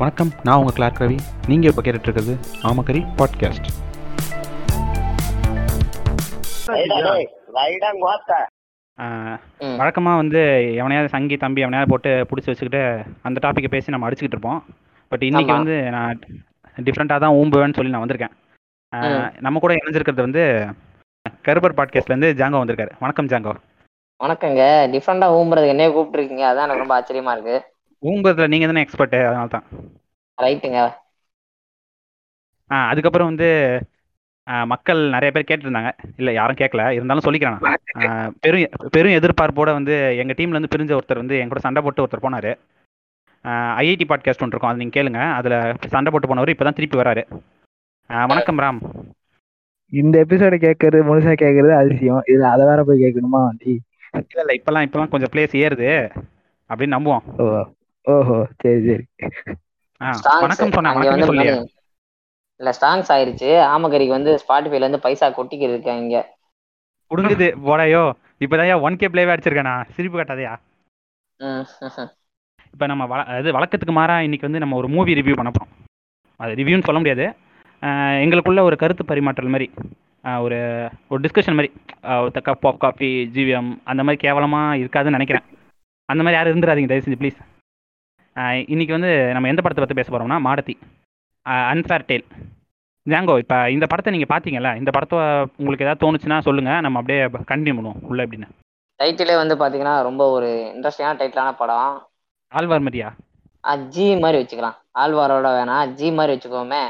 வணக்கம் நான் உங்கள் கிளார்க் ரவி நீங்கள் இப்போ கேட்டுட்ருக்கிறது ஆமக்கரி பாட்காஸ்ட் வழக்கமாக வந்து எவனையாவது சங்கி தம்பி எவனையாவது போட்டு பிடிச்சி வச்சுக்கிட்டு அந்த டாப்பிக்கை பேசி நம்ம அடிச்சுக்கிட்டு இருப்போம். பட் இன்னைக்கு ஆமா. வந்து நான் டிஃப்ரெண்ட்டாக தான் ஊம்புவேன்னு சொல்லி நான் வந்திருக்கேன். நம்ம கூட இணைஞ்சிருக்கிறது வந்து கருப்பர் பாட்காஸ்ட்லேருந்து ஜாங்கோ வந்திருக்காரு. வணக்கம் ஜாங்கோ. வணக்கங்க. டிஃப்ரெண்டா ஊம்புறதுக்கு என்னைய கூப்பிட்டுருக்கீங்க. அதான் எனக்கு ரொம்ப ஆச்சரியமா இருக்கு. ஊம்புறதுல நீங்கள் தானே எக்ஸ்பர்ட்டு அதனால தான். ரைட்டுங்க ஆ அதுக்கப்புறம் வந்து மக்கள் நிறைய பேர் கேட்டிருந்தாங்க. இல்லை யாரும் கேட்கல இருந்தாலும் சொல்லிக்கிறேன் பெரும் பெரும் எதிர்பார்ப்போட வந்து எங்கள் டீம்லேருந்து பிரிஞ்ச ஒருத்தர் வந்து என் கூட சண்டை போட்டு ஒருத்தர் போனார். ஐஐடி பாட்காஸ்ட் ஒன்று இருக்கும் அது நீங்கள் கேளுங்க. அதில் சண்டை போட்டு போனவர் இப்போ தான் திருப்பி வராரு. வணக்கம் ராம். இந்த எபிசோட கேட்கறது முழுசா கேட்கறது அதிசயம். இதுல அதை வேற போய் கேட்கணுமா டி இல்லை இல்லை இப்போலாம் இப்போலாம் கொஞ்சம் பிளேஸ் ஏறுது அப்படின்னு நம்புவோம். ஓஹோ சரி சரி. வணக்கம் சொன்னேன் மணி- இல்ல ஸ்டாங்ஸ் ஆயிருச்சு. ஆமகரிக்கு வந்து ஸ்பாட்டிஃபைல இருந்து பைசா கொட்டிக்கிட்டு இருக்கேன் இங்க. கொடுங்குது போடாயோ. இப்போதான் ஒன் கே பிளேவே அடிச்சிருக்கேனா? சிரிப்பு காட்டாதையா. இப்போ நம்ம அது வழக்கத்துக்கு மாறா இன்னைக்கு வந்து நம்ம ஒரு மூவி ரிவ்யூ பண்ண போகிறோம் அது ரிவ்யூன்னு சொல்ல முடியாது. எங்களுக்குள்ள ஒரு கருத்து பரிமாற்றல் மாதிரி ஒரு ஒரு டிஸ்கஷன் மாதிரி. கப் ஆஃப் காஃபி ஜிவிஎம் அந்த மாதிரி கேவலமாக இருக்காதுன்னு நினைக்கிறேன். அந்த மாதிரி யாரும் இருந்துடாதீங்க தயவு செஞ்சு ப்ளீஸ் இன்னைக்கு வந்து நம்ம எந்த படத்தை பற்றி பேச போகிறோம்னா மாடத்தி. அன்ஃபேர் டேல் ஜாங்கோ இப்போ இந்த படத்தை நீங்கள் பார்த்தீங்கல்ல இந்த படத்தை உங்களுக்கு ஏதாவது தோணுச்சுன்னா சொல்லுங்கள் நம்ம அப்படியே கண்டினியூ பண்ணுவோம் உள்ள எப்படின்னு டைட்டிலே வந்து பாத்தீங்கன்னா ரொம்ப ஒரு இன்ட்ரெஸ்டிங்கான டைட்டிலான படம். ஆழ்வார் மதியா? ஜி மாதிரி வச்சுக்கலாம். ஆழ்வாரோட வேணாம் ஜி மாதிரி வச்சுக்கோமே.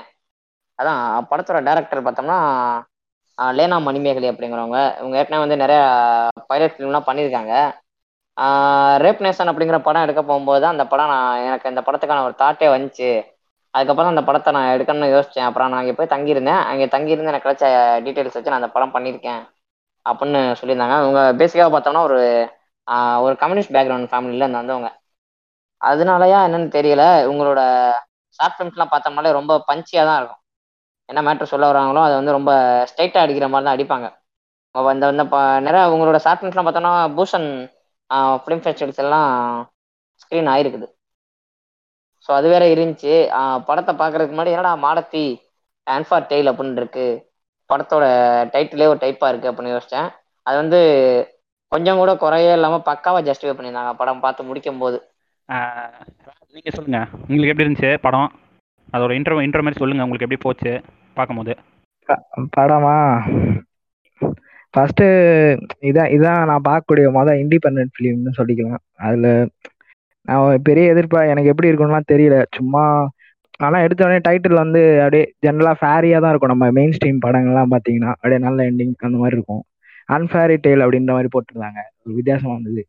அதான் படத்தோட டைரக்டர் பார்த்தோம்னா லேனா மணிமேகலை அப்படிங்கிறவங்க. இவங்க ஏற்கனவே வந்து நிறைய பைலட் ஃபிலிம்லாம் பண்ணியிருக்காங்க. ரேப் நேசன் அப்படிங்கிற படம் எடுக்க போகும்போது அந்த படம் நான் எனக்கு இந்த படத்துக்கான ஒரு தாட்டே வந்துச்சு. அதுக்கப்புறம் அந்த படத்தை நான் எடுக்கணும்னு யோசித்தேன் அப்புறம் நான் அங்கே போய் தங்கியிருந்தேன். அங்கே தங்கியிருந்து எனக்கு கிடைச்ச டீட்டெயில்ஸ் வச்சு நான் அந்த படம் பண்ணியிருக்கேன் அப்படின்னு சொல்லியிருந்தாங்க. அவங்க பேசிக்காக பார்த்தோம்னா ஒரு ஒரு கம்யூனிஸ்ட் பேக்ரவுண்ட் ஃபேமிலியில் இருந்து வந்தவங்க. அதனாலயா என்னன்னு தெரியல. இவங்களோட ஷார்ட் ஃபிலிம்ஸ்லாம் பார்த்தோம்னாலே ரொம்ப பஞ்சியாக தான் இருக்கும். என்ன மேட்ரு சொல்ல வராங்களோ அதை வந்து ரொம்ப ஸ்ட்ரைட்டாக அடிக்கிற மாதிரி தான் அடிப்பாங்க இந்த இந்த ப- நிறைய அவங்களோட ஷார்ட் ஃபிலிம்ஸ்லாம் பார்த்தோம்னா பூஷன் ஃபிலிம் ஃபெஸ்டிவல்ஸ் எல்லாம் ஸ்க்ரீன் ஆயிருக்குது. ஸோ அது வேற இருந்துச்சு. படத்தை பார்க்கறதுக்கு முன்னாடி என்னடா மாடத்தி ஆன்ஃபார் டெய்ல் அப்படின்னு இருக்கு. படத்தோட டைட்டிலே ஒரு டைப்பாக இருக்கு அப்படின்னு யோசித்தேன் அது வந்து கொஞ்சம் கூட குறையே இல்லாமல் பக்காவாக ஜஸ்டிஃபை பண்ணியிருந்தாங்க படம் பார்த்து முடிக்கும் போது நீங்கள் சொல்லுங்கள் உங்களுக்கு எப்படி இருந்துச்சு படம்? அதோட இன்டர்வ் இன்டர் மாதிரி சொல்லுங்கள் உங்களுக்கு எப்படி போச்சு பார்க்கும்போது? படமா? ஃபர்ஸ்ட் இதான் இதான் நான் பார்க்கக்கூடிய மொதல் இண்டிபெண்டன்ட் ஃபிலிம்னு சொல்லிக்கலாம். அதுல நான் பெரிய எதிர்ப்பா எனக்கு எப்படி இருக்கும்லாம் தெரியல. சும்மா ஆனால் எடுத்த உடனே டைட்டில் வந்து அப்படியே ஜென்ரலாக ஃபேரியாக தான் இருக்கும். நம்ம மெயின் ஸ்ட்ரீம் படங்கள்லாம் பார்த்தீங்கன்னா அப்படியே நல்ல எண்டிங் அந்த மாதிரி இருக்கும். அன்ஃபேரி டெய்ல் அப்படின்ற மாதிரி போட்டிருந்தாங்க. ஒரு வித்தியாசமா இருந்தது.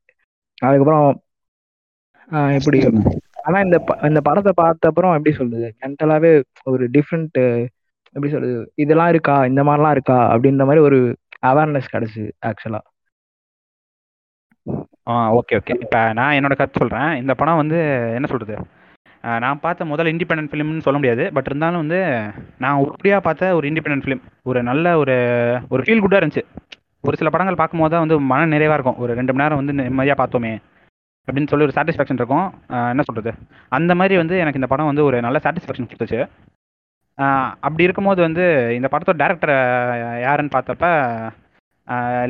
அதுக்கப்புறம் ஆஹ் எப்படி ஆனா இந்த இந்த படத்தை பார்த்த அப்புறம் எப்படி சொல்றது? மென்டலாவே ஒரு டிஃப்ரெண்ட் எப்படி சொல்றது? இதெல்லாம் இருக்கா? இந்த மாதிரிலாம் இருக்கா? அப்படின்ற மாதிரி ஒரு அவேர்னஸ் கிடைச்சுது ஆக்சுவலா ஆ. ஓகே ஓகே இப்போ நான் என்னோட கருத்து சொல்கிறேன் இந்த படம் வந்து என்ன சொல்கிறது நான் பார்த்த முதல் இண்டிபெண்டன்ட் ஃபிலிம்னு சொல்ல முடியாது. பட் இருந்தாலும் வந்து நான் உருப்படியாக பார்த்த ஒரு இண்டிபெண்ட் ஃபிலிம் ஒரு நல்ல ஒரு ஒரு ஃபீல் குட்டாக இருந்துச்சு. ஒரு சில படங்கள் பார்க்கும்போது தான் வந்து மன நிறைவாக இருக்கும். ஒரு ரெண்டு மணி நேரம் வந்து நிம்மதியாக பார்த்தோமே. அப்படின்னு சொல்லி ஒரு சாட்டிஸ்ஃபேக்ஷன் இருக்கும். என்ன சொல்கிறது அந்த மாதிரி வந்து எனக்கு இந்த படம் வந்து ஒரு நல்ல சாட்டிஸ்ஃபேக்ஷன் கொடுத்துச்சு. அப்படி இருக்கும்போது வந்து இந்த படத்தோட டேரக்டர் யாருன்னு பார்த்தப்ப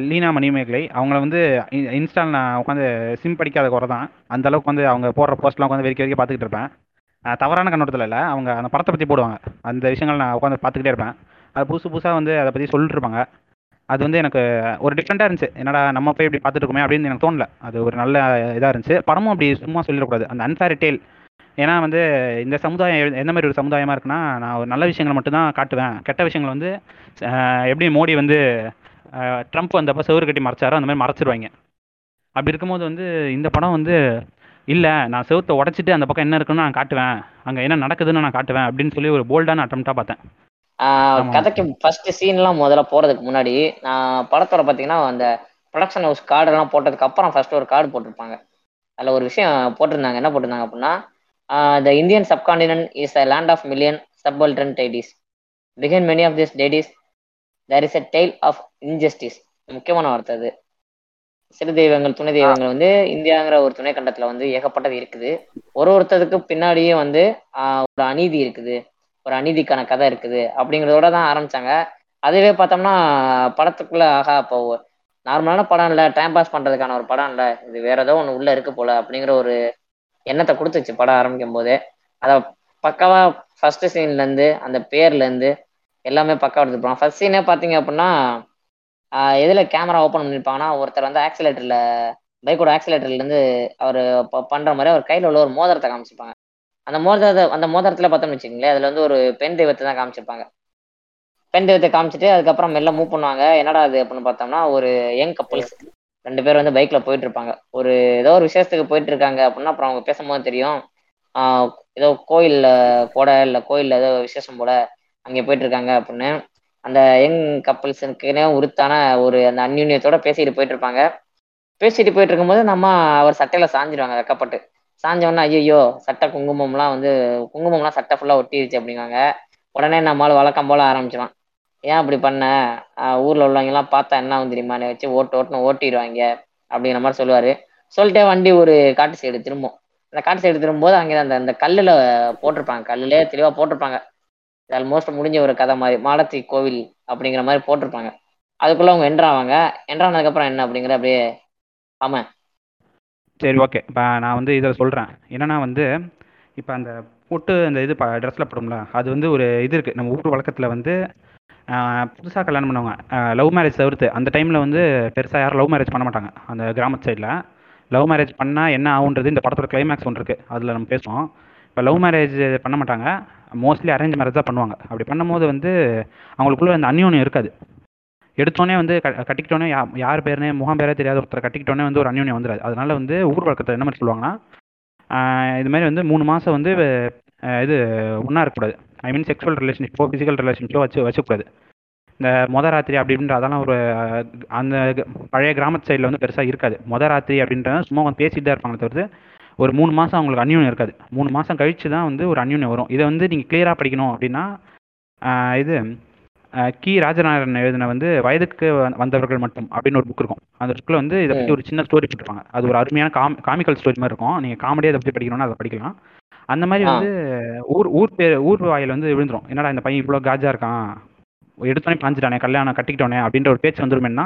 லீனா மணிமேகலை. அவங்கள வந்து இன்ஸ்டால் நான் உட்காந்து சிம் படிக்காத குறை தான். அந்த அளவுக்கு வந்து அவங்க போடுற போஸ்ட்லாம் உட்காந்து வெறிக்க வெறிக்க பார்த்துக்கிட்டு இருப்பேன். தவறான கண்ணோட்டத்தில் இல்லை. அவங்க அந்த படத்தை பற்றி போடுவாங்க. அந்த விஷயங்கள் நான் உட்காந்து பார்த்துக்கிட்டே இருப்பேன். அது புதுசு புதுசாக வந்து அதை பற்றி சொல்லிட்டு இருப்பாங்க. அது வந்து எனக்கு ஒரு டிஃப்ரெண்ட்டாக இருந்துச்சு. என்னடா நம்ம போய் இப்படி பார்த்துட்டு இருக்கோமே அப்படின்னு எனக்கு தோணல. அது ஒரு நல்ல இதாக இருந்துச்சு. படமும் அப்படி சும்மா சொல்லிடக்கூடாது. அந்த அன்ஃபேர் டேல் ஏன்னா வந்து இந்த சமுதாயம் எந்த மாதிரி ஒரு சமுதாயமாக இருக்குன்னா நான் ஒரு நல்ல விஷயங்களை மட்டும்தான் காட்டுவேன். கெட்ட விஷயங்கள் வந்து எப்படி மோடி வந்து ட்ரம்ப் வந்தப்போ செவுரு கட்டி மறைச்சாரோ அந்த மாதிரி மறைச்சிருவாங்க. அப்படி இருக்கும்போது வந்து இந்த படம் வந்து இல்லை நான் செவுத்தை உடச்சிட்டு அந்த பக்கம் என்ன இருக்குன்னு நான் காட்டுவேன். அங்கே என்ன நடக்குதுன்னு நான் காட்டுவேன் அப்படின்னு சொல்லி ஒரு போல்டான அட்டம்ப்டாக பார்த்தேன். கதைக்கு ஃபர்ஸ்ட் சீன்லாம் முதல்ல போறதுக்கு முன்னாடி நான் படத்தோட பார்த்தீங்கன்னா அந்த ப்ரொடக்ஷன் ஹவுஸ் கார்டெல்லாம் போட்டதுக்கு அப்புறம் ஃபர்ஸ்ட் ஒரு கார்டு போட்டிருப்பாங்க. அதில் ஒரு விஷயம் போட்டிருந்தாங்க. என்ன போட்டிருந்தாங்க அப்படின்னா the Indian subcontinent is a land of million subaltern deities begin many of this deities there is a tale of injustice முக்கியமான வார்த்தை அது. சிறு தெய்வங்கள் துணை தெய்வங்கள் வந்து இந்தியாங்கிற ஒரு துணை கண்டத்துல வந்து ஏகப்பட்டது இருக்குது. ஒரு ஒருத்தருக்கு பின்னாடியே வந்து ஒரு அநீதி இருக்குது. ஒரு அநீதிக்கான கதை இருக்குது. அப்படிங்கிறதோட தான் ஆரம்பிச்சாங்க. அதுவே பார்த்தோம்னா படத்துக்குள்ள ஆகா இப்போ நார்மலான படம் இல்லை டைம் பாஸ் பண்றதுக்கான ஒரு படம் இல்லை. இது வேற ஏதோ ஒன்று உள்ள இருக்கு போல அப்படிங்கிற ஒரு எண்ணத்தை கொடுத்துச்சு படம் ஆரம்பிக்கும் போதே அதை பக்காவா ஃபர்ஸ்ட் சீன்ல இருந்து அந்த பேர்ல இருந்து எல்லாமே பக்கா எடுத்துப்பாங்க ஃபர்ஸ்ட் சீனே பார்த்தீங்க அப்படின்னா எதில் எதுல கேமரா ஓப்பன் பண்ணிருப்பாங்கன்னா ஒருத்தர் வந்து ஆக்சிலேட்டர்ல பைக்கோட ஆக்சிலேட்டர்ல இருந்து அவர் பண்ற மாதிரி அவர் கையில உள்ள ஒரு மோதிரத்தை காமிச்சிருப்பாங்க அந்த மோதிரத்தை அந்த மோதிரத்துல பார்த்தோம்னு வச்சுக்கோங்களேன் அதுல வந்து ஒரு பெண் தெய்வத்தை தான் காமிச்சிருப்பாங்க. பெண் தெய்வத்தை காமிச்சிட்டு அதுக்கப்புறம் மெல்ல மூவ் பண்ணுவாங்க. என்னடா அது அப்படின்னு பார்த்தோம்னா ஒரு யங் கப்புள்ஸ் ரெண்டு பேர் வந்து பைக்ல போயிட்டு இருப்பாங்க ஒரு ஏதோ ஒரு விசேஷத்துக்கு போயிட்டு இருக்காங்க அப்படின்னா அப்புறம் அவங்க பேசும்போது தெரியும். ஏதோ கோயில்ல போட இல்ல கோயில்ல ஏதோ விசேஷம் போல அங்கே போயிட்டு இருக்காங்க அப்படின்னு. அந்த யங் கப்பல்ஸுக்குன்னே உருத்தான ஒரு அந்த அந்யூன்யத்தோட பேசிட்டு போயிட்டு இருப்பாங்க பேசிட்டு போயிட்டு இருக்கும்போது நம்ம அவர் சட்டையில சாஞ்சிடுவாங்க வெக்கப்பட்டு. சாஞ்ச ஐயோ சட்டை குங்குமம்லாம் வந்து குங்குமம்லாம் சட்டை ஃபுல்லா ஒட்டிருச்சு அப்படிங்காங்க உடனே நம்மளால வழக்கம் போல ஆரம்பிச்சிடும் ஏன் அப்படி பண்ண? ஊர்ல உள்ளவங்க எல்லாம் பார்த்தா என்ன ஆகும் தெரியுமா? வச்சு ஓட்டு ஓட்டுன்னு ஓட்டிடுவாங்க அப்படிங்கிற மாதிரி சொல்லுவாரு. சொல்லிட்டே வண்டி ஒரு காட்டு சைடு திரும்பும். அந்த காட்டு சைடு திரும்பும்போது அங்கே அந்த அந்த கல்லுல போட்டிருப்பாங்க. கல்லுலே தெளிவா போட்டிருப்பாங்க. ஆல்மோஸ்ட் முடிஞ்ச ஒரு கதை மாதிரி. மாடத்தி கோவில் அப்படிங்கிற மாதிரி போட்டிருப்பாங்க. அதுக்குள்ள அவங்க என்றாவாங்க என்ட்ரானதுக்கு ஆனதுக்கப்புறம் என்ன அப்படிங்கிற அப்படியே ஆமா. சரி ஓகே இப்போ நான் வந்து இதில் சொல்கிறேன் என்னன்னா வந்து இப்போ அந்த பொட்டு அந்த இது ட்ரெஸ்ஸில் போடும்ல அது வந்து ஒரு இது இருக்குது நம்ம ஊர் வழக்கத்தில் வந்து புதுசாக கல்யாணம் பண்ணவங்க. லவ் மேரேஜ் தவிர்த்து அந்த டைமில் வந்து பெருசாக யாரும் லவ் மேரேஜ் பண்ண மாட்டாங்க. அந்த கிராமத்து சைடில் லவ் மேரேஜ் பண்ணால் என்ன ஆகுன்றது இந்த படத்தோட கிளைமேக்ஸ் ஒன்று இருக்குது அதில் நம்ம பேசுவோம். இப்போ லவ் மேரேஜ் பண்ண மாட்டாங்க. மோஸ்ட்லி அரேஞ்ச் மேரேஜ் தான் பண்ணுவாங்க. அப்படி பண்ணும்போது வந்து அவங்களுக்குள்ளே அந்த அந்யோன்யம் இருக்காது. எடுத்தோடனே வந்து க கட்டிக்கிட்டோன்னே யா யார் பேருனே முகம் பேரே தெரியாத ஒருத்தர் கட்டிக்கிட்டோன்னே வந்து ஒரு அந்யோன்யம் வந்துடாது. அதனால வந்து ஊர் வழக்கத்தில் என்ன மாதிரி சொல்லுவாங்கன்னா இது மாதிரி வந்து மூணு மாதம் வந்து இது ஒன்றா இருக்கக்கூடாது. ஐ மீன் செக்ஷுவல் ரிலேஷன்ஷிப்போ ஃபிசிக்கல் ரிலேஷன்ஷிப்போ வச்சு வச்சுக்கூடாது. இந்த மொத ராத்திரி அப்படின்ற அதெல்லாம் ஒரு அந்த பழைய கிராமத்து சைடில் வந்து பெருசாக இருக்காது. மொத ராத்திரி அப்படின்றத சும்மா வந்து பேசிட்டு தான் இருப்பாங்களே தவிர்த்து ஒரு மூணு மாதம் அவங்களுக்கு அந்யூன்யம் இருக்காது. மூணு மாதம் கழிச்சு தான் வந்து ஒரு அந்யூன்யம் வரும். இதை வந்து நீங்கள் கிளியராக படிக்கணும் அப்படின்னா இது கி. ராஜநாராயணன் எழுதின வந்து வயதுக்கு வந்தவர்கள் மட்டும் அப்படின்னு ஒரு புக் இருக்கும். அந்த புக்கில் வந்து இதை பற்றி ஒரு சின்ன ஸ்டோரி போட்டிருப்பாங்க. அது ஒரு அருமையான காம் காமிக்கல் ஸ்டோரி மாதிரி இருக்கும். நீங்கள் காமெடியாக அதை பற்றி படிக்கணும்னா அதை படிக்கலாம். அந்த மாதிரி. வந்து ஊர் ஊர் பேர் ஊர் வாயில் வந்து விழுந்துரும். என்னடா இந்த பையன் இவ்வளோ காஜா இருக்கான்? எடுத்தோடனே பாஞ்சிட்டானே கல்யாணம் கட்டிக்கிட்டோனே அப்படின்ற ஒரு பேச்சு வந்துருமேன்னா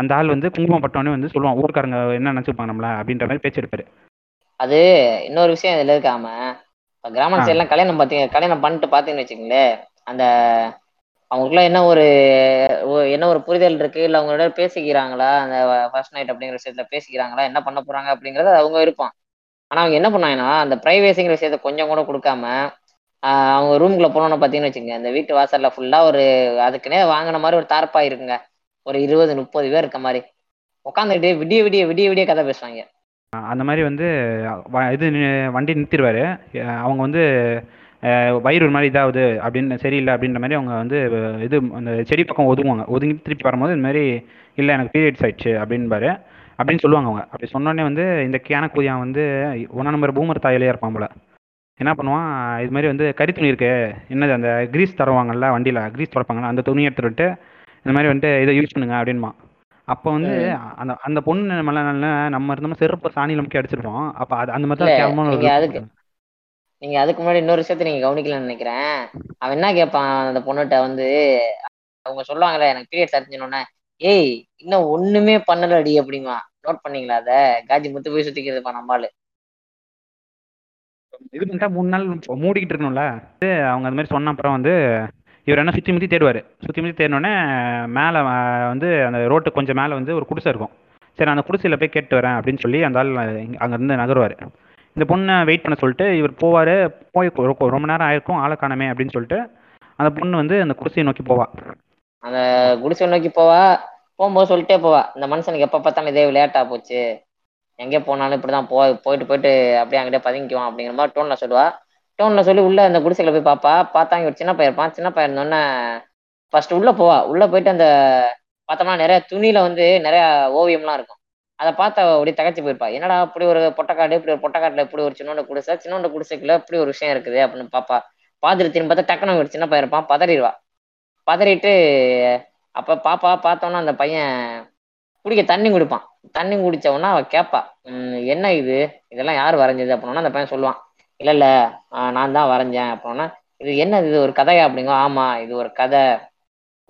அந்த ஆள் வந்து குங்குமம் பட்டோன்னே வந்து சொல்லுவான் ஊர்க்காரங்க என்ன நினச்சிருப்பாங்க நம்மள? அப்படின்ற மாதிரி பேச்சு எடுப்பாரு. அது இன்னொரு விஷயம் இதுல இருக்காம இப்ப கிராம. சைட்லாம் கல்யாணம் பார்த்தீங்க கல்யாணம் பண்ணிட்டு பார்த்தீங்கன்னு வச்சுக்கோங்களேன் அந்த அவங்களுக்குள்ள என்ன ஒரு என்ன ஒரு புரிதல் இருக்கு? இல்ல அவங்களோட பேசிக்கிறாங்களா? அந்த ஃபர்ஸ்ட் நைட் அப்படிங்கிற விஷயத்துல பேசிக்கிறாங்களா? என்ன பண்ண போறாங்க அப்படிங்கறது அவங்க விருப்பம். ஆனா அவங்க என்ன பண்ணாங்கன்னா அந்த பிரைவேசிங்கிற விஷயத்த கொஞ்சம் கூட கொடுக்காம அவங்க ரூம்குள்ள போனோம்னு பார்த்தீங்கன்னு வச்சுங்க அந்த வீட்டு வாசல்ல ஃபுல்லா ஒரு அதுக்குன்னே வாங்கின மாதிரி ஒரு தார்ப்பா இருக்குங்க. ஒரு இருபது முப்பது பேர் இருக்க மாதிரி. உட்காந்துக்கிட்டு விடிய விடிய விடிய விடிய கதை பேசுவாங்க. அந்த மாதிரி வந்து வ- இது வண்டி நிறுத்திடுவாரு. அவங்க வந்து வயிறு ஒரு மாதிரி இதாகுது அப்படின்னு சரியில்லை அப்படின்ற மாதிரி அவங்க வந்து இது அந்த செடி பக்கம் ஒதுங்குவாங்க. ஒதுங்கி திருப்பி வரும்போது இந்த மாதிரி இல்லை எனக்கு பீரியட்ஸ் ஆயிடுச்சு அப்படின்பாரு. அப்படின்னு சொல்லுவாங்க அவங்க. அப்படி சொன்னோடனே வந்து இந்த கேன கூதியான் வந்து ஒன்றா நம்பர் பூமர் தாயிலே இருப்பான் போல. என்ன பண்ணுவான்? இது மாதிரி வந்து கறி துணி இருக்கு. என்னது அந்த கிரீஸ் தருவாங்கல்ல வண்டியில் கிரீஸ் துடைப்பாங்கல்ல அந்த துணியை எடுத்துட்டு விட்டு இந்த மாதிரி வந்துட்டு இதை யூஸ் பண்ணுங்க அப்படின்மா அப்போ வந்து அந்த அந்த பொண்ணு நம்மள நம்ம இருந்தோம்னா செருப்பு சாணியில் முக்கிய அடிச்சிருப்போம். அப்போ அது அந்த மாதிரி தான் அதுக்கு-. நீங்க அதுக்கு முன்னாடி இன்னொரு விஷயத்த நீங்க கவனிக்கலன்னு நினைக்கிறேன். அவன் என்ன கேட்பான் அந்த பொண்ணுகிட்ட வந்து அவங்க சொல்லுவாங்கல்ல எனக்கு பீரியட்ஸ் அறிஞ்சினோன்னே ஏய் இன்னும் ஒண்ணுமே பண்ணலடி அப்படிமா. நோட் பண்ணீங்களா அத? காஜி முத்து போய் சுத்திக்கிறதுப்பா நம்மாளு இது பண்ணிட்டா மூணு நாள் மூடிக்கிட்டு இருக்கணும்ல? அவங்க அந்த மாதிரி சொன்ன அப்புறம் வந்து இவர் என்ன சுற்றி முற்றி தேடுவார். சுற்றி முற்றி தேடினோடனே மேலே வந்து அந்த ரோட்டு கொஞ்சம் மேலே வந்து ஒரு குடிசை இருக்கும். சரி அந்த குடிசையில் போய் கேட்டு வரேன் அப்படின்னு சொல்லி அந்த ஆள் அங்கேருந்து நகருவார். இந்த பொண்ணை வெயிட் பண்ண சொல்லிட்டு இவர் போவார் போய் ரொம்ப நேரம் ஆயிருக்கும் ஆளை காணமே அப்படின்னு சொல்லிட்டு அந்த பொண்ணு வந்து அந்த குடிசையை நோக்கி போவா. அந்த குடிசை நோக்கி போவா? போகும்போது சொல்லிட்டே போவா. இந்த மனுஷனுக்கு எப்போ பார்த்தாலும் இதே விளையாட்டா போச்சு. எங்கே போனாலும் இப்படிதான் போ போயிட்டு போயிட்டு அப்படியே அங்கிட்டே பதுங்கிக்குவான் அப்படிங்கிற மாதிரி டோன்ல சொல்லுவா. டோன்ல சொல்லி உள்ள அந்த குடிசையில போய் பாப்பா. பார்த்தாங்க ஒரு சின்ன பையன் இருப்பான். சின்ன பையன் இருந்தோன்னே ஃபர்ஸ்ட் உள்ள போவா. உள்ள போயிட்டு அந்த பார்த்தோம்னா நிறைய துணியில வந்து நிறைய ஓவியம்லாம் இருக்கும். அதை பார்த்து அப்படியே தகச்சு போயிருப்பா. என்னடா இப்படி ஒரு பொட்டக்காடு இப்படி ஒரு பொட்டக்காட்டுல இப்படி ஒரு சின்னோண்டு குடிசை சின்னோண்டு குடிசைக்குள்ள இப்படி ஒரு விஷயம் இருக்குது அப்படின்னு பாப்பா. பார்த்துட்டு திரும்ப பார்த்தா டக்குனு ஒரு சின்ன பையன் இருப்பான். பதறிடுவா. பதறிட்டு அப்ப பாப்பா பார்த்தோன்னா அந்த பையன் குடிக்க தண்ணி குடிப்பான். தண்ணி குடிச்ச உடனே அவ கேட்பா "ம், என்ன இது? இதெல்லாம் யார் வரைஞ்சது? அப்படின்னா அந்த பையன் சொல்லுவான். இல்ல இல்ல நான் தான் வரைஞ்சேன். அப்படின்னா இது என்ன இது ஒரு கதையா? அப்படிங்க ஆமா இது ஒரு கதை.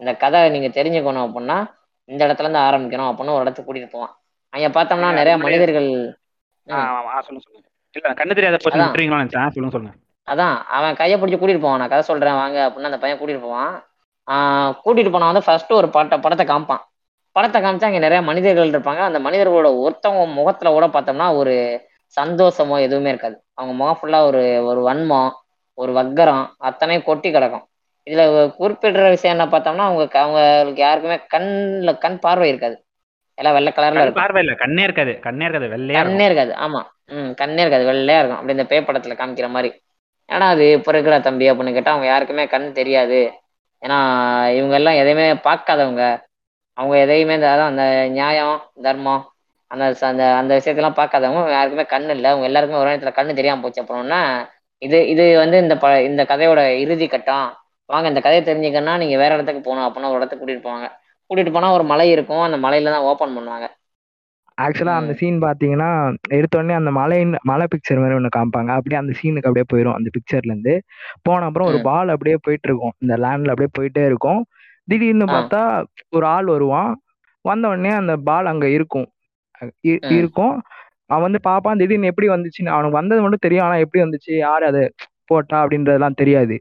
இந்த கதை நீங்க தெரிஞ்சுக்கணும் அப்படின்னா இந்த இடத்துல இருந்து ஆரம்பிக்கணும். அப்படின்னு ஒரு இடத்துக்கு கூட்டிட்டு போவான். அங்க பார்த்தோம்னா நிறைய மனிதர்கள் அதான். அவன் கையை பிடிச்சி கூட்டிட்டு போவான். நான் கதை சொல்றேன் வாங்க அப்படின்னு அந்த பையன் கூட்டிட்டு போவான். கூட்டிட்டு போனா வந்து ஃபர்ஸ்ட் ஒரு படத்தை படத்தை காமிப்பான். படத்தை காமிச்சா அங்க நிறைய மனிதர்கள் இருப்பாங்க. அந்த மனிதர்களோட ஒருத்தவங்க முகத்துல கூட பார்த்தோம்னா ஒரு சந்தோஷமோ எதுவுமே இருக்காது. அவங்க முகம் ஃபுல்லா ஒரு ஒரு வன்மம் ஒரு வக்கரம் அத்தனையும் கொட்டி கிடக்கும். இதுல குறிப்பிடுற விஷயம் என்ன பார்த்தோம்னா அவங்க அவங்களுக்கு யாருக்குமே கண்ணுல கண் பார்வை இருக்காது. எல்லாம் வெள்ளை கலர்ல இருக்கும். பார்வை இல்ல கண்ணே இருக்காது. கண்ணே இருக்காது வெள்ளையா. கண்ணே இருக்காது. ஆமா. ம் கண்ணே இருக்காது வெள்ளையா இருக்கும். அப்படி இந்த பேய் படத்துல காமிக்கிற மாதிரி. ஏன்னா அது இப்ப இருக்கிற தம்பி அப்படின்னு கேட்டா அவங்க யாருக்குமே கண் தெரியாது. ஏன்னா இவங்க எல்லாம் எதையுமே பார்க்காதவங்க. அவங்க எதையுமே இந்த அதான் அந்த நியாயம் தர்மம் அந்த அந்த அந்த விஷயத்தெல்லாம் பார்க்காதவங்க யாருக்குமே கண் இல்லை. அவங்க எல்லாருக்குமே ஒரு நேரத்தில் கண்ணு தெரியாம போச்சு அப்புறம்னா இது இது வந்து இந்த ப இந்த கதையோட இறுதி கட்டம். வாங்க இந்த கதையை தெரிஞ்சுக்கன்னா நீங்கள் வேற இடத்துக்கு போகணும். அப்படின்னா ஒரு இடத்துக்கு கூட்டிகிட்டு போவாங்க. கூட்டிகிட்டு போனால் ஒரு மலை இருக்கும். அந்த மலையில தான் ஓப்பன் பண்ணுவாங்க. ஆக்சுவலா அந்த. சீன் பாத்தீங்கன்னா எடுத்த உடனே அந்த மலை மலை பிக்சர் மாதிரி ஒண்ணு காமிப்பாங்க. அப்படியே அந்த சீனுக்கு அப்படியே போயிடும் அந்த பிக்சர்ல இருந்து. போன அப்புறம் ஒரு. பால் அப்படியே போயிட்டு இருக்கும். இந்த லேண்ட்ல அப்படியே போயிட்டே இருக்கும். திடீர்னு. பார்த்தா ஒரு ஆள் வருவான். வந்த உடனே அந்த பால் அங்க இருக்கும். இருக்கும். அவன் வந்து பாப்பான் திடீர்னு எப்படி வந்துச்சுன்னு? அவனுக்கு வந்தது மட்டும் தெரியும். ஆனா எப்படி வந்துச்சு? யார் அதை? போட்டா அப்படின்றதெல்லாம் தெரியாது.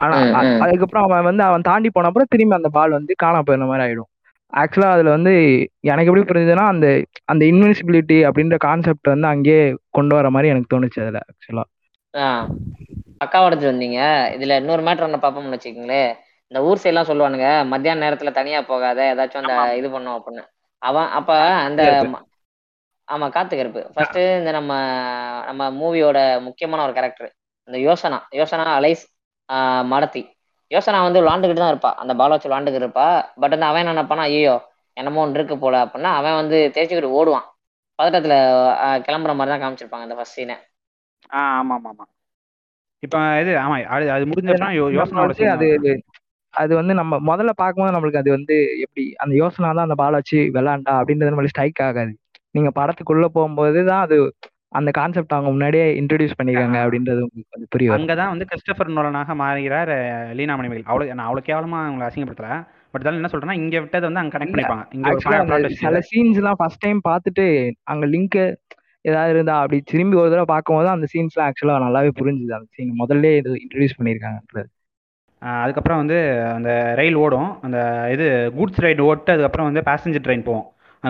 ஆனா. அதுக்கப்புறம் அவன் வந்து அவன் தாண்டி போன அப்புறம் திரும்பி அந்த பால் வந்து காணாம போயிருந்த மாதிரி ஆயிடும். ஆக்சுவலா அதுல வந்து எனக்கு எப்படி புரிஞ்சுதுன்னா அந்த அந்த இன்விசிபிலிட்டி அப்படின்ற கான்செப்ட் வந்து அங்கேயே கொண்டு வர மாதிரி எனக்கு தோணுச்சு அதுல ஆக்சுவலா ஆ. அக்காவை எடுத்துட்டு வந்தீங்க. இதுல இன்னொரு மேட்டர் என்ன பார்ப்போம்னு வச்சுக்கோங்களேன் இந்த ஊர் சைடு எல்லாம் சொல்லுவானுங்க மத்தியான நேரத்துல தனியா போகாத ஏதாச்சும் அந்த. இது பண்ணும் அப்படின்னு. அவன் அப்ப அந்த ஆமா காத்து கருப்பு ஃபர்ஸ்ட் இந்த நம்ம நம்ம மூவியோட முக்கியமான ஒரு கேரக்டர் இந்த யோசனா யோசனா அலைஸ் மடத்தி யோசனா வந்து விளாண்டுக்கிட்டு தான் இருப்பா. அந்த பால் வச்சு விளாண்டுக்கிட்டு இருப்பா. பட் வந்து அவன் என்ன நினைப்பானா ஐயோ என்னமோ ஒன்று இருக்கு போல அப்படின்னா அவன் வந்து தேய்ச்சிக்கிட்டு ஓடுவான். பதட்டத்துல கிளம்புற மாதிரி தான் காமிச்சிருப்பாங்க அந்த ஃபர்ஸ்ட் சீனை ஆ ஆமா ஆமா ஆமா இப்ப இது ஆமா அது அது முடிஞ்ச அது அப்புறம் யோ- நம்ம யோசனாவோட வந்து scene அது. அது வந்து நம்ம முதல்ல பார்க்கும்போது நம்மளுக்கு அது வந்து எப்படி அந்த யோசனை தான் அந்த பால் வச்சு விளாண்டா அப்படின்றது நம்மளுக்கு ஸ்ட்ரைக் ஆகாது. நீங்க படத்துக்குள்ள போகும்போது தான் அது அந்த கான்செப்ட் அவங்க முன்னாடியே இன்ட்ரடியூஸ் பண்ணிருக்காங்க. அப்படின்றது உங்களுக்கு கொஞ்சம் புரிய வரும். அங்கதான் வந்து கிறிஸ்டபர் நோலனாக மாறுகிறார் லீனா மணிமேகலை. அவ்வளவு நான் அவ்வளவு கேவலமா அவங்களை அசிங்கப்படுத்தல. பட் இருந்தாலும் என்ன சொல்றேன்னா இங்க விட்டது வந்து அங்க கனெக்ட் பண்ணிப்பாங்க. சில. சீன்ஸ் எல்லாம் ஃபர்ஸ்ட் டைம் பார்த்துட்டு அங்க லிங்க் ஏதாவது இருந்தா அப்படி திரும்பி ஒரு தடவை பார்க்கும்போது அந்த சீன்ஸ்லாம் ஆக்சுவலா நல்லாவே புரிஞ்சுது. அந்த சீன் முதல்ல இது இன்ட்ரடியூஸ் பண்ணிருக்காங்கன்றது. அஹ், அதுக்கப்புறம் வந்து அந்த ரயில் ஓடும். அந்த இது கூட்ஸ் ட்ரெயின் ஓட்டு அதுக்கப்புறம் வந்து பேசஞ்சர் ட்ரெயின் போகும்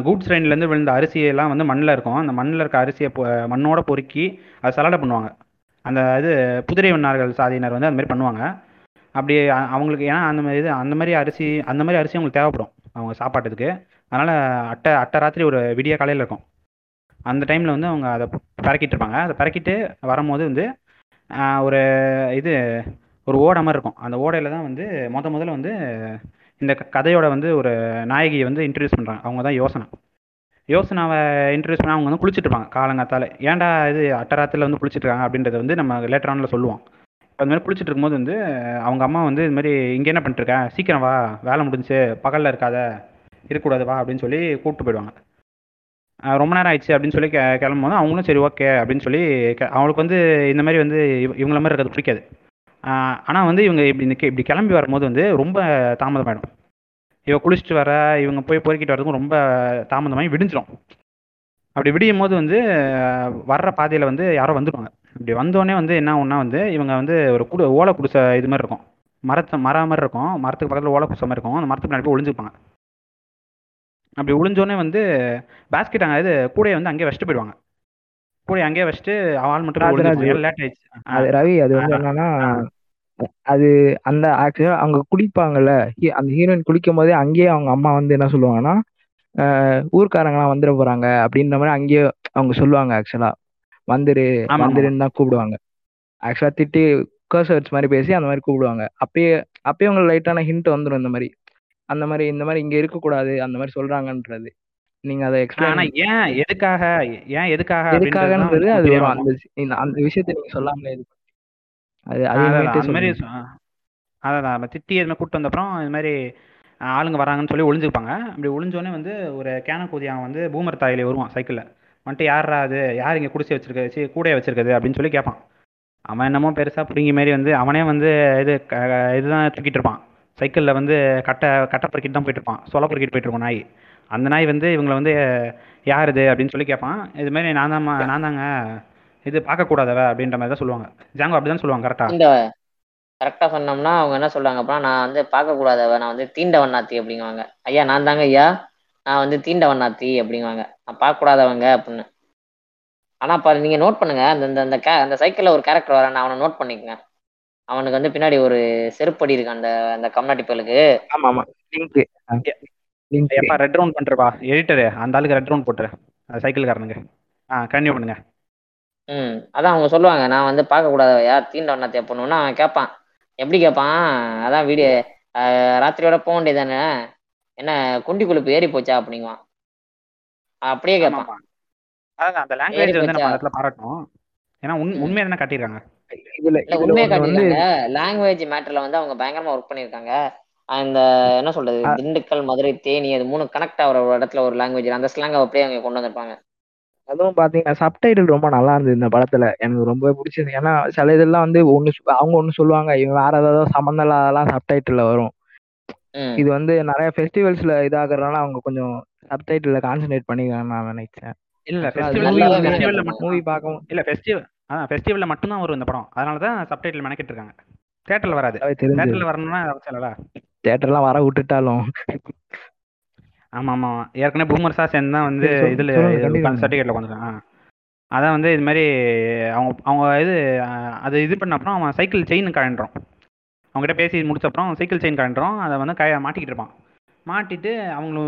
கூட்ஸ் ட்ரெயின்லேருந்து விழுந்த அரிசியெல்லாம் வந்து மண்ணில் இருக்கும். அந்த மண்ணில் இருக்க அரிசியை மண்ணோட பொறுக்கி அதை சலாடை பண்ணுவாங்க. அந்த இது புதிரை வண்ணார்கள் சாதியினர் வந்து அந்த மாதிரி பண்ணுவாங்க. அப்படி அவங்களுக்கு ஏன்னா அந்த மாதிரி இது அந்த மாதிரி அரிசி அந்த மாதிரி அரிசி அவங்களுக்கு தேவைப்படும் அவங்க சாப்பாட்டுக்கு. அதனால் அட்டை அட்டை ராத்திரி ஒரு விடிய காலையில் இருக்கும். அந்த டைமில் வந்து அவங்க அதை பறக்கிட்டு இருப்பாங்க. அதை பறக்கிட்டு வரும்போது வந்து ஒரு இது ஒரு ஓடை மாதிரி இருக்கும். அந்த ஓடையில் தான் வந்து முத முதல்ல வந்து இந்த க- கதையோட வந்து ஒரு நாயகியை வந்து இன்ட்ரடியூஸ் பண்ணுறாங்க அவங்க தான் யோசனை. யோசனாவை இன்ட்ரடியூஸ் பண்ணால் அவங்க வந்து குளிச்சுட்டு இருப்பாங்க காலங்காத்தால. ஏன்டா இது அட்டராத்தில் வந்து குளிச்சுட்டு இருக்காங்க அப்படின்றத வந்து நம்ம லேட்டர் ஆனில் சொல்லுவோம். இப்போ அந்த மாதிரி குளிச்சுட்டு இருக்கும்போது வந்து அவங்க அம்மா வந்து இது மாதிரி இங்கே என்ன பண்ணிட்டு சீக்கிரம் வா வேலை முடிஞ்சு பகலில் இருக்காத இருக்கக்கூடாது வா அப்படின்னு சொல்லி கூப்பிட்டு போயிடுவாங்க. ரொம்ப நேரம் ஆயிடுச்சு அப்படின்னு சொல்லி கிளம்பும் கிளம்பும்போது அவங்களும் சரி ஓகே அப்படின்னு சொல்லி அவங்களுக்கு வந்து இந்த மாதிரி வந்து இவங்கள மாதிரி இருக்கிறது பிடிக்காது. ஆனால் வந்து இவங்க இப்படி இந்த இப்படி கிளம்பி வரும்போது வந்து ரொம்ப தாமதமாயிடும். இவ குளிச்சுட்டு வர இவங்க போய் பொறுக்கிட்டு வரதுக்கும் ரொம்ப தாமதமாகி விடிஞ்சிரும். அப்படி விடியும் போது வந்து வர்ற பாதையில் வந்து யாரோ வந்துடுவாங்க இப்படி வந்தோடனே வந்து என்ன ஒன்றா வந்து இவங்க வந்து ஒரு குடு ஓலை குடிசை இது மாதிரி இருக்கும். மரத்தை மரம் மாதிரி இருக்கும். மரத்துக்கு பக்கத்தில் ஓலை குடிசை மாதிரி இருக்கும். அந்த மரத்துக்கு பின்னாடி போய் ஒளிஞ்சுப்பாங்க. அப்படி ஒளிஞ்சோடனே வந்து பேஸ்கெட் அங்கே இது கூடையை வந்து அங்கேயே வச்சுட்டு போயிடுவாங்க. கூடையை அங்கேயே வச்சுட்டு ஆள் மட்டும் லேட் ஆயிடுச்சு. அது ரவி அது வந்து என்னன்னா. அது அந்த ஆக்சுவலா அவங்க குளிப்பாங்கல்ல அந்த ஹீரோயின் குளிக்கும் போதே அங்கேயே அவங்க அம்மா வந்து என்ன சொல்லுவாங்கன்னா ஊர்க்காரங்களாம் வந்துட போறாங்க அப்படின்ற மாதிரி அங்கேயே அவங்க சொல்லுவாங்க ஆக்சுவலா வந்துரு. வந்துருன்னு தான் கூப்பிடுவாங்க. ஆக்சுவலா திட்டி கர்சர்ஸ் மாதிரி பேசி அந்த மாதிரி கூப்பிடுவாங்க. அப்பயே அப்பயே உங்களுக்கு லைட்டான ஹிண்ட் வந்துடும் இந்த மாதிரி. அந்த மாதிரி இந்த மாதிரி இங்க இருக்கக்கூடாது அந்த மாதிரி சொல்றாங்கன்றது. நீங்க அதை எக்ஸ்பிளைன் ஏன் எதுக்காக ஏன் எதுக்காக எதுக்காகன்றது அது வரும். அந்த அந்த விஷயத்தை நீங்க சொல்லாமலே இது அது அதான், மாதிரி அதான் நம்ம திட்டி இது மாதிரி கூப்பிட்டு வந்தப்புறம் இது மாதிரி ஆளுங்க வராங்கன்னு சொல்லி ஒளிஞ்சுப்பாங்க. அப்படி ஒளிஞ்சோடனே வந்து ஒரு கேனக்கூதி அவன் வந்து பூமர் தாயிலே வருவான் சைக்கிளில். வந்துட்டு யாரா அது? யார் இங்கே குடிச்சு வச்சிருக்க சி கூடைய வச்சிருக்குது? அப்படின்னு சொல்லி கேட்பான். அவன் என்னமோ பெருசாக பிடிங்கி மாரி வந்து அவனே வந்து இது இதுதான் தூக்கிட்டு இருப்பான். சைக்கிளில் வந்து கட்டை கட்டை பொறுக்கிட்டு தான் போயிட்டு இருப்பான் சொலை பொறுக்கிட்டு போயிட்டு இருக்கும் நாய். அந்த நாய் வந்து இவங்களை வந்து யார் இது? அப்படின்னு சொல்லி கேட்பான். இது மாதிரி நான் தான் நான் தாங்க இது பார்க்கக்கூடாதவ அப்படின்ற மாதிரி தான் சொல்லுவாங்க. ஜாங்கோ அப்படி தான் சொல்லுவாங்க கரெக்டாக இந்த கரெக்டா சொன்னோம்னா அவங்க என்ன சொல்றாங்க அப்படின்னா நான் வந்து பார்க்க கூடாதவ நான் வந்து தீண்ட வண்ணாத்தி அப்படிங்குவாங்க. ஐயா நான் தாங்க ஐயா நான் வந்து தீண்ட வண்ணாத்தி அப்படிங்குவாங்க. நான் பார்க்க கூடாதவங்க அப்படின்னு. ஆனா பாரு நீங்க நோட் பண்ணுங்க. அந்த அந்த கே அந்த சைக்கிள்ல ஒரு கேரக்டர் வர நான் அவனை நோட் பண்ணிக்கங்க. அவனுக்கு வந்து பின்னாடி ஒரு செருப்படி இருக்கு அந்த அந்த கம்னாட்டி பயலுக்கு ஆமா ஆமா. லிங்க் எப்பா ரெட் ரவுண்ட் பண்ணுறப்பா எடிட்டரு அந்த ஆளுக்கு ரெட் ரவுண்ட் போட்டுரு. சைக்கிள்காரனுங்க ஆ கன்டினியூ பண்ணுங்க. ம் அதான் அவங்க சொல்லுவாங்க நான் வந்து பார்க்க கூடாதவையா தீண்ட வண்ணாத்தி பண்ணுன்னா அவன் கேட்பான். எப்படி கேட்பான்? அதான் வீடியோ ராத்திரியோட போக வேண்டியதானே என்ன குண்டி கொழுப்பு ஏறி போச்சா அப்படிங்குவான். அப்படியே கேட்பான். அதான் அந்த லாங்குவேஜ் வந்து நம்ம? இடத்துல பாராட்டணும் ஏன்னா உண் ம். உண்மையை தானே காட்டியிருக்காங்க. இதுல உண்மையை காட்டியிருக்காங்க. லாங்குவேஜ் மேட்டர்ல வந்து அவங்க பயங்கரமா ஒர்க் பண்ணியிருக்காங்க. அந்த என்ன சொல்றது திண்டுக்கல் மதுரை தேனி அது மூணு கனெக்ட் ஆகிற ஒரு இடத்துல ஒரு லாங்குவேஜ் அந்த ஸ்லாங் அப்படியே அவங்க கொண்டு வந்திருப்பாங்க. அதுவும் பாத்தீங்கன்னா சப்டைட்டில் ரொம்ப நல்லா இருந்தது இந்த படத்துல. எனக்கு ரொம்ப பிடிச்சது ஏன்னா சில இதெல்லாம் வந்து ஒண்ணு அவங்க ஒண்ணு சொல்லுவாங்க இவங்க வேற ஏதாவது சம்மந்தம் இல்லாதெல்லாம் சப்டைட்டில்ல வரும். இது வந்து நிறைய ஃபெஸ்டிவல்ஸ்ல இதாகிறதுனால அவங்க கொஞ்சம் சப்டைட்டில்ல கான்சென்ட்ரேட் பண்ணிருக்காங்கன்னு நான் நினைச்சேன். இல்லை ஃபெஸ்டிவல் மட்டும் மூவி பார்க்கவும். இல்லை ஃபெஸ்டிவல் அதான் ஃபெஸ்டிவலில் மட்டும்தான் வரும் இந்த படம். அதனால தான் சப்டைட்டில் மெனக்கிட்டு இருக்காங்க. தேட்டரில் வராது. தேட்டரில் வரணும்னா அவசியம் இல்லைல்ல. தேட்டர்லாம் வர விட்டுட்டாலும். ஆமாம். ஆமாம் ஏற்கனவே பூமர்ஸாக சேர்ந்து தான் வந்து இதில் சர்டிஃபிகேட்டில் உட்காந்துருக்கான் அதான் வந்து இது மாதிரி அவங்க அவங்க இது அது இது பண்ண அப்புறம் அவன் சைக்கிள் செயின் கழண்டுறான். அவங்ககிட்ட பேசி முடிச்ச அப்புறம் சைக்கிள் செயின் கழண்டுறான். அதை வந்து க மாட்டிக்கிட்டு இருப்பான். மாட்டிட்டு அவங்கள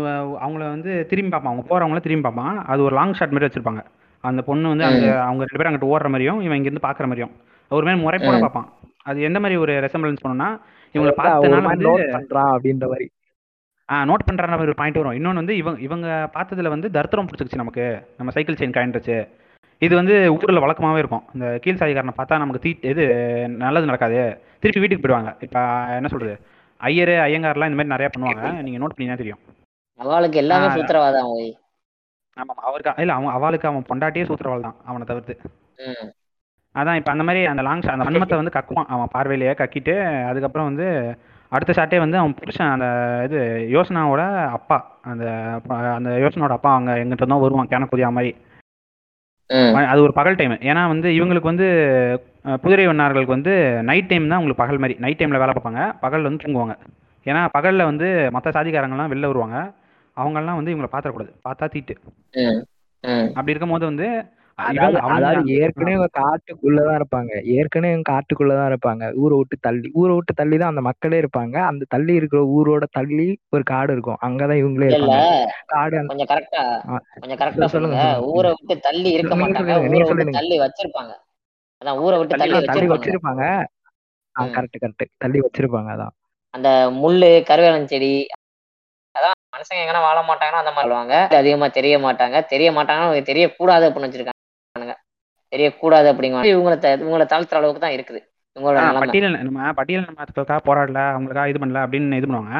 அவங்கள வந்து திரும்பி பார்ப்பான். அவங்க போகிறவங்கள திரும்பி பார்ப்பான். அது ஒரு லாங் ஷாட் மாதிரி வச்சிருப்பாங்க. அந்த பொண்ணு வந்து அங்கே அவங்க ரெண்டு பேரும் அங்கிட்டு ஓடுற மாதிரியும் இவன் இங்கேருந்து பார்க்குற மாதிரியும். ஒரு மாதிரி முறைப்போட. பார்ப்பான். அது எந்த மாதிரி ஒரு ரெசம்பிளன்ஸ் பண்ணுன்னா இவங்களை பண்றான் அப்படின்ற மாதிரி. நோட் பண்ணுற ஒரு பாயிண்ட் வரும். இன்னொன்று வந்து இவங்க இவங்க பார்த்ததுல வந்து தர்த்தரம் பிடிச்சிருச்சு நமக்கு. நம்ம சைக்கிள் செயின் காயின்றுச்சு இது வந்து ஊரில் வழக்கமாகவே இருக்கும். இந்த கீழ் சாதிக்காரனை பார்த்தா நமக்கு தீ இது நல்லது நடக்காது. திருப்பி வீட்டுக்கு போயிடுவாங்க. இப்போ என்ன சொல்கிறது ஐயர் ஐயங்கார்லாம் இந்த மாதிரி நிறையா பண்ணுவாங்க. நீங்கள் நோட் பண்ணினா தெரியும். அவளுக்கு எல்லாமே. சூத்திரவாதம் ஆமாம் அவருக்கு இல்லை அவன் அவளுக்கு அவன் பொண்டாட்டியே சூத்திரவாள் தான் அவனை தவிர்த்து. அதான் இப்போ அந்த மாதிரி அந்த லாங் அந்த வன்மத்தை வந்து கக்குவான். அவன் பார்வையிலேயே கக்கிட்டு அதுக்கப்புறம் வந்து அடுத்த ஷாட்டே வந்து அவன் புருஷன் அந்த இது யோசனாவோட அப்பா. அந்த அந்த யோசனாவோட அப்பா அங்கே எங்கிட்ட தான் வருவான் கேனக்குதியா மாதிரி. அது ஒரு பகல் டைம் ஏன்னா வந்து இவங்களுக்கு வந்து குதிரை வண்ணார்களுக்கு வந்து நைட் டைம் தான் உங்களுக்கு பகல் மாதிரி. நைட் டைமில் வேலை பார்ப்பாங்க. பகலில் வந்து தூங்குவாங்க. ஏன்னா பகலில் வந்து மற்ற சாதிக்காரங்கலாம் வெளில வருவாங்க. அவங்கெல்லாம் வந்து இவங்களை பார்த்துடக்கூடாது. பார்த்தா தீட்டு. அப்படி இருக்கும்போது வந்து அதாவது ஏற்கனவே காட்டுக்குள்ளதான் இருப்பாங்க. ஏற்கனவே காட்டுக்குள்ளதான் இருப்பாங்க. ஊரை விட்டு தள்ளி ஊரை விட்டு தள்ளி தான் அந்த மக்களே இருப்பாங்க. அந்த தள்ளி இருக்கிற ஊரோட தள்ளி ஒரு காடு இருக்கும். அங்கதான் இவங்களே இருப்பாங்க. காடு கொஞ்சம் கரெக்டா கொஞ்சம் கரெக்டா சொல்லுங்க. ஊரை விட்டு தள்ளி இருக்க மாட்டாங்க. ஊரை விட்டு. தள்ளி வச்சிருப்பாங்க. அதான் ஊரை விட்டு தள்ளி தள்ளி வச்சிருப்பாங்க. கரெக்ட் கரெக்ட் தள்ளி வச்சிருப்பாங்க அதான். அந்த முள்ளு கருவேலம் செடி அதான் மனுஷங்க எங்கன்னா வாழ மாட்டாங்கன்னா அந்த மாதிரி வாழ்வாங்க. அதிகமா தெரிய மாட்டாங்க. தெரிய மாட்டாங்கன்னா தெரியக்கூடாது அப்படின்னு வச்சிருக்காங்க. தெரியக்கூடாது அப்படிங்குவாங்க இவங்களை இவங்களை தாழ்த்துற அளவுக்கு தான் இருக்குது. பட்டியல் நம்ம பட்டியல் போராடல அவங்களுக்காக இது பண்ணல அப்படின்னு இது பண்ணுவாங்க.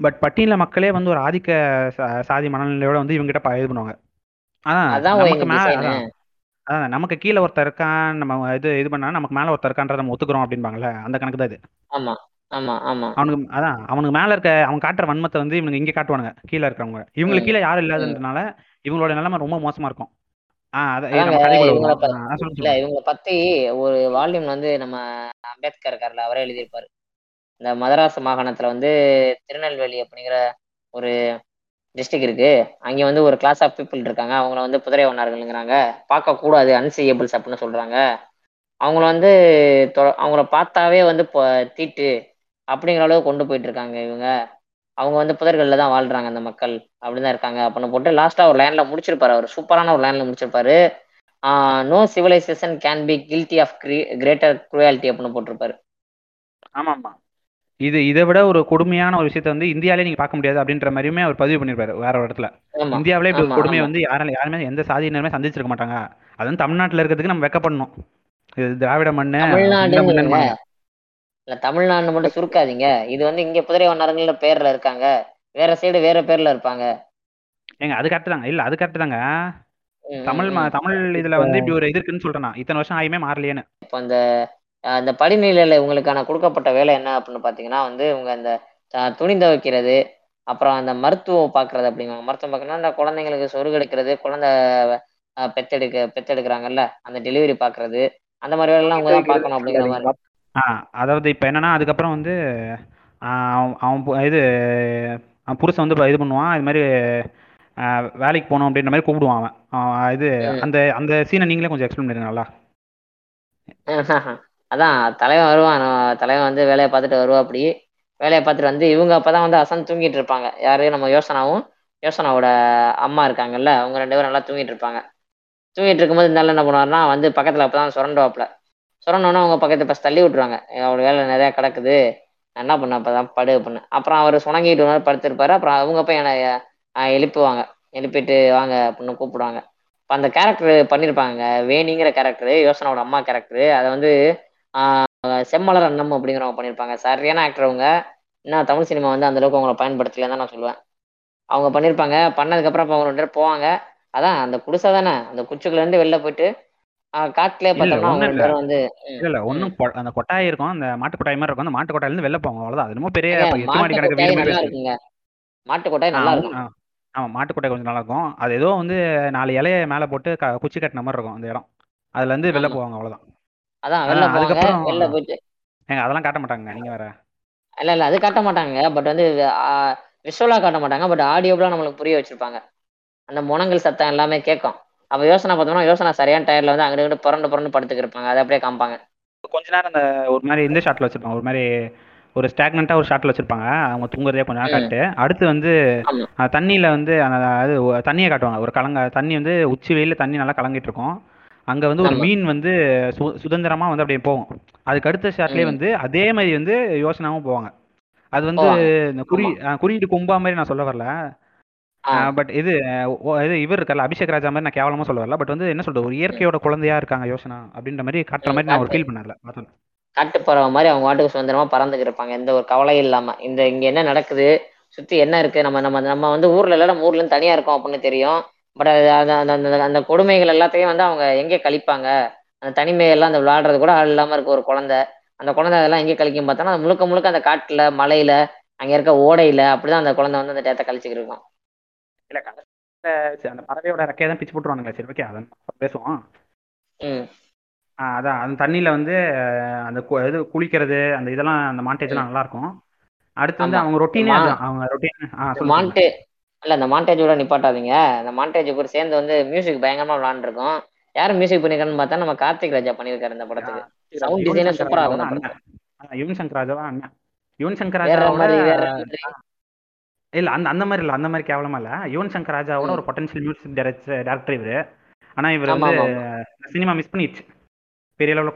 பட் பட்டியல மக்களே வந்து ஒரு ஆதிக்க சாதி மனநிலையோட வந்து இவங்ககிட்ட ப- இது பண்ணுவாங்க. அதான் நமக்கு மேல அதான். நமக்கு கீழே ஒருத்தர் இருக்கான் நம்ம இது இது பண்ணா நமக்கு மேல ஒருத்தர் இருக்கான்றத நம்ம ஒத்துக்கிறோம் அப்படின்பாங்கல்ல அந்த கணக்கு தான் இது. ஆமா ஆமா ஆமா. அவனுக்கு அதான் அவனுக்கு மேல இருக்க அவன் காட்டுற வன்மத்தை வந்து இவனுக்கு இங்க காட்டுவானுங்க கீழே இருக்கிறவங்க. இவங்களுக்கு. கீழே யாரும் இல்லாததுனால இவங்களோட நிலைமை ரொம்ப மோசமா இருக்கும். இல்ல இவங்களை பத்தி ஒரு வால்யூம் வந்து நம்ம அம்பேத்கர் இருக்கார்ல அவரே எழுதியிருப்பாரு. இந்த மதராஸ் மாகாணத்துல வந்து திருநெல்வேலி அப்படிங்கிற ஒரு டிஸ்ட்ரிக்ட் இருக்கு. அங்க வந்து ஒரு கிளாஸ் ஆஃப் பீப்புள் இருக்காங்க. அவங்கள வந்து குதிரை வண்ணார்கள்ங்கிறாங்க பார்க்க கூடாது அன்சீயபிள்ஸ் அப்படின்னு சொல்றாங்க. அவங்கள வந்து அவங்கள பார்த்தாவே வந்து தீட்டு அப்படிங்கிற அளவுக்கு கொண்டு போயிட்டு இருக்காங்க இவங்க. அவங்க வந்து புதர்கள்ல தான் வாழ்றாங்க அந்த மக்கள். அப்படிதான் இருக்காங்க. அப்படின்னு போட்டு லாஸ்டா ஒரு லைன்ல முடிச்சிருப்பாரு. அவர் சூப்பரான ஒரு லைன்ல முடிச்சிருப்பாரு. No civilization can be guilty of greater cruelty அப்படின்னு போட்டிருப்பாரு. ஆமா இது இதை விட ஒரு கொடுமையான ஒரு விஷயத்தை வந்து இந்தியாவிலே நீங்க பார்க்க முடியாது அப்படின்ற மாதிரியுமே அவர் பதிவு பண்ணிருப்பாரு வேற ஒரு இடத்துல. இந்தியாவிலே இப்படி கொடுமையை. வந்து யாரால யாருமே எந்த சாதியினருமே சந்திச்சிருக்க மாட்டாங்க. அதுவும் தமிழ்நாட்டுல இருக்கிறதுக்கு நம்ம வெக்கப்படணும். இது திராவிட மண்ணு இந்த மண்ணுன்னு தமிழ்நாடுங்கிறங்க பண்ணணும். இல்ல தமிழ்நாடு மட்டும் சுருக்காதீங்க. இது வந்து இங்க குதிரை வண்ணாருங்கிற பேர்ல இருக்காங்க. வேற சைடு வேற பேர்ல இருப்பாங்க. ஏங்க அது கரெக்ட் தாங்க. இல்ல அது கரெக்ட் தாங்க. தமிழ். தமிழ் இதுல வந்து இப்படி ஒரு இது இருக்குன்னு சொல்றேன் இத்தனை வருஷம் ஆயுமே மாறலையேன்னு. இப்போ அந்த அஹ், இந்த படிநிலையில உங்களுக்கான கொடுக்கப்பட்ட வேலை என்ன அப்படின்னு பார்த்தீங்கன்னா வந்து உங்க அஹ், துணி துவைக்கிறது அப்புறம் அந்த மருத்துவம் பார்க்கறது அப்படிங்கிறாங்க மருத்துவம் பார்க்கறதுனா இந்த குழந்தைங்களுக்கு சொருகு எடுக்கிறது குழந்தை பெத்தெடுக்க பெத்தெடுக்கிறாங்கல்ல அந்த டெலிவரி பார்க்கறது அந்த மாதிரி வேலைலாம் அவங்க தான் பார்க்கணும் அப்படிங்கிற மாதிரி. ஆ அதாவது இப்போ என்னன்னா அதுக்கப்புறம் வந்து அவன் அவன் பு- இது அவன் புருஷன் வந்து இது பண்ணுவான். இது மாதிரி வேலைக்கு போகணும் அப்படின்ற மாதிரி கூப்பிடுவான் அவன். அவன் இது ம். அந்த அந்த சீனை நீங்களே கொஞ்சம் எக்ஸ்பிளைன் பண்ணுங்க நல்லா. அதான் தலைவன் வருவான். நம்ம தலைவன் வந்து வேலையை பார்த்துட்டு வருவா அப்படி. வேலையை பார்த்துட்டு வந்து இவங்க அப்பதான் வந்து அசந்து தூங்கிட்டு இருப்பாங்க. யாரு? நம்ம யோசனாவும் யோசனாவோட அம்மா இருக்காங்கல்ல அவங்க ரெண்டு பேரும் நல்லா தூங்கிட்டு இருப்பாங்க. தூங்கிட்டு இருக்கும்போது இருந்தாலும் என்ன பண்ணுவாருன்னா வந்து பக்கத்துல அப்பதான் சுரண்டுவாப்புல. சுரண்டோன்னா அவங்க பக்கத்து பஸ் தள்ளி விட்டுருவாங்க. அவரோட வேலை நிறையா கிடக்குது. நான் என்ன பண்ண அப்பதான் படு பண்ணு அப்புறம் அவர் சுணங்கிட்டு ஒரு படுத்திருப்பாரு. அப்புறம் அவங்க போய் என்னை எழுப்புவாங்க. எழுப்பிட்டு வாங்க அப்படின்னு கூப்பிடுவாங்க. இப்போ அந்த கேரக்டர் பண்ணியிருப்பாங்க வேணிங்கிற கேரக்டரு யோசனாவோட அம்மா கேரக்டரு அதை வந்து செம்மலர் அண்ணம் அப்படிங்கிறவங்க பண்ணியிருப்பாங்க சரியான ஆக்டர் அவங்க. இன்னும் தமிழ் சினிமா வந்து அந்த அளவுக்கு அவங்கள பயன்படுத்தலைன்னு தான் நான் சொல்லுவேன். அவங்க பண்ணியிருப்பாங்க பண்ணதுக்கப்புறம் இப்போ அவங்க ரெண்டு பேர் போவாங்க. அதான் அந்த குடிசை தானே. அந்த குச்சிக்குள்ள இருந்து வெளில போயிட்டு இல்ல, பார்த்தோம்னா ஒண்ணும் வந்து இல்ல இல்ல ம். ஒன்றும் அந்த கொட்டாய் இருக்கும் அந்த மாட்டு கொட்டாய் மாதிரி இருக்கும் அந்த மாட்டு கொட்டாயில இருந்து வெளில போவாங்க அவ்வளவுதான். அது என்னமோ பெரிய எட்டு மாடி கணக்கு வீடு மாதிரி மாட்டு கொட்டாய் நல்லா இருக்கும். ஆமா மாட்டு கொட்டாய் கொஞ்சம் நல்லா இருக்கும் அது ஏதோ வந்து நாலு இலைய மேல போட்டு குச்சி கட்டின மாதிரி இருக்கும் அந்த இடம். அதுல இருந்து வெளில. போவாங்க அவ்வளவுதான். அதான் வெளில அதுக்கப்புறம் வெளில போயிட்டு ஏங்க அதெல்லாம் காட்ட மாட்டாங்க நீங்க வேற. இல்ல இல்ல அது காட்ட மாட்டாங்க பட் வந்து விஷுவலா காட்ட மாட்டாங்க பட் ஆடியோலாம் நம்மளுக்கு புரிய வச்சிருப்பாங்க. அந்த முனங்கல் சத்தம் எல்லாமே கேட்கும். அப்ப யோசனை பார்த்தோம்னா யோசனை சரியான டயர்ல வந்து அங்கிட்டு புரண்டு புரண்டு படுத்துக்கு இருப்பாங்க. அதை அப்படியே காமிப்பாங்க. கொஞ்ச நேரம் அந்த ஒரு மாதிரி இந்த ஷாட்ல வச்சிருப்பாங்க. ஒரு மாதிரி ஒரு ஸ்டாக்னண்டா ஒரு ஷாட்ல வச்சிருப்பாங்க. அவங்க தூங்குறதே கொஞ்ச நேரம். காட்டு அடுத்து வந்து தண்ணியில வந்து அது தண்ணியை காட்டுவாங்க. ஒரு கலங்க தண்ணி வந்து உச்சி வெயில தண்ணி நல்லா கலங்கிட்டு இருக்கும். அங்க வந்து ஒரு. மீன் வந்து சு- சுதந்திரமா வந்து அப்படியே போகும். அதுக்கு அடுத்த ஷாட்லயே. வந்து அதே மாதிரி வந்து யோசனாவும் போவாங்க. அது வந்து. இந்த குறி குறியீடு கொம்பா மாதிரி நான் சொல்ல வரல. ஆ, பட் இது ஓ- இது இவர் இருக்கல அபிஷேக் ராஜா மாதிரி நான் கேவலமா சொல்ல வரல பட் வந்து என்ன சொல்றது ஒரு இயற்கையோட குழந்தையா இருக்காங்க யோசனா அப்படின்ற மாதிரி காட்டுற மாதிரி நான் ஒரு. ஃபீல் பண்ணல பார்த்தேன் காட்டு பறவை மாதிரி அவங்க வாட்டுக்கு சுதந்திரமா பறந்துக்கு இருப்பாங்க எந்த ஒரு கவலையும் இல்லாம. இந்த இங்க என்ன நடக்குது சுத்தி என்ன இருக்கு நம்ம நம்ம நம்ம வந்து ஊர்ல இல்ல நம்ம ஊர்ல இருந்து தனியா இருக்கோம் அப்படின்னு தெரியும். பட் அது அந்த அந்த- அந்த அந்த கொடுமைகள் எல்லாத்தையும் வந்து அவங்க எங்கே கழிப்பாங்க? அந்த தனிமையெல்லாம் அந்த விளையாடுறது கூட ஆள் இல்லாம இருக்க ஒரு குழந்தை. அந்த குழந்தை அதெல்லாம் எங்கே கழிக்கும் பார்த்தோன்னா அது முழுக்க முழுக்க அந்த காட்டுல மலையில அங்க இருக்க ஓடையில அப்படிதான் அந்த குழந்தை வந்து அந்த டேத்தை கழிச்சுக்கிட்டு இருக்கும். இல்ல கடைசியில அந்த பறவையோட ரெக்கையை தான் பிச்சு போட்டுருவானுங்களே சரி ஓகே அதான் பேசுவோம். அதான் அந்த தண்ணியில வந்து அந்த இது குளிக்கிறது அந்த இதெல்லாம் அந்த மாண்டேஜ்லாம் நல்லா இருக்கும் அடுத்து வந்து. அவங்க ரொட்டீனே அவங்க ரொட்டீன் மாண்டே இல்ல இந்த மாண்டேஜோட நிப்பாட்டாதீங்க. இந்த மாண்டேஜ் கூட சேர்ந்து வந்து மியூசிக் பயங்கரமா விளாண்டுருக்கோம். யார் மியூசிக் பண்ணிருக்கான்னு பார்த்தா நம்ம கார்த்திக் ராஜா பண்ணியிருக்காரு இந்த படத்துக்கு. சவுண்ட் டிசைனே சூப்பரா இருக்கும் யுவன் சங்கர் ராஜாவா அண்ணன் யுவன் சங்கர் வேற ராஜாவோட மாதிரி வேற மாதிரி இல்ல அந்த அந்த மாதிரி இல்ல. அந்த மாதிரி கேவலமா இல்ல. யுவன் சங்கர் ராஜாவோட. ஒரு பொட்டன்ஷியல் மியூசிக் டைரக்டர் இவரு. ஆனா இவர் வந்து சினிமா மிஸ் பண்ணிடுச்சு. பெரிய லெவலில்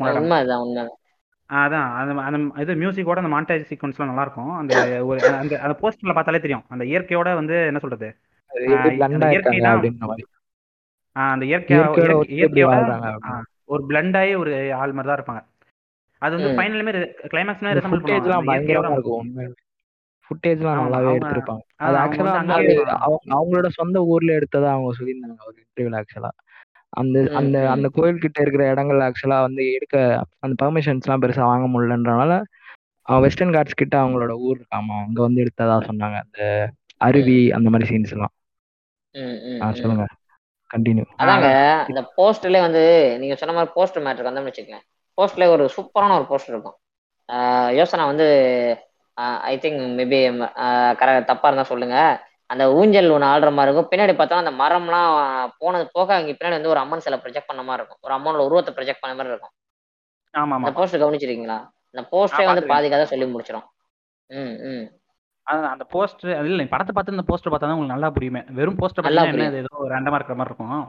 ஆ, அதான் அந்த அந்த இது மியூசிக்கோட அந்த மாண்டேஜ் சீக்வன்ஸ்லாம் நல்லா இருக்கும் அந்த ஒரு அந்த அந்த போஸ்டர்ல பார்த்தாலே தெரியும். அந்த இயற்கையோட வந்து என்ன சொல்றது? இயற்கை தான் அந்த இயற்கை இயற்கையோட ஒரு blend ஆகி ஒரு ஆள் மாதிரி தான் இருப்பாங்க. அது வந்து. ஃபைனலுமே கிளைமேக்ஸ்மே ரெசம்பிள் பண்ணுவாங்க. ஃபுட்டேஜ்லாம் நல்லாவே எடுத்திருப்பாங்க. அது ஆக்சுவலா அவங்களோட சொந்த ஊர்ல எடுத்ததா அவங்க சொல்லியிருந்தாங்க ஒரு இன்டர்வியூல ஆக்சுவலா அந்த அந்த. அந்த கோயில் கிட்ட இருக்கிற இடங்கள் ஆக்சுவலா வந்து எடுக்க அந்த பர்மிஷன்ஸ் எல்லாம் பெருசா வாங்க முடியலன்றனால வெஸ்டர்ன் காட்ஸ் கிட்ட அவங்களோட ஊர் இருக்காமா அங்க வந்து எடுத்ததா சொன்னாங்க. அந்த அருவி அந்த மாதிரி சீன்ஸ் எல்லாம். சொல்லுங்க. கண்டினியூ அதாங்க இந்த போஸ்டர்ல வந்து நீங்க சொன்ன மாதிரி போஸ்டர் மேட்ருக்கு வந்தோம்னு வச்சுக்கோங்க போஸ்டர்ல ஒரு சூப்பரான ஒரு போஸ்டர் இருக்கும். யோசனா வந்து ஐ திங்க் மேபி கர தப்பா இருந்தா சொல்லுங்க. அந்த ஊஞ்சல் ஒன்று ஆடுற மாதிரி இருக்கும். பின்னாடி பார்த்தா அந்த மரம்லாம் போனது போக அங்க பின்னாடி வந்து ஒரு அம்மன் சிலை ப்ரொஜெக்ட் பண்ண மாதிரி இருக்கும். ஒரு அம்மனோட உருவத்தை ப்ரொஜெக்ட் பண்ண மாதிரி இருக்கும். ஆமா அந்த போஸ்டர் கவனிச்சிருக்கீங்களா? அந்த போஸ்டரே வந்து பாதி. கதை சொல்லி முடிச்சிடும் ம் ம். அந்த போஸ்டர் இல்ல படத்தை பார்த்து இந்த போஸ்டர் பார்த்தா தான் உங்களுக்கு நல்லா புரியுமே. வெறும் போஸ்டர் பார்த்தீங்கன்னா என்ன ஏதோ ரேண்டமா இருக்கிற மாதிரி இருக்கும்.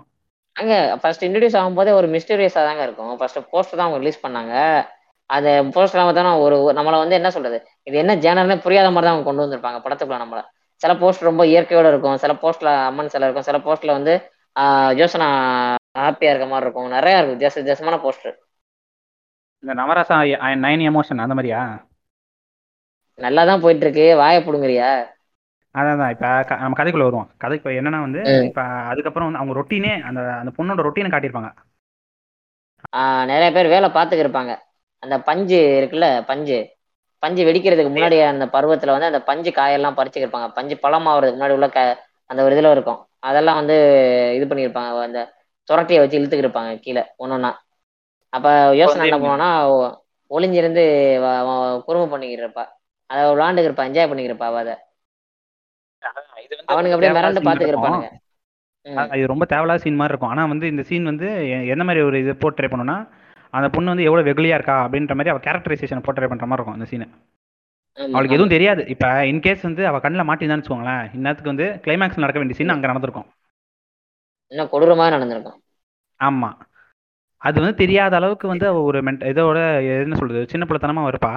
அங்க ஃபர்ஸ்ட் இன்ட்ரடியூஸ் ஆகும்போதே ஒரு மிஸ்டீரியஸா தாங்க இருக்கும். ஃபர்ஸ்ட் போஸ்டர் தான் அவங்க ரிலீஸ் பண்ணாங்க. அந்த போஸ்டர் பார்த்தா ஒரு நம்மள வந்து என்ன சொல்றது? இது என்ன ஜேனர்னே புரியாத மாதிரி தான் அவங்க கொண்டு வந்திருப்பாங்க படத்துக்குள்ள நம்மள. சில போஸ்டர் ரொம்ப இயற்கையோட இருக்கும். சில போஸ்ட்ல அம்மன் சிலை இருக்கும். சில போஸ்ட்ல வந்து யோசனா ஹாப்பியா இருக்க மாதிரி இருக்கும். நிறைய இருக்கும் வித்தியாச வித்தியாசமான போஸ்டர் இந்த நவராசா நைன் எமோஷன் அந்த மாதிரியா? நல்லா தான் போயிட்டு இருக்கு வாயை புடுங்குறியா? அதான் அதான். இப்போ நம்ம கதைக்குள்ள வருவோம். கதை இப்போ என்னன்னா வந்து. இப்போ அதுக்கப்புறம் வந்து அவங்க ரொட்டீனே அந்த அந்த பொண்ணோட ரொட்டீனை காட்டியிருப்பாங்க. நிறைய பேர் வேலை பார்த்துக்கு இருப்பாங்க அந்த பஞ்சு இருக்குல்ல பஞ்சு. பஞ்சு வெடிக்கிறதுக்கு முன்னாடி அந்த பருவத்துல வந்து அந்த பஞ்சு காயெல்லாம் பறிச்சுக்கு இருப்பாங்க பஞ்சு பழமாவதுக்கு முன்னாடி உள்ள க அந்த ஒரு இதுல இருக்கும். அதெல்லாம் வந்து இது பண்ணியிருப்பாங்க. அந்த துரட்டியை வச்சு இழுத்துக்கிட்டு இருப்பாங்க கீழே ஒன்னொன்னா அப்ப யோசனை என்ன ஒ- ஒளிஞ்சிருந்து குறும்பு பண்ணிக்கிட்டு இருப்பா அதை விளாண்டுக்கு இருப்பா என்ஜாய் பண்ணிக்கிட்டு இருப்பா அவ அதை. அவனுக்கு அப்படியே மிரண்டு. அதான் இது ரொம்ப தேவையில்லாத சீன் மாதிரி இருக்கும். ஆனா வந்து இந்த சீன் வந்து எ- எந்த மாதிரி ஒரு இது போட்டு ட்ரை பண்ணுன்னா அந்த பொண்ணு வந்து எவ்வளவு வெகுளியா இருக்கா அப்படின்ற மாதிரி அவ கேரக்டரைசேஷன் போட்டு ட்ரை பண்ற மாதிரி இருக்கும் அந்த சீன் அவளுக்கு. எதுவும் தெரியாது. இப்ப இன்கேஸ் வந்து அவ கண்ணில் மாட்டிருந்தான்னு வச்சுக்கோங்களேன் இந்நேரத்துக்கு வந்து கிளைமேக்ஸ் நடக்க வேண்டிய சீன் அங்க நடந்திருக்கும். இன்னும் கொடூரமா நடந்திருக்கும். ஆமா. அது வந்து தெரியாத அளவுக்கு வந்து அவ ஒரு மென்ட் இதோட என்ன சொல்றது சின்ன பிள்ளைத்தனமா இருப்பா.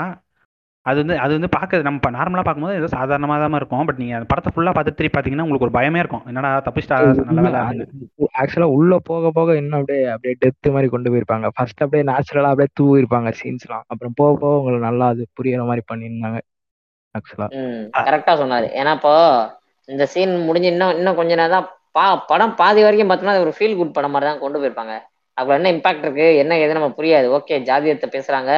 அது வந்து அது வந்து பார்க்க நம்ம நார்மலா பார்க்கும்போது ஏதோ சாதாரணமா தான் இருக்கும். பட் நீங்க அந்த படத்தை ஃபுல்லா பார்த்து திருப்பி பார்த்தீங்கன்னா உங்களுக்கு ஒரு பயமே இருக்கும். என்னடா தப்பிச்சிட்டா நல்ல வேலை. அப்படின்னு ஆக்சுவலா உள்ள போக போக இன்னும் அப்படியே அப்படியே டெத் மாதிரி கொண்டு போயிருப்பாங்க. ஃபர்ஸ்ட் அப்படியே நேச்சுரலா அப்படியே தூவிருப்பாங்க சீன்ஸ்லாம் அப்புறம் போக போக உங்களுக்கு நல்லா அது புரியற மாதிரி பண்ணியிருந்தாங்க ஆக்சுவலா ம் ஆ. கரெக்டா சொன்னாரு. ஏன்னா இப்போ இந்த சீன் முடிஞ்சு இன்னும் இன்னும் கொஞ்ச நேரம் தான் பா படம் பாதி வரைக்கும் பார்த்தோம்னா அது ஒரு ஃபீல் குட் படம் மாதிரி தான் கொண்டு போயிருப்பாங்க. அப்ப என்ன இம்பாக்ட் இருக்கு? என்ன ஏது நம்ம புரியாது. ஓகே ஜாதியத்தை பேசுறாங்க.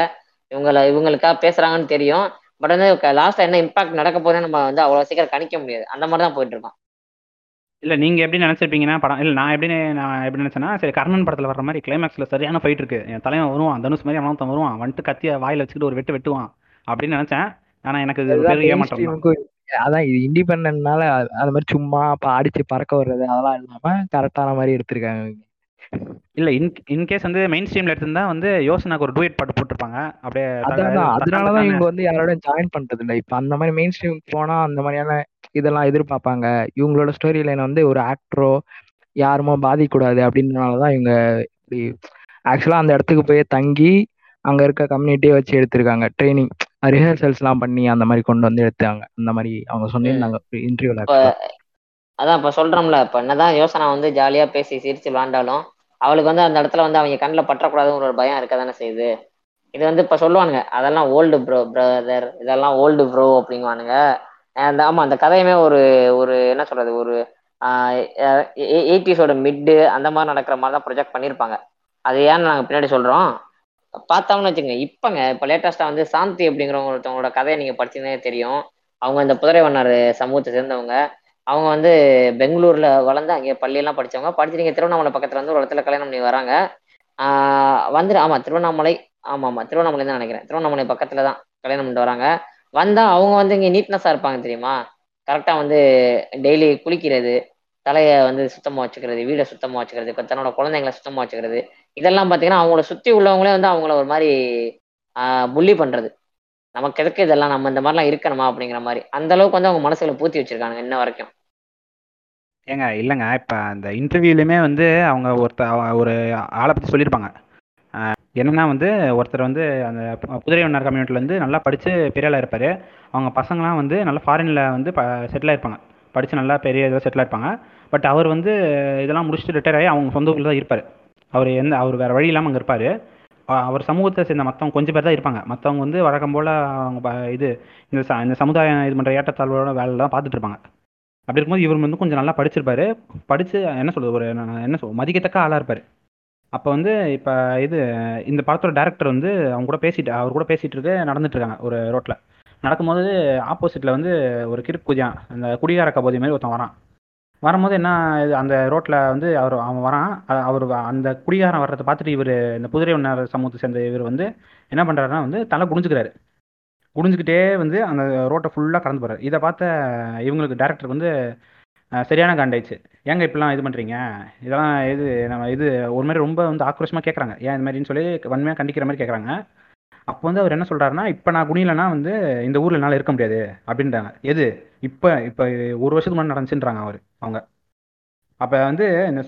இவங்கள இவங்களுக்கா பேசுறாங்கன்னு தெரியும். பட் வந்து லாஸ்ட்ல என்ன இம்பாக்ட் நடக்க போதுன்னு நம்ம வந்து அவ்வளவு சீக்கிரம் கணிக்க முடியாது. அந்த மாதிரி தான் போயிட்டு இருக்கோம் இல்ல நீங்க எப்படி நினைச்சிருப்பீங்கன்னா படம் இல்ல நான் எப்படி நான் எப்படி நினைச்சேன்னா சரி கர்ணன் படத்துல வர்ற மாதிரி கிளைமேக்ஸ்ல சரியான ஃபைட் இருக்கு. என் தலைவன் வருவான் தனுஷ் மாதிரி அவன் வருவான். வந்துட்டு கத்திய வாயில வச்சுக்கிட்டு ஒரு வெட்டு வெட்டுவான். அப்படின்னு நினைச்சேன். ஆனா எனக்கு பெரிய ஏமாற்றம் அதான் இது இண்டிபெண்டன்ட்னால அது மாதிரி சும்மா அப்ப அடிச்சு பறக்க வர்றது அதெல்லாம் இல்லாம கரெக்டான மாதிரி எடுத்திருக்காங்க இல்ல இன் இன்கேஸ் வந்து மெயின் ஸ்ட்ரீம்ல எடுத்திருந்தா வந்து யோசனாக்கு ஒரு டூயட் பாட்டு போட்டிருப்பாங்க. அப்படியே அதனாலதான் இவங்க வந்து யாரோட ஜாயின் பண்றது இல்ல இப்ப அந்த மாதிரி மெயின் ஸ்ட்ரீம் போனா அந்த மாதிரியான இதெல்லாம் எதிர்பார்ப்பாங்க. இவங்களோட ஸ்டோரி லைன் வந்து ஒரு ஆக்டரோ யாருமோ பாதிக்கக்கூடாது அப்படின்றனாலதான் இவங்க இப்படி ஆக்சுவலா அந்த இடத்துக்கு போய் தங்கி அங்க இருக்க கம்யூனிட்டியை வச்சு எடுத்திருக்காங்க. ட்ரைனிங் ரிஹர்சல்ஸ் எல்லாம் பண்ணி அந்த மாதிரி கொண்டு வந்து எடுத்தாங்க. அந்த மாதிரி அவங்க சொல்லியிருந்தாங்க இன்டர்வியூல அதான் இப்ப சொல்றோம்ல இப்ப என்னதான் யோசனா வந்து ஜாலியா பேசி சிரிச்சு விளாண்டாலும் அவளுக்கு வந்து அந்த இடத்துல வந்து அவங்க கண்ணில் பற்றக்கூடாதுங்கிற ஒரு பயம் இருக்க தானே செய்யுது. இது வந்து இப்ப சொல்லுவானுங்க அதெல்லாம் ஓல்டு ப்ரோ பிரதர் இதெல்லாம் ஓல்டு ப்ரோ அப்படிங்குவானுங்க. அந்த ஆமா அந்த கதையுமே ஒரு ஒரு என்ன சொல்றது ஒரு எயிட்டிஸோட மிட்டு அந்த மாதிரி நடக்கிற மாதிரி தான் ப்ரொஜெக்ட் பண்ணியிருப்பாங்க அது ஏன்னு நாங்கள் பின்னாடி சொல்கிறோம் பார்த்தோம்னு வச்சுங்க இப்போங்க இப்போ லேட்டஸ்ட்டாக வந்து சாந்தி அப்படிங்கிறவங்க ஒருத்தவங்களோட கதையை நீங்கள் படிச்சீங்கன்னா தெரியும். அவங்க இந்த குதிரை வண்ணார் சமூகத்தை சேர்ந்தவங்க. அவங்க வந்து பெங்களூர்ல வளர்ந்து அங்கே பள்ளியெல்லாம் படித்தவங்க படிச்சுட்டு இங்கே திருவண்ணாமலை பக்கத்துல வந்து ஒரு இடத்துல கல்யாணம் பண்ணி வராங்க. ஆஹ் வந்துட்டு ஆமா திருவண்ணாமலை ஆமா ஆமா திருவண்ணாமலை தான் நினைக்கிறேன். திருவண்ணாமலை பக்கத்துல தான் கல்யாணம் பண்ணிட்டு வராங்க. வந்தா அவங்க வந்து இங்கே நீட்னஸா இருப்பாங்க தெரியுமா? கரெக்டா வந்து டெய்லி குளிக்கிறது தலையை வந்து சுத்தமாக வச்சுக்கிறது வீடை சுத்தமாக வச்சுக்கிறது இப்போ தன்னோட குழந்தைங்களை சுத்தமாக வச்சுக்கிறது. இதெல்லாம் பார்த்தீங்கன்னா அவங்கள சுற்றி உள்ளவங்களே வந்து அவங்கள ஒரு மாதிரி புள்ளி பண்ணுறது நமக்கு எதுக்கு இதெல்லாம்? நம்ம இந்த மாதிரிலாம் இருக்கணுமா? அப்படிங்கிற மாதிரி. அந்த அளவுக்கு வந்து அவங்க மனசுல பூத்தி வச்சிருக்காங்க இன்ன வரைக்கும். ஏங்க இல்லைங்க. இப்போ அந்த இன்டர்வியூலையுமே வந்து அவங்க ஒருத்த ஒரு ஆளை பற்றி சொல்லியிருப்பாங்க. என்னன்னா வந்து ஒருத்தர் வந்து அந்த குதிரை வண்ணார் கம்யூனிட்டியில் வந்து நல்லா படித்து பெரிய ஆளாக இருப்பார். அவங்க பசங்களாம் வந்து நல்லா ஃபாரினில் வந்து ப செட்டில் ஆயிருப்பாங்க. படித்து நல்லா பெரிய இதில் செட்டில் ஆயிருப்பாங்க. பட் அவர் வந்து இதெல்லாம் முடிச்சுட்டு ரிட்டையர் ஆகி அவங்க சொந்த ஊரில் தான் இருப்பார். அவர் எந்த அவர் வேறு வழி இல்லாமல் அங்கே இருப்பார். அவர் சமூகத்தை சேர்ந்த மற்றவங்க கொஞ்சம் பேர் தான் இருப்பாங்க. மற்றவங்க வந்து வழக்கம் போல் அவங்க இது இந்த ச இந்த சமுதாயம் இது பண்ணுற ஏற்றத்தாழ்வோட வேலைலாம் பார்த்துட்டு இருப்பாங்க. அப்படி இருக்கும்போது இவர் வந்து கொஞ்சம் நல்லா படிச்சிருப்பாரு. படித்து என்ன சொல்கிறது ஒரு என்ன சொல் மதிக்கத்தக்க ஆளாக இருப்பார். அப்போ வந்து இப்போ இது இந்த படத்தோட டேரக்டர் வந்து அவங்க கூட பேசிட்டு அவர் கூட பேசிகிட்டு இருக்கு நடந்துட்டு இருக்காங்க ஒரு ரோட்டில் நடக்கும்போது ஆப்போசிட்டில் வந்து ஒரு கிறுக்கு குதியான் அந்த குடிகார கபோதி மாதிரி ஒருத்தன் வரான். வரும்போது என்ன இது அந்த ரோட்டில் வந்து அவர் அவன் வரான். அவர் வ- அந்த குடிகாரன் வர்றதை பார்த்துட்டு இவர் இந்த குதிரை வண்ணார் சமூகத்தை சேர்ந்த இவர் வந்து என்ன பண்ணுறாருன்னா வந்து தலை குடிஞ்சுக்கிறாரு குடிஞ்சுக்கிட்டே வந்து அந்த ரோட்டை ஃபுல்லாக கடந்து போகிறார் இதை பார்த்த இவங்களுக்கு டேரக்டருக்கு வந்து சரியான காண்டாயிடுச்சு ஏங்க இப்படிலாம் இது பண்ணுறீங்க இதெல்லாம் இது நம்ம இது ஒரு மாதிரி ரொம்ப வந்து ஆக்ரோஷமாக கேட்குறாங்க ஏன் இது மாதிரின்னு சொல்லி வன்மையாக கண்டிக்கிற மாதிரி கேட்குறாங்க அப்போ வந்து அவர் என்ன சொல்கிறாருன்னா இப்போ நான் குனியலைன்னா வந்து இந்த ஊரில் என்னால் இருக்க முடியாது அப்படின்றாங்க. எது? இப்போ இப்போ ஒரு வருஷத்துக்கு முன்னாடி நடந்துச்சுன்றாங்க அவர் அவங்க. அப்போ வந்து இந்த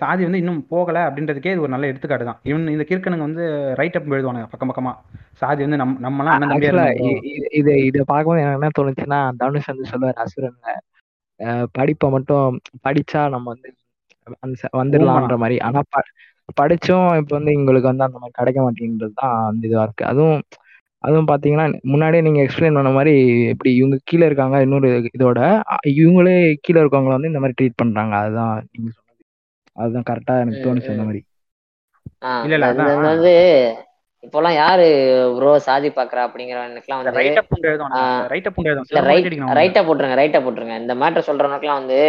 சாதி வந்து இன்னும் போகலை அப்படின்றதுக்கே இது ஒரு நல்ல எடுத்துக்காட்டு தான். இவன் இந்த கிறுக்கனுங்க வந்து ரைட் அப் எழுதுவானுங்க பக்கம் பக்கமாக சாதி வந்து நம் நம்மலாம் அண்ணன் தம்பியா. இது இதை பார்க்கும்போது எனக்கு என்ன தோணுச்சுன்னா தனுஷ் வந்து சொல்லுவார் அசுரன்ல அஹ் படிப்பை மட்டும் படிச்சா நம்ம வந்து வந்துடலான்ற மாதிரி. ஆனா படிச்சும் இப்ப வந்து எங்களுக்கு வந்து அந்த மாதிரி கிடைக்க மாட்டேங்கிறது தான் அந்த இதுவா இருக்கு. அதுவும் அதுவும் பாத்தீங்கன்னா முன்னாடியே நீங்க எக்ஸ்பிளைன் பண்ண மாதிரி எப்படி இவங்க கீழே இருக்காங்க இன்னொரு இதோட இவங்களே கீழே இருக்கவங்கள வந்து இந்த மாதிரி ட்ரீட் பண்றாங்க. அதுதான் நீங்க சொன்னது. அதுதான் கரெக்டா எனக்கு தோணுச்சு அந்த. மாதிரி. வந்து இப்போலாம் யாரு ப்ரோ சாதி பாக்குறா அப்படிங்கிறவனுக்குலாம் வந்து ரைட் அப் எழுதும் ஆ. ரைட் அப் எழுதும் இல்ல ரைட் ரைட்டா போட்டுருங்க ரைட்டா போட்டுருங்க. இந்த மேட்டர் சொல்றவனுக்குலாம் வந்து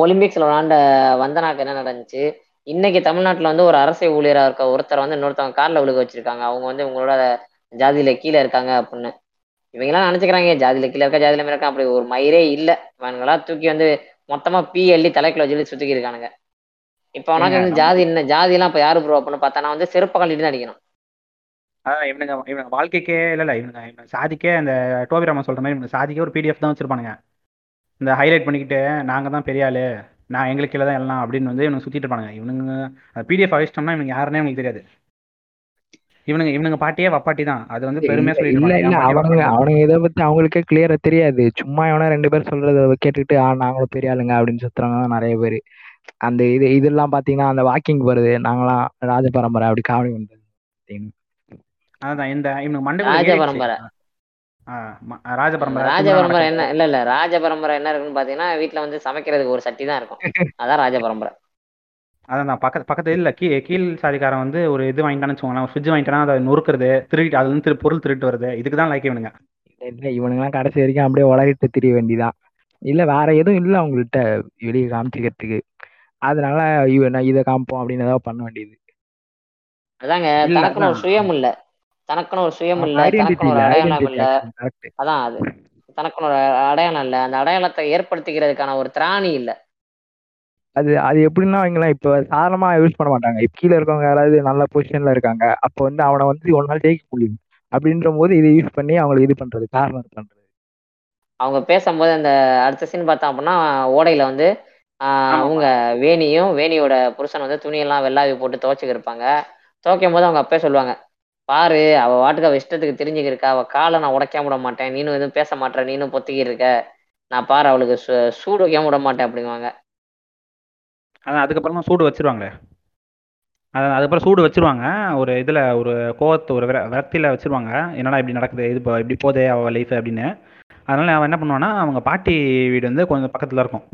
ஒலிம்பிக்ஸ்ல விளாண்ட வந்தனாக்கு என்ன நடந்துச்சு? இன்னைக்கு தமிழ்நாட்டுல வந்து ஒரு அரசு ஊழியரா இருக்க ஒருத்தர் வந்து இன்னொருத்தவங்க கார்ல விழுக வச்சிருக்காங்க. அவங்க வந்து உங்களோட ஜாதியில கீழே இருக்காங்க அப்படின்னு. இவங்கெல்லாம் நினைச்சுக்கிறாங்க ஜாதியில கீழே இருக்கா ஜாதியில இருக்கா அப்படி ஒரு மயிரே இல்ல. இவனுங்களா தூக்கி வந்து மொத்தமா பீ அள்ளி தலைக்குள்ள வச்சு சுத்திக்கி இருக்கானுங்க. இப்ப உனக்கு வந்து ஜாதி என்ன ஜாதி எல்லாம் இப்ப யாரு ப்ரோ அப்படின்னு பார்த்தா நான் வந்து செருப்பு கழட்டிட்டு தான் அடிக்கணும். இவனுங்க இவனுங்க வாழ்க்கைக்கே இல்ல இல்ல இவனுங்க இவனுங்க சாதிக்கே அந்த டோபி ராமன் சொல்ற மாதிரி இவனுங்க சாதிக்கே ஒரு பிடிஎஃப் தான் வச்சிருப்பானுங்க. இந்த ஹைலைட் பண்ணிக்கிட்டு நாங்க தான் பெரிய ஆளு. நான் எங்களுக்கு கீழே தான் எல்லாம் அப்படின்னு வந்து இவனுங்க சுத்திட்டு இருப்பானுங்க. இவனுங்க பிடிஎஃப் அழிச்சிட்டோம்னா இவனுங்க யாருன்னே இவங்களுக்கு தெரியாது. இவனுங்க இவனுங்க பாட்டியே வப்பாட்டி தான். அது வந்து பெருமையா இல்ல சொல்லிட்டு இல்ல இருப்பாங்க. பாட்டி அவனுங்க இதை பத்தி அவங்களுக்கே கிளியரா தெரியாது. சும்மா எவனா ரெண்டு பேர் சொல்றத கேட்டுக்கிட்டு ஆ நாங்களும் பெரிய ஆளுங்க அப்படின்னு சுத்துறவங்க நிறைய பேர். அந்த இது இதெல்லாம் பாத்தீங்கன்னா அந்த வாக்கிங் போறது நாங்களாம் ராஜ பரம்பரை அப்படி காமெடி பண்றது. அதான் இந்த இவனுக்கு மண்டை ராஜ பரம்பரை ராஜ பரம்பரை. என்ன இல்ல இல்ல ராஜ பரம்பரை என்ன இருக்குன்னு பாத்தீங்கன்னா வீட்டுல வந்து சமைக்கிறதுக்கு ஒரு சட்டி தான் இருக்கும். அதான் ராஜ பரம்பரை. அதான் நான் பக்கத்து பக்கத்து இல்ல கீ கீழ் சாதிக்காரன் வந்து ஒரு இது வாங்கிட்டான்னு வச்சுக்கோங்களேன் ஃப்ரிட்ஜ் வாங்கிட்டானா அதை நொறுக்கிறது திருட்டு அதுல இருந்து திரு பொருள் திருட்டு வருது. இதுக்கு தான் லைக் இவனுங்க. இல்ல இவனுங்கெல்லாம் கடைசி வரைக்கும் அப்படியே உலகிட்டு திரிய வேண்டிதான். இல்ல வேற எதுவும் இல்ல அவங்கள்ட்ட வெளியே காமிச்சிக்கிறதுக்கு. அதனால இவன் இதை காமிப்போம் அப்படின்னு ஏதாவது பண்ண வேண்டியது. அதாங்க தனக்குன்னு ஒரு. சுயம் இல்ல. தனக்குன்னு ஒரு சுயம் இல்ல தனக்குன்னு ஒரு அடையாளம் இல்ல. அதான் அது. தனக்குன்னு ஒரு அடையாளம் இல்ல. அந்த அடையாளத்தை ஏற்படுத்திக்கிறதுக்கான ஒரு திராணி இல்ல. அது அது எப்படின்னா அவங்களாம் இப்ப சாதாரணமா யூஸ் பண்ண மாட்டாங்க. இப்ப கீழே இருக்கவங்க யாராவது நல்ல பொசிஷன்ல இருக்காங்க அப்ப வந்து அவனை வந்து ஒரு நாள் ஜெயிக்க முடியும் அப்படின்ற போது இதை யூஸ் பண்ணி அவங்களுக்கு இது பண்றது கார்னர் பண்றது. அவங்க பேசும்போது அந்த அடுத்த சீன் பார்த்தோம் அப்படின்னா ஓடையில வந்து. அவங்க வேணியும் வேணியோட புருஷன் வந்து துணியெல்லாம் வெள்ளாவி போட்டு துவைச்சுக்கு இருப்பாங்க. துவைக்கும் போது அவங்க அப்பே சொல்லுவாங்க பாரு அவ வாட்டுக்கு அவ இஷ்டத்துக்கு தெரிஞ்சுக்கிருக்கா. அவ காலை நான் உடைக்காம விட மாட்டேன். நீனும் எதுவும் பேச மாட்டேற நீனும் பொத்திக்கிருக்க இருக்க. நான் பாரு அவளுக்கு சூடு வைக்காம விட மாட்டேன் அப்படிங்குவாங்க. அதான் அதுக்கப்புறம் தான் சூடு வச்சிருவாங்களே. அதான் அதுக்கப்புறம் சூடு வச்சிருவாங்க. ஒரு இதில் ஒரு கோவத்து ஒரு விர விரக்தியில் வச்சிருவாங்க. என்னடா இப்படி நடக்குது? இது இப்போ இப்படி போதே அவள் லைஃப் அப்படின்னு. அதனால அவன் என்ன பண்ணுவான்னா அவங்க பாட்டி வீடு வந்து கொஞ்சம் பக்கத்தில் இருக்கும்.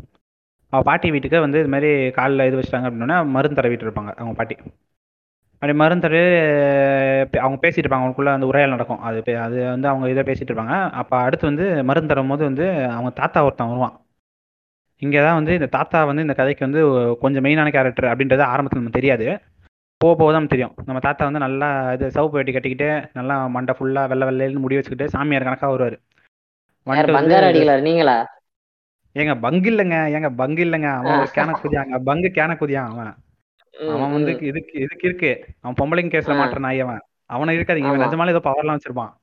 அவள் பாட்டி வீட்டுக்கு வந்து இது மாதிரி காலில் இது வச்சிட்டாங்க அப்படின்னா மருந்து தடவிட்டு இருப்பாங்க அவங்க பாட்டி. அப்படி மருந்து தடவி பே- அவங்க பேசிட்டு இருப்பாங்க அவங்களுக்குள்ள அந்த உரையாடல் நடக்கும். அது அது வந்து அவங்க இதை பேசிட்டு இருப்பாங்க. அப்போ அடுத்து வந்து மருந்து தரும் போது வந்து அவங்க தாத்தா ஒருத்தன் வருவான். இங்கே தான் வந்து இந்த தாத்தா வந்து இந்த கதைக்கு வந்து கொஞ்சம் மெயினான கேரக்டர் அப்படின்றது ஆரம்பத்தில் நமக்கு தெரியாது. போக போக தான் தெரியும். நம்ம தாத்தா வந்து நல்லா இது சவுப்பு வெட்டி கட்டிக்கிட்டு நல்லா மண்டை ஃபுல்லாக வெள்ளை வெள்ளைன்னு முடி வச்சுக்கிட்டு சாமியார் கணக்காக வருவார். நீங்களா? ஏங்க பங்கு இல்லைங்க. ஏங்க பங்கு இல்லைங்க. அவன். கேன குதியாங்க பங்கு கேன குதியான் அவன். அவன் வந்து. இதுக்கு இதுக்கு இருக்கு. அவன் பொம்பளைங்க கேஸ்ல ஆ. மாட்டுற நாய் அவன். அவனை இருக்காதீங்க இவன். நிஜமாலே ஏதோ பவர்லாம் வச்சிருப்பான்.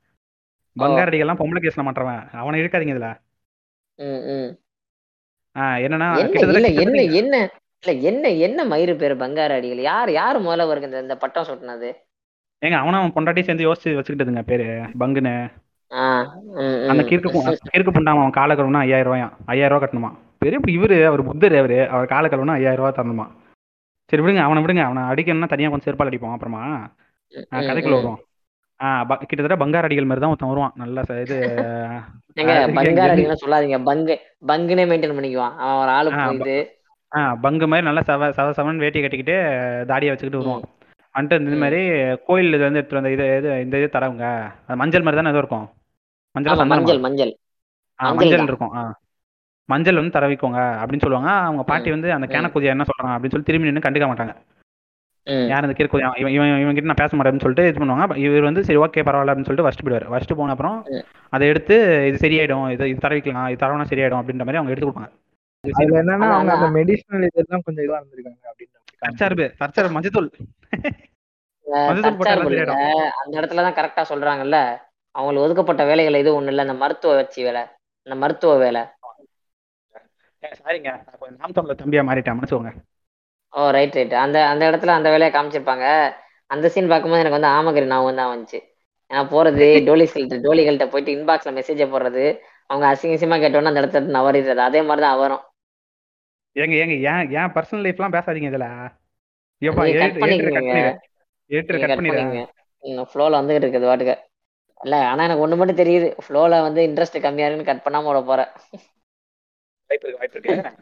பங்காரடிகள்லாம் பொம்பளை கேஸ்ல மாட்டுறவன். அவனை இருக்காதீங்க இதுல. என்னன்னா என்ன என்ன இல்ல என்ன என்ன மயிறு பேரு பங்கார அடிகள்? யார் யார் முதல்ல வருங்க இந்த பட்டம் சுட்டினது? ஏங்க அவனும் அவன் பொண்டாட்டி சேர்ந்து யோசிச்சு வச்சுக்கிட்டதுங்க பேரு. பங்குன்னு. அந்த. கிறுக்கு கிறுக்கு புண்டாம அவன் காலை கழுவுனா ஐயாயிரம் ரூபாயா ஐயாயிரம் ரூபா கட்டணுமா? பெரிய இவரு? அவர் புத்தர் அவரு. அவர் காலை கழுவுனா ஐயாயிரம் ரூபா தரணுமா? சரி விடுங்க அவனை விடுங்க. அவனை அடிக்கணும்னா தனியா கொஞ்சம் செருப்பால் அடிப்போம் அப்புறமா. கதைக்குள்ள ம். வருவான். ஆ ப- கிட்டத்தட்ட பங்கார அடிகள் மாதிரி தான் ஒருத்தன் வருவான். நல்ல இது பங்கார அடிகள்லாம் சொல்லாதீங்க. பங்கு பங்குனே மெயின்டைன் பண்ணிக்குவான். அவன் ஒரு ஆளு இது. பங்கு மாதிரி நல்லா சவ சவ சவன் வேட்டி கட்டிக்கிட்டு தாடியை வச்சுக்கிட்டு வருவான். வந்துட்டு இந்த. மாதிரி கோயில் இது வந்து எடுத்துட்டு வந்த இது இது இந்த இது தரவங்க அது மஞ்சள் மாதிரி தானே ஏதோ இருக்கும். மஞ்சள் மஞ்சள் மஞ்சள். மஞ்சள். இருக்கும். மஞ்சள் வந்து தரவிக்கோங்க அப்படின்னு சொல்லுவாங்க. அவங்க பாட்டி வந்து அந்த ம். கேனக்குதியா என்ன சொல்றாங்க அப்படின்னு சொல்லி திரும்பி நின்று கண்டுக்க மாட்டாங்க. யார் இந்த கிறுக்குதியா இவன் இவன் இவன் கிட்ட நான் பேச மாட்டேன்னு சொல்லிட்டு இது பண்ணுவாங்க. இவர் வந்து சரி ஓகே பரவாயில்ல அப்படின்னு சொல்லிட்டு வச்சுட்டு போயிடுவார். வச்சுட்டு போன அப்புறம். அதை எடுத்து இது சரியாயிடும் இது இது தரவிக்கலாம் இது தரவனா சரியாயிடும் அப்படின்ற மாதிரி அவங்க எடுத்து கொடுப்பாங்க. அதுல என்னன்னா அவங்க அந்த மெடிசனல் இதெல்லாம் கொஞ்சம் இதுவா இருந்திருக்காங்க அப்படின்னு மஞ்சத்தூள். அந்த இடத்துல தான் கரெக்டா சொல்றாங்கல்ல. அவங்களுக்கு ஒதுக்கப்பட்ட வேலைகள் எதுவும் ஒண்ணு இல்ல இந்த மருத்துவ வச்சு வேலை. இந்த மருத்துவ வேலை. சாரிங்க நான் கொஞ்சம் நாம் தமிழர் தம்பியா மாறிட்டேன். மன்னிச்சுக்கோங்க. ஓ ரைட் ரைட் அந்த அந்த இடத்துல அந்த வேலையை காமிச்சிருப்பாங்க. அந்த சீன் பார்க்கும்போது எனக்கு வந்து ஆமகரி ஞாபகம் தான் வந்துச்சு. ஏன்னா போறது டோலிஸ்கள்ட்ட டோலிகள்கிட்ட போயிட்டு இன்பாக்ஸ்ல மெசேஜை போடுறது அவங்க அசிங்க அசிங்கமா கேட்டோன்னா அந்த இடத்துல நவறிடுறது அதே மாதிரி தான் அவரும். ஏங்க ஏங்க ஏன் ஏன் பர்சனல் லைஃப்லாம் பேசாதீங்க இதுல. கட் ஃப்ளோல வந்துகிட்டு இருக்குது வாட்டுக்க இல்ல ஆனா எனக்கு ஒண்ணு மட்டும் தெரியுது. ஃப்ளோல வந்து இன்ட்ரெஸ்ட் கம்மியா இருக்குன்னு கட் பண்ணாம விட போறேன். வாய்ப்பு இருக்கு வாய்ப்பு இருக்கு.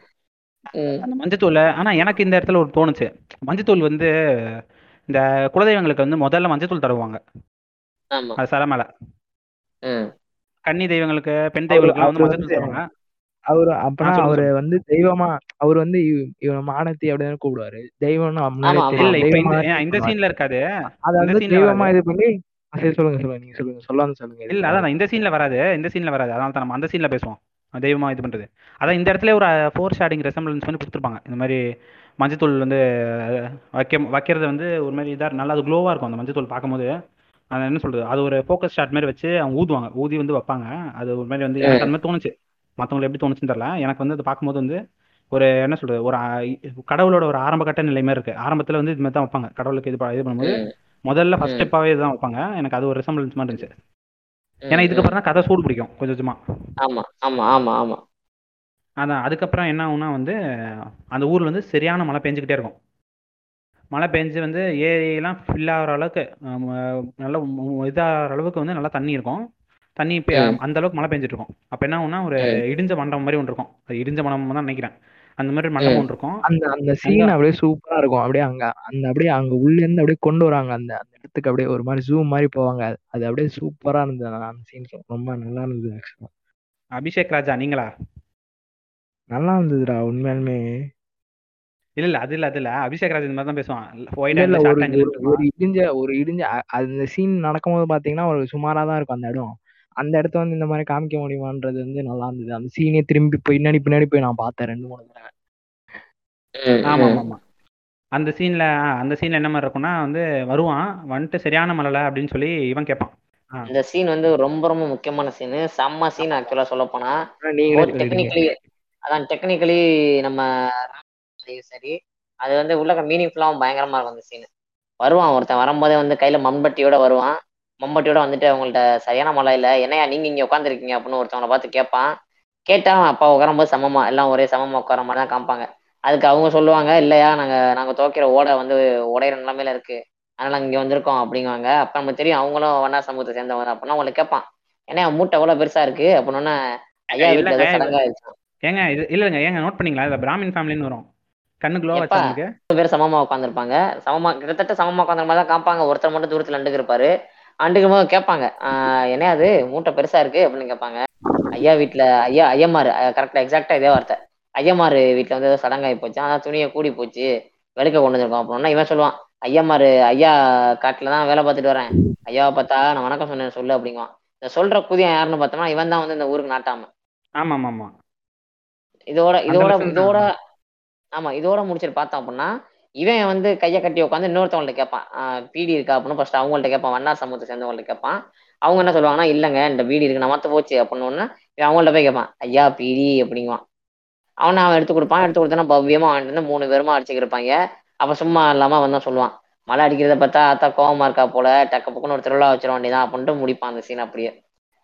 அந்த மஞ்சத்தூள் ஆனா எனக்கு இந்த இடத்துல ஒரு தோணுச்சு. மஞ்சத்தூள் வந்து இந்த குலதெய்வங்களுக்கு வந்து முதல்ல மஞ்சத்தூள் தடவுவாங்க ஆமா. அது சில மேல. கன்னி தெய்வங்களுக்கு பெண் தெய்வங்களுக்கு வந்து மஞ்சத்தூள் தருவாங்க. அவரு அப்பனா அவரு. வந்து தெய்வமா அவர் வந்து இவ- இவன் மானத்தி அப்படின்னு கூப்பிடுவாரு. தெய்வம்னு இந்த சீன்ல இருக்காது. தெய்வமா இது பண்ணி சரி சொல்லுங்க சொல்லுங்க நீங்க சொல்லுங்க சொல்ல வந்து சொல்லுங்க. இல்ல அதான் இந்த சீன்ல வராது. இந்த சீன்ல வராது. அதனால தான் நம்ம அந்த சீன்ல பேசுவோம். தெய்வமா இது பண்றது. அதான் இந்த இடத்துல ஒரு ஃபோர் ஷேடிங் ரெசம்பிளன்ஸ் பண்ணி கொடுத்துருப்பாங்க. இந்த மாதிரி மஞ்சத்தூள் வந்து வைக்க வைக்கிறது வந்து ஒரு மாதிரி இதாக நல்லா அது க்ளோவாக இருக்கும் அந்த மஞ்சத்தூள் பார்க்கும்போது. அது என்ன சொல்றது? அது ஒரு ஃபோக்கஸ் ஷாட் மாதிரி வச்சு அவங்க ஊதுவாங்க. ஊதி வந்து வைப்பாங்க. அது ஒரு மாதிரி வந்து எனக்கு அந்த மாதிரி தோணுச்சு. மற்றவங்களுக்கு எப்படி தோணுச்சுன்னு தெரியல. எனக்கு வந்து அது பார்க்கும்போது வந்து ஒரு என்ன சொல்றது? ஒரு கடவுளோட ஒரு ஆரம்ப கட்ட நிலை மாதிரி இருக்கு. ஆரம்பத்துல வந்து இது மாதிரி தான் வைப்பாங்க. கடவுளுக்கு இது இது பண்ணும்போது முதல்ல ஃபர்ஸ்ட் ம். ஸ்டெப்பாவே இதுதான் வைப்பாங்க. எனக்கு அது ஒரு ரெசம்பிளன்ஸ் மாதிரி இருந்துச்சு. ஏன்னா ம், இதுக்கு ம். அப்புறம் தான் கதை சூடு பிடிக்கும் கொஞ்சம் கொஞ்சமா ஆமா ஆமா ஆமா ஆமா அதான் அதுக்கப்புறம் என்ன ஆகும்னா வந்து அந்த ஊர்ல வந்து சரியான மழை பெஞ்சுக்கிட்டே இருக்கும் மழை பெஞ்சு வந்து ஏரியெல்லாம் ஃபில் ஆகிற அளவுக்கு நல்ல இதாகிற அளவுக்கு வந்து நல்லா தண்ணி இருக்கும் தண்ணி. அந்த அளவுக்கு மழை பெஞ்சிட்டு இருக்கும் அப்போ என்ன ஆகும்னா ஒரு. இடிஞ்ச மண்டபம் மாதிரி ஒன்று இருக்கும் அது இடிஞ்ச மண்டபம் தான் நினைக்கிறேன் அந்த மாதிரி மண்டபம் இருக்கும். அந்த அந்த சீன் அப்படியே சூப்பரா இருக்கும். அப்படியே அங்க அந்த அப்படியே அங்க உள்ள இருந்து அப்படியே கொண்டு வராங்க. அந்த அந்த இடத்துக்கு அப்படியே ஒரு மாதிரி ஜூம் மாதிரி போவாங்க. அது- அப்படியே சூப்பரா இருந்தது அந்த- சீன் ரொம்ப நல்லா இருந்தது ஆக்சுவலா அபிஷேக் ராஜா நீங்களா? நல்லா இருந்ததுடா உண்மையாலுமே. இல்ல இல்ல அது இல்ல அது இல்ல. அபிஷேக் ராஜ் இந்த மாதிரி தான் பேசுவான். ஒரு இடிஞ்ச ஒரு இடிஞ்ச அந்த சீன் நடக்கும்போது பாத்தீங்கன்னா ஒரு சுமாரா தான் இருக்கும் அந்த இடம். அந்த இடத்த வந்து இந்த மாதிரி காமிக்க முடியுமான்றது வந்து நல்லா இருந்தது. அந்த சீனே திரும்பி பின்னாடி பின்னாடி போய் நான் பார்த்தேன் ரெண்டு மூணு தடவை. ஆமா. ஆமா ஆமா அந்த சீன்ல அந்த சீன்ல என்ன மாதிரி இருக்கும்னா வந்து வருவான் வந்துட்டு சரியான மழை அப்படின்னு சொல்லி இவன் கேட்பான். இந்த சீன் வந்து ரொம்ப ரொம்ப முக்கியமான சீன் செம்ம சீன் ஆக்சுவலா சொல்ல போனா. டெக்னிக்கலி அதான் டெக்னிக்கலி நம்ம சரி அது வந்து உள்ள மீனிங்ஃபுல்லாகவும் பயங்கரமா இருக்கும் அந்த சீன் வருவான் ஒருத்தன் வரும்போதே வந்து கையில மம்பட்டியோட வருவான். மம்பட்டியோட வந்துட்டு அவங்கள்ட்ட சரியான மழை இல்லை. என்னையா நீங்க இங்க உட்காந்துருக்கீங்க அப்படின்னு ஒருத்தவங்களை பார்த்து கேட்பான் கேட்டா அப்பா உட்காரும்போது சமமா எல்லாம் ஒரே சமமா உட்கார மாதிரி தான் காமிப்பாங்க. அதுக்கு அவங்க சொல்லுவாங்க இல்லையா நாங்க நாங்க துவைக்கிற ஓடை வந்து உடையிற நிலைமையில இருக்கு. அதனால இங்க வந்திருக்கோம் அப்படிங்குவாங்க. அப்ப நம்ம தெரியும் அவங்களும் வண்ணா சமூகத்தை சேர்ந்தவங்க அப்படின்னா அவங்களை கேட்பான் ஏன்னா மூட்டை எவ்வளவு பெருசா இருக்கு அப்படின்னா ஐயா வீட்டுல சடங்கா ஏங்க இது இல்லங்க ஏங்க நோட் பண்ணீங்களா? இதுல பிராமின் ஃபேமிலின்னு வரும். கண்ணு க்ளோவா எப்பா? வச்சவங்களுக்கு மூணு பேர் சமமா உட்காந்துருப்பாங்க சமமா கிட்டத்தட்ட சமமா உட்காந்துற மாதிரி தான் காப்பாங்க ஒருத்தர் மட்டும் தூரத்துல அண்டுக்கு இருப்பாரு. அண்டுக்கும் போது கேட்பாங்க என்ன அது? மூட்டை பெருசா இருக்கு? அப்படின்னு கேட்பாங்க ஐயா வீட்டுல ஐயா ஐயமாரு கரெக்டா எக்ஸாக்டா இதே வார்த்தை. ஐயமாரு வீட்டுல வந்து ஏதோ சடங்காயி போச்சு. அதான் துணியை கூடி போச்சு. வெளுக்க கொண்டு வந்திருக்கோம். அப்படின்னா இவன் சொல்லுவான். ஐயமாரு ஐயா காட்டுல தான் வேலை பார்த்துட்டு வரேன். ஐயாவை பார்த்தா நான் வணக்கம் சொன்னேன் சொல்லு அப்படிங்குவான். இந்த சொல்ற குதியம் யாருன்னு பார்த்தோம்னா இவன் தான் வந்து இந்த ஊருக்கு நாட்டாம. ஆமா ஆமா இதோட இதோட. இதோட ஆமா இதோட முடிச்சிட்டு பார்த்தோம் அப்படின்னா இவன் வந்து கையை கட்டி உட்காந்து இன்னொருத்தவங்கள்ட்ட கேட்பான் பீடி இருக்கா? அப்படின்னு ஃபர்ஸ்ட் அவங்கள்ட்ட கேட்பான் வண்ணார் சமூகத்தை சேர்ந்தவங்கள்ட்ட கேட்பான் அவங்க என்ன சொல்லுவாங்கன்னா இல்லைங்க இந்த பீடி இருக்கு நான் மத்த போச்சு அப்படின்னு ஒண்ணு இவன் அவங்கள்ட்ட போய் கேட்பான் ஐயா பீடி அப்படிங்குவான். அவனை அவன் எடுத்து கொடுப்பான் எடுத்து கொடுத்தனா பவ்யமா வாங்கிட்டு வந்து மூணு பேருமா அடிச்சுக்கிருப்பாங்க அப்ப சும்மா இல்லாம அவன் சொல்லுவான் மழை அடிக்கிறத பார்த்தா அத்தா கோவமா இருக்கா போல டக்க பக்கம் ஒரு திருவிழா வச்சிட வேண்டியதான் அப்படின்ட்டு முடிப்பான் அந்த சீன் அப்படியே.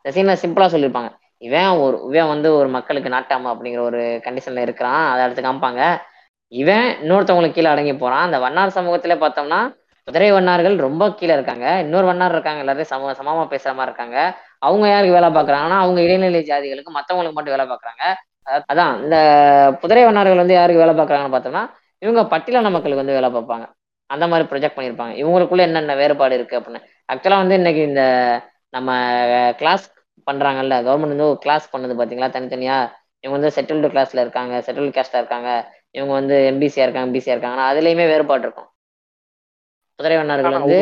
இந்த சீனை சிம்பிளா சொல்லியிருப்பாங்க இவன் ஒரு இவன் வந்து ஒரு மக்களுக்கு நாட்டாம அப்படிங்கிற ஒரு கண்டிஷன்ல இருக்கிறான் அதை எடுத்து காமிப்பாங்க இவன் இன்னொருத்தவங்களுக்கு கீழே அடங்கி போறான். அந்த வண்ணார் சமூகத்துல பார்த்தோம்னா குதிரை வண்ணார்கள் ரொம்ப கீழே இருக்காங்க. இன்னொரு வண்ணார் இருக்காங்க எல்லாரும் சம சமமா பேசுற மாதிரி இருக்காங்க. அவங்க யாருக்கு வேலை பார்க்கறாங்கன்னா அவங்க இடைநிலை ஜாதிகளுக்கு மத்தவங்களுக்கு மட்டும் வேலை பார்க்குறாங்க. அதான் இந்த குதிரை வண்ணார்கள் வந்து யாருக்கு வேலை பார்க்குறாங்கன்னு பார்த்தோம்னா இவங்க பட்டியலான மக்களுக்கு வந்து வேலை பார்ப்பாங்க. அந்த மாதிரி ப்ரொஜெக்ட் பண்ணியிருப்பாங்க. இவங்களுக்குள்ள என்னென்ன வேறுபாடு இருக்கு அப்படின்னு. ஆக்சுவலா வந்து இன்னைக்கு இந்த நம்ம கிளாஸ் பண்றாங்கல்ல கவர்மெண்ட் வந்து ஒரு கிளாஸ் பண்ணது பாத்தீங்களா தனித்தனியா? இவங்க வந்து செட்டில்டு கிளாஸ்ல இருக்காங்க செட்டில்டு கேஸ்டா இருக்காங்க. இவங்க வந்து எம்பிசியா இருக்காங்க எம்பிசியா இருக்காங்க. அதுலயுமே வேறுபாடு இருக்கும் குதிரை வண்ணார்கள் வந்து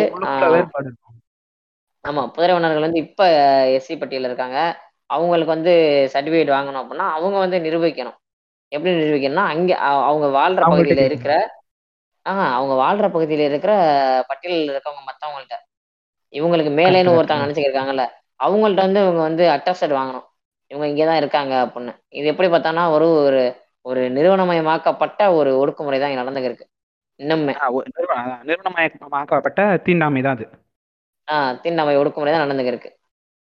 ஆமா குதிரை வண்ணார்கள் வந்து இப்ப எஸ்சி பட்டியல இருக்காங்க. அவங்களுக்கு வந்து சர்டிபிகேட் வாங்கணும் அப்படின்னா அவங்க வந்து நிரூபிக்கணும். எப்படி நிரூபிக்கணும்னா அங்க அவங்க வாழ்ற பகுதியில. இருக்கிற ஆஹ் அவங்க வாழ்ற பகுதியில இருக்கிற பட்டியலில் இருக்கவங்க மத்தவங்கள்ட்ட. இவங்களுக்கு மேலேன்னு ஒருத்தவங்க நினைச்சுக்கிருக்காங்கல்ல அவங்கள்ட்ட வந்து இவங்க வந்து அட்டஸ்டட் வாங்கணும். இவங்க இங்கதான் இருக்காங்க அப்படின்னு. இது எப்படி பார்த்தானா ஒரு ஒரு ஒரு நிறுவனமயமாக்கப்பட்ட ஒரு ஒடுக்குமுறை தான் இங்க இன்னுமே. ஒரு நிறுவன- அதான், நிறுவனமயமாக்கப்பட்ட தீண்டாமை தான் அது. ஆஹ் திண்ணமை ஒடுக்குமுறை தான் நடந்துருக்கு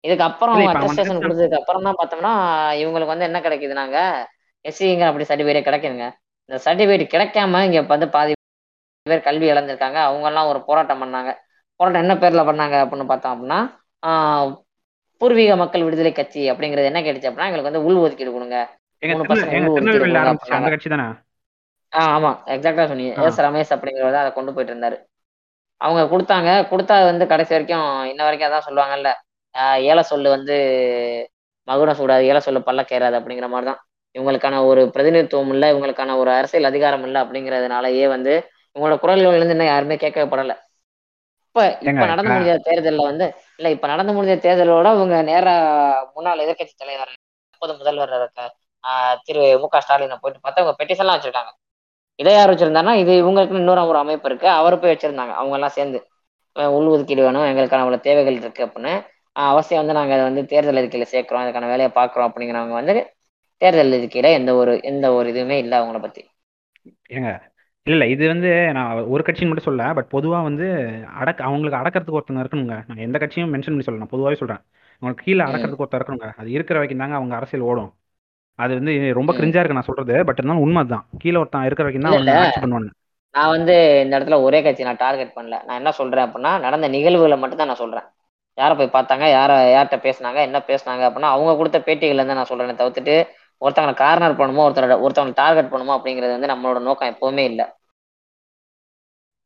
இதுக்கு அப்புறம் அட்டஸ்டேஷன் கொடுத்ததுக்கு அப்புறம் தான் பார்த்தோம்னா இவங்களுக்கு வந்து என்ன கிடைக்குது நாங்க? எஸ்சிங்க அப்படி சர்டிஃபிகேட் கிடைக்குதுங்க. இந்த சர்டிஃபிகேட் கிடைக்காம இங்க வந்து பாதி பேர் கல்வி இழந்திருக்காங்க. அவங்க எல்லாம் ஒரு போராட்டம் பண்ணாங்க. போராட்டம் என்ன பேர்ல பண்ணாங்க அப்படின்னு பார்த்தோம் அப்படின்னா ஆஹ் பூர்வீக மக்கள் விடுதலை கட்சி அப்படிங்கிறது என்ன கேட்டுச்சு அப்படின்னா எங்களுக்கு வந்து உள் ஒதுக்கீடு கொடுங்க. ஆமா. எக்ஸாக்டா சொன்னீங்க. எஸ் ரமேஷ் அப்படிங்கிறவர் அதை கொண்டு போயிட்டு இருந்தாரு அவங்க கொடுத்தாங்க. கொடுத்தா வந்து கடைசி வரைக்கும் இன்ன வரைக்கும் அதான் சொல்லுவாங்கல்ல. ஏல சொல்லு வந்து மகுடம் சூடாது ஏல சொல்லு பல்லக்கேறாது அப்படிங்கிற மாதிரி தான் இவங்களுக்கான ஒரு பிரதிநிதித்துவம் இல்லை இவங்களுக்கான ஒரு அரசியல் அதிகாரம் இல்லை அப்படிங்கிறதுனாலயே வந்து இவங்களோட குரல்கள் வந்து இன்னும் யாருமே கேட்கப்படல. இப்ப இப்ப நடந்து. முடிஞ்ச தேர்தல்ல வந்து இல்ல இப்ப நடந்து முடிஞ்ச தேர்தலோட அவங்க நேரா முன்னாள் எதிர்க்கட்சி தலைவர் அப்போது முதல்வர் இருக்க, திரு மு க ஸ்டாலினை போயிட்டு பார்த்தா அவங்க பெட்டிஷன்லாம் வச்சிருக்காங்க. இதை யார் வச்சிருந்தாருன்னா இது இவங்களுக்கு இன்னொரு ஒரு அமைப்பு இருக்கு. அவர் போய் வச்சிருந்தாங்க. அவங்க எல்லாம் சேர்ந்து. உள் ஒதுக்கீடு வேணும். எங்களுக்கான அவ்வளவு தேவைகள் இருக்கு அப்படின்னு. அவசியம் வந்து நாங்க அதை வந்து தேர்தல் அறிக்கையில சேர்க்கிறோம். அதுக்கான வேலையை பாக்குறோம் அப்படிங்கிறவங்க வந்து தேர்தல் அறிக்கையில எந்த ஒரு எந்த ஒரு இதுவுமே இல்லை அவங்கள பத்தி. ஏங்க இல்ல இல்ல இது வந்து நான் ஒரு கட்சின்னு மட்டும் சொல்ல பட் பொதுவா வந்து அடக்க அவங்களுக்கு அடக்கிறதுக்கு ஒருத்தங்க இருக்கணுங்க. நான் எந்த கட்சியும் மென்ஷன் பண்ணி சொல்ல நான் பொதுவாகவே சொல்றேன். அவங்களுக்கு கீழே. அடக்கிறதுக்கு ஒருத்தர் இருக்கணுங்க. அது இருக்கிற வரைக்கும் தாங்க அவங்க அரசியல் ஓடும். அது வந்து ரொம்ப. கிரிஞ்சா இருக்கு நான் சொல்றது. பட் இருந்தாலும் உண்மை தான் கீழே ஒருத்தன் இருக்கிற வரைக்கும் தான் பண்ணுவாங்க நான் வந்து இந்த இடத்துல ஒரே கட்சி நான் டார்கெட் பண்ணல. நான் என்ன சொல்றேன் அப்படின்னா நடந்த நிகழ்வுகளை மட்டும் தான் நான் சொல்றேன். யாரை போய் பார்த்தாங்க யார யார்கிட்ட பேசுனாங்க என்ன பேசுனாங்க அப்படின்னா அவங்க கொடுத்த பேட்டிகள்ல இருந்து நான் சொல்றேனே தவிர்த்துட்டு ஒருத்தவங்களை கார்னர் பண்ணுமோ ஒருத்தரோட ஒருத்தவங்களை டார்கெட் பண்ணுமோ அப்படிங்கிறது வந்து நம்மளோட நோக்கம் எப்பவுமே இல்லை.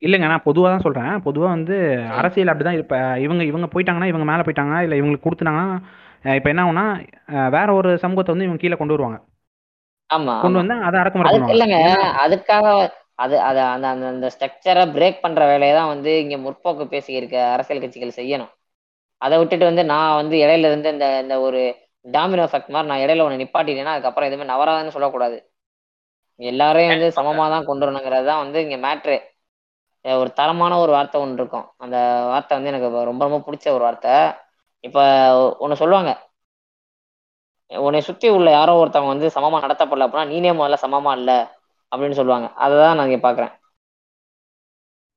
இல்லைங்க நான் பொதுவாக தான் சொல்றேன். பொதுவா வந்து அரசியல் அப்படிதான் இப்ப இவங்க இவங்க போயிட்டாங்கன்னா இவங்க மேலே போயிட்டாங்க இல்லை இவங்களுக்கு கொடுத்துட்டாங்கன்னா இப்போ என்ன ஆகும்னா வேற ஒரு சமூகத்தை வந்து இவங்க கீழே கொண்டு வருவாங்க. ஆமா கொண்டு. வந்து அதை அடக்குமுறை இல்லைங்க அதுக்காக அது அது அந்த அந்த அந்த ஸ்ட்ரக்சரை பிரேக் பண்ற வேலையை தான் வந்து இங்க முற்போக்கு பேசி இருக்க அரசியல் கட்சிகள் செய்யணும். அதை விட்டுட்டு வந்து நான் வந்து இடையில இருந்து இந்த இந்த ஒரு டாமினோ எஃபெக்ட் மாதிரி நான் இடையில ஒன்று நிப்பாட்டிட்டேன்னா அதுக்கப்புறம் எதுவுமே நவராதுன்னு சொல்லக்கூடாது. எல்லாரையும் வந்து சமமா தான் கொண்டு வரணுங்கிறது தான் வந்து இங்க மேட்ரு ஒரு தரமான ஒரு வார்த்தை ஒன்று இருக்கும். அந்த வார்த்தை வந்து எனக்கு ரொம்ப ரொம்ப பிடிச்ச ஒரு வார்த்தை. இப்போ ஒன்று சொல்லுவாங்க. உன்னை சுற்றி உள்ள யாரோ ஒருத்தவங்க வந்து சமமா நடத்தப்படல அப்படின்னா நீனே முதல்ல சமமா இல்லை அப்படின்னு சொல்லுவாங்க. அதை தான் நான் இங்கே பார்க்குறேன்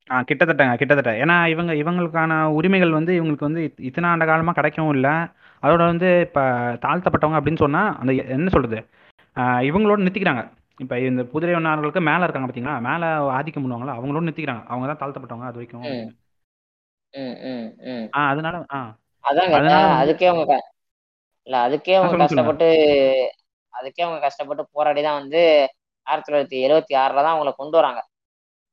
ஆ கிட்டத்தட்டங்க கிட்டத்தட்ட. ஏன்னா இவங்க இவங்களுக்கான உரிமைகள் வந்து இவங்களுக்கு வந்து இத்- இத்தனை ஆண்டு காலமாக கிடைக்கவும் இல்லை. அதோட வந்து இப்போ தாழ்த்தப்பட்டவங்க அப்படின்னு சொன்னால் அந்த என்ன சொல்கிறது இவங்களோட நிறுத்திக்கிறாங்க இப்போ இந்த புதிரைவனார்களுக்கு மேலே இருக்காங்க பார்த்தீங்களா மேலே ஆதிக்கம் பண்ணுவாங்களா அவங்களோட நிறுத்திக்கிறாங்க அவங்க தான் தாழ்த்தப்பட்டவங்க அது வரைக்கும். ஆ அதனால ஆ. அதாங்க அதுக்கே அவங்க இல்ல அதுக்கே அவங்க. கஷ்டப்பட்டு அதுக்கே அவங்க கஷ்டப்பட்டு போராடி தான் வந்து ஆயிரத்தி தொள்ளாயிரத்தி எழுவத்தி ஆறுல தான் அவங்கள கொண்டு வராங்க.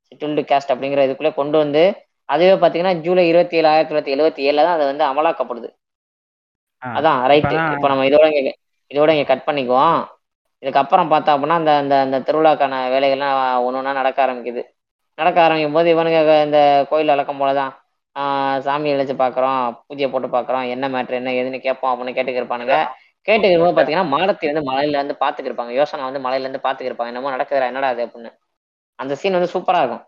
ஷெட்யூல்டு கேஸ்ட் அப்படிங்கிற இதுக்குள்ளே கொண்டு வந்து அதுவே பார்த்தீங்கன்னா ஜூலை இருபத்தி ஏழு ஆயிரத்தி தொள்ளாயிரத்தி எழுவத்தி ஏழுல தான் அது வந்து அமலாக்கப்படுது. அதான் இப்பதான் இப்போ நம்ம இதோட இங்க இதோட இங்க கட் பண்ணிக்குவோம். இதுக்கப்புறம் பார்த்தா அப்படின்னா அந்த அந்த அந்த திருவிழாக்கான வேலைகள்லாம் ஒன்று ஒன்றா நடக்க ஆரம்பிக்குது. நடக்க ஆரம்பிக்கும் போது இவனுங்க இந்த கோயில் வழக்கம் போல தான் சாமி இழைச்சு பார்க்குறோம் பூஜையை போட்டு பார்க்குறோம் என்ன மேட்ரு என்ன ஏதுன்னு கேட்போம் அப்படின்னு கேட்டுக்கிருப்பானுங்க. கேட்டுக்கிறப்போ பார்த்தீங்கன்னா மாடத்தி வந்து மலையில இருந்து பார்த்துக்கிருப்பாங்க யோசனை வந்து மலையில இருந்து பார்த்துக்கிருப்பாங்க என்னமோ நடக்குதுடா என்னடா அது அப்படின்னு. அந்த சீன் வந்து சூப்பரா இருக்கும்.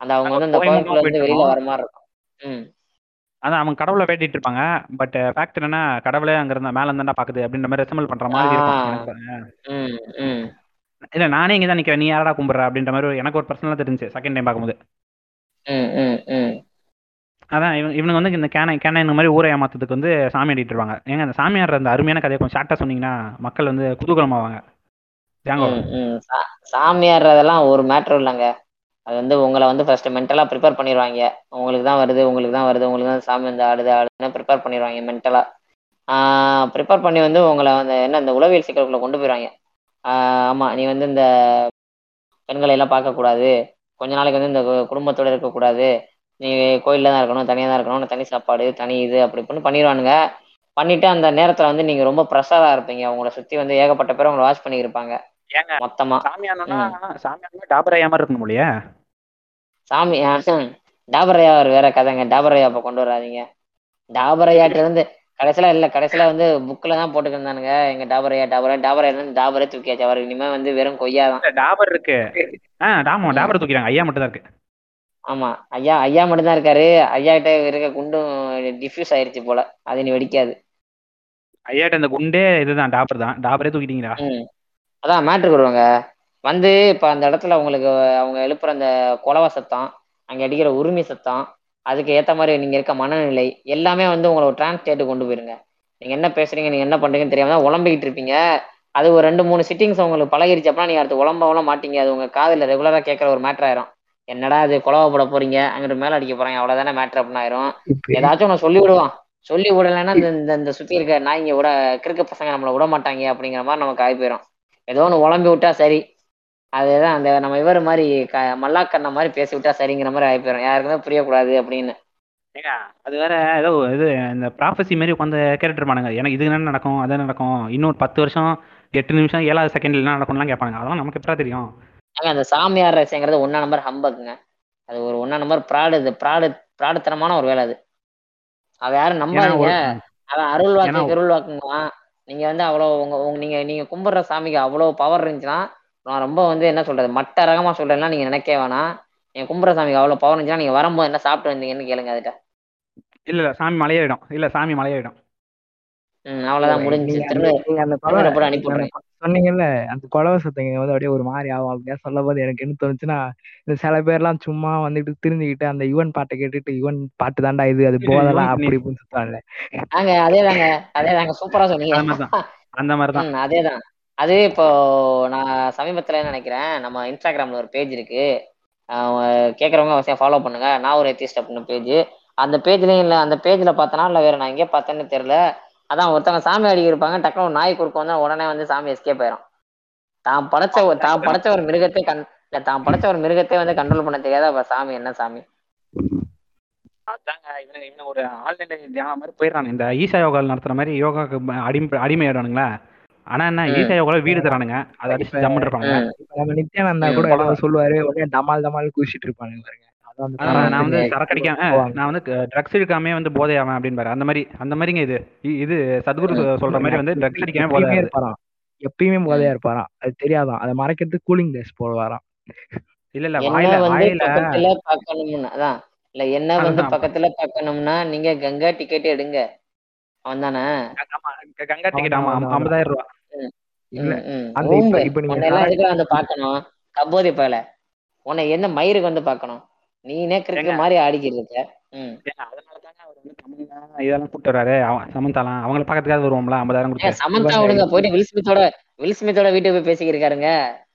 அந்த அவங்க வந்து கோயம்புத்தூர் கோயிலுக்குள்ள இருந்து வெளியில வர மாதிரி இருக்கும். ம். அதான் அவங்க கடவுளை வேட்டிட்டு இருப்பாங்க. பட் ஃபேக்ட் என்னன்னா கடவுளே அங்க இருந்தா மேல இருந்தா பாக்குது அப்படின்ற மாதிரி ரெசமல் பண்ற மாதிரி இருக்கும். இல்ல நானே இங்க தான் நிக்கிறேன். நீ யாரடா கும்பிடுற அப்படின்ற மாதிரி எனக்கு ஒரு பர்சனலா தெரிஞ்சு செகண்ட் டைம் பார்க்கும்போது. அதான் இவங்க இவனுங்க வந்து இந்த கேனை கேனை இந்த மாதிரி ஊரை ஏமாத்துறதுக்கு வந்து சாமி ஆடிட்டு இருப்பாங்க. ஏங்க அந்த சாமி ஆடுற அந்த அருமையான கதையை கொஞ்சம் ஷார்ட்டா சொன்னீங்கன்னா மக்கள் வந்து குதூகலமாவாங்க. ஜாங்கோ. ம், ஒரு மேட்ரு இல்லைங்க. அது வந்து உங்களை வந்து ஃபர்ஸ்ட் மென்டலா ப்ரிப்பேர் பண்ணிடுவாங்க உங்களுக்கு தான் வருது உங்களுக்கு தான் வருது உங்களுக்கு தான் சாமி வந்து ஆடுது ஆடுதுன்னு ப்ரிப்பேர் பண்ணிடுவாங்க மென்டலா ப்ரிப்பேர் பண்ணி வந்து உங்களை வந்து என்ன இந்த உளவியல் சிக்கலுக்குள்ள கொண்டு போயிடுவாங்க ஆமா நீ வந்து இந்த பெண்களை எல்லாம் பார்க்கக்கூடாது. கொஞ்ச நாளைக்கு வந்து இந்த கு- குடும்பத்தோட இருக்கக்கூடாது. நீ கோயில்ல தான் இருக்கணும் தனியாக தான் இருக்கணும் தனி சாப்பாடு தனி இது அப்படி இப்படின்னு பண்ணிடுவானுங்க. பண்ணிட்டு அந்த நேரத்துல வந்து நீங்க ரொம்ப ப்ரெஷரா இருப்பீங்க. உங்களை சுத்தி வந்து ஏகப்பட்ட பேர் உங்களை வாட்ச் பண்ணியிருப்பாங்க. ஏங்க மொத்தமா. சாமி ஆனா சாமி ஆனா டாபரையா மாதிரி இருக்கணும் இல்லையா சாமி டாபரையா ஒரு வேற கதைங்க. டாபரையா அப்ப கொண்டு வராதீங்க. டாபரையாட்டு இருந்து கடைசியில இல்ல கடைசியில வந்து புக்ல தான் போட்டுக்கிருந்தானுங்க எங்க டாபரையா டாபரையா டாபரையா இருந்து டாபரே தூக்கியாச்சு. அவர் இனிமே வந்து வெறும் கொய்யா தான். டாபர் இருக்கு. ஆ டாமோ டாபர் தூக்கிறாங்க ஐயா மட்டும் தான் இருக்கு. ஆமா. ஐயா ஐயா மட்டும்தான் இருக்காரு. ஐயா கிட்ட இருக்க குண்டும் டிஃப்யூஸ் ஆயிருச்சு போல. அது நீ வெடிக்காது. ஐயாட்ட இந்த குண்டே இதுதான் டாபர் தான். டாபரே தூக்கிட்டீங்களா? அதான் மேட்ருக்கு வருவாங்க வந்து இப்போ அந்த இடத்துல உங்களுக்கு அவங்க எழுப்புற அந்த குலவ சத்தம் அங்கே அடிக்கிற உரிமை சத்தம் அதுக்கு ஏற்ற மாதிரி நீங்கள் இருக்க மனநிலை எல்லாமே வந்து உங்களை ஒரு கொண்டு போயிருங்க. நீங்கள் என்ன பேசுறீங்க நீங்கள் என்ன பண்ணுறீங்கன்னு தெரியாம தான் உழம்பிக்கிட்டு இருப்பீங்க. அது ஒரு ரெண்டு மூணு சிட்டிங்ஸ் உங்களுக்கு பழகிருச்சு அப்படின்னா நீங்கள் அடுத்து உழம்பவெல்லாம் மாட்டீங்க. அது உங்கள் காதில் ரெகுலராக கேட்குற ஒரு மேட்ரு ஆயிரும். என்னடா அது குழவ போட போறீங்க? அங்கிட்டு மேலே அடிக்க போறாங்க. அவ்வளோதானே மேட்ரு அப்படின்னு ஆயிரும். ஏதாச்சும் ஒன்று சொல்லி விடுவான் சொல்லி விடலைன்னா இந்த இந்த இந்த சுத்தி இருக்க நாய்ங்க விட கிறுக்கு பசங்க நம்மளை விட மாட்டாங்க அப்படிங்கிற மாதிரி நமக்கு ஆகி போயிடும் ஏதோ ஒன்று உழம்பி விட்டா சரி. அதுதான் அந்த நம்ம இவர் மாதிரி க மல்லாக்கண்ண மாதிரி பேசி விட்டா சரிங்கிற மாதிரி ஆகி போயிடும் யாருக்குமே புரியக்கூடாது அப்படின்னு. ஏங்க அது வேற ஏதோ இது இந்த ப்ராஃபஸி மாதிரி உட்காந்து கேட்டுட்டு இருப்பானுங்க எனக்கு இது என்ன நடக்கும் அது நடக்கும் இன்னொரு பத்து வருஷம் எட்டு நிமிஷம் ஏழாவது செகண்ட்ல என்ன நடக்கும்லாம் கேட்பானுங்க. அதெல்லாம் நமக்கு எப்படா தெரியும்? ஏங்க அந்த சாமியார் ரசிங்கிறது ஒன்னா நம்பர் ஹம்பக்குங்க அது ஒரு ஒன்னா நம்பர் ப்ராடு இது ப்ராடு ப்ராடுத்தனமான ஒரு வேலை அது. அவ யாரும் நம்பாதீங்க. அவன் அருள் வாக்கு திருள் வாக்குங்களாம் நீங்க வந்து அவ்வளோ உங்க உங்க நீங்க நீங்க கும்பிடுற சாமிக்கு அவ்வளோ பவர் இருந்துச்சுன்னா நான் ரொம்ப வந்து என்ன சொல்றது மட்ட ரகமா சொல்றேன்னா நீங்க நினைக்க வேணாம். நீங்க கும்பிடுற சாமிக்கு அவ்வளோ பவர் இருந்துச்சுன்னா நீங்க வரும்போது என்ன சாப்பிட்டு வந்தீங்கன்னு கேளுங்க அதுட்ட. இல்ல இல்ல சாமி மலையாயிடும். இல்ல சாமி மலையாயிடும். ம் அவ்வளவுதான் முடிஞ்சு திரும்ப அனுப்பி விட்றேன் சொன்னீங்கல்ல அந்த கொலவை சத்தங்க வந்து அப்படியே ஒரு மாதிரி ஆகும். அப்படியே சொல்லும் போது எனக்கு என்ன தோணுச்சுன்னா இந்த சில பேர்லாம் சும்மா வந்துட்டு திருந்திக்கிட்டு அந்த யுவன் பாட்டை கேட்டுட்டு யுவன் பாட்டு தாண்டா இது அது போதெல்லாம் அப்படி இப்படின்னு நாங்க அதேதாங்க அதேதாங்க சூப்பரா சொன்னீங்க. அந்த மாதிரி தான் அந்த மாதிரி தான் ம் அதேதான் அது இப்போ நான் சமீபத்துல நினைக்கிறேன் நம்ம இன்ஸ்டாகிராம்ல ஒரு பேஜ் இருக்கு. கேட்கறவங்க அவசியம் ஃபாலோ பண்ணுங்க. நான் ஒரு எத்திஸ்ட் அப்படின்னு பேஜ் அந்த பேஜ்லயும் இல்ல அந்த பேஜ்ல பார்த்தனா இல்ல வேற நான் எங்கே பார்த்தேன்னு தெரியல. அதான் ஒருத்தவங்க சாமி அடிக்க இருப்பாங்க டக்குனு ஒரு நாய் குறுக்க வந்தா உடனே வந்து சாமி எஸ்கேப் ஆயிரும். தான் படைச்ச ஒரு தான் படைச்ச ஒரு மிருகத்தை கண் இல்ல தான் படைச்ச ஒரு மிருகத்தை வந்து கண்ட்ரோல் பண்ண தெரியாத. அப்ப சாமி என்ன சாமி? அதாங்க இவனுங்க இவன் ஒரு ஆன்லைன்ல தியானம் மாதிரி போயிடறானு இந்த ஈசா யோகா நடத்துற மாதிரி யோகாக்கு அடிமை அடிமை ஆயிடுவானுங்களா? ஆனா என்ன ஈசா யோகால வீடு தரானுங்க. அதை அடிச்சு இப்ப நம்ம நித்யானந்தா கூட சொல்லுவாரு உடனே டமால் டமால் குதிச்சிட்டு இருப்பானுங்க பாருங்க. நான் வந்து சரக்கு அடிக்காம நான் வந்து ட்ரக்ஸ் எடுக்காம வந்து போதை ஆவேன் அப்படின்னு அந்த மாதிரி அந்த மாதிரிங்க இது. இது சத்குரு சொல்ற மாதிரி வந்து ட்ரக்ஸ் அடிக்காம போதை எப்பயுமே ஆகுது இருப்பாராம். எப்பயுமே போதையா இருப்பாராம். அது தெரியாதாம். அதை மறைக்கிறதுக்கு கூலிங் கிளாஸ் போடுவாராம். இல்ல இல்ல வாயில வாயில பார்க்கணும்னு அதான். இல்ல என்ன வந்து பக்கத்துல பார்க்கணும்னா நீங்க கங்கா டிக்கெட் எடுங்க. அவன் தானே கங்கா டிக்கெட் ஆமா ஐம்பதாயிரம் ரூபா. இல்ல. அந்த இப்ப நீங்க பார்க்கணும் கபோதி பயல. உன்னை என்ன மயிருக்கு வந்து பார்க்கணும் நீனே கிறுக்கு ஏங்க. மாதிரி ஆடிக்கிட்டு இருக்க. இதெல்லாம் கூப்பிட்டு அவன் சமந்தாலாம் அவங்கள பக்கத்துக்காவது வருவோம்ல ஐம்பதாயிரம் கொடுத்து. சமந்தா இவங்க விடுங்க போயிட்டு வில் ஸ்மித்தோட வில் ஸ்மித்தோட வீட்டுக்கு போய் பேசிக்கிட்டு இருக்காருங்க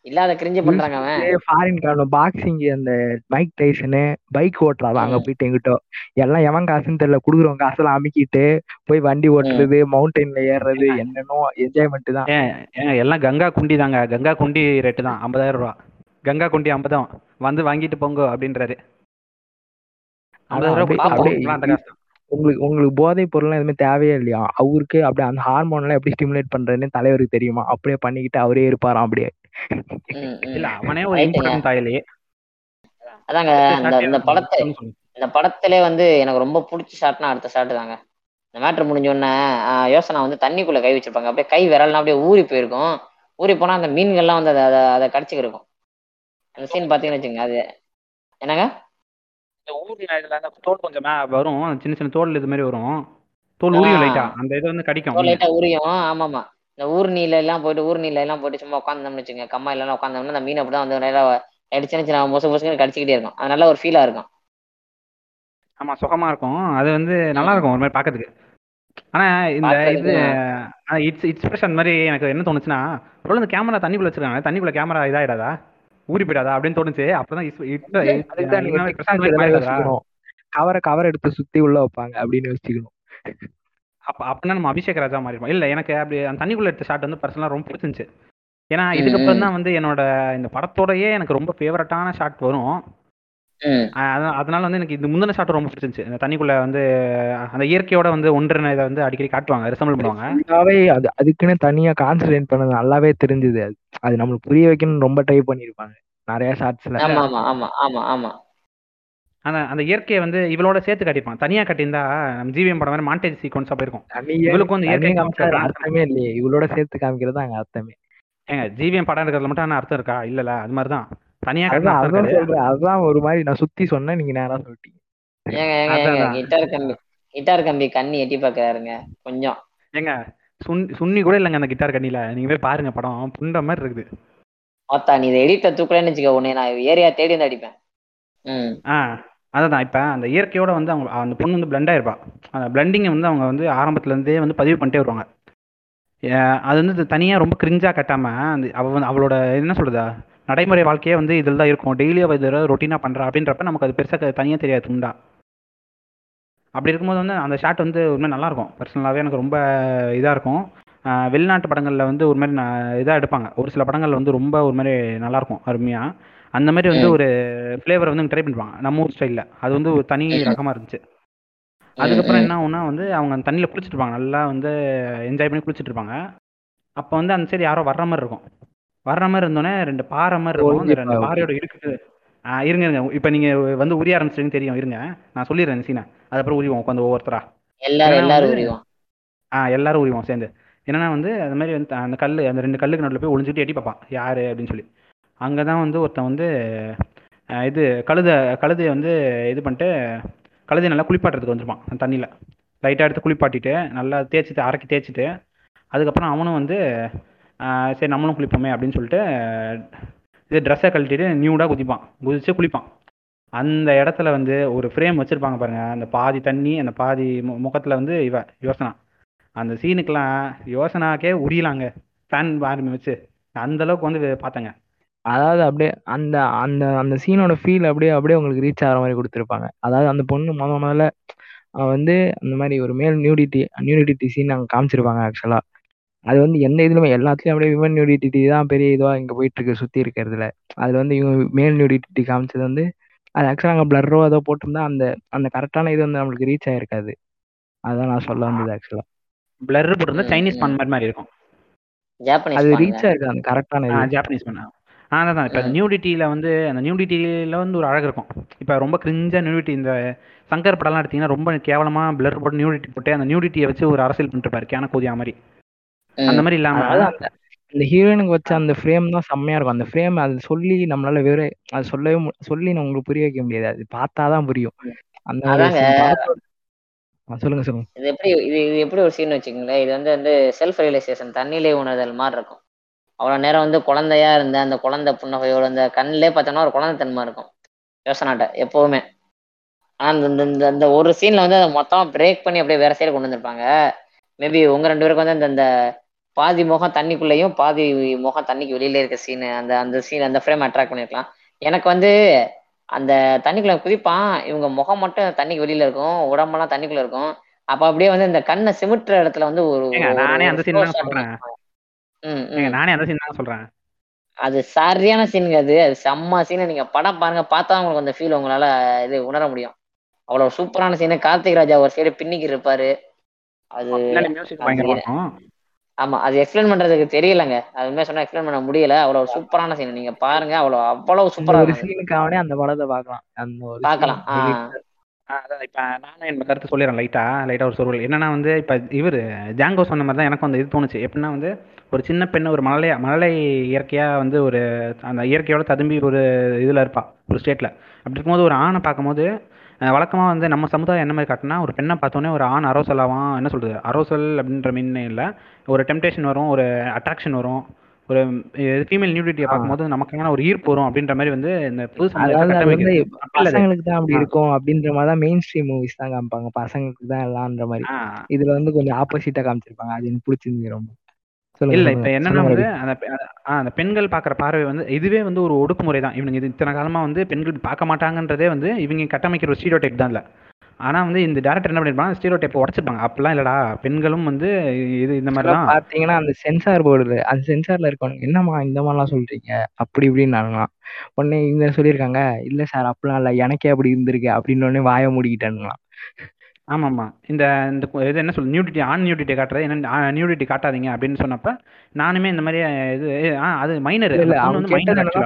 இல்லாத கிரிஞ்சு பண்றாங்க அவன். ஃபாரின் காரணம் பாக்ஸிங் அந்த மைக் டைசனு பைக் ஓட்டுறாரு அங்க போயிட்டு எங்கிட்டோ. எல்லாம் எவன் காசுன்னு தெரியல குடுக்குறவங்க காசெல்லாம் அமுக்கிட்டு போய் வண்டி ஓட்டுறது மவுண்டன்ல ஏறுறது என்னென்னோ என்ஜாய்மெண்ட் தான். எல்லாம் கங்கா குண்டி தாங்க. கங்கா குண்டி ரேட்டு தான் ஐம்பதாயிரம் ரூபா. கங்கா குண்டி ஐம்பதாம். வந்து வாங்கிட்டு போங்க அப்படின்றாரு. உங்களுக்கு உங்களுக்கு போதைப் பொருள்லாம் எதுவுமே தேவையே இல்லையா? அவருக்கு அப்படியே அந்த ஹார்மோன்லாம் எப்படி ஸ்டிமுலேட் பண்றதுன்னு தலைவருக்கு தெரியுமா? அப்படியே பண்ணிக்கிட்டு அவரே இருப்பாராம் அப்படியே. இல்ல அவனே ஒரு இம்பார்ட்டன்ட் தாயிலே. அதாங்க இந்த படத்தை இந்த படத்திலே வந்து எனக்கு ரொம்ப பிடிச்ச ஷாட்னா அடுத்த ஷாட் தாங்க. இந்த மேட்ரு முடிஞ்ச உடனே ஆஹ் யோசனா வந்து தண்ணிக்குள்ள கை வச்சிருப்பாங்க. அப்படியே கை விரல்லாம் அப்படியே ஊறி போயிருக்கும். ஊறி போனா அந்த மீன்கள்லாம் வந்து அதை அதை அதை கடிச்சுக்கிருக்கும். அந்த சீன் பாத்தீங்கன்னு வச்சுங்க அது. என்னங்க? இந்த ஊர்ல இதுல அந்த தோல் கொஞ்சம் வரும். சின்ன சின்ன தோல் இது மாதிரி வரும். தோல் உரியும் லைட்டா அந்த இது வந்து கடிக்கும். லைட்டா உரியும் ஆமாமா. இந்த ஊர் நீல எல்லாம் போயிட்டு ஊர் நீல எல்லாம் போயிட்டு சும்மா உட்காந்தோம்னு வச்சுங்க கம்மா எல்லாம் உட்காந்தோம்னா அந்த மீன் அப்படிதான் வந்து நேரா லைட்டு சின்ன சின்ன மொசு மொசுன்னு கடிச்சிக்கிட்டே இருக்கும். அது நல்ல ஒரு ஃபீலா இருக்கும். ஆமா சுகமா இருக்கும். அது வந்து நல்லா. இருக்கும் ஒரு மாதிரி பார்க்கறதுக்கு ஆனா இந்த இது பாக்குறதுக்கு இட்ஸ் எக்ஸ்பிரஷன் மாதிரி எனக்கு என்ன தோணுச்சுன்னா இந்த கேமரா தண்ணிக்குள்ள வச்சிருக்காங்க. தண்ணிக்குள்ள கேமரா இதாயிடாதா? ஊறி போயிடாதா அப்படின்னு தோணுச்சு. அப்பதான் கவரை கவர் எடுத்து சுத்தி உள்ள வைப்பாங்க அப்படின்னு யோசிக்கணும் அப்ப அப்படின்னா நம்ம அபிஷேக் ராஜா மாறிடுவோம் இல்ல எனக்கு அப்படி அந்த தண்ணிக்குள்ள எடுத்த ஷாட் வந்து பர்சனலா ரொம்ப பிடிச்சிருந்துச்சு. ஏன்னா இதுக்கப்புறம். தான் வந்து என்னோட இந்த படத்தோடயே எனக்கு ரொம்ப ஃபேவரட்டான ஷாட் வரும். அதனால வந்து எனக்கு இந்த முந்தின ஷாட் ரொம்ப பிடிச்சிருந்துச்சு. இந்த தண்ணிக்குள்ள வந்து அந்த இயற்கையோட வந்து ஒன்றின இதை வந்து அடிக்கடி காட்டுவாங்க ரிசம்பிள் பண்ணுவாங்க. ஃபுல்லாவே அது அதுக்குன்னு தனியா கான்சன்ட்ரேட் பண்ணது நல்லாவே தெரிஞ்சது. அது அது நம்மளுக்கு புரிய வைக்கணும்னு ரொம்ப ட்ரை பண்ணிருப்பாங்க நிறைய ஷார்ட்ஸ்ல ஆமா ஆமா ஆமா ஆமா ஆமா. அந்த அந்த இயற்கையை வந்து இவளோட சேர்த்து காட்டியிருப்பான் தனியா கட்டியிருந்தா நம்ம ஜிவிஎம் படம் மாதிரி மாண்டேஜ் சீக்வன்ஸா போயிருக்கும். தனியே இவளுக்கும் வந்து இயற்கை காமிச்சா அர்த்தமே இல்லையே. இவளோட சேர்த்து காமிக்கிறது அங்க அர்த்தமே. ஏங்க ஜிவிஎம் படம் இருக்கிறதுல மட்டும் என்ன அர்த்தம் இருக்கா? இல்லல அது மாதிரி தான் தனியா அதான் அதான் சொல்றேன். அதான் ஒரு மாதிரி நான் சுத்தி சொன்னேன் நீங்க நேரா சொல்லிட்டீங்க. ஏங்க ஏங்க அதான், அதான். கிட்டார் கம்பி கிட்டார் கம்பி கண்ணி எட்டி பாக்குறாருங்க கொஞ்சம். ஏங்க சுன் சுன்னி கூட இல்லைங்க அந்த கிட்டார் கண்ணில. நீங்க போய் பாருங்க படம். புண்ட மாதிரி இருக்குது. மொத்தா நீ இதை எடிட்ட தூக்கலன்னு வச்சுக்க. உன்னை நான் ஏரியா தேடி வந்து அடிப்பேன். ம். ஆ அதுதான் இப்போ அந்த இயற்கையோட வந்து அவங்க அந்த பொண்ணு வந்து பிளண்ட் ஆயிருப்பா. அந்த பிளண்டிங்கை வந்து அவங்க வந்து ஆரம்பத்துல இருந்தே வந்து பதிவு பண்ணிட்டே வருவாங்க. அது வந்து தனியாக ரொம்ப கிரிஞ்சா கட்டாம அந்த அவ வந்து அவளோட என்ன சொல்றது? நடைமுறை வாழ்க்கையே வந்து இதில் தான் இருக்கும். டெய்லி அவள் இதில் ரொட்டீனாக பண்ணுறா அப்படின்றப்ப நமக்கு அது பெருசாக தனியாக தெரியாது துண்டா அப்படி இருக்கும்போது வந்து அந்த ஷாட் வந்து ஒரு மாதிரி நல்லா இருக்கும். பர்சனலாகவே எனக்கு ரொம்ப இதாக இருக்கும். வெளிநாட்டு படங்களில் வந்து ஒரு மாதிரி இதாக எடுப்பாங்க. ஒரு சில படங்கள் வந்து ரொம்ப ஒரு மாதிரி நல்லா இருக்கும் அருமையாக அந்த மாதிரி வந்து. ஒரு ஃப்ளேவர் வந்து ட்ரை பண்ணுவாங்க நம்ம ஊர் ஸ்டைலில் அது வந்து ஒரு தனி. ரகமாக இருந்துச்சு. அதுக்கப்புறம். என்ன ஆகும்னா வந்து அவங்க அந்த தண்ணியில் குளிச்சுட்டு இருப்பாங்க. நல்லா வந்து என்ஜாய் பண்ணி குளிச்சுட்டு இருப்பாங்க. அப்போ வந்து அந்த சைடு யாரோ வர்ற மாதிரி இருக்கும். வர்ற மாதிரி இருந்தோடனே ரெண்டு பாறை மாதிரி இருக்கும். அந்த ரெண்டு. பாறையோட இடுக்கு ஆ இருங்க இருங்க. இப்போ நீங்கள் வந்து உரிய ஆரம்பிச்சிட்டீங்கன்னு தெரியும். இருங்க. நான் சொல்லிடுறேன் இந்த சீனை அதுக்கப்புறம் உரிவோம் உட்காந்து ஒவ்வொருத்தரா. எல்லாரும் எல்லாரும் உரிவோம். ஆ எல்லாரும் உரிவோம் சேர்ந்து. என்னன்னா வந்து அந்த மாதிரி வந்து அந்த கல் அந்த ரெண்டு கல்லுக்கு நடுவில் போய் ஒளிஞ்சுட்டு எட்டி பார்ப்பான். யாரு அப்படின்னு சொல்லி. அங்கே தான் வந்து ஒருத்தன் வந்து இது கழுதை கழுதையை வந்து இது பண்ணிட்டு கழுதையை நல்லா குளிப்பாட்டுறதுக்கு வந்துருப்பான் அந்த தண்ணியில். லைட்டாக எடுத்து குளிப்பாட்டிட்டு நல்லா தேய்ச்சிட்டு அரைக்கி தேய்ச்சிட்டு அதுக்கப்புறம் அவனும் வந்து சரி நம்மளும் குளிப்போமே அப்படின்னு சொல்லிட்டு இது ட்ரெஸ்ஸை கழட்டிட்டு நியூடாக குதிப்பான். குதித்து குளிப்பான். அந்த இடத்துல வந்து ஒரு ஃப்ரேம் வச்சுருப்பாங்க பாருங்கள் அந்த பாதி தண்ணி அந்த பாதி மு- முகத்தில் வந்து இவ யோசனா. அந்த சீனுக்கெல்லாம் யோசனாக்கே உரியலாங்க. ஃபேன் ஆர்மி வச்சு. அந்தளவுக்கு வந்து பார்த்தேங்க. அதாவது அப்படியே அந்த அந்த அந்த சீனோட ஃபீல் அப்படியே அப்படியே உங்களுக்கு ரீச் ஆகிற மாதிரி கொடுத்துருப்பாங்க. அதாவது அந்த பொண்ணு முத முதல்ல வந்து அந்த மாதிரி ஒரு மேல் நியூடிட்டி நியூடிட்டி சீன் அங்கே காமிச்சிருப்பாங்க ஆக்சுவலாக அது வந்து எந்த இதுலுமே எல்லாத்துலயும் அப்படியே விமன் நியூடிட்டி தான் பெரிய இதுவா இங்க போயிட்டு இருக்கு சுத்தி இருக்கிறதுல. அதுல வந்து இவங்க மேல் நியூடிட்டி காமிச்சது வந்து அது ஆக்சுவலா அங்கே பிளரோ ஏதோ போட்டிருந்தா அந்த அந்த கரெக்டான இது வந்து நம்மளுக்கு ரீச் ஆயிருக்காது. அதான் நான் சொல்ல வந்தது ஆக்சுவலா பிளர் போட்டிருந்தா சைனீஸ். பான் மாதிரி மாதிரி இருக்கும். ஜாப்பனீஸ் அது ரீச் ஆயிருக்கு அந்த கரெக்டான ஜாப்பனீஸ் பண்ண ஆ. அதான் இப்போ. நியூடிட்டியில் வந்து அந்த நியூடிட்டியில் வந்து ஒரு அழகு இருக்கும். இப்போ ரொம்ப கிரிஞ்சா நியூடிட்டி இந்த சங்கர் படம்லாம் எடுத்தீங்கன்னா ரொம்ப கேவலமாக பிளர் போட்டு நியூடிட்டி போட்டு அந்த நியூடிட்டியை வச்சு ஒரு அரசியல் பண்ணிட்டு இருப்பாரு கேன கோதியா மாதிரி. அந்த மாதிரி இல்லாம அந்த அந்த ஹீரோயினுக்கு வச்ச அந்த ஃப்ரேம் தான் செம்மையா இருக்கும். அந்த ஃப்ரேம் அது சொல்லி நம்மளால வேற அது சொல்லவே சொல்லி நான் உங்களுக்கு புரிய வைக்க முடியாது. அது பார்த்தாதான் புரியும். அந்த சொல்லுங்க சொல்லுங்க. இது எப்படி இது இது எப்படி ஒரு சீன் வச்சுக்கோங்களேன். இது வந்து வந்து செல்ஃப் ரியலைசேஷன் தண்ணிலே உணர்தல் மாதிரி இருக்கும். அவ்வளோ நேரம் வந்து குழந்தையா இருந்த அந்த குழந்தை புன்னகையோட அந்த கண்ணிலே பார்த்தோன்னா ஒரு குழந்தைத்தன்மை இருக்கும். யோசனாட்ட எப்பவுமே. ஆனா இந்த இந்த- இந்த ஒரு சீன்ல வந்து அதை மொத்தமா பிரேக் பண்ணி அப்படியே வேற சைடு கொண்டு வந்திருப்பாங்க. மேபி உங்க ரெண்டு பேருக்கு வந்து இந்த பாதி முகம் தண்ணிக்குள்ளேயும் பாதி முகம் தண்ணிக்கு வெளியில இருக்க சீனு அந்த அந்த சீன் அந்த ஃப்ரேம் அட்ராக்ட் பண்ணிருக்கலாம் எனக்கு வந்து அந்த தண்ணிக்குள்ள குதிப்பான் இவங்க முகம் மட்டும் தண்ணிக்கு வெளியில இருக்கும் உடம்பெல்லாம் தண்ணிக்குள்ள இருக்கும். அப்ப அப்படியே வந்து இந்த கண்ணை சிமிட்டுற இடத்துல வந்து ஒரு நானே அந்த shot சொல்றேன். நானே அந்த சீன் தான் சொல்றேன். அது சரியான சீனுங்க அது. அது செம்ம சீன் நீங்க படம் பாருங்க பார்த்தா உங்களுக்கு அந்த ஃபீல் உங்களால இது உணர முடியும். அவ்வளவு சூப்பரான சீனு கார்த்திக் ராஜா ஒரு சைடு பின்னிக்கு இருப்பாரு. அது ஆமா அது எக்ஸ்பிளைன் பண்றதுக்கு தெரியலங்க. அது உண்மையா சொன்னா எக்ஸ்பிளைன் பண்ண முடியல. அவ்வளவு சூப்பரான சீன் நீங்க பாருங்க அவ்வளவு அவ்வளவு இந்த சூப்பரா ஒரு அந்த படத்தை பார்க்கலாம். அந்த பார்க்கலாம். அதான் இப்ப நானும் என் கருத்து சொல்லிடுறேன் லைட்டா லைட்டா ஒரு சொருவல் என்னன்னா வந்து இப்ப இவர் ஜாங்கோ சொன்ன மாதிரி தான் எனக்கும் அந்த இது தோணுச்சு. எப்படின்னா வந்து ஒரு சின்ன பெண்ணு ஒரு மழலை மழலை இயற்கையா வந்து ஒரு அந்த இயற்கையோட ததும்பி ஒரு இதுல இருப்பா ஒரு ஸ்டேட்ல அப்படி இருக்கும்போது ஒரு ஆணை பார்க்கும்போது அஹ், வழக்கமா வந்து நம்ம சமுதாயம் என்ன மாதிரி காட்டுனா ஒரு பெண்ணை பார்த்தோன்னே ஒரு ஆண் அரோசலாவான் என்ன சொல்றது? அரோசல் அப்படின்ற மீன் இல்லை. ஒரு டெம்டேஷன் வரும் ஒரு அட்ராக்ஷன் வரும். ஒரு ஃபீமேல் நியூடிட்டியை. பார்க்கும்போது நமக்கான ஒரு ஈர்ப்பு வரும் அப்படின்ற மாதிரி வந்து இந்த புது சமுதாயத்தை அதாவது அது வந்து கட்டமைக்குது அப்படி இல்ல. அது. பசங்களுக்கு தான் அப்படி. இருக்கும் அப்படின்ற மாதிரி தான் மெயின் ஸ்ட்ரீம் மூவிஸ் தான் காமிப்பாங்க. பசங்களுக்கு தான் எல்லாம்ன்ற மாதிரி. இதுல வந்து கொஞ்சம் ஆப்போசிட்டா காமிச்சிருப்பாங்க. அது எனக்கு பிடிச்சிருந்துச்சு ரொம்ப. இல்ல இப்ப என்னன்னா வந்து. அந்த அந்த பெண்கள் பாக்குற பார்வை வந்து இதுவே வந்து ஒரு ஒடுக்குமுறை தான். இவனுங்க இது இத்தனை காலமா வந்து பெண்கள் பார்க்க மாட்டாங்கன்றதே வந்து இவங்க கட்டமைக்கிற ஒரு ஸ்டீரியோ டைப் தான் இல்ல ஆனா வந்து இந்த டேரக்டர் என்ன பண்ணிருப்பாங்க ஸ்டீரியோ டைப் உடச்சிருப்பாங்க. அப்படிலாம் இல்லடா பெண்களும் வந்து இது இந்த மாதிரி தான் பாத்தீங்கன்னா அந்த சென்சார் போர்டுல அந்த சென்சார்ல இருக்கவங்க என்னம்மா இந்த மாதிரிலாம் சொல்றீங்க? அப்படி இப்படின்னாங்களாம் உடனே இவங்க சொல்லியிருக்காங்க இல்ல சார் அப்படிலாம் இல்ல எனக்கே அப்படி இருந்திருக்கு அப்படின்னு உடனே வாய மூடிக்கிட்டானுங்களாம். ஆமாமா இந்த இந்த இது என்ன சொல்ல நியூடிட்டி ஆன் நியூடிட்டி காட்டுறது என்ன நியூடிட்டி காட்டாதீங்க அப்படின்னு சொன்னப்ப நானுமே இந்த மாதிரி இது ஆ அது மைனர் இல்ல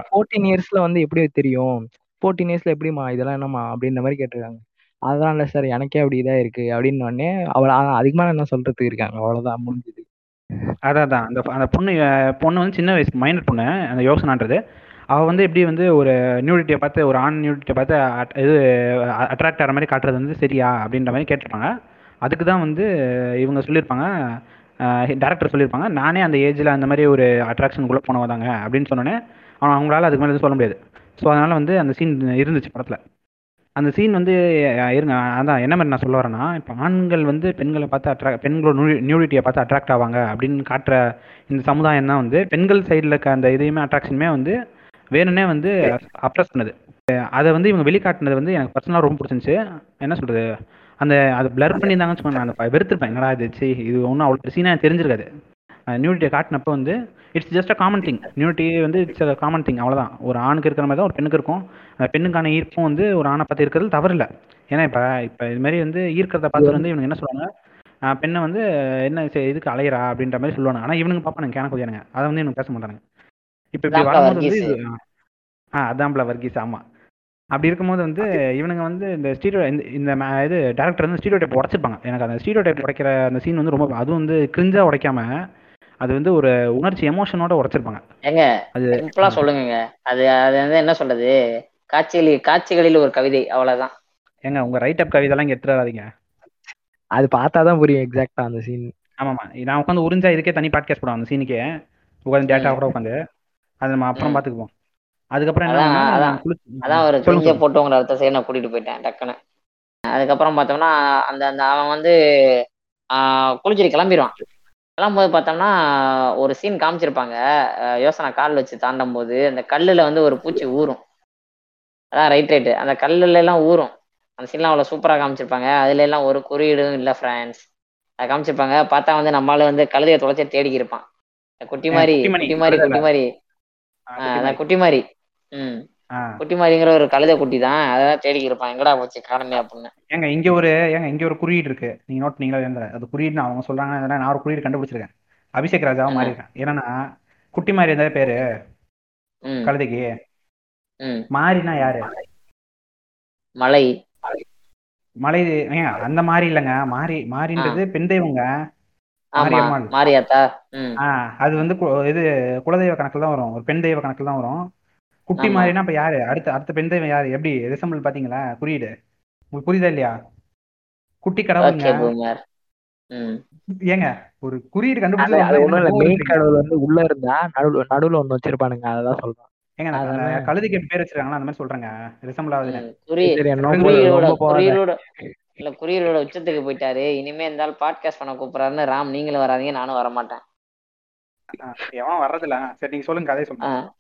ஃபோர்டீன் இயர்ஸ்ல வந்து எப்படி தெரியும்? ஃபோர்டீன் இயர்ஸ்ல எப்படிமா இதெல்லாம் என்னம்மா? அப்படின்ற மாதிரி கேட்டிருக்காங்க. அதெல்லாம் இல்ல சார் எனக்கே அப்படி இதா இருக்கு அப்படின்னு உடனே அவள அதுக்கு மேல என்ன சொல்றதுக்கு இருக்காங்க அவ்வளவுதான் முடிஞ்சது. அதான் அதான். அந்த அந்த பொண்ணு பொண்ணு வந்து சின்ன வயசு மைனர் பொண்ணு அந்த யோசனான்றது. அவள் வந்து எப்படி வந்து ஒரு நியூடிட்டியை பார்த்து ஒரு ஆண் நியூடிட்டியை பார்த்து அட் இது அட்ராக்ட் ஆகிற மாதிரி காட்டுறது வந்து சரியா அப்படின்ற மாதிரி கேட்டிருப்பாங்க. அதுக்கு தான் வந்து இவங்க சொல்லியிருப்பாங்க. டேரக்டர் சொல்லியிருப்பாங்க. நானே அந்த ஏஜில் அந்த மாதிரி ஒரு அட்ராக்ஷனுக்குள்ளே போனவதாங்க அப்படின்னு சொன்னோன்னே அவன் அவங்களால அதுக்கு மேலே எதுவும் சொல்ல முடியாது. ஸோ அதனால் வந்து அந்த சீன் இருந்துச்சு படத்தில். அந்த சீன் வந்து இருங்க அதான் என்ன மாதிரி நான் சொல்ல வரேன்னா இப்போ ஆண்கள் வந்து பெண்களை பார்த்து அட்ராக்ட் பெண்களோட நியூடிட்டியை பார்த்து அட்ராக்ட் ஆவாங்க அப்படின்னு காட்டுற இந்த சமுதாயம் தான் வந்து பெண்கள் சைடில் இருக்க அந்த இதையுமே அட்ராக்ஷனுமே வந்து வேணும்னே வந்து அப்ரஸ் பண்ணுது. அதை வந்து இவங்க வெளிக்காட்டினது வந்து எனக்கு பர்சனலாக ரொம்ப பிடிச்சிருந்துச்சு. என்ன சொல்கிறது அந்த அது பிளர் பண்ணியிருந்தாங்கன்னு வச்சுக்கோங்க நான் வெறுத்திருப்பேன். என்னடா இது? இது ஒன்றும் அவ்வளோ சீனாக தெரிஞ்சிருக்காது. நியூனிட்டியை காட்டினப்போ வந்து it's just a common thing நியூனிட்டி வந்து இட்ஸ் அ காமன் திங் அவ்வளோதான் ஒரு ஆணுக்கு இருக்கிற மாதிரி தான் ஒரு பெண்ணுக்கு இருக்கும். அந்த பெண்ணுக்கான ஈர்ப்பும் வந்து ஒரு ஆணை பார்த்து இருக்கிறது தவறில்லை. ஏன்னா இப்போ இப்போ இது மாதிரி வந்து ஈர்க்கிறத பார்த்து வந்து இவனுங்க என்ன சொல்லுவாங்க? பெண்ணை வந்து என்ன இதுக்கு அலையிறா? அப்படின்ற மாதிரி சொல்லுவாங்க ஆனால் இவனுங்க பார்ப்பானுங்க கேன கொதியானுங்க. அதை வந்து இவனுக்கு பேச மாட்டானுங்க. இப்போ இப்படி வரும்போது வந்து ஆ அதான்ப்ல வர்கீஸ் ஆமா. அப்படி இருக்கும்போது வந்து இவனுங்க வந்து இந்த ஸ்டீரியோ இந்த இந்த ம- இது டேரக்டர் வந்து ஸ்டீரியோ டைப் உடைச்சிருப்பாங்க. எனக்கு அந்த ஸ்டீரியோ டைப் உடைக்கிற அந்த சீன் வந்து ரொம்ப அதுவும் வந்து கிரிஞ்சா உடைக்காம அது வந்து ஒரு உணர்ச்சி எமோஷனோட உடைச்சிருப்பாங்க. ஏங்க அது சிம்பிளா சொல்லுங்க அது அது வந்து என்ன சொல்றது? காட்சிகளில் காட்சிகளில் ஒரு கவிதை அவ்வளவுதான். ஏங்க உங்க ரைட் அப் கவிதைலாம் இங்க எடுத்துட்டு வராதீங்க. அது பார்த்தாதான் புரியும் எக்ஸாக்டா அந்த சீன் ஆமாமா. நான் உட்காந்து உறிஞ்சா இதுக்கே தனி பாட்காஸ்ட் போடுவோம் அந்த சீனுக்கே உட்காந்து டேட்டா கூட உட்காந்து அது நம்ம அப்புறம். பாத்துக்குவோம் அதுக்கப்புறம் என்ன அதான், அதான். குளிச்சு- அதான் ஒரு சொல்லுங்க, கிழிஞ்ச போட்டு உங்களை அடுத்த சைடு நான் கூட்டிட்டு போயிட்டேன் டக்குன்னு. அதுக்கப்புறம் பார்த்தோம்னா அந்த அந்த அவன் வந்து ஆஹ் குளிச்சுட்டு கிளம்பிடுவான் கிளம்பும்போது பார்த்தோம்னா ஒரு சீன் காமிச்சிருப்பாங்க. யோசனை கால் வச்சு தாண்டும் போது அந்த கல்லுல வந்து ஒரு பூச்சி ஊறும். அதான் ரைட் ரைட்டு அந்த கல்லுல எல்லாம் ஊறும். அந்த சீன்லாம் அவ்வளோ சூப்பராக காமிச்சிருப்பாங்க. அதுல எல்லாம் ஒரு குறியீடும் இல்லை ஃப்ரான்ஸ் அதை காமிச்சிருப்பாங்க. பார்த்தா வந்து நம்மளால வந்து கழுதையை தொலைச்சி தேடிக்கி இருப்பான் குட்டி மாதிரி குட்டி மாதிரி குட்டி மாதிரி. குட்டி அதான் மாதிரி. ம். குட்டி மாதிரிங்கிற ஒரு கழுதை குட்டி தான் அதான் தேடிக்கி இருப்பான். எங்கடா போச்சு? காணுமே அப்படின்னு. ஏங்க இங்க ஒரு ஏங்க இங்க ஒரு குறியீடு இருக்கு. நீங்க நோட் நீங்களா எழுந்துற அது குறியீடு அவங்க சொல்றாங்க. நான் ஒரு குறியீடு கண்டுபிடிச்சிருக்கேன். அபிஷேக் ராஜாவா? மாறி இருக்கேன் என்னன்னா குட்டி மாறி இருந்தா பேரு கழுதைக்கு. மாறினா யாரு? மலை. மலை அந்த மாதிரி இல்லைங்க. மாறி மாறின்றது பெண் தெய்வங்க. மாரியாத்தா? அது வந்து இது குலதெய்வ கணக்குல தான் வரும். ஒரு பெண் தெய்வ கணக்குல தான் வரும். குட்டி ஆமா. மாறினா இப்ப யாரு? அடுத்த அடுத்த பெண் தெய்வம் யாரு? எப்படி? ரிசம்பிள் பாத்தீங்களா குறியீடு உங்களுக்கு புரியுதா இல்லையா? குட்டி கடவுளுங்க. ஏங்க ஒரு குறியீடு கண்டுபிடிச்சு கடவுள் வந்து உள்ள இருந்தா நடுவுல நடுவுல ஒண்ணு வச்சிருப்பானுங்க. அததான் சொல்றேன். ஏங்க அதானே. கழுதைக்கு பேர் வச்சிருக்காங்களா அந்த மாதிரி சொல்றேங்க. ரிசம்பிள் குறியீடோட இல்ல குறியீடோட உச்சத்துக்கு போயிட்டாரு. இனிமே இருந்தாலும் பாட்காஸ்ட் பண்ண கூப்பிடுறாருன்னு ராம் நீங்களும் வராதீங்க நானும் வரமாட்டேன். ஆ, எவனும் வர்றதில்ல. சரி நீங்க சொல்லுங்க கதையை. சொல்லுங்க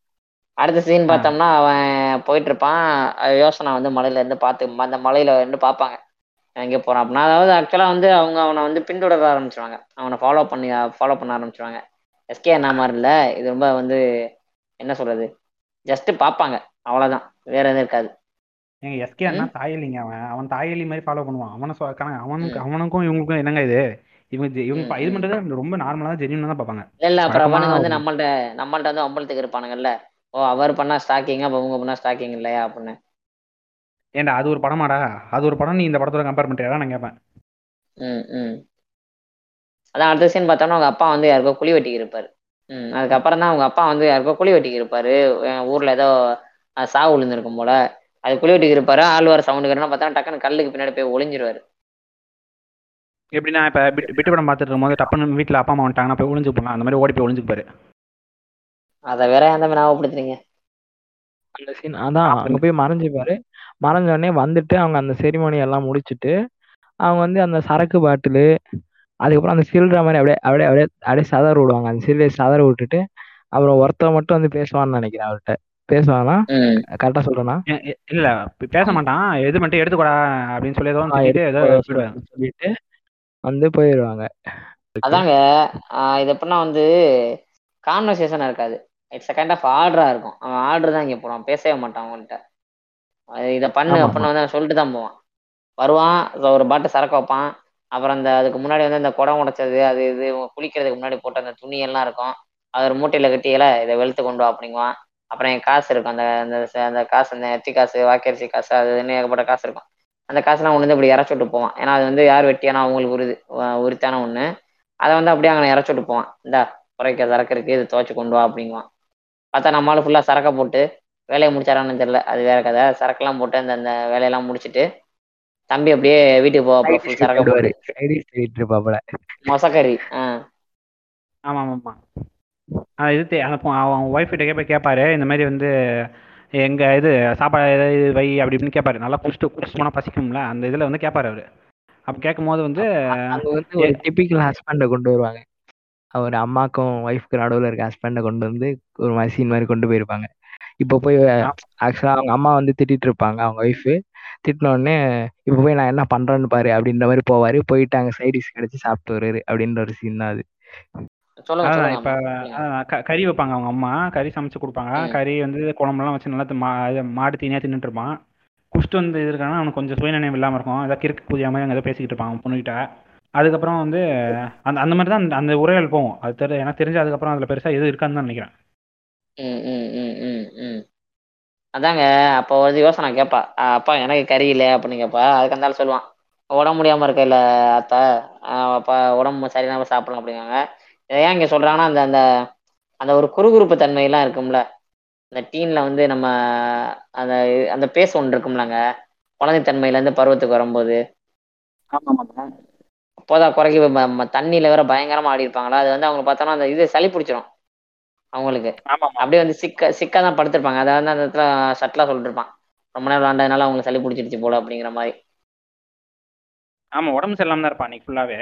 அடுத்த சீன். பார்த்தோம்னா அவன் போயிட்டு இருப்பான் யோசனை வந்து மலையில இருந்து பார்த்து அந்த மலையில இருந்து பார்ப்பாங்க. எங்கே போறான் அப்படின்னா அதாவது ஆக்சுவலா வந்து அவங்க அவனை வந்து பின்தொடர ஆரம்பிச்சிருவாங்க. அவனை ஃபாலோ பண்ணி ஃபாலோ பண்ண ஆரம்பிச்சிருவாங்க. எஸ்கே என்ன மாதிரி இல்ல இது ரொம்ப வந்து என்ன சொல்றது ஜஸ்ட் பார்ப்பாங்க. அவ்வளவுதான். வேற எதுவும் இருக்காது. ஏங்க எஸ்கே அண்ணா தாயலிங்க அவன். அவன் தாயலி மாதிரி ஃபாலோ பண்ணுவான். அவனை கணக்கு அவனுக்கு அவனுக்கும் இவங்களுக்கும் என்னங்க இது? இவங்க இவங்க இது பண்றது ரொம்ப நார்மலா தான் ஜெனியூனா தான் பார்ப்பாங்க. இல்ல அப்புறம் அவனுங்க வந்து நம்மள்ட்ட நம்மள்ட்ட வந்து அம்பலத்துக்கு இருப்பானுங்கல்ல. ஓ அவர் பண்ணா ஸ்டாக்கிங் அப்ப இவங்க பண்ணா ஸ்டாக்கிங் இல்லையா அப்படின்னு. ஏன்டா அது ஒரு படமாடா? அது ஒரு படம் நீ இந்த படத்தோட கம்பேர் பண்றியா நான் கேட்பேன் ம் ம். அதான் அடுத்த சீன் பார்த்தோம்னா அவங்க அப்பா வந்து யாருக்கோ குழி வெட்டிக்கு இருப்பாரு ம் அதுக்கப்புறம் தான் அவங்க அப்பா வந்து யாருக்கோ குழி வெட்டிக்கு இருப்பாரு ஊர்ல ஏதோ சாவு விழுந்திருக்கும் போல. அது குழி வெட்டிக்கு இருப்பாரு ஆள் வர சவுண்டு கட்டணும் பார்த்தா டக்குன்னு கல்லுக்கு பின்னாடி போய் ஒளிஞ்சிருவாரு. எப்படின்னா இப்ப பிட்டு படம் பார்த்துட்டு இருக்கும்போது டப்புன்னு வீட்டுல அப்பா அம்மா வந்துட்டாங்கன்னா போய் ஒளிஞ்சு போலாம். அந்த மாதிரி ஓடி போய் ஒளிஞ்சுப்பாரு அதை வேற எந்த மாதிரி ஞாபகப்படுத்துறீங்க? அந்த சீன் அதான் அங்க போய் மறைஞ்சுப்பாரு. மறைஞ்ச உடனே வந்துட்டு அவங்க அந்த செரிமனி எல்லாம் முடிச்சிட்டு அவங்க வந்து அந்த சரக்கு பாட்டிலு அதுக்கப்புறம் அந்த சில்லற மாதிரி அப்படியே அப்படியே அப்படியே அப்படியே சதற விடுவாங்க. அந்த சில்லறை சதற விட்டுட்டு அப்புறம் ஒருத்தன் மட்டும் வந்து பேசுவான்னு நினைக்கிறேன் அவர்கிட்ட. பேசுவானா? கரெக்டா சொல்றேனா? இல்ல பேச மாட்டான். எது மட்டும் எடுத்துக்கூடா அப்படின்னு சொல்லி ஏதோ சொல்லிட்டு வந்து போயிடுவாங்க அதாங்க ஆஹ் இது எப்படின்னா வந்து கான்வர்சேஷன் இருக்காது. இட்ஸ் கைண்ட் ஆஃப் ஆர்டரா இருக்கும். அவன் ஆர்டர் தான் இங்க போறான் பேசவே மாட்டான் அவங்கள்ட்ட அது இதை பண்ணு அப்படின்னு வந்து சொல்லிட்டு தான் போவான். வருவான் ஒரு பாட்டு சரக்கு வைப்பான். அப்புறம் அந்த அதுக்கு முன்னாடி வந்து அந்த குடம் உடைச்சது அது இது குளிக்கிறதுக்கு முன்னாடி போட்ட அந்த துணி எல்லாம் இருக்கும். அது ஒரு மூட்டையில கட்டியில இதை வெளுத்து கொண்டு வா அப்படிங்குவான். அப்புறம் என் காசு இருக்கும். அந்த அந்த அந்த காசு அந்த எச்சி காசு வாக்கரிசி காசு அது இதுன்னு ஏகப்பட்ட காசு இருக்கும். அந்த காசுலாம் கொண்டு வந்து இப்படி இறச்சி விட்டு போவான். ஏன்னா அது வந்து யார் வெட்டியானோ அவங்களுக்கு உருது உரித்தான ஒண்ணு. அதை வந்து அப்படியே அங்கே இறச்சி விட்டு போவான். இந்தா குறைக்க சரக்கு இருக்கு இது துவைச்சு கொண்டு வா அப்படிங்குவான். பார்த்தா நம்மளால ஃபுல்லாக சரக்கை போட்டு வேலையை முடிச்சாரான்னு தெரியல. அது வேற கதை. சரக்கெல்லாம் போட்டு அந்த அந்த வேலையெல்லாம் முடிச்சிட்டு தம்பி அப்படியே வீட்டுக்கு போவாப்புல ஃபுல் சரக்கை போட்டு. இருப்பாப்புல மொசக்கறி. ஆ. ஆமா ஆமா ஆமா ஆ, இது அவன் ஒய்ஃப் கிட்ட கேட்ப கேட்பாரு இந்த மாதிரி வந்து எங்க இது சாப்பாடு ஏதாவது வை அப்படி இப்படின்னு கேட்பாரு நல்லா குடிச்சிட்டு குடிச்சிட்டு போனா பசிக்கும்ல. அந்த இதுல வந்து கேட்பாரு அவரு. அப்ப கேட்கும் போது வந்து அங்க வந்து ஒரு டிபிக்கல் ஹஸ்பண்ட கொண்டு வருவாங்க. அவர் அம்மாக்கும் ஒய்ஃப்க்கு நடுவுல இருக்க ஹஸ்பண்ட கொண்டு வந்து ஒரு மாதிரி சீன் மாதிரி கொண்டு போயிருப்பாங்க. இப்போ போய் ஆக்சுவலா அவங்க அம்மா வந்து திட்டிட்டு இருப்பாங்க அவங்க ஒய்ஃப் திட்டின உடனே இப்போ போய் நான் என்ன பண்றேன்னு பாரு அப்படின்ற மாதிரி போவாரு. போயிட்டு அங்க சைடிஸ் கிடைச்சு சாப்பிட்டு வருவாரு அப்படின்ற ஒரு சீன் தான் அது. இப்ப கறி வைப்பாங்க அவங்க அம்மா. கறி சமைச்சு கொடுப்பாங்க. கறி வந்து குழம்புலாம் வச்சு நல்லா மாடு தீனியா தின்னுட்டு இருப்பான். குஷ்டு வந்து இது இருக்கானா அவனுக்கு கொஞ்சம் சுயநினைவு இல்லாம இருக்கும். ஏதாவது கிறுக்கு பூஜை மாதிரி அங்கே ஏதோ பேசிக்கிட்டு இருப்பான் அவன் பொண்ணுகிட்ட. அதுக்கப்புறம் வந்து அந்த அந்த மாதிரி தான் அந்த அந்த உரையாடல் போகும். அது தெரி எனக்கு தெரிஞ்சு அதுக்கப்புறம் அதுல பெருசா எதுவும் இருக்கான்னு தான் நினைக்கிறேன். ம் ம் ம் ம் ம். அதாங்க அப்போ வந்து யோசனை கேட்பா "ஆ, அப்பா எனக்கு கறி இல்லை அப்படின்னு கேட்பா அதுக்கு ஆள் சொல்லுவான். உடம்பு முடியாம இருக்க இல்ல அத்தா. அப்பா உடம்பு சரியில்லாம சாப்பிடலாம் அப்படிங்காங்க. இதை ஏன் இங்க சொல்றாங்கன்னா அந்த அந்த அந்த ஒரு குறுகுறுப்பு தன்மை எல்லாம் இருக்கும்ல. அந்த டீன்ல வந்து நம்ம அந்த அந்த பேஸ் ஒன்று இருக்கும்லங்க. குழந்தை தன்மையில இருந்து பருவத்துக்கு வரும்போது. ஆமா ஆமா அப்போதான் குறைக்க தண்ணியில வேற பயங்கரமா ஆடி இருப்பாங்களா அது வந்து அவங்க பார்த்தோன்னா அந்த இது சளி பிடிச்சிரும் அவங்களுக்கு. அப்படியே வந்து சிக்க சிக்கா தான் படுத்திருப்பாங்க. அதை வந்து அந்த இடத்துல சட்டலா சொல்லிட்டு இருப்பான் ரொம்ப நேரம் விளாண்டதுனால அவங்களுக்கு சளி பிடிச்சிருச்சு போல அப்படிங்கிற மாதிரி. ஆமா உடம்பு சரியில்லாம தான் இருப்பான் அன்னைக்கு ஃபுல்லாவே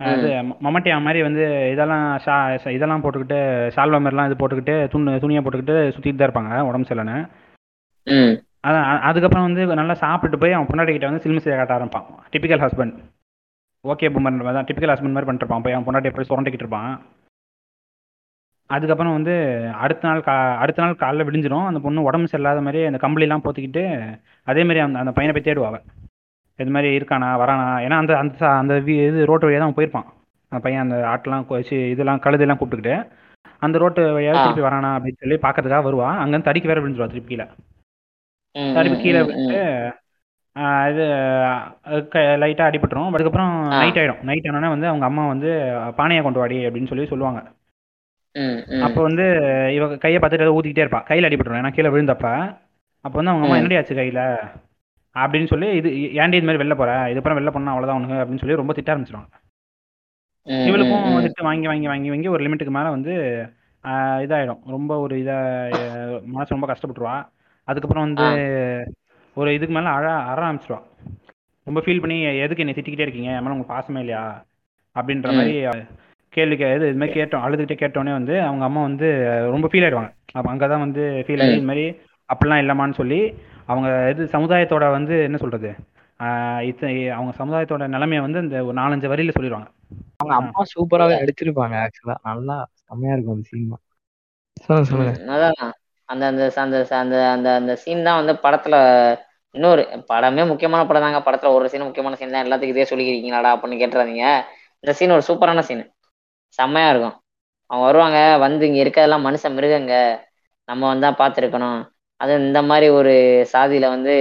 அது மம்மட்டியா மாதிரி வந்து இதெல்லாம் ஷா இதெல்லாம் போட்டுக்கிட்டு ஷால்வா மாதிரிலாம் இது போட்டுக்கிட்டு துணி துணியை போட்டுக்கிட்டு சுத்திட்டு தான் இருப்பாங்க உடம்பு சரியில்லைன்னு. அதான் அதுக்கப்புறம் வந்து நல்லா சாப்பிட்டு போய் அவன் பொண்டாட்டி கிட்ட வந்து சில்மி செய்ய காட்ட ஆரம்பிப்பான். டிபிக்கல் ஹஸ்பண்ட் ஓகே பூமர் தான். டிபிக்கல் ஹஸ்பண்ட் மாதிரி பண்ணிட்டு இருப்பான். போய் அவன் பொண்டாட்டி போய் சுரண்டிக்கிட்டு இருப்பான். அதுக்கப்புறம் வந்து அடுத்த நாள் கா அடுத்த நாள் காலைல விடிஞ்சிரும் அந்த பொண்ணு உடம்பு சரியில்லாத மாதிரி அந்த கம்பளிலாம் போத்திக்கிட்டு அதே மாதிரி அந்த அந்த பையனை போய் தேடுவா அவ. இது மாதிரி இருக்கானா வரானா? ஏன்னா அந்த அந்த அந்த இது ரோட்டு வழியாக தான் அவன் போயிருப்பான். அந்த பையன் அந்த ஆட்டெல்லாம் வச்சு இதெல்லாம் கழுதெல்லாம் கூப்பிட்டுக்கிட்டு அந்த ரோட்டு வழியாக திருப்பி வரானா அப்படின்னு சொல்லி பார்க்கறதுக்காக வருவா. அங்கேருந்து தடிக்கு வேற விழுந்துருவா திருப்பி கீழே. தடுப்பு கீழே விட்டு இது லைட்டாக அடிபட்டுரும். அதுக்கப்புறம் ஆ. நைட் ஆயிடும். நைட் ஆனோடனே வந்து அவங்க அம்மா வந்து பானையை கொண்டு வாடி அப்படின்னு சொல்லி சொல்லுவாங்க. ம் ம். அப்போ வந்து இவ கையை பார்த்துட்டு ஏதோ ஊற்றிக்கிட்டே இருப்பா. கையில் அடிபட்டுரும். ஏன்னா கீழே விழுந்தப்ப. அப்போ வந்து அவங்க அம்மா ம். என்னடி ஆச்சு கையில்? அப்படின்னு சொல்லி இது ஏன்டி இது மாதிரி வெளில போற? இதுக்கப்புறம் வெளில போனா அவ்வளோதான் உனக்கு? அப்படின்னு சொல்லி ரொம்ப திட்ட ஆரம்பிச்சிருவாங்க. ம் ம் இவளுக்கும் ம். திட்டு வாங்கி வாங்கி வாங்கி வாங்கி ஒரு லிமிட்டுக்கு மேலே வந்து ஆஹ் இதாயிடும். ரொம்ப ஒரு இதாக மனசு ரொம்ப கஷ்டப்பட்டுருவா. அதுக்கப்புறம் வந்து ஆ. ஒரு இதுக்கு மேலே அழ அற ஆரம்பிச்சிருவா. ரொம்ப ஃபீல் பண்ணி எதுக்கு என்னை திட்டிக்கிட்டே இருக்கீங்க? மேலே உங்க பாசமே இல்லையா? அப்படின்ற மாதிரி கேள்வி கே இது இது மாதிரி கேட்டோம். அழுதுகிட்டே கேட்டோடனே வந்து அவங்க அம்மா வந்து ரொம்ப ஃபீல் ஆயிடுவாங்க. அப்போ அங்கே தான் வந்து ஃபீல் ஆகி இது மாதிரி அப்படிலாம் இல்லைம்மான்னு சொல்லி அவங்க இது சமுதாயத்தோட வந்து என்ன சொல்றது? ஆஹ் இத்த அவங்க சமுதாயத்தோட நிலைமையை வந்து இந்த ஒரு நாலஞ்சு வரியில சொல்லிடுவாங்க அவங்க அம்மா சூப்பராவே நடிச்சிருப்பாங்க ஆக்சுவலா நல்லா செம்மையா இருக்கும் அந்த சீன் சொல்லுங்க சொல்லுங்க. அதான். அந்த அந்த அந்த அந்த அந்த அந்த சீன் தான் வந்து படத்துல இன்னொரு படமே முக்கியமான படம் தாங்க. படத்துல ஒரு சீன் முக்கியமான சீன் தான். எல்லாத்துக்கும் இதே சொல்லிக்கிறீங்களாடா அப்படின்னு கேட்டுறாதீங்க. இந்த சீன் ஒரு சூப்பரான சீன் செம்மையா இருக்கும். அவங்க வருவாங்க வந்து இங்க இருக்கிறதெல்லாம் மனுஷன் மிருகங்க. நம்ம வந்தா பார்த்துருக்கணும். அது இந்த மாதிரி ஒரு சாதியில வந்து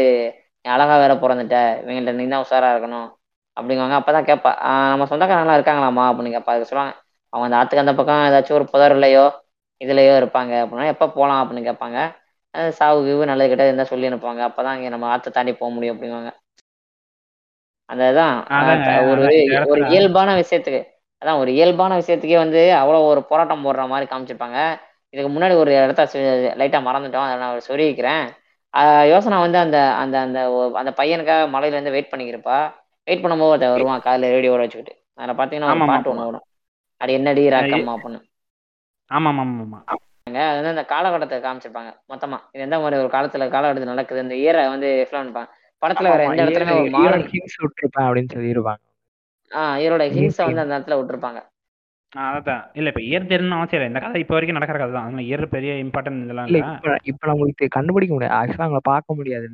நீ அழகா வேற பிறந்துட்ட. இவங்கள்ட்ட நீ தான் உஷாரா இருக்கணும். அப்படிங்குவாங்க. அப்பதான் கேட்பா நம்ம சொந்தக்காரங்களாம் இருக்காங்களாமா அப்படின்னு கேட்பா. அதுக்கு சொல்லுவாங்க அவங்க அந்த ஆத்துக்கு அந்த பக்கம் ஏதாச்சும் ஒரு புதர்லையோ இதுலயோ இருப்பாங்க. அப்படின்னா எப்போ போகலாம் அப்படின்னு கேட்பாங்க. சாவு கீவு நல்லது கிட்ட இருந்தால் சொல்லி அனுப்புவாங்க. அப்பதான் இங்க நம்ம ஆற்றை தாண்டி போக முடியும் அப்படிங்குவாங்க அந்த இதான் ஒரு ஒரு இயல்பான விஷயத்துக்கு. அதான் ஒரு இயல்பான விஷயத்துக்கே வந்து அவ்வளோ ஒரு போராட்டம் போடுற மாதிரி காமிச்சிருப்பாங்க. இதுக்கு முன்னாடி ஒரு இடத்த லைட்டா மறந்துட்டோம். அதை நான் சொல்லியிருக்கிறேன். ஆஹ் யோசனா வந்து அந்த அந்த அந்த அந்த பையனுக்காக மலையில இருந்து வெயிட் பண்ணிக்கிறப்பா வெயிட் பண்ணும்போது ஒருத்தன் வருவான் காலையில் ரேடியோட வச்சுக்கிட்டு. அதில் பார்த்தீங்கன்னா பாட்டு ஒன்று வரும். அது என்னடி ராக்கம்மா அப்படின்னு. ஆமா ஆமா ஆமா ஆமா அது வந்து அந்த காலகட்டத்தை காமிச்சிருப்பாங்க. மொத்தமா. இது எந்த மாதிரி ஒரு காலத்துல காலகட்டத்தில் நடக்குது? இந்த இயரை வந்து பண்ணிப்பாங்க. படத்துல வேற எந்த இடத்துலயுமே ஒரு மாடர்ன் ஹிங்ஸ் விட்டுருப்பேன் அப்படின்னு சொல்லியிருப்பாங்க ஆஹ் இவரோட ஹிங்ஸை வந்து அந்த இடத்துல விட்டுருப்பாங்க. அதான். இல்ல இப்ப இயர் தெரியும் அவசியம் இல்லை. இந்த கதை இப்போ வரைக்கும் நடக்கிற கதை தான். அதனால இயர் பெரிய இம்பார்ட்டன்ட் இதெல்லாம் இல்ல இப்ப நம்மளுக்கு கண்டுபிடிக்க முடியாது. ஆக்சுவலா அவங்கள பார்க்க முடியாது.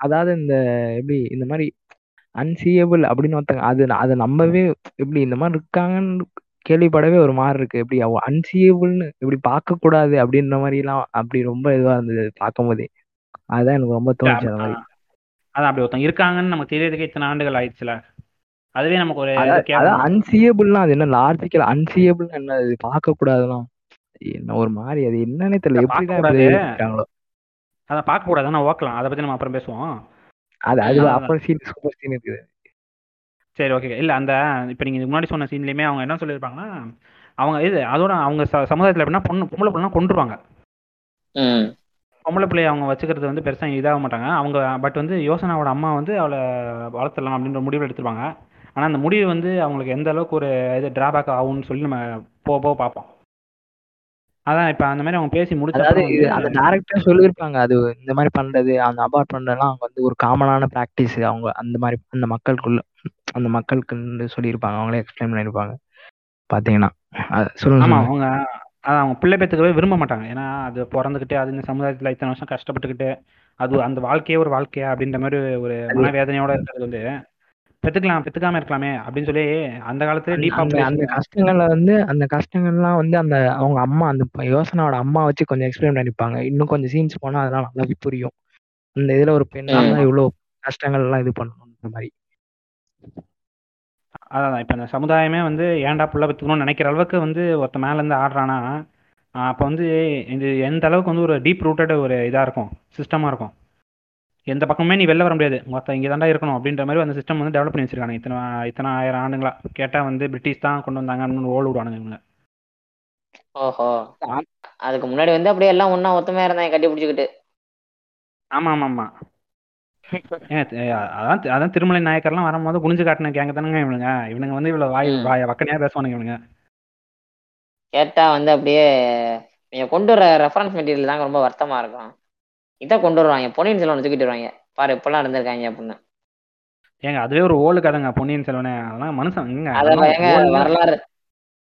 அதாவது இந்த எப்படி இந்த மாதிரி அன்சீயபிள் அப்படின்னு ஒருத்தங்க அது அதை நம்பவே எப்படி இந்த மாதிரி இருக்காங்கன்னு கேள்விப்படவே ஒரு மாதிரி இருக்கு. எப்படி அன்சீயபிள்னு இப்படி பார்க்க கூடாது அப்படின்ற மாதிரி எல்லாம் அப்படி ரொம்ப இதுவா இருந்தது பார்க்கும் போதே அதுதான் எனக்கு ரொம்ப தோணுச்சு அந்த மாதிரி அதான் அப்படி ஒருத்தன் இருக்காங்கன்னு நமக்கு தெரியறதுக்கு இத்தனை ஆண்டுகள் ஆயிடுச்சுல. அதுவே நமக்கு ஒரு அன்சீயபிள்னா அது என்ன? லாஜிக்கல் அன்சீயபிள் என்ன? அது பார்க்க கூடாதுலாம் என்ன ஒரு மாதிரி அது என்னன்னே தெரியல. கூடாது இருக்காங்களோ. அதை பார்க்க கூடாது ஓக்கலாம். அதை பத்தி நம்ம அப்புறம் பேசுவோம். அது அது. அப்புறம் சீன் சூப்பர் சீன் இருக்குது. சரி ஓகே இல்ல அந்த இப்ப நீங்க இதுக்கு முன்னாடி சொன்ன சீன்லயுமே அவங்க என்ன சொல்லியிருப்பாங்கன்னா அவங்க இது அதோட அவங்க ச- சமுதாயத்துல எப்படின்னா பொண்ணு பொம்பளை பிள்ளைலாம் கொண்டுருவாங்க பொம்பளை பிள்ளைய அவங்க வச்சுக்கிறது வந்து பெருசா இதாக மாட்டாங்க. அவங்க பட் வந்து யோசனாவோட அம்மா வந்து அவளை வளர்த்துடலாம் அப்படின்ற முடிவு எடுத்துருவாங்க ஆனா அந்த முடிவு வந்து அவங்களுக்கு எந்த அளவுக்கு ஒரு இது டிராபேக் ஆகும்னு சொல்லி நம்ம போக போக பார்ப்போம். அதான் இப்ப அந்த மாதிரி அவங்க பேசி முடிச்ச அதாவது அந்த டேரக்டர் சொல்லியிருப்பாங்க அது இந்த மாதிரி பண்றது அந்த அபார்ட் பண்றதுலாம் அவங்க வந்து ஒரு காமனான ப்ராக்டிஸ் அவங்க அந்த மாதிரி அந்த மக்களுக்குள்ள அந்த மக்களுக்குன்னு சொல்லியிருப்பாங்க. அவங்களே எக்ஸ்பிளைன் பண்ணியிருப்பாங்க. பாத்தீங்கன்னா சொல்லுங்க ஆமா அவங்க அதான் அவங்க பிள்ளை பெற்றுக்கவே விரும்ப மாட்டாங்க. ஏன்னா அது பிறந்துக்கிட்டு அது இந்த சமுதாயத்துல இத்தனை வருஷம் கஷ்டப்பட்டுக்கிட்டு அது அந்த வாழ்க்கையே ஒரு வாழ்க்கையா அப்படின்ற மாதிரி ஒரு மனவேதனையோட இருக்கிறது வந்து பெத்துக்கலாம் பெத்துக்காம இருக்கலாமே அப்படின்னு சொல்லி அந்த காலத்துல அந்த அந்த அந்த டீபாப்புலேஷன் கஷ்டங்களை வந்து அந்த கஷ்டங்கள்லாம் வந்து அந்த அவங்க அம்மா அந்த யோசனாவோட அம்மா வச்சு கொஞ்சம் எக்ஸ்பிளைன் பண்ணிப்பாங்க. இன்னும் கொஞ்சம் சீன்ஸ் போனா அதெல்லாம் நல்லாவே புரியும். இந்த இதுல ஒரு. இருந்தா இவ்வளவு கஷ்டங்கள் எல்லாம் இது பண்ணணும்ன்ற மாதிரி. அதான் இப்போ இந்த சமுதாயமே வந்து ஏன்டா புள்ள பெற்றுக்கணும்னு நினைக்கிற அளவுக்கு வந்து ஒருத்த மேல இருந்து ஆடுறானா அப்போ வந்து இது எந்த அளவுக்கு வந்து ஒரு டீப் ரூட்டட் ஒரு இதாக இருக்கும் சிஸ்டமாக இருக்கும். எந்த பக்கமே நீ வெளில வர முடியாது. மொத்தம் இங்கே தாண்டா இருக்கணும் அப்படின்ற மாதிரி அந்த சிஸ்டம் வந்து டெவலப் பண்ணி வச்சிருக்காங்க இத்தனை இத்தனை ஆயிரம் ஆண்டுங்களா கேட்டால் வந்து பிரிட்டிஷ் தான் கொண்டு வந்தாங்கன்னு ஓல் விடுவானுங்க இவங்க. ஓஹோ. அதுக்கு முன்னாடி வந்து அப்படியே எல்லாம் ஒண்ணா ஒத்துமையா இருந்தாங்க கட்டி பிடிச்சிக்கிட்டு. ஆமாம் ஆமாம் ஆமாம் அதான் அதான் திருமலை நாயக்கர்லாம் வரும்போது குனிஞ்சு காட்டின கேங்க தானுங்க இவனுங்க. இவனுங்க வந்து இவ்வளோ வாய். வாய் வக்கனையாக பேசுவானுங்க இவனுங்க. கேட்டா வந்து அப்படியே நீங்க கொண்டு வர ரெஃபரன்ஸ் மெட்டீரியல் தாங்க ரொம்ப வருத்தமா இருக்கும். இதை கொண்டு வருவாங்க. பொன்னியின் செல்வன் தூக்கிட்டு வருவாங்க. பாரு இப்பெல்லாம் இருந்திருக்காங்க அப்படின்னு. ஏங்க அதுவே ஒரு ஓலு கதைங்க பொன்னியின் செல்வனே. அதெல்லாம் மனுஷன் அதெல்லாம் வரலாறு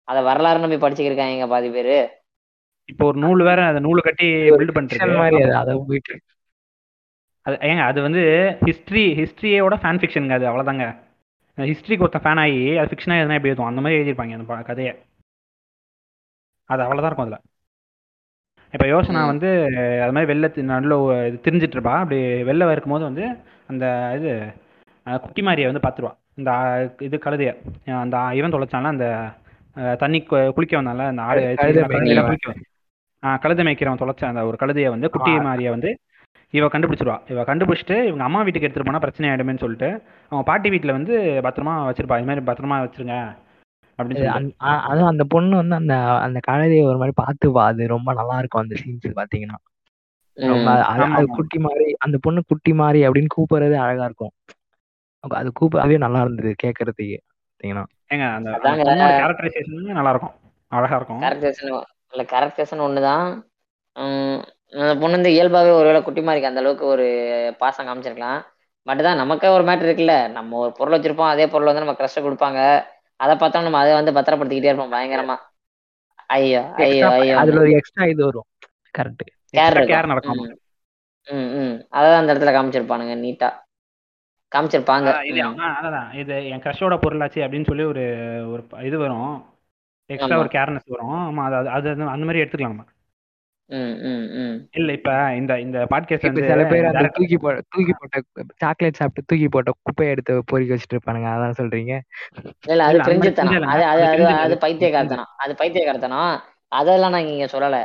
அத வரலாறு நம்பி படிச்சுக்கிருக்காங்க பாதி பேரு. இப்போ ஒரு நூல் வேற அந்த நூல் கட்டி பில்ட் பண்ணிட்டு அது அதை போயிட்டு அது ஏங்க அது வந்து ஹிஸ்ட்ரி ஹிஸ்ட்ரியோட ஃபேன் ஃபிக்ஷனுங்க அது அவ்வளோதாங்க ஹிஸ்ட்ரிக்கு ஒருத்தன் ஃபேன் ஆகி அது ஃபிக்ஷனாக எதுனா எப்படி இருக்கும் அந்த மாதிரி எழுதியிருப்பாங்க அந்த ப- கதையை. அது அவ்வளோதான் இருக்கும் அதில். இப்போ யோசனா. வந்து அது மாதிரி வெளில நடுவுல திரிஞ்சிட்டு இருப்பா அப்படி வெளில இருக்கும்போது வந்து அந்த இது குட்டி மாதிரியை வந்து பார்த்துருவா இந்த இது கழுதைய. அந்த இவன் தொலைச்சான்ல அந்த தண்ணி குளிக்க வந்தான்ல அந்த ஆடு. குளிக்க கழுதை மேய்க்கிறவன் தொலைச்ச அந்த ஒரு கழுதையை வந்து குட்டி ஆமா. மாதிரியை வந்து இவ கண்டுபிடிச்சிருவா. இவ கண்டுபிடிச்சிட்டு இவங்க அம்மா வீட்டுக்கு எடுத்துட்டு போனா பிரச்சனை ஆயிடுமேன்னு சொல்லிட்டு அவங்க பாட்டி வீட்டில் வந்து பத்திரமா வச்சிருப்பா. இது மாதிரி பத்திரமா வச்சிருங்க. அதுவும் அந்த பொண்ணு வந்து அந்த அந்த கழுதையை ஒரு மாதிரி பார்த்துப்பா அது ரொம்ப நல்லா இருக்கும் அந்த சீன்ஸ் பாத்தீங்கன்னா. அது- அது அது குட்டி மாதிரி அந்த பொண்ணு குட்டி மாதிரி அப்படின்னு கூப்பிடுறது அழகா இருக்கும். அது கூப்பிடவே நல்லா இருந்தது பாத்தீங்கன்னா கேரக்டரைசேஷன் நல்லா இருக்கும். அழகா இருக்கும். இல்ல ஒண்ணுதான். அந்த பொண்ணு வந்து இயல்பாவே ஒருவேளை குட்டி மாதிரிக்கு அந்த அளவுக்கு ஒரு பாசம் காமிச்சிருக்கலாம். பட் தான் நமக்கே ஒரு மேட்டர் இருக்குல்ல. நம்ம ஒரு பொருள் வச்சிருப்போம் அதே பொருள் வந்து நம்ம கஷ்டம் கொடுப்பாங்க. அதை பார்த்தா நம்ம அதை வந்து பத்திரப்படுத்திக்கிட்டே இருப்போம் பயங்கரமா. ஐயோ ஐயோ ஐயோ. அதுல ஒரு எக்ஸ்ட்ரா இது வரும். கரெக்ட் கேர் கேர் நடக்கும். ம் ம் அதான் அந்த இடத்துல காமிச்சிருப்பானுங்க நீட்டா காமிச்சிருப்பாங்க. இது அதான் இது என் க்ரஷோட பொருளாச்சு அப்படின்னு சொல்லி ஒரு ஒரு இது வரும். எக்ஸ்ட்ரா ஒரு கேர்னஸ் வரும். ஆமா அது அது அந்த மாதிரி எடுத்துக்கலாம் நம்ம. இல்ல இப்ப இந்த இந்த பாட்காஸ்ட் வந்து சில பேர் அந்த தூக்கி போ தூக்கி போட்ட சாக்லேட் சாப்பிட்டு தூக்கி போட்ட குப்பையை எடுத்து பொறுக்கி வச்சுட்டு இருப்பானுங்க அதான் சொல்றீங்க. இல்ல அது கிரிஞ்சு அது அது அது அது பைத்தியக்காரத்தனம். அது பைத்தியக்காரத்தனம். அதெல்லாம் நான் இங்க சொல்லல.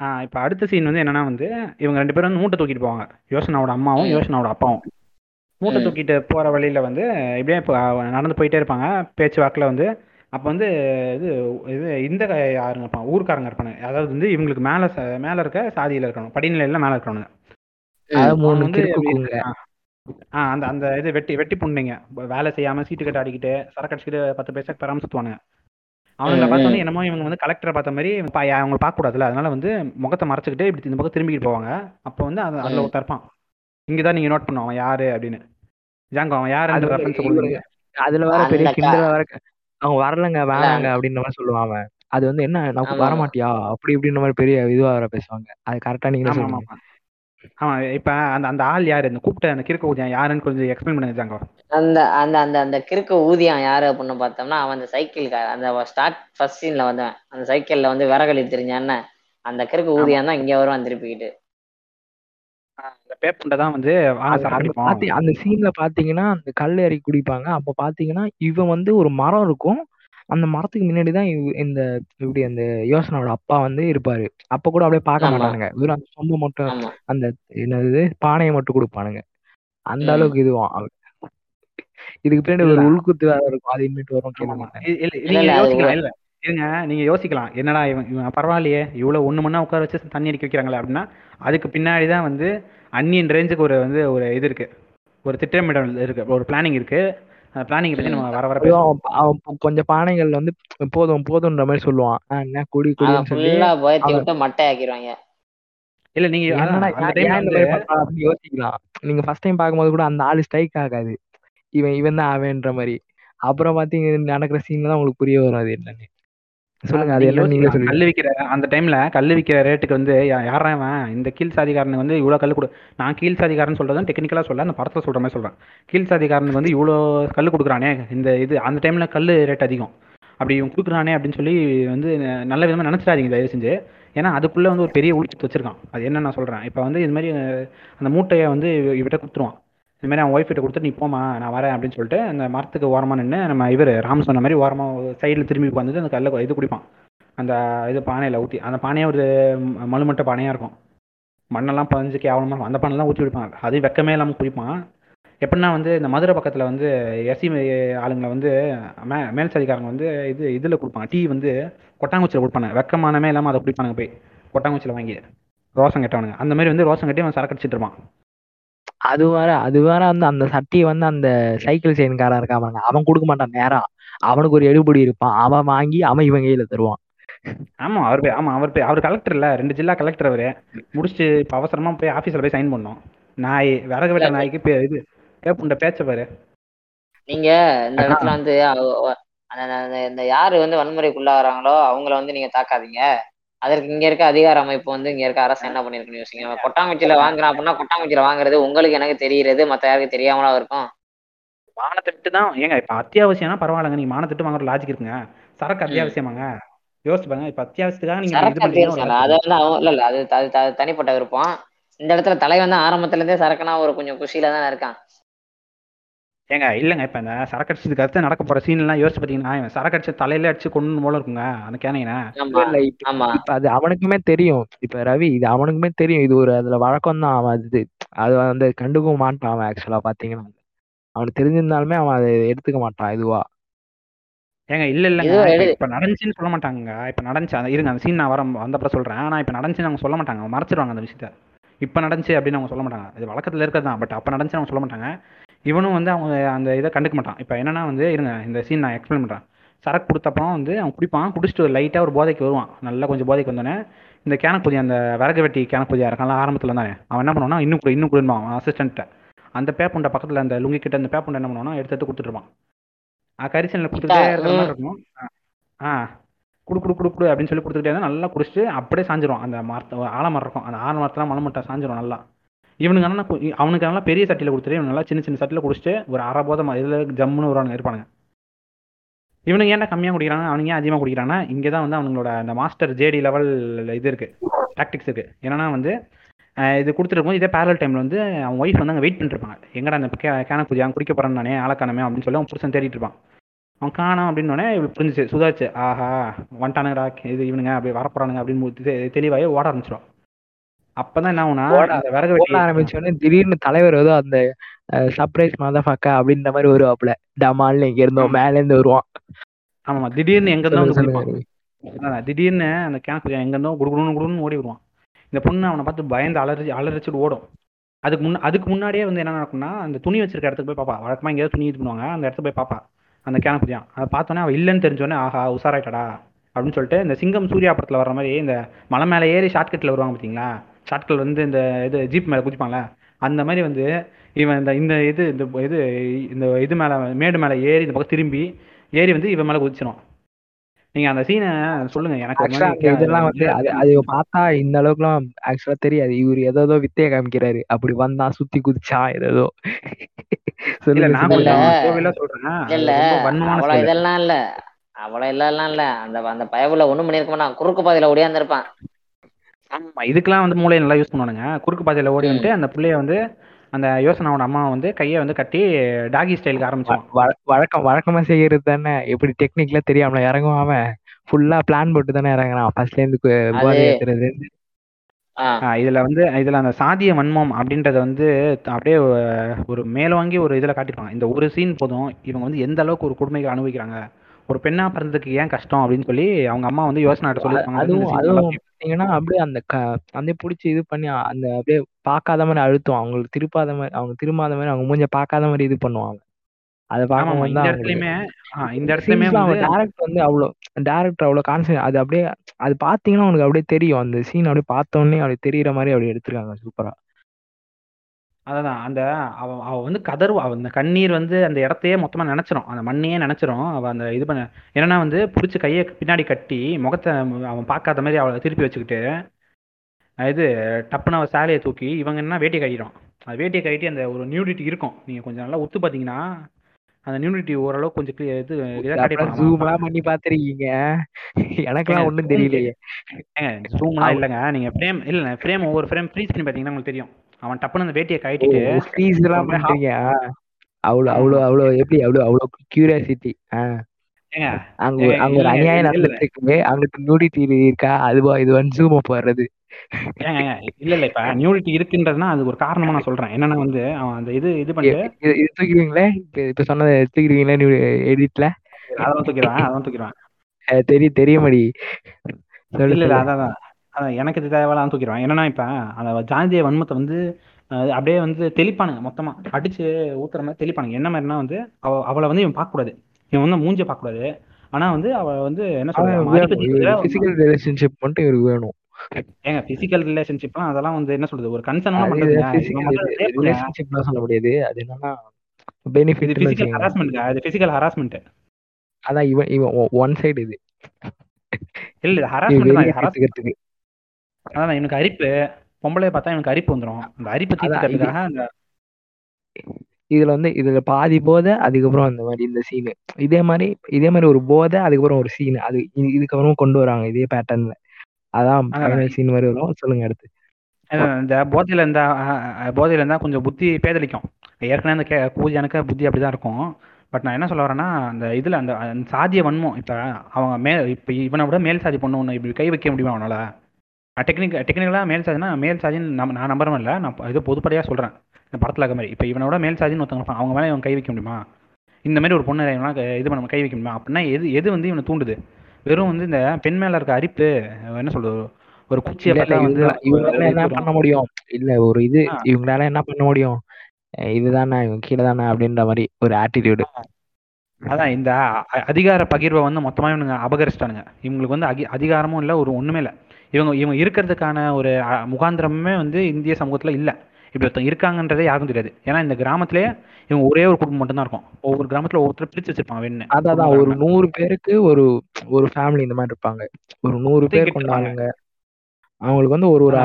ஆ இப்போ அடுத்த சீன் வந்து என்னன்னா வந்து இவங்க ரெண்டு பேரும் வந்து மூட்டை தூக்கிட்டு போவாங்க. யோசனாவோட அம்மாவும் யோசனாவோட அப்பாவும். மூட்டை தூக்கிட்டு போற வழியில வந்து இப்படியே இப்போ நடந்து போயிட்டே இருப்பாங்க. பேச்சு வாக்குல வந்து அப்போ வந்து இது இது இந்த யாருங்க இருப்பாங்க? ஊர்க்காரங்க இருப்பாங்க அதாவது வந்து இவங்களுக்கு மேல மேல இருக்க சாதியில இருக்கணும். படிநிலையில மேல அவங்க வந்து ஆ. அந்த அந்த இது வெட்டி வெட்டி புண்டைங்க வேலை செய்யாம சீட்டு கட்டு அடிக்கிட்டு சரக்கு அடிச்சுக்கிட்டு பத்து பைசாக்கு பெறாம சுத்துவானுங்க. அவனுங்களை ம் பார்த்த ம். வந்து என்னமோ இவங்க வந்து கலெக்டரை பார்த்த மாதிரி பா- அவங்கள பார்க்க கூடாதுல்ல அதனால வந்து முகத்தை மறைச்சிக்கிட்டு இப்படி இந்த பக்கம் திரும்பிக்கிட்டு போவாங்க. அப்போ வந்து அது அதில் ம். ஒருத்தன் இருப்பான். இங்கே தான் நீங்கள் நோட் பண்ணும் அவன் யாரு அப்படின்னு. ஜாங்கோ அவன் யாருன்ற ரெஃபரன்ஸ் கொடுங்க. அதுல வேற பெரிய கிண்டல க- அவங்க வரலங்க வேணாங்க அப்படின்ற மாதிரி சொல்லுவான் அவன். அது வந்து என்ன நான் ஆமா ஆமா வரமாட்டியா? அப்படி இப்படின்ற மாதிரி பெரிய இதுவா வேற பேசுவாங்க. அது கரெக்டா சொல்றீங்க ஆமாம் ஆமாம் இப்போ அந்த அந்த ஆள் யார்? இந்த கூப்பிட்ட அந்த கிறுக்கு ஊதியம் யாருன்னு கொஞ்சம் எக்ஸ்பிளைன் பண்ணுங்க அந்த அந்த அந்த அந்த கிறுக்கு ஊதியம் யாரு அப்படின்னு பார்த்தோம்னா அவன் அந்த சைக்கிள் அந்த ஸ்டார்ட் ஃபர்ஸ்ட் சீன்ல வந்தவன். அந்த சைக்கிள்ல வந்து விறகலி தெரிஞ்சான்னு அந்த கிறுக்கு ஊதியம் தான் இங்க வருவான் திருப்பிக்கிட்டு. அந்த பேப்புண்டை தான் வந்து பாத்தி அந்த சீன்ல பாத்தீங்கன்னா அந்த கல் ஏறி குடிப்பாங்க. அப்ப பாத்தீங்கன்னா இவன் வந்து ஒரு மரம் இருக்கும். அந்த மரத்துக்கு முன்னாடி தான் இந்த இப்படி அந்த யோசனாவோட அப்பா வந்து இருப்பாரு. அப்ப கூட அப்படியே பார்க்க மாட்டானுங்க. வெறும் அந்த சொம்பு மட்டும் அந்த என்னது பானையை மட்டும் கொடுப்பானுங்க. அந்த அளவுக்கு இதுவும் இதுக்கு பின்னாடி ஒரு உள்குத்து வேற இருக்கும். அது இனிமேட்டு வரும் இல்ல இருங்க நீங்க யோசிக்கலாம். என்னடா இவன் இவன் பரவாயில்லையே. இவ்வளவு ஒண்ணு மணி உட்கார வச்சு தண்ணி அடிக்க வைக்கிறாங்களே அப்படின்னா அதுக்கு பின்னாடி தான் வந்து அன்னியன் ரேஞ்சுக்கு ஒரு வந்து ஒரு இது இருக்கு. ஒரு திட்டமிடல் இருக்கு. ஒரு பிளானிங் இருக்கு. பிளானிங் பத்தி. நம்ம வர வர அவன் கொஞ்சம் பானைகள் வந்து போதும் போதுன்ற மாதிரி சொல்லுவான். என்ன குடி குடின்னு சொல்லி மட்டை ஆக்கிடுவாங்க இல்ல நீங்க அந்த யோசிக்கலாம். நீங்க ஃபர்ஸ்ட் டைம் பார்க்கும்போது கூட அந்த ஆளு ஸ்ட்ரைக் ஆகாது. இவன் இவன் தான் அவன்ற மாதிரி. அப்புறம் பாத்தீங்க நடக்கிற சீன்ல தான் உங்களுக்கு புரிய வரும் அது என்னன்னு. சொல்லுங்க அது நீங்க என்ன யோசிக்கலாம் சொல்லுங்க. கல் விக்கிற அந்த டைம்ல கல் விக்கிற ரேட்டுக்கு வந்து யாரா இந்த கீழ் சாதிக்காரனுக்கு வந்து இவ்வளவு கல் கொடு. நான் கீழ் சாதிக்காரன் சொல்றதும் டெக்னிக்கலா சொல்ல அந்த படத்துல சொல்ற மாதிரி சொல்றேன். கீழ் சாதிக்காரனுக்கு வந்து இவ்வளோ கல் கொடுக்குறானே இந்த இது அந்த டைம்ல கல் ரேட் அதிகம். அப்படி இவன் கொடுக்குறானே அப்படின்னு சொல்லி வந்து நல்ல விதமா நினைச்சிடாதீங்க தயவு செஞ்சு. ஏன்னா அதுக்குள்ள வந்து ஒரு பெரிய உள்சத்து வச்சிருக்கான். அது என்ன நான் சொல்றேன். இப்போ வந்து இது மாதிரி அந்த மூட்டையை வந்து இவ- இவகிட்ட கொடுத்துருவான். இந்த மாதிரி அவன் ஒய்ஃப் கிட்ட கொடுத்து நீ போமா நான் வரேன் அப்படின்னு சொல்லிட்டு அந்த மரத்துக்கு ஓரமாக நின்று நம்ம இவர் ராம் சொன்ன மாதிரி ஓரமாக சைடில் திரும்பி உட்காந்துட்டு அந்த கல்ல இது குடிப்பான். அந்த இது பானையில் ஊற்றி அந்த பானையே ஒரு மலுமட்ட பானையாக இருக்கும். மண்ணெல்லாம் பதிஞ்சு கேவலமாக இருக்கும். அந்த பானைலாம் ஊற்றி குடிப்பான் அது வெக்கமே இல்லாமல் குடிப்பான். எப்படின்னா வந்து இந்த மதுரை பக்கத்தில் வந்து எஸ்சி ஆளுங்களை வந்து மே மேல் சாதிக்காரங்க வந்து இது இதில் கொடுப்பாங்க. டீ வந்து கொட்டாங்குச்சியில் கொடுப்பாங்க. வெக்கமானமே இல்லாமல் அதை குடிப்பானுங்க போய். கொட்டாங்குச்சியில் வாங்கி ரோசம் கட்டவனுங்க. அந்த மாதிரி வந்து ரோசம் கட்டி அவன் சரக்கு அடிச்சிட்டு இருப்பான். அது வேற அது வேற வந்து அந்த சட்டியை வந்து அந்த சைக்கிள் செயின்காரன் இருக்கான் பாருங்க. அவன் கொடுக்க மாட்டான் நேரா அவனுக்கு ஒரு எடுபடி இருப்பான். அவன் வாங்கி அவன் இவன் கையில தருவான். ஆமா அவர் போய் ஆமா அவர் போய் அவர் கலெக்டர் இல்ல. ரெண்டு ஜில்லா கலெக்டர் அவரு. முடிச்சுட்டு இப்ப அவசரமா போய் ஆபீஸ்ல போய் சைன் பண்ணோம். நாய் விறகு வெட்ட நாய்க்கு இது பேப்புண்ட பேச்ச பாரு. நீங்க இந்த இடத்துல வந்து அந்த- அந்த- அந்த- இந்த யாரு வந்து வன்முறைக்குள்ளாகிறாங்களோ அவங்கள வந்து நீங்க தாக்காதீங்க. அதற்கு இங்க இருக்க அதிகார அமைப்பு வந்து இங்க இருக்க அரசு என்ன பண்ணிருக்குன்னு யோசிங்க கொட்டாங்குச்சியில வாங்குறான் அப்படின்னா கொட்டாங்குச்சியில வாங்குறது உங்களுக்கு எனக்கு தெரியுறது மத்த யாருக்கு தெரியாமலா இருக்கும்? மானத்தை விட்டு தான் ஏங்க இப்ப அத்தியாவசியம்னா பரவாயில்லைங்க. நீங்க மானத்தை விட்டு வாங்குற லாஜிக் இருக்குங்க. சரக்கு. அத்தியாவசியமாங்க. யோசிச்சு பாருங்க இப்ப அத்தியாவசியத்துக்காக நீங்க அது வந்து இல்ல இல்ல அது தனிப்பட்ட விருப்பம். இந்த இடத்துல தலைவன் தான் ஆரம்பத்துல இருந்தே சரக்குனா ஒரு கொஞ்சம் குஷியில தானே இருக்கான். ஏங்க இல்லங்க இப்ப இந்த சரக்கு அடிச்சதுக்கு அடுத்து நடக்க போற சீன் எல்லாம் யோசிச்சு பாத்தீங்கன்னா இவன் சரக்கு அடிச்சு தலையில அடிச்சு கொண்டு போல இருக்குங்க அந்த கேனீங்க ஆமா இல்ல இப்ப அது அவனுக்குமே தெரியும். இப்ப ரவி இது அவனுக்குமே தெரியும். இது ஒரு அதுல வழக்கம் தான் அவன் அது அது வந்து கண்டுக்கவும் மாட்டான் அவன் ஆக்சுவலா பாத்தீங்கன்னா. அவனுக்கு தெரிஞ்சிருந்தாலுமே அவன் அதை எடுத்துக்க மாட்டான் இதுவா. ஏங்க இல்ல இல்லங்க. இப்ப நடந்துச்சுன்னு சொல்ல மாட்டாங்க இப்ப நடந்துச்சு அந்த இருங்க அந்த சீன் நான் வர வந்தப்பறம் சொல்றேன். ஆனா இப்ப நடந்துச்சுன்னு அவங்க சொல்ல மாட்டாங்க. மறைச்சிடுவாங்க அந்த விஷயத்த. இப்ப நடந்துச்சு அப்படின்னு அவங்க சொல்ல மாட்டாங்க. இது வழக்கத்துல இருக்கிறது தான். பட் அப்ப நடந்துச்சு அவங்க சொல்ல மாட்டாங்க. இவனும் வந்து அவங்க அந்த இதை கண்டுக்க மாட்டான். இப்ப என்னன்னா வந்து இருங்க இந்த சீன் நான் எக்ஸ்பிளைன் பண்றேன். சரக்கு கொடுத்தப்பறம் வந்து அவன் குடிப்பான். குடிச்சிட்டு ஒரு லைட்டா ஒரு போதைக்கு வருவான். நல்லா கொஞ்சம் போதைக்கு வந்தோடனே இந்த கேனப்பூதி அந்த விறகு வெட்டி கேனப்பூதியா இருக்கான்ல ஆரம்பத்துல தானே. அவன் என்ன பண்ணுவான்னா இன்னும் குடு இன்னும் குடுப்பான் அவன் அசிஸ்டன்ட்ட அந்த பேப்புண்ட பக்கத்துல அந்த லுங்கி கிட்ட அந்த பேப்புண்ட என்ன பண்ணுவானா எடுத்து எடுத்து கொடுத்துட்டு இருப்பான். கரிசனில் கொடுத்துட்டே இருக்கிற மாதிரி இருக்கும். ஆ, குடு குடு குடு குடு அப்படின்னு சொல்லி கொடுத்துக்கிட்டே இருந்தா நல்லா குடிச்சிட்டு அப்படியே சாஞ்சிரும் அந்த மரத்து ஆலமரம் இருக்கும். அந்த ஆலமரத்துல மலமட்டை சாஞ்சிரும் நல்லா. இவனுக்கு ஆனால் அவனுக்கு நல்லா பெரிய சட்டியில் கொடுத்துட்டு இவன் நல்லா சின்ன சின்ன சட்டியில் குடிச்சிட்டு ஒரு அரை போதம் இதில் ஜம்முன்னு வருவானுங்க இருப்பானுங்க. இவனுக்கு ஏன்டா கம்மியாக குடிக்கிறாங்க? அவனுங்க ஏன் அதிகமாக குடிக்கிறாங்கன்னா இங்கே தான் வந்து அவங்களோட அந்த மாஸ்டர் ஜேடி லெவல் இது இருக்குது டாக்டிக்ஸ் இருக்குது என்னன்னா வந்து இது கொடுத்துருக்கும் இதே பேரல் டைமில் வந்து அவன் ஒய்ஃப் வந்து அங்கே வெயிட் பண்ணிருப்பாங்க இருப்பாங்க எங்கடா அந்த கேன குதி அவன் குடிக்க போறான் நானே ஆளக்கானமே அப்படின்னு சொல்லி அவன் புருஷன் தேடிட்டு இருப்பான். அவன் காணோம் அப்படின்னோடனே இவளுக்கு புரிஞ்சிச்சு சுதாச்சு ஆஹா வந்துட்டானுங்கடா இது இவனுங்க அப்படி வரப்போறானுங்க அப்படின்னு தெளிவாகவே ஓட ஆரம்பிச்சிடும் அப்பதான் என்ன ஆகுனா விறகு வெட்டி ஆரம்பிச்ச உடனே திடீர்னு தலைவர் ஏதோ அந்த சர்ப்ரைஸ் மதஃபக்கா அப்படின்ற மாதிரி வருவாப்புல. டமால்னு இங்க இருந்தோம் மேல இருந்து வருவான். ஆமாமா திடீர்னு எங்க இருந்தோ சொல்லுங்க வந்து சொல்லுங்க குதிப்பான் ரவி. அதான். திடீர்னு அந்த கேனக்கு எங்க இருந்தோ குடுகுடுன்னு குடுன்னு ஓடி வருவான். இந்த பொண்ணு அவனை பார்த்து பயந்து அலறி அலறிச்சுட்டு ஓடும். அதுக்கு முன்ன அதுக்கு முன்னாடியே வந்து என்ன நடக்கும்னா அந்த துணி வச்சிருக்க இடத்துக்கு போய் பாப்பா. வழக்கமா எங்கேயாவது துணி இது பண்ணுவாங்க அந்த இடத்துக்கு போய் பாப்பா. அந்த கேனக்குதியான் அதை பார்த்தோன்னே அவன் இல்லைன்னு தெரிஞ்சோடனே ஆஹா உசாராயிட்டடா அப்படின்னு சொல்லிட்டு இந்த சிங்கம் சூர்யா படத்துல வர்ற மாதிரி இந்த மலை மேலே ஏறி ஷார்ட்கட்ல வருவாங்க பார்த்தீங்களா? ஷார்ட்கட் வந்து இந்த இது ஜீப் மேலே குதிப்பாங்களே அந்த மாதிரி வந்து இவன் இந்த இந்த இது இந்த இது இந்த இது மேலே மேடு மேலே ஏறி இந்த பக்கம் திரும்பி ஏறி வந்து இவன் மேலே குதிச்சிடும் நீங்க அந்த சீனை சொல்லுங்க எனக்கு இதெல்லாம் வந்து அது அது பார்த்தா இந்த அளவுக்குலாம் ஆக்சுவலா தெரியாது. இவர் ஏதோ ஏதோ வித்தைய காமிக்கிறாரு. அப்படி வந்தா சுத்தி குதிச்சான் ஏதோ இல்ல சொல்லுங்க நான் சொல்றேன். இதெல்லாம் இல்ல. அவ்வளவு இல்ல இல்ல. அந்த அந்த பயவுல ஒண்ணும் பண்ணிருக்க மாட்டான். குறுக்கு பாதையில ஓடியாந்துருப்பான். ஆமா இதுக்கெல்லாம் வந்து மூளையை நல்லா யூஸ் பண்ணுவானுங்க. குறுக்கு பாதையில ஓடி. வந்துட்டு அந்த புள்ளைய வந்து அந்த யோசனாவோட அம்மா வந்து கையை வந்து கட்டி டாகி ஸ்டைலுக்கு ஆரம்பிச்சான் வழ- வழக்கம் வழக்கமா செய்யறது தானே. எப்படி டெக்னிக்ல தெரியாமல அவன். ஃபுல்லா பிளான் போட்டு தானே இறங்குறான். ஃபர்ஸ்ட்ல இருந்து இதுல வந்து இதுல அந்த சாதிய வன்மம் அப்படின்றத வந்து அப்படியே ஒரு மேலோங்கி ஒரு இதுல காட்டிருப்பாங்க இந்த ஒரு சீன் போதும். இவங்க வந்து எந்த அளவுக்கு ஒரு கொடுமைகள் அனுபவிக்கிறாங்க. ஒரு பெண்ணா பிறந்ததுக்கு ஏன் கஷ்டம் அப்படின்னு சொல்லி அவங்க அம்மா வந்து யோசனை சொல்லிருப்பாங்க பாத்தீங்கன்னா அப்படியே அந்த க அந்த பிடிச்சி இது பண்ணி அந்த அப்படியே பார்க்காத மாதிரி அழுத்தும். அவங்களுக்கு திருப்பாத மாதிரி அவங்க திரும்பாத மாதிரி அவங்க மூஞ்ச பார்க்காத மாதிரி இது பண்ணுவாங்க. அதை ஆமாமா. பார்க்கும்போது இந்த தான் இடத்துலயுமே ஆ இந்த இடத்துலயுமே சீன்ஸ்லாம் வந்து அவங்க டேரக்டர் வந்து அவ்வளோ டேரக்டர் அவ்வளோ கான்சென்ட் அது அப்படியே அது பார்த்தீங்கன்னா உனக்கு அப்படியே தெரியும். அந்த சீன் அப்படியே பார்த்த உடனே அப்படியே தெரியுற மாதிரி அப்படியே எடுத்திருக்காங்க. சூப்பரா. அதான் அந்த அவ அவ வந்து கதறுவா. அவ அந்த கண்ணீர் வந்து அந்த இடத்தையே மொத்தமா நினைச்சிரும். அந்த மண்ணையே நினைச்சிரும். அவ அந்த இது பண்ண என்னன்னா வந்து பிடிச்சி கையை பின்னாடி கட்டி முகத்தை அவன் பார்க்காத மாதிரி அவளை திருப்பி வச்சுக்கிட்டு இது டப்புன்னு அவ சேலையை தூக்கி இவங்க என்ன வேட்டியை கட்டிடும். அது வேட்டியை கட்டி அந்த ஒரு நியூடிட்டி இருக்கும். நீங்க கொஞ்சம் நல்லா ஒத்து பார்த்தீங்கன்னா அந்த நியூடிட்டி ஓரளவுக்கு கொஞ்சம் இது ஜூம்லாம் பண்ணி பார்த்துருக்கீங்க எனக்கெல்லாம் ஒன்றும் தெரியலையே. ஜூம்லாம் இல்லைங்க. நீங்க ஃப்ரேம் இல்ல ஃப்ரேம் ஒவ்வொரு ஃப்ரேம் ஃப்ரீ ஸ்கிரீன் பார்த்தீங்கன்னா உங்களுக்கு தெரியும். அவன் டப்புன்னு அந்த வேட்டியை கட்டிட்டு அப்படியே பண்றீங்க? அவ்வளோ அவ்வளோ அவ்வளோ எப்படி அவ்வளோ அவ்வளோ கியூரியாசிட்டி அங்க அங்க ஒரு அநியாயம் இருக்கு அங்கிட்டு நூடிட்டி இருக்கா? அதுவா இதுவான்னு ஜூம் போடுறது இல்ல இல்ல இப்ப நியூடிட்டி இருக்குன்றதுனா அது ஒரு காரணமா நான் சொல்றேன். என்னன்னா வந்து அவன் அந்த இது இது பண்ணிட்டு இது தூக்கிடுவீங்களே? இப்ப இப்ப சொன்னதை தூக்கிடுவீங்களே எடிட்ல அதெல்லாம் தூக்கிடுவேன் அதெல்லாம் தூக்கிடுவேன். தெரியும் தெரிய மாடி இல்ல. அதான். அதான். எனக்கு இது தேவையில்லாம் தூக்கிடுவேன். என்னன்னா இப்ப அந்த ஜாதிய வன்மத்தை வந்து அஹ், அப்படியே வந்து தெளிப்பானுங்க மொத்தமா. அடிச்சு ஊத்துற மாதிரி தெளிப்பானுங்க. என்ன மாதிரினா வந்து அவ அவளை வந்து இவன் பார்க்க கூடாது இவன் வந்து மூஞ்ச பார்க்க கூடாது ஆனா வந்து அவ வந்து என்ன சொல்றது பிசிக்கல் ரிலேஷன்ஷிப் மட்டும் இவருக்கு வேணும். ஏங்க பிசிக்கல் ரிலேஷன்ஷிப்லாம் அதெல்லாம் வந்து என்ன சொல்றது ஒரு கன்சர்னா அது. ரிலேஷன்ஷிப்லாம் சொல்ல முடியாது. அது என்னன்னா பெனிஃபிட் பிசிக்கல் ஹராஸ்மெண்ட் இது பிசிக்கல் ஹராஸ்மெண்ட் அதான் இவன் இவன் ஒன் சைடு இது. இல்ல ஹராஸ்மெண்ட் தான் அதான் இவனுக்கு அரிப்பு. பொம்பளை பார்த்தா இவனுக்கு அரிப்பு வந்துடும் அந்த அரிப்பு தீர்த்துக்கிறதுக்காக அந்த இதுல வந்து இதுல பாதி போதை அதுக்கப்புறம் அந்த மாதிரி இந்த சீனு இதே மாதிரி இதே மாதிரி ஒரு போதை அதுக்கப்புறம் ஒரு சீன் அது இது- இதுக்கப்புறம் கொண்டு வராங்க இதே பேட்டர்ன்ல அதான் சீன் மாதிரி வரும். சொல்லுங்க அடுத்து. இந்த போதையில இருந்தா போதையில இருந்தா கொஞ்சம் புத்தி பேதலிக்கும் ஏற்கனவே அந்த கே கூஜானுக்கு புத்தி அப்படிதான் இருக்கும். பட் நான் என்ன சொல்ல வரேன்னா அந்த இதுல அந்த அந்த சாதிய வன்மம் இப்ப அவங்க மே இப்ப இவனை விட மேல் சாதி பொண்ணு ஒன்று இப்படி கை வைக்க முடியுமா அவனால? டெக்னிக் டெக்னிக்கலாக மேல் சாதினா மேல் சாதின்னு நம்ம நான் நம்புறேன் இல்லை. நான் இது பொதுப்படையாக சொல்கிறேன் இந்த படத்தில் இருக்க மாதிரி. இப்போ இவனோட மேல் சாதின்னு ஒருத்தவங்க இருப்பாங்க. அவங்க மேலே இவன் கை வைக்க முடியுமா? இந்த மாதிரி ஒரு பொண்ணு இவனா க- இது பண்ண கை வைக்க முடியுமா? அப்படின்னா எது எது வந்து இவனை தூண்டுது? வெறும் வந்து இந்த பெண் மேல இருக்க அரிப்பு என்ன சொல்றது ஒரு குச்சியை இல்ல, இல்ல, பார்த்தா வந்து இவங்களால இவங்களால என்ன பண்ண முடியும்? இல்ல ஒரு இது ஆ. இவங்களால என்ன பண்ண முடியும்? அஹ் இதுதானே இவங்க கீழே தானே அப்படின்ற மாதிரி ஒரு ஆட்டிடியூடு அதான் இந்த அ- அதிகார பகிர்வை வந்து மொத்தமா இவனுங்க அபகரிச்சிட்டானுங்க. இவங்களுக்கு வந்து அகி அதிகாரமும் இல்லை ஒரு ஒண்ணுமே இல்லை. இவங்க இவங்க இருக்கிறதுக்கான ஒரு முகாந்திரமே வந்து இந்திய சமூகத்துல இல்ல. இப்படி ஒருத்தங்க இருக்காங்கன்றதே யாருக்கும் தெரியாது. ஏன்னா இந்த கிராமத்திலே இவங்க ஒரே ஒரு குடும்பம் மட்டும்தான் இருக்கும். ஒவ்வொரு கிராமத்துல ஒவ்வொருத்தர் பிரிச்சு வச்சிருப்பாங்க வேணுன்னு அதான் ஒரு நூறு பேருக்கு ஒரு ஒரு ஃபேமிலி இந்த மாதிரி இருப்பாங்க. ஒரு நூறு பேர் ஒதுக்கிட்டு கொண்ட இருப்பாங்க. ஆளுங்க. அவங்களுக்கு வந்து ஒரு ஒரு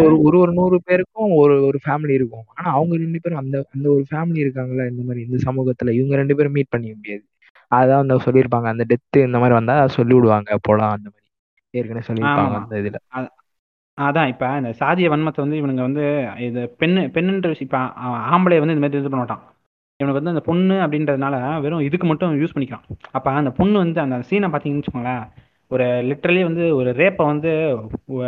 ஒரு ஒரு ஒரு நூறு பேருக்கும் ஒரு ஒரு ஃபேமிலி இருக்கும். ஆனா அவங்க ரெண்டு பேரும் அந்த அந்த ஒரு ஃபேமிலி இருக்காங்கல்ல இந்த மாதிரி இந்த சமூகத்துல இவங்க ரெண்டு பேரும் மீட் பண்ணிக்க முடியாது. அதான் அந்த சொல்லியிருப்பாங்க. அந்த டெத்து இந்த மாதிரி வந்தா சொல்லி விடுவாங்க போலாம் அந்த மாதிரி. ஏற்கனவே சொல்லியிருப்பாங்க. அந்த இதுல. அதான் இப்ப இந்த சாதிய வன்மத்தை வந்து இவனுங்க வந்து இது பெண்ணு பெண்ணுன்ற விஷயம் இப்ப ஆம்பளை வந்து இந்த மாதிரி இது பண்ண மாட்டான். இவனுக்கு வந்து அந்த பொண்ணு அப்படின்றதுனால வெறும் இதுக்கு மட்டும் யூஸ் பண்ணிக்கிறான். அப்ப அந்த பொண்ணு வந்து அந்த சீனை பார்த்தீங்கன்னு வச்சுக்கோங்களேன் ஒரு லிட்டரலி வந்து ஒரு ரேப்பை வந்து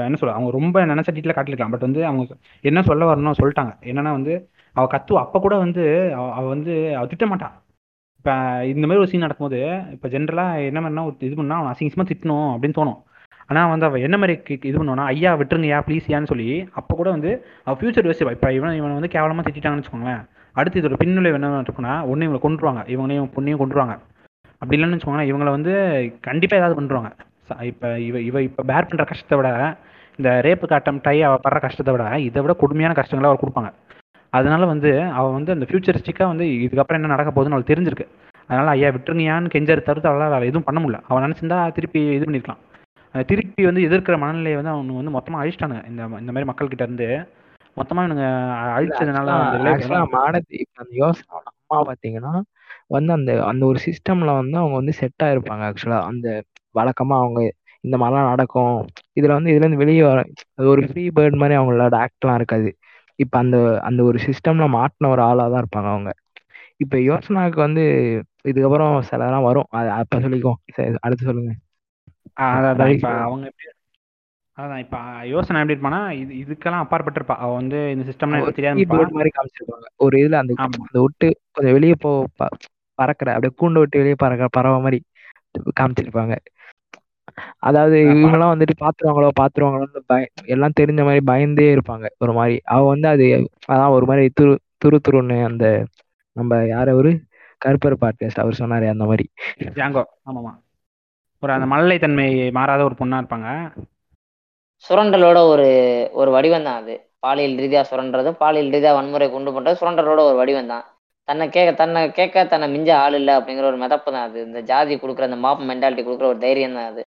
என்ன சொல்ல அவங்க ரொம்ப நினைச்ச டீட்டில் காட்டிருக்கலாம் பட் வந்து அவங்க என்ன சொல்ல வரணும் சொல்லிட்டாங்க. என்னன்னா வந்து அவ கத்துவா அப்ப கூட வந்து அவ அவ வந்து அவ திட்ட மாட்டான் இப்ப இந்த மாதிரி ஒரு சீன் நடக்கும்போது இப்ப ஜென்ரலா என்ன பண்ணா ஒரு இது பண்ணா அவன் அசிங்கமா திட்டணும் அப்படின்னு தோணும். ஆனால் வந்து அவள் என்ன மாதிரி கி- இது பண்ணுவானா ஐயா விட்டுருங்கய்யா ப்ளீஸ்யான்னு சொல்லி அப்போ கூட வந்து அவள் ஃபியூச்சர் யோசிப்பா இப்போ இவன் இவனை வந்து கேவலமாக திட்டாங்கன்னு வச்சுக்கோங்களேன். அடுத்து இதோட பின்னிலை என்ன இருக்குன்னா ஒன்று இவங்களை கொண்டுருவாங்க இவங்களையும் பொண்ணையும் கொண்டுருவாங்க அப்படி இல்லைன்னு வச்சுக்கோங்களேன் இவங்களை வந்து கண்டிப்பாக ஏதாவது பண்ணுவாங்க இப்போ இவ இவ இப்போ பேர் பண்ணுற கஷ்டத்தை விட இந்த ரேப்பு காட்டம் டை அவள் படுற கஷ்டத்தை விட இதை விட கொடுமையான கஷ்டங்களை அவள் கொடுப்பாங்க. அதனால வந்து அவள் வந்து அந்த ஃபியூச்சரிஸ்டிக்காக வந்து இதுக்கப்புறம் என்ன நடக்க போகுதுன்னு அவளுக்கு தெரிஞ்சிருக்கு. அதனால ஐயா விட்டுருங்கயான்னு கெஞ்சர் தவிர்த்து அவளால் வேறு எதுவும் பண்ண முடியல. அவன் நினச்சிருந்தா திருப்பி இது பண்ணிருக்கலாம். திருப்பி வந்து எதிர்க்கிற மனநிலையை வந்து அவனுங்க வந்து மொத்தமா அழிச்சிட்டானுங்க. இந்த இந்த மாதிரி மக்கள் கிட்ட இருந்து மொத்தமா இவனுங்க அழிச்சதுனால இப்ப அந்த யோசனை அம்மா பாத்தீங்கன்னா வந்து அந்த அந்த ஒரு சிஸ்டம்ல வந்து அவங்க வந்து செட் ஆயிருப்பாங்க ஆக்சுவலா. அந்த வழக்கமா அவங்க இந்த மாதிரிலாம் நடக்கும். இதுல வந்து இதுல இருந்து வெளியே வர அது ஒரு ஃப்ரீ பேர்ட் மாதிரி அவங்களோட ஆக்ட்லாம் இருக்காது. இப்ப அந்த அந்த ஒரு சிஸ்டம்ல மாட்டின ஒரு ஆளா தான் இருப்பாங்க அவங்க. இப்ப யோசனாக்கு வந்து இதுக்கப்புறம் சிலதெல்லாம் வரும். அது அப்ப சொல்லிக்கோ அடுத்து சொல்லுங்க. ஆஹ் அதான் இப்ப அவங்க எப்படி அதான் இப்ப யோசனை எப்படி இருப்பானா இது இதுக்கெல்லாம் அப்பாற்பட்டிருப்பா. அவ வந்து இந்த சிஸ்டம்லாம் ஒரு எனக்கு மாதிரி காமிச்சிருப்பாங்க. ஒரு இதுல அந்த அந்த விட்டு கொஞ்சம் வெளியே போ பறக்கிற அப்படியே கூண்டு விட்டு வெளியே பறக்கிற பறவை மாதிரி காமிச்சிருப்பாங்க. அதாவது இவங்கெல்லாம் வந்துட்டு பாத்துருவாங்களோ பாத்துருவாங்களோன்னு பய எல்லாம் தெரிஞ்ச மாதிரி பயந்தே இருப்பாங்க. ஒரு மாதிரி அவ வந்து அது அதான் ஒரு மாதிரி துரு துரு துருன்னு அந்த நம்ம யார் அவரு? கருப்பர் பாட்காஸ்ட் அவர் சொன்னாரு அந்த மாதிரி. ஜாங்கோ. ஆமாமா. ஒரு அந்த மழலை தன்மை மாறாத ஒரு பொண்ணா இருப்பாங்க. சுரண்டலோட ஒரு ஒரு வடிவம் தான் அது. பாலியல் ரீதியா சுரண்டுறது பாலியல் ரீதியா வன்முறை கொண்டு பண்றது சுரண்டலோட ஒரு வடிவம் தான். தன்னை கேட்க தன்னை கேட்க தன்னை மிஞ்ச ஆள் இல்லை அப்படிங்கிற ஒரு மிதப்பு தான் அது. இந்த ஜாதி கொடுக்குற அந்த மாப் மென்டாலிட்டி கொடுக்குற ஒரு தைரியம் தான் அது.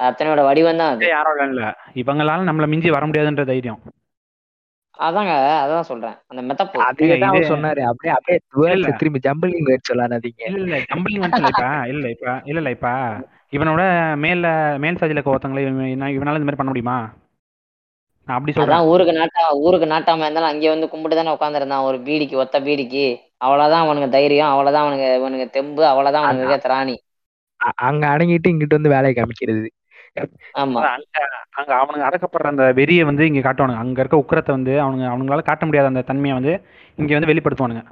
அத்தனையோட வடிவம் தான் அது. யாரும் இல்ல இவங்களால நம்மள மிஞ்சி வர முடியாதுன்ற தைரியம். அதாங்க அதான் சொல்றேன். அந்த மெத்தப்பு அதே சொன்னாரு. அப்படியே அப்படியே. திரும்பி ஜம்பிளிங் வேர்ட் சொல்லாதீங்க. இல்ல இல்ல. ஜம்பிளிங் வந்து இப்ப. இல்ல இப்ப. இல்ல இல்ல இப்ப. இவனோட மேல மேல் சாதியில இருக்க ஒருத்தங்களை இவன் இவன் இவனால இந்த மாதிரி பண்ண முடியுமா? நான் அப்படி சொல்றேன். ஊருக்கு நாட்டா ஊருக்கு நாட்டாம இருந்தாலும் அங்கே வந்து கும்பிட்டு தானே உட்காந்துருந்தான் ஒரு பீடிக்கு ஒத்த பீடிக்கு. அவ்வளவுதான் அவனுக்கு தைரியம் அவ்வளவுதான் அவனுக்கு இவனுக்கு தெம்பு அவ்வளவுதான் அவனுக்கு திராணி. அங்க அடங்கிட்டு இங்கிட்டு வந்து வேலையை காமிக்கிறது. ஆமா. அங்க அங்க அவனுங்க அடக்கப்படுற அந்த வெறியை வந்து இங்க காட்டுவானுங்க. அங்க இருக்க உக்கிரத்தை வந்து அவனுங்க அவனுங்களால காட்ட முடியாத அந்த தன்மையை வந்து இங்க வந்து வெளிப்படுத்துவானுங்க.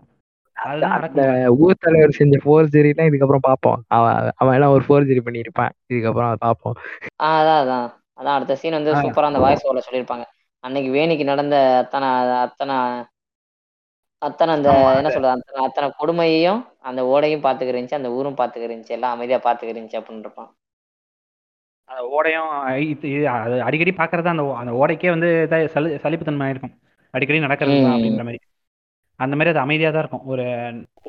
அந்த. ஊர் தலைவர் செஞ்ச ஃபோர்ஜரிலாம் இதுக்கப்புறம் பார்ப்போம். அவன் அவன் எல்லாம் ஒரு ஃபோர்ஜரி பண்ணியிருப்பான். இதுக்கப்புறம் அதை பார்ப்போம். ஆஹ் அதான் அதான். அதான் அடுத்த சீன் வந்து. சூப்பரா அந்த வாய்ஸ் ஓவர்ல சொல்லியிருப்பாங்க. அன்னைக்கு வேணிக்கு நடந்த அத்தனை அத்தனை அத்தனை அந்த என்ன சொல்றது? அத்தனை அத்தனை கொடுமையையும் அந்த ஓடையும் பாத்துக்கிருந்துச்சு அந்த ஊரும் பாத்துக்கிருந்துச்சு எல்லாம் அமைதியா பாத்துக்கிருந்துச்சு அப்படின்னு இருப்பான். அந்த ஓடையும் அடிக்கடி பாக்குறது அந்த அந்த ஓடைக்கே வந்து சலி சலிப்புத்தன்மை இருக்கும் அடிக்கடி நடக்கிறது தான். அப்படின்ற மாதிரி. அந்த மாதிரி அது அமைதியா தான் இருக்கும். ஒரு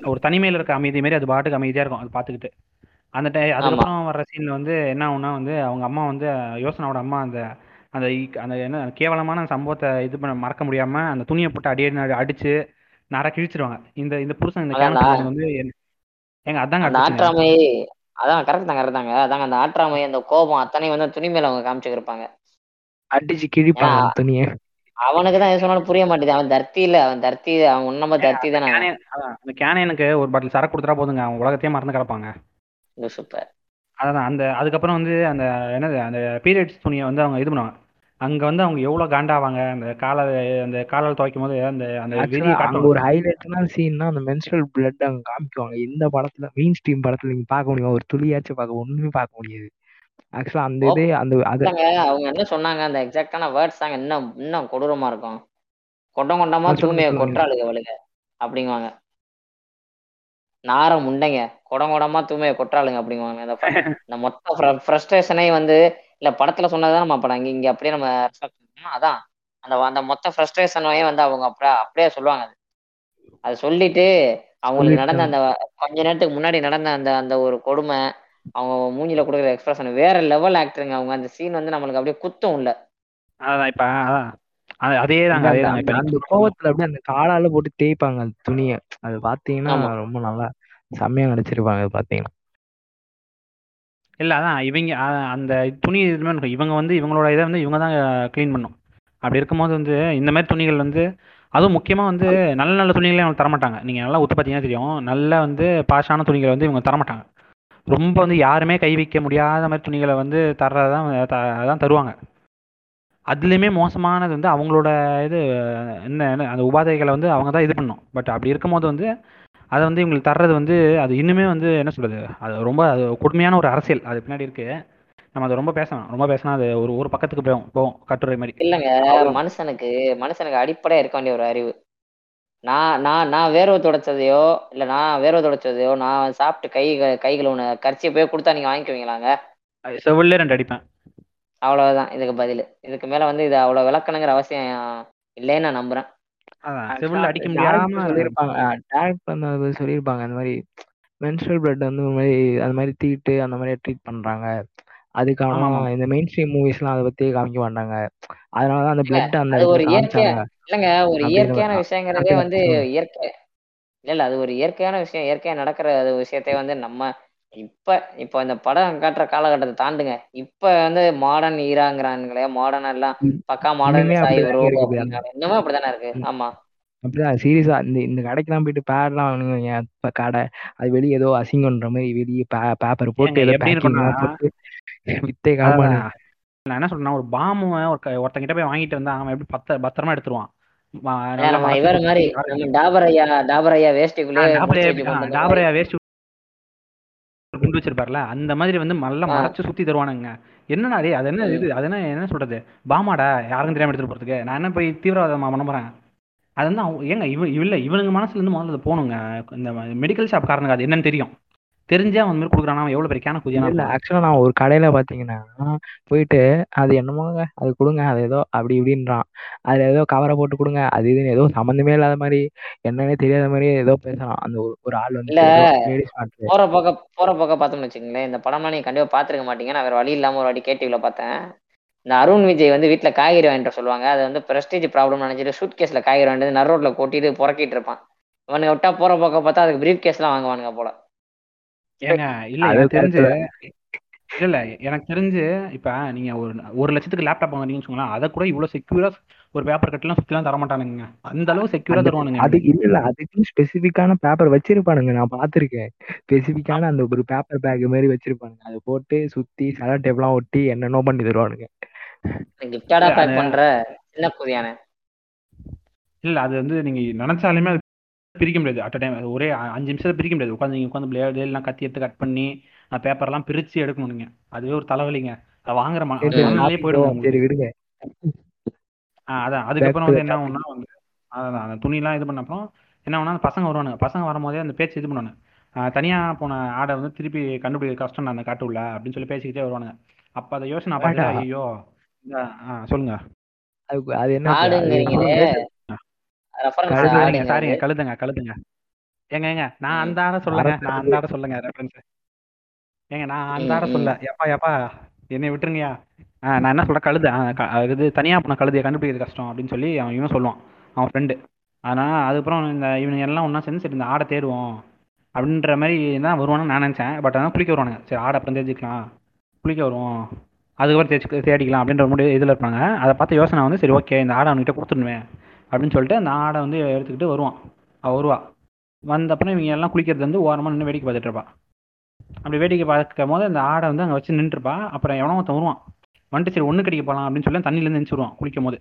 ஒரு தனிமையில இருக்க அமைதி மாதிரி அது பாட்டுக்கு அமைதியா இருக்கும் அது பார்த்துக்கிட்டு அந்த டை அதுக்கப்புறம் வர்ற சீன்ல வந்து என்ன ஆகும்னா வந்து அவங்க அம்மா வந்து யோசனாவோட அம்மா அந்த அந்த அந்த என்ன கேவலமான சம்பவத்தை இது பண்ண மறக்க முடியாம அந்த துணியை போட்டு அடியே அடிச்சு நர கிழிச்சிருவாங்க. இந்த இந்த புருஷன் இந்த வந்து ஏங்க அதாங்க அந்த. ஆற்றாமை அதான் கரெக்ட் தான் கரெக்ட் தாங்க. அதாங்க அந்த ஆற்றாமை அந்த கோபம் அத்தனை வந்து துணி மேல அவங்க காமிச்சுக்கிருப்பாங்க. அடிச்சு கிழிப்பாங்க அந்த துணியை. அவனுக்கு தான் எது சொன்னாலும் புரிய மாட்டேது அவன் தர்த்தி இல்ல. அவன் தர்த்தி அவன் உன்னம தர்த்தி தானே அந்த கேனையனுக்கு ஒரு பாட்டில் சரக்கு கொடுத்துட்டா போதுங்க. அவன் உலகத்தையே மறந்து கிடப்பாங்க. இது சூப்பர் அதான் அந்த அதுக்கப்புறம் வந்து அந்த என்னது அந்த பீரியட்ஸ் துணியை வந்து அவங்க இது பண்ணுவாங்க. அங்க வந்து அவங்க எவ்வளவு காண்டாவாங்க? அந்த காலை அந்த காலால் துவைக்கும் போது அந்த அந்த ஒரு ஹைலைட்டான சீன்னா அந்த மென்ஸ்ட்ரல் பிளட் அங்க காமிக்குவாங்க. இந்த படத்துல மெயின் ஸ்ட்ரீம் படத்துல நீங்க பார்க்க முடியும்? ஒரு துளியாச்சும் பார்க்க ஒண்ணுமே பார்க்க முடியாது. ஆக்சுவலா அந்த இதே அந்த அது அவங்க என்ன சொன்னாங்க அந்த எக்ஸாக்டான வேர்ட்ஸ் தாங்க இன்னும் இன்னும் கொடூரமா இருக்கும். கொண்டம் கொண்டமா தூய்மையை. கொற்றாளுங்க அவளுங்க அப்படிங்குவாங்க. நார முண்டைங்க குடம் குடமா தூய்மையை கொற்றாளுங்க அப்படிங்குவாங்க. இந்த மொத்த ஃப்ரஸ்ட்ரேஷனே வந்து இல்ல படத்துல சொன்னதான் நம்ம படம். இங்க அப்படியே நம்ம. அதான். அந்த அந்த மொத்த ஃப்ரஸ்ட்ரேஷனையும் வந்து அவங்க அப்படியே அப்படியே சொல்லுவாங்க. அது அது சொல்லிட்டு அவங்களுக்கு நடந்த அந்த கொஞ்ச நேரத்துக்கு முன்னாடி நடந்த அந்த அந்த ஒரு கொடுமை அவங்க மூஞ்சில கொடுக்குற எக்ஸ்பிரஷன் வேற லெவல் ஆக்டருங்க அவங்க. அந்த சீன் வந்து நம்மளுக்கு அப்படியே குத்தும் இல்ல அதான் இப்ப அதான். அது- தாங்க அதே தாங்க இப்ப அந்த கோவத்துல அப்படியே அந்த காலால போட்டு தேய்ப்பாங்க அந்த துணியை. அது பாத்தீங்கன்னா. ரொம்ப நல்லா செம்மையா நடிச்சிருப்பாங்க அது பாத்தீங்கன்னா. இல்ல அதான் இவங்க அந்த துணி. இவங்க வந்து இவங்களோட இதை வந்து இவங்க தான் க்ளீன் பண்ணும். அப்படி இருக்கும்போது வந்து இந்த மாதிரி துணிகள் வந்து அதுவும் முக்கியமா வந்து நல்ல நல்ல துணிகளை அவங்க தரமாட்டாங்க. நீங்க நல்லா ஒத்து பார்த்தீங்கன்னா தெரியும். நல்ல வந்து பாஷான துணிகளை வந்து இவங்க தரமாட்டாங்க. ரொம்ப வந்து யாருமே கை வைக்க முடியாத மாதிரி துணிகளை வந்து தர்றதான் அதான் தருவாங்க. அதுலேயுமே மோசமானது வந்து அவங்களோட இது என்ன என்ன அந்த உபாதைகளை வந்து அவங்க தான் இது பண்ணும். பட் அப்படி இருக்கும்போது வந்து அதை வந்து இவங்களுக்கு தர்றது வந்து அது இன்னுமே வந்து என்ன சொல்றது அது ரொம்ப அது கொடுமையான ஒரு அரசியல். அது பின்னாடி இருக்கு. நம்ம அதை ரொம்ப பேசணும். ரொம்ப பேசினா அது ஒரு ஒரு பக்கத்துக்கு போகும் போகும் கட்டுரை மாதிரி. இல்லங்க. மனுஷனுக்கு மனுஷனுக்கு அடிப்படையா இருக்க வேண்டிய ஒரு அறிவு. நான் நான் நான் வேர்வை துடைச்சதையோ இல்ல நான் வேர்வை துடைச்சதையோ நான் சாப்பிட்டு கை கை கழுவுன கரிச்சியை போய் கொடுத்தா நீங்க வாங்கிக்குவீங்களாங்க? செவிலே ரெண்டு அடிப்பேன். அவ்வளவுதான். இதுக்கு பதில். இதுக்கு மேல வந்து இது அவ்வளவு விளக்கணுங்கிற அவசியம் இல்லைன்னு நான் நம்புறேன். அதான். செவில்ல அடிக்க முடியாம சொல்லியிருப்பாங்க. டேரக்ட் வந்து அது சொல்லியிருப்பாங்க. அந்த மாதிரி மென்ஸ்ட்ரல் பிளட் வந்து ஒரு மாதிரி அந்த மாதிரி தீட்டு அந்த மாதிரி ட்ரீட் பண்றாங்க. அதுக்கான. இந்த மெயின் ஸ்ட்ரீம் மூவிஸ்லாம் அதை பத்தியே காமிக்க மாட்டாங்க. அதனாலதான் அந்த பிளட் அந்த ஒரு இடத்துல இயற்கையா காமிச்சாங்க இல்லங்க ஒரு இயற்கையான விஷயங்கிறதே வந்து. இயற்கை. இல்ல இல்ல அது ஒரு இயற்கையான விஷயம். இயற்கையா நடக்கிற விஷயத்தை வந்து நம்ம இப்ப இப்ப இந்த படம் காட்டுற காலகட்டத்தை தாண்டுங்க. இப்ப வந்து மாடர்ன் ஈராங்கிறானுங்களே மாடர்ன் எல்லாம் பக்கா மாடர்ன் இன்னமும் அப்படிதானே இருக்கு? ஆமா. அப்படிதான். சீரியஸா இந்த இந்த கடைக்கெல்லாம் போயிட்டு பேட்லாம் வாங்குங்க இப்ப கடை அது வெளியே ஏதோ அசிங்கன்ற மாதிரி வெளியே பேப்பர் போட்டு ஏதோ எப்படி போட்டு வித்தே காலமான அதான். நான் என்ன சொல்றேன்னா ஒரு பாம்பு ஒருத்தங்கிட்ட போய் வாங்கிட்டு வந்தா அவன் எப்படி பத்த பத்திரமா எடுத்துருவான். இவர் மாதிரி நம்ம டாபர் ஐயா டாபர் ஐயா கொண்டு வந்த டாபரையா வேஸ்ட் குண்டு வச்சிருப்பார்ல அந்த மாதிரி வந்து நல்லா ஆ. மறைச்சு சுத்தி தருவானுங்க. என்னடா அது என்ன இது அது என்ன என்ன சொல்றது? பாமாடா யாருக்கும் தெரியாம எடுத்துட்டு போறதுக்கு. நான் என்ன போய் தீவிரவாதமா பண்ண போறேன்? அது வந்து அவங்க ஏங்க இவ இல்லை இவனுங்க மனசுல இருந்து முதல்ல அது போகணுங்க. இந்த மெடிக்கல் ஷாப் காரனுக்கு அது என்னன்னு தெரியும். தெரிஞ்சே அவன் மாதிரி கொடுக்குறான் அவன் எவ்வளோ பெரிய கேன குதியானா இல்ல இருப்பான். ஆக்சுவலா நான் ஒரு கடையில பாத்தீங்கன்னா போயிட்டு அது என்னமோங்க அது கொடுங்க அது ஏதோ அப்படி இப்படின்றான். அதுல ஏதோ கவரை போட்டு கொடுங்க அது இதுன்னு ஏதோ சம்மந்தமே இல்லாத மாதிரி என்னன்னே தெரியாத மாதிரி ஏதோ பேசுறான். அந்த ஒரு- ஆள் வந்து இல்ல. லேடிஸ் மாட்டு போற போக்க போற போக்க பார்த்தோம்னு வச்சுக்கோங்களேன் இந்த படம்லாம் நீங்க கண்டிப்பா பாத்துருக்க மாட்டீங்க. நான் வேற வழி இல்லாம ஒரு வாட்டி கேடிவில பார்த்தேன். இந்த அருண் விஜய் வந்து வீட்ல காய்கறி வாங்கிட்டு சொல்லுவாங்க. அது வந்து பிரஸ்டீஜ் ப்ராப்ளம் நினைச்சிட்டு சூட் கேஸ்ல காய்கறி வாங்கிட்டு நர் ரோட்ல கொட்டிட்டு புறக்கிட்டு இருப்பான். இவனுங்க விட்டா போற போக்க பார்த்தா அதுக்கு பிரீஃப் கேஸ்லாம் வாங்குவானுங்க போல. ஏங்க இல்ல எனக்கு தெரிஞ்சு இல்ல இல்ல எனக்கு தெரிஞ்சு இப்ப நீங்க ஒரு ஒரு லட்சத்துக்கு லேப்டாப் வாங்குறீங்கன்னு வச்சுக்கோங்களேன் அதை கூட இவ்வளவு செக்யூரா ஒரு பேப்பர் கட்டலாம் சுத்திலாம் தர மாட்டானுங்க அந்த அளவு செக்யூரா தருவானுங்க. அது இல்ல இல்ல அதுக்கு ஸ்பெசிபிக்கான பேப்பர் வச்சிருப்பானுங்க. நான் பாத்திருக்கேன் ஸ்பெசிபிக்கான அந்த ஒரு பேப்பர் பேக் மாதிரி வச்சிருப்பானுங்க. அதை போட்டு சுத்தி செலோ டேப்லாம் ஒட்டி என்னென்னோ பண்ணி தருவானுங்க. கிஃப்டாடா இல்ல, பேக் அது- பண்ற. சின்ன குதியானே இல்ல அது வந்து நீங்க நினைச்சாலுமே அது பிரிக்க முடியாது. அட் டைம் ஒரே அஞ்சு நிமிஷத்துல பிரிக்க முடியாது. உட்காந்து நீங்க உட்காந்து பிளேடு எல்லாம் கத்தி எடுத்து கட் பண்ணி பேப்பர் எல்லாம் பிரிச்சு எடுக்கணும் நீங்க. அதுவே ஒரு தலைவலிங்க. அதை வாங்குற ம- சரி, அந்த மனநிலையே போயிடும் சரி விடுங்க. ஆ, அதான். அதுக்கப்புறம் வந்து என்ன ஆகும்னா வந்து அதான் அந்த துணிலாம் இது பண்ண அப்புறம் என்ன ஆகும்னா அந்த பசங்க வருவானுங்க. பசங்க வரும்போதே அந்த பேச்சு இது பண்ணுவானுங்க. தனியா போன ஆடை வந்து திருப்பி கண்டுபிடிக்க கஷ்டம் அந்த காட்டுள்ள அப்படின்னு சொல்லி பேசிக்கிட்டே வருவானுங்க. அப்ப அதை யோசனை. ஐயோ ஆ சொல்லுங்க. அது அது என்ன ஆடுங்கிறீங்களே ரெஃபரன்ஸ் கழுதை சாரிங்க கழுதுங்க கழுதுங்க. ஏங்க ஏங்க நான் அந்த ஆடை சொல்லுங்க நான் அந்த ஆடை சொல்லுங்க ரெஃபரன்ஸ் ஏங்க நான் அந்த ஆடை. சொல்ல. எப்பா எப்பா என்னை விட்டுருங்கயா நான் என்ன சொல்றேன் கழுது. இது தனியா போன கழுதையை கண்டுபிடிக்கிறது கஷ்டம் அப்படின்னு சொல்லி அவன் இவன் சொல்லுவான். அவன் ஃப்ரெண்டு அதனால அதுக்கப்புறம் இந்த இவனுங்க எல்லாம் ஒண்ணா சேர்ந்து சரி இந்த ஆடை தேடுவோம் அப்படின்ற மாதிரி தான் வருவானு நான் நினைச்சேன். பட் ஆனால் குளிக்க வருவானுங்க. சரி ஆடை அப்புறம் தெரிஞ்சுக்கலாம் குளிக்க வருவோம். அதுக்கப்புறம் தேய்ச்சி தேடிக்கலாம் அப்படின்ற முடிவு இதில் இருப்பாங்க. அதை பார்த்து யோசனை வந்து சரி ஓகே இந்த ஆடை அவன்கிட்ட கொடுத்துருவேன் அப்படின்னு சொல்லிட்டு அந்த ஆடை வந்து எடுத்துக்கிட்டு வருவான். அவள் வருவா. வந்தப்பறம் இவங்க எல்லாம் குளிக்கிறது வந்து ஓரமாக நின்று வேடிக்கை பார்த்துட்டு இருப்பா. அப்படி வேடிக்கை பார்க்கும் போது அந்த ஆடை வந்து அங்கே வச்சு நின்றுருப்பா அப்புறம் எவனோ ஒருத்தன் வருவான். வந்துட்டு சரி ஒன்று கடிக்க போகலாம் அப்படின்னு சொல்லி தண்ணியிலேருந்து நினச்சிடுவான் குளிக்கும் போது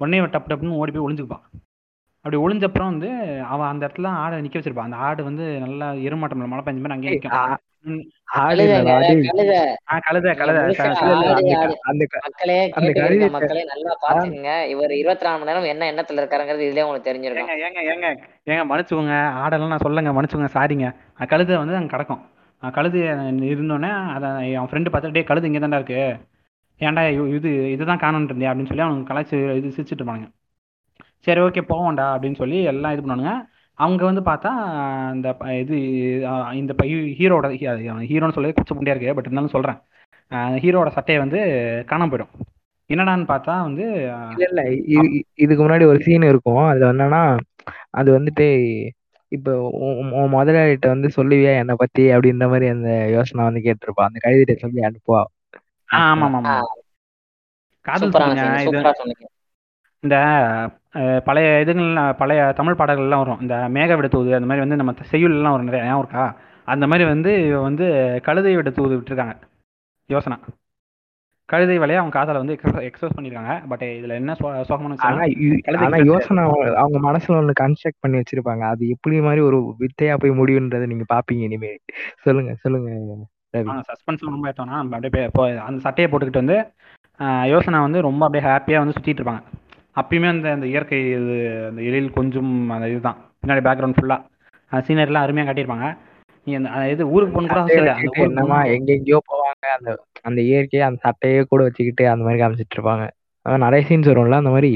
உடனே டப்பு டப்புன்னு ஓடி போய் ஒளிஞ்சுக்குப்பான். அப்படி ஒளிஞ்சப்புறம் வந்து அவன் அந்த இடத்துல ஆடை நிற்க வச்சிருப்பான். அந்த ஆடு வந்து நல்லா எருமாட்டம் மழை பெஞ்ச மாதிரி அங்கேயே மக்களே நல்லா பாத்துக்கங்க இவர் இருபத்தி நாலு மணி நேரம் என்ன எண்ணத்துல இருக்காருங்கிறது இதுலயே உங்களுக்கு தெரிஞ்சிருக்கும். ஏங்க ஏங்க ஏங்க ஏங்க மன்னிச்சுக்கோங்க. ஆடெல்லாம் நான் சொல்லுங்க மன்னிச்சுக்கோங்க சாரிங்க. அஹ் கழுதை வந்து அங்கே கிடக்கும். அஹ் கழுது இருந்தோடனே அதை என் ஃப்ரெண்டு பார்த்துட்டு கழுது இங்கே தான்டா இருக்கு. ஏன்டா இது இதுதான் காணோன்னு இருந்தியா? அப்படின்னு சொல்லி அவனுக்கு கலாய்ச்சி இது சிரிச்சிட்டு இருப்பானுங்க. சரி ஓகே போவோம்டா அப்படின்னு சொல்லி எல்லாம் இது பண்ணுவானுங்க. அவங்க வந்து பார்த்தா இந்த இது இந்த ஹீரோட ஹீரோன்னு சொல்லி குச்ச புண்டியா இருக்கு பட் இருந்தாலும் சொல்கிறேன் ஹீரோட சட்டையை வந்து காணாம போயிடும். என்னடான்னு பார்த்தா வந்து இல்ல இதுக்கு முன்னாடி ஒரு சீன் இருக்கும். அதுல என்னன்னா அது வந்துட்டு இப்போ உன் முதலாளிகிட்ட வந்து சொல்லுவியா என்னை பத்தி அப்படின்ற மாதிரி அந்த யோசனை வந்து கேட்டிருப்பா. அந்த கழுதிட்ட சொல்லி அனுப்புவா. ஆ ஆமாம் ஆமாம் காதல் இந்த பழைய இதுங்கள்லாம் பழைய தமிழ் பாடல்கள்லாம் வரும். இந்த மேக விட தூது அந்த மாதிரி வந்து நம்ம செய்யுள்லாம் வரும் நிறைய ஞாபகம் இருக்கா? அந்த மாதிரி வந்து இவ வந்து கழுதை விட தூது விட்டுருக்காங்க. யோசனா. கழுதை வழியா அவங்க காதலை வந்து எக்ஸ்பிரஸ் பண்ணியிருக்காங்க பட் இதுல என்ன சோகமான யோசனை அவங்க மனசுல ஒண்ணு கன்ஸ்ட்ரக்ட் பண்ணி வச்சிருப்பாங்க. அது எப்படி மாதிரி ஒரு வித்தையா போய் முடியுன்றதை நீங்க பாப்பீங்க இனிமே. சொல்லுங்க சொல்லுங்க சஸ்பென்ஸ் ரொம்ப ஏற்றோம்னா நம்ம அப்படியே அந்த சட்டையை போட்டுக்கிட்டு வந்து யோசனா வந்து ரொம்ப அப்படியே ஹாப்பியாக வந்து சுற்றிட்டு இருப்பாங்க. அப்பயுமே அந்த அந்த இயற்கை இது அந்த எழில் கொஞ்சம் அந்த இதுதான். பின்னாடி பேக்ரவுண்ட் ஃபுல்லாக சீனரிலாம் அருமையாக காட்டியிருப்பாங்க. நீ அந்த இது ஊருக்கு போகணும் கூட அவசியம் இல்லை. அந்த வச்சுக்கிட்டு ஊருக்கு என்னமா எங்க எங்கேயோ போவாங்க. அந்த அந்த இயற்கையை அந்த சட்டையே கூட வச்சுக்கிட்டு அந்த மாதிரி காமிச்சிட்டு இருப்பாங்க. அதான் நிறைய சீன்ஸ் வரும்ல அந்த மாதிரி?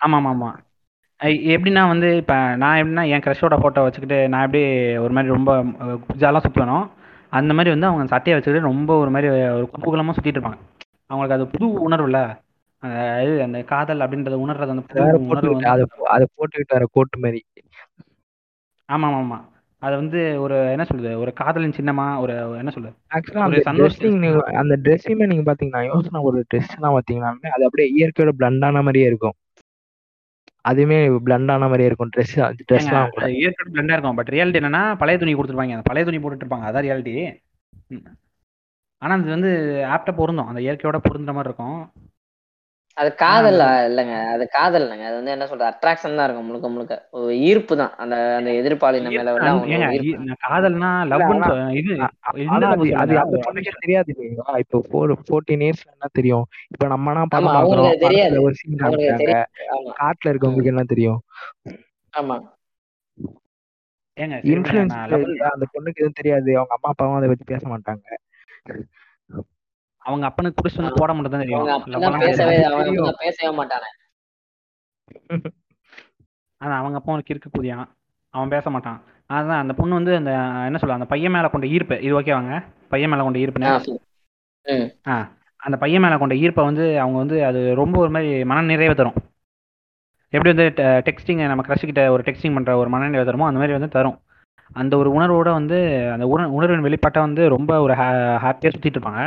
ஆமாம் ஆமாம் ஆமாம் எப்படின்னா வந்து இப்போ நான் எப்படின்னா என் க்ரஷோட ஃபோட்டோ வச்சுக்கிட்டு நான் எப்படி ஒரு மாதிரி ரொம்ப குஜாலாம் சுற்றுவேனோ அந்த மாதிரி வந்து அவங்க சட்டையை வச்சுக்கிட்டு ரொம்ப ஒரு மாதிரி ஒரு குதூகலமாக சுற்றிட்டு இருப்பாங்க. அவங்களுக்கு அது புது உணர்வுல அந்த இது அந்த காதல் அப்படின்றத உணர்றது அந்த புது உணர்வு வந்து அதை அதை போட்டுக்கிட்டு வர கோட்டு மாதிரி ஆமாம் ஆமாம் ஆமாம் அது வந்து ஒரு என்ன சொல்லுது ஒரு காதலின் சின்னமா ஒரு என்ன சொல்லுது ஆக்சுவலா அந்த சந்தோஷ- ட்ரெஸ்ஸிங் நீங்க அந்த ட்ரெஸ்ஸுமே நீங்க பாத்தீங்கன்னா யோசனை ஒரு ட்ரெஸ்லாம் பாத்தீங்கன்னா அது அப்படியே இயற்கையோட பிளண்டான மாதிரியே இருக்கும். அதுவுமே பிளண்டான மாதிரியே இருக்கும் ட்ரெஸ் ட்ரெஸ்லாம் கூட. அது இயற்கை பிளண்டா இருக்கும் பட் ரியாலிட்டி என்னன்னா பழைய துணி கொடுத்துருப்பாங்க அந்த பழைய துணி போட்டுட்டு இருப்பாங்க அதான் ரியாலிட்டி ஆனா அது வந்து ஆப்டா பொருந்தும் அந்த இயற்கையோட பொருந்துற மாதிரி இருக்கும். அது காதல் இல்லைங்க. அது காதல் இல்லைங்க. அது வந்து என்ன சொல்றது? அட்ராக்ஷன் தான் இருக்கும் முழுக்க முழுக்க. ஒரு ஈர்ப்பு தான். அந்த அந்த எதிர்பாலின மேல வந்து காதல்னா லவ்னு இது அது தெரியாது. இல்லைங்களா இப்போ ஃபோர் ஃபோர்டீன் இயர்ஸ்ல என்ன தெரியும்? இப்ப நம்மனா அது தெரியாது. ஒரு சீன் காட்டுல இருக்கவங்களுக்கு என்ன தெரியும்? ஆமா. ஏங்க love- அந்த பொண்ணுக்கு எதுவும் தெரியாது. அவங்க அம்மா அப்பாவும் அதை பத்தி பேச மாட்டாங்க. அவங்க அப்பனுக்கு புடிச்சு வந்து போட மட்டும் தான் தெரியும். பேசவே. அவங்க பேசவே மாட்டானே. ஆனா அவங்க அப்பா அவனுக்கு இருக்க கூதியான் அவன் பேச மாட்டான். அதான் அந்த பொண்ணு வந்து அந்த என்ன சொல்ல அந்த பையன் மேல கொண்ட ஈர்ப்பு. இது ஓகேவாங்க பையன் மேல கொண்ட ஈர்ப்புன்னு? ஆ, அந்த பையன் மேலே கொண்ட ஈர்ப்பை வந்து அவங்க வந்து அது ரொம்ப ஒரு மாதிரி மன நிறைவை தரும். எப்படி வந்து டெக்ஸ்டிங் நம்ம கிட்ட ஒரு டெக்ஸ்டிங் பண்ணுற ஒரு மன நிறைவை தருமோ அந்த மாதிரி வந்து தரும். அந்த ஒரு உணர்வோட வந்து அந்த உண உணர்வின் வெளிப்பாட்டை வந்து ரொம்ப ஒரு ஹாப்பியாக சுற்றிட்டு இருப்பாங்க.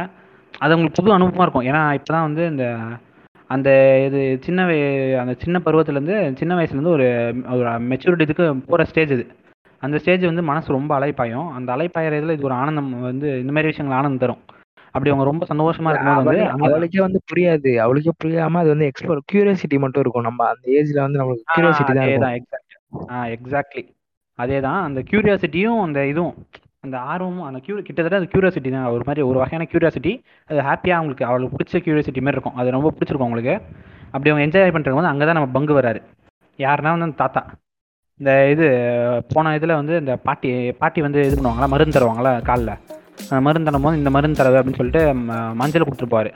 அது அவங்களுக்கு புது அனுபவமாக இருக்கும். ஏன்னா இப்போ தான் வந்து இந்த அந்த இது சின்ன வய அந்த சின்ன பருவத்துலேருந்து சின்ன வயசுலேருந்து ஒரு ஒரு மெச்சூரிட்டி இதுக்கு போகிற ஸ்டேஜ் இது. அந்த ஸ்டேஜ் வந்து மனசு ரொம்ப அலைப்பாயும். அந்த அலைப்பாயறதுல இது ஒரு ஆனந்தம் வந்து இந்த மாதிரி விஷயங்கள் ஆனந்தம் தரும். அப்படி அவங்க ரொம்ப சந்தோஷமா இருக்கும்போது வந்து அவளுக்கே வந்து புரியாது. அவளுக்கே புரியாம அது வந்து எக்ஸ்ப்ளோர் கியூரியாசிட்டி மட்டும் இருக்கும். நம்ம அந்த ஏஜ்ல வந்து நம்மளுக்கு கியூரியாசிட்டி தான் இருக்கும். அதேதான் எக்ஸாக்ட் ஆ எக்ஸாக்ட்லி அதே தான் அந்த கியூரியாசிட்டியும் அந்த இதுவும். அந்த ஆர்வமும் அந்த கியூ கிட்டத்தட்ட அந்த கியூரியாசிட்டி தான். ஒரு மாதிரி ஒரு வகையான கியூரியாசிட்டி அது ஹாப்பியாக அவங்களுக்கு அவளுக்கு பிடிச்ச கியூரியாசிட்டி மாதிரி இருக்கும். அது ரொம்ப பிடிச்சிருக்கும் அவங்களுக்கு. அப்படி அவங்க என்ஜாய் பண்ணுறது வந்து அங்கே தான் நம்ம பங்கு வராரு யாருன்னா வந்து அந்த தாத்தா. இந்த இது போன இதில் வந்து இந்த பாட்டி பாட்டி வந்து இது பண்ணுவாங்களா? மருந்து தருவாங்களா? காலில். மருந்து தரும்போது இந்த மருந்து தரவு அப்படின்னு சொல்லிட்டு மஞ்சள் கொடுத்துருப்பாரு.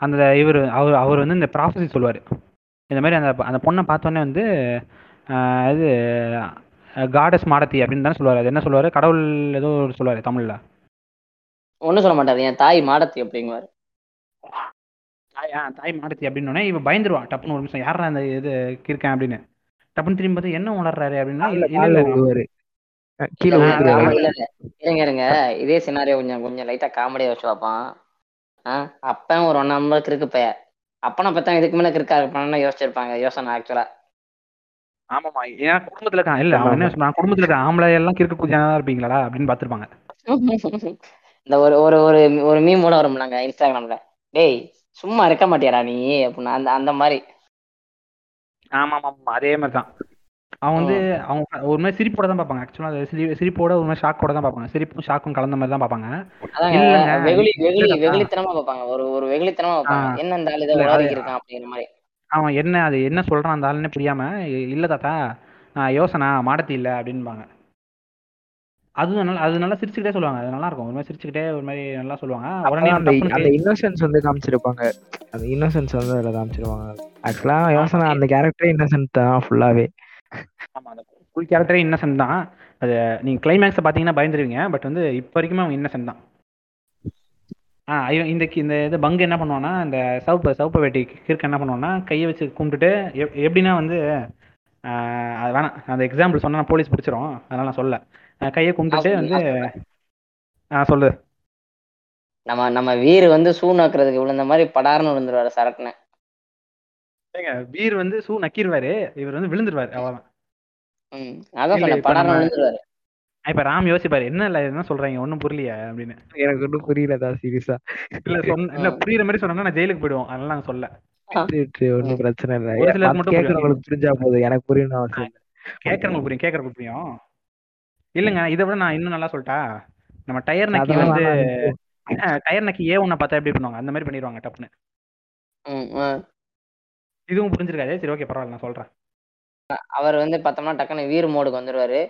அந்த இவர் அவர் அவர் வந்து இந்த ப்ராஃபஸி சொல்லுவார். இந்த மாதிரி அந்த அந்த பொண்ணை பார்த்தோன்னே வந்து இது காடஸ் மாடத்தி அப்படின்னு தானே சொல்லுவார். அது என்ன சொல்லுவார்? கடவுள் ஏதோ ஒரு சொல்லுவார் தமிழில். ஒண்ணும் சொல்ல மாட்டாரு. என் தாய் மாடத்தி அப்படிங்குவாரு. தாய்? ஆ தாய் மாடத்தி அப்படின்னோடனே இவன் பயந்துருவான். டப்புன்னு ஒரு நிமிஷம் யாரா அந்த இது இருக்கேன் அப்படின்னு. டப்புன்னு திரும்பி பார்த்து என்ன உணர்றாரு அப்படின்னா கீழே. இருங்க இருங்க. இதே சினாரியோ கொஞ்சம் கொஞ்சம் லைட்டா காமெடியா வச்சு பார்ப்பான் அப்பன் ஒரு ஒன் நம்பருக்கு இருக்கு பைய அப்பனை பத்தா இதுக்கு மேல இருக்கா இருப்பான்னு யோசிச்சிருப்பாங்க யோசனை ஆக்சுவலா ஆமாமா ஏன் குடும்பத்துல இருக்கான் இல்ல அவன் என்ன சொல்றான் குடும்பத்துல இருக்க ஆம்பளை எல்லாம் கிறுக்கு பூஜா இருப்பீங்களா? அப்படின்னு பார்த்திருப்பாங்க இந்த ஒரு ஒரு ஒரு ஒரு மீம் கூட வரும் நாங்க இன்ஸ்டாகிராம்ல டேய் சும்மா இருக்க மாட்டியாடா நீ அப்படின்னு அந்த அந்த மாதிரி. ஆமா ஆமா அதே மாதிரி தான் அவன் வந்து அவங்க ஒரு மாதிரி சிரிப்போட தான் பார்ப்பாங்க. ஆக்சுவலாக சிரி சிரிப்போட ஒரு மாதிரி ஷாக்கோட தான் பார்ப்பாங்க. சிரிப்பும் ஷாக்கும் கலந்த மாதிரி தான் பார்ப்பாங்க. வெகுளி வெகுளி. வெகுளித்தனமா பார்ப்பாங்க. ஒரு ஒரு வெகுளித்தனமா பார்ப்பாங்க. என்ன இந்த ஆள் இதை இருக்கான் அப்படிங்கிற மாதிரி. அவன் என்ன அது என்ன சொல்றான் அந்த ஆளுன்னு புரியாம "இ- இல்ல தாத்தா நான் யோசனா மாடத்தி இல்ல அப்படின்பாங்க. அதுவும் நல்லா அது நல்லா சிரிச்சுக்கிட்டே சொல்லுவாங்க. அது நல்லா இருக்கும். ஒரு மாதிரி சிரிச்சுக்கிட்டே ஒரு மாதிரி நல்லா சொல்லுவாங்க. உடனே அந்த இன்னோசன்ஸ் வந்து காமிச்சிருப்பாங்க. அந்த இன்னோசன்ஸ் வந்து அதுல காமிச்சிருப்பாங்க ஆக்சுவலா யோசனை அந்த கேரக்டரே இன்னசென்ட் தான் ஃபுல்லாவே ஆமா அந்த ஃபுல் கேரக்டரே இன்னசென்ட் தான். அது நீங்க கிளைமேக்ஸை பார்த்தீங்கன்னா பயந்துருவீங்க. பட் வந்து இப்போ வரைக்குமே அவன் இன்னசென்ட் தான். ஆ இவன் இந்த கி- இந்த இது பங்கு என்ன பண்ணுவான்னா இந்த சவுப்பு சவுப்பு வேட்டி கிறுக்கு என்ன பண்ணுவான்னா கையை வச்சு கும்பிட்டுட்டு எப்- எப்படின்னா வந்து ஆ, அது வேணாம். அந்த எக்ஸாம்பிள் சொன்னா போலீஸ் பிடிச்சிரும். அதனால நான் சொல்ல கையை கும்பிட்டுட்டு வந்து சொல்றேன். ஆ சொல்லு. நம்ம நம்ம வீர் வந்து சூ நக்குறதுக்கு விழுந்த மாதிரி படார்னு விழுந்துருவாரு சரக்குன்னு. ஏங்க வீர் வந்து சூ நக்கிடுவாரு இவர் வந்து விழுந்துருவாரு அவ்வளவுதான். ம் அதான் இல்ல, சொன்னேன் இப்ப படார்னு விழுந்துருவாரு. இப்ப ராம் யோசிப்பாரு என்ன இல்ல என்ன சொல்றாங்க ஒண்ணும் புரியலையா அப்படின்னு. எனக்கு ஒன்றும் புரியலதா சீரியஸா. இல்ல சொன்ன இல்ல புரியுற மாதிரி சொன்னா நான் ஜெயிலுக்கு போயிடுவோம் அதனால நான் சொல்ல ஒன்றும் பிரச்சனை இல்லை. கேட்கறவங்களுக்கு புரிஞ்சா போதும். எனக்கு புரியணும் அவசியம் இல்லை கேட்கறவங்களுக்கு புரியும் கேட்கறவங்களுக்கு புரியும். இல்லங்க இதை விட நான் இன்னும் நல்லா சொல்லிட்டா நம்ம டயர் நக்கி அதெல்லாம் வந்து. டயர் நக்கி ஏ ஒன்ன பார்த்தா எப்படி பண்ணுவாங்க? அந்த மாதிரி பண்ணிடுவாங்க டப்புன்னு. இதுவும் புரிஞ்சிருக்காது? சரி ஓகே பரவாயில்ல நான் சொல்றேன். அவர் வந்து பார்த்தோம்னா டக்குன்னு வீர் மோடுக்கு வந்துருவாரு.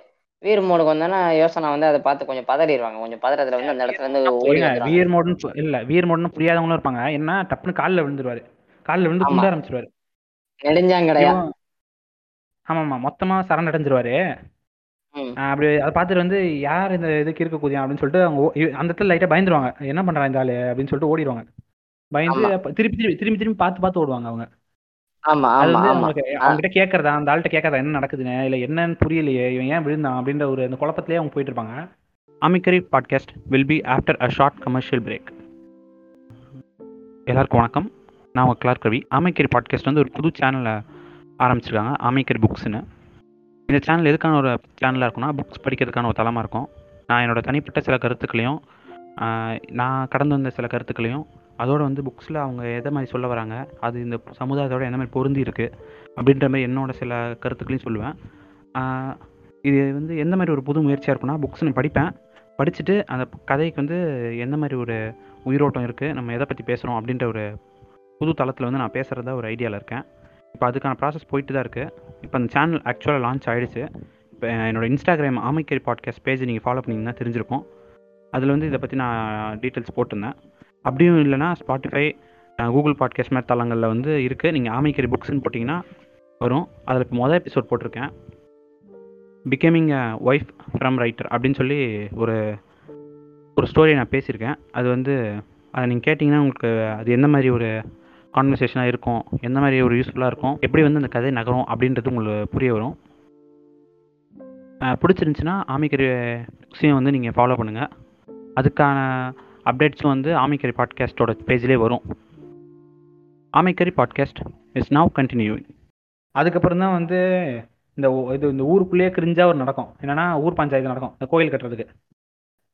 வீர் மோடுக்கு வந்தோன்னா யோசனை வந்து அதை பார்த்து கொஞ்சம் பதறிடுவாங்க. கொஞ்சம் பதறதுல வந்து அந்த இடத்துல இருந்து வீர் மோடுன்னு இல்ல. வீர் மோடுன்னு புரியாதவங்களும் இருப்பாங்க. என்ன டப்புன்னு காலில் விழுந்துருவாரு. காலில் விழுந்து. குண்ட ஆரம்பிச்சிருவாரு நெடுஞ்சாங்கடையா? ஆமா ஆமா மொத்தமா சரண் அடைஞ்சிருவாரு அப்படி அதை பார்த்துட்டு வந்து யார் இந்த இதுக்கு இருக்க கூதியா அப்படின்னு சொல்லிட்டு அவங்க அந்த இடத்துல லைட்டா பயந்துருவாங்க. என்ன பண்றான் இந்த ஆளு? அப்படின்னு சொல்லிட்டு ஓடிடுவாங்க. பயந்து திருப்பி திரும்பி திரும்பி பார்த்து பார்த்து ஓடுவாங்க அவங்க. ஆமா அது வந்து கேட்கறதா அந்த ஆள்கிட்ட கேட்கறதா என்ன நடக்குதுன்னு இல்ல என்னன்னு புரியலையே இவன் ஏன் விழுந்தான் அப்படின்ற ஒரு அந்த குழப்பத்திலேயே அவங்க போயிட்டு இருப்பாங்க அமிக்கரி podcast will be after a short commercial break எல்லாருக்கும் வணக்கம். நான் உங்கள் ரவி ஆமைக்கரி பாட்காஸ்ட் வந்து ஒரு புது சேனலை ஆரம்பிச்சிருக்காங்க ஆமைக்கரி புக்ஸ்னு இந்த சேனல் எதுக்கான ஒரு சேனலாக இருக்கும்னா புக்ஸ் படிக்கிறதுக்கான ஒரு தளமாக இருக்கும். நான் என்னோட தனிப்பட்ட சில கருத்துக்களையும் நான் கடந்து வந்த சில கருத்துக்களையும் அதோட வந்து புக்ஸில் அவங்க எதை மாதிரி சொல்ல வராங்க அது இந்த சமுதாயத்தோட என்ன மாதிரி பொருந்தி இருக்குது அப்படின்ற மாதிரி என்னோட சில கருத்துக்களையும் சொல்லுவேன். இது வந்து எந்த மாதிரி ஒரு புது முயற்சியாக இருக்கும்னா புக்ஸ் நான் படிப்பேன். படிச்சுட்டு அந்த கதைக்கு வந்து எந்த மாதிரி ஒரு உயிரோட்டம் இருக்குது நம்ம எதை பற்றி பேசுகிறோம் அப்படின்ற ஒரு புது தளத்தில் வந்து நான் பேசுகிறதா ஒரு ஐடியாவில் இருக்கேன். இப்போ அதுக்கான ப்ராசஸ் போயிட்டு தான் இருக்குது இப்போ அந்த சேனல் ஆக்சுவலாக லான்ச் ஆகிடுச்சு இப்போ என்னோட இன்ஸ்டாகிராம் ஆமைக்கேரி பாட்காஸ்ட் பேஜ் நீங்கள் ஃபாலோ பண்ணிங்கன்னா தெரிஞ்சிருக்கும். அதில் வந்து இதை பற்றி நான் டீட்டெயில்ஸ் போட்டிருந்தேன். அப்படியும் இல்லைனா ஸ்பாட்டிஃபை கூகுள் பாட்காஸ்ட் மாதிரி தளங்களில் வந்து இருக்குது நீங்கள் ஆமைக்கறி புக்ஸ்னு போட்டிங்கன்னா வரும். அதில் இப்போ மொதல் எபிசோட் போட்டிருக்கேன். Becoming a wife from writer அப்படின்னு சொல்லி ஒரு ஒரு ஸ்டோரியை நான் பேசியிருக்கேன். அது வந்து அதை நீங்கள் கேட்டிங்கன்னா உங்களுக்கு அது எந்த மாதிரி ஒரு கான்வர்சேஷனாக இருக்கும் எந்த மாதிரி ஒரு யூஸ்ஃபுல்லாக இருக்கும் எப்படி வந்து அந்த கதை நகரும் அப்படின்றது உங்களுக்கு புரிய வரும். அஹ் பிடிச்சிருந்துச்சுன்னா புக்ஸையும் வந்து நீங்கள் ஃபாலோ பண்ணுங்கள் அதுக்கான அப்டேட்ஸும் வந்து ஆமிக்கரி பாட்காஸ்ட்டோட பேஜ்லேயே வரும். ஆமிக்கரி பாட்காஸ்ட் இஸ் நவ் கண்டினியூ அதுக்கப்புறம் தான் வந்து இந்த இது இந்த ஊருக்குள்ளேயே கிரிஞ்சாக ஒரு நடக்கும். என்னென்னா ஊர் பஞ்சாயத்து நடக்கும். இந்த கோயில் கட்டுறதுக்கு.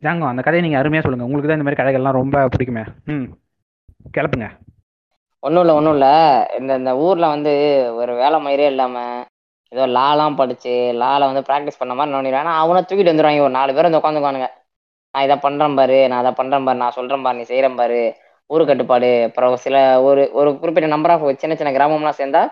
ஜாங்கம் அந்த கதையை நீங்கள் அருமையாக சொல்லுங்கள் உங்களுக்கு தான் இந்த மாதிரி கதைகள்லாம் ரொம்ப பிடிக்குமே. ம். கிளப்புங்க. ஒன்றும் இல்லை ஒன்றும் இல்லை. இந்த இந்த ஊரில் வந்து ஒரு வேலை மயிரே இல்லாமல் ஏதோ லாலாம் படிச்சு லால வந்து ப்ராக்டிஸ் பண்ண மாதிரி நோண்டிடுவேன் ஆனால் அவனை தூக்கிட்டு வந்துடுவாங்க ஒரு நாலு பேர் வந்து உட்காந்துக்குவானுங்க நான் இதை பண்ணுறேன் பாரு நான் அதை பண்ணுறேன் பாரு நான் சொல்கிறேன் பாரு நீ செய்கிறேன் பாரு. ஊரு கட்டுப்பாடு அப்புறம் சில ஒரு ஒரு குறிப்பிட்ட நம்பர் ஆஃப் சின்ன சின்ன கிராமம்லாம் சேர்ந்தா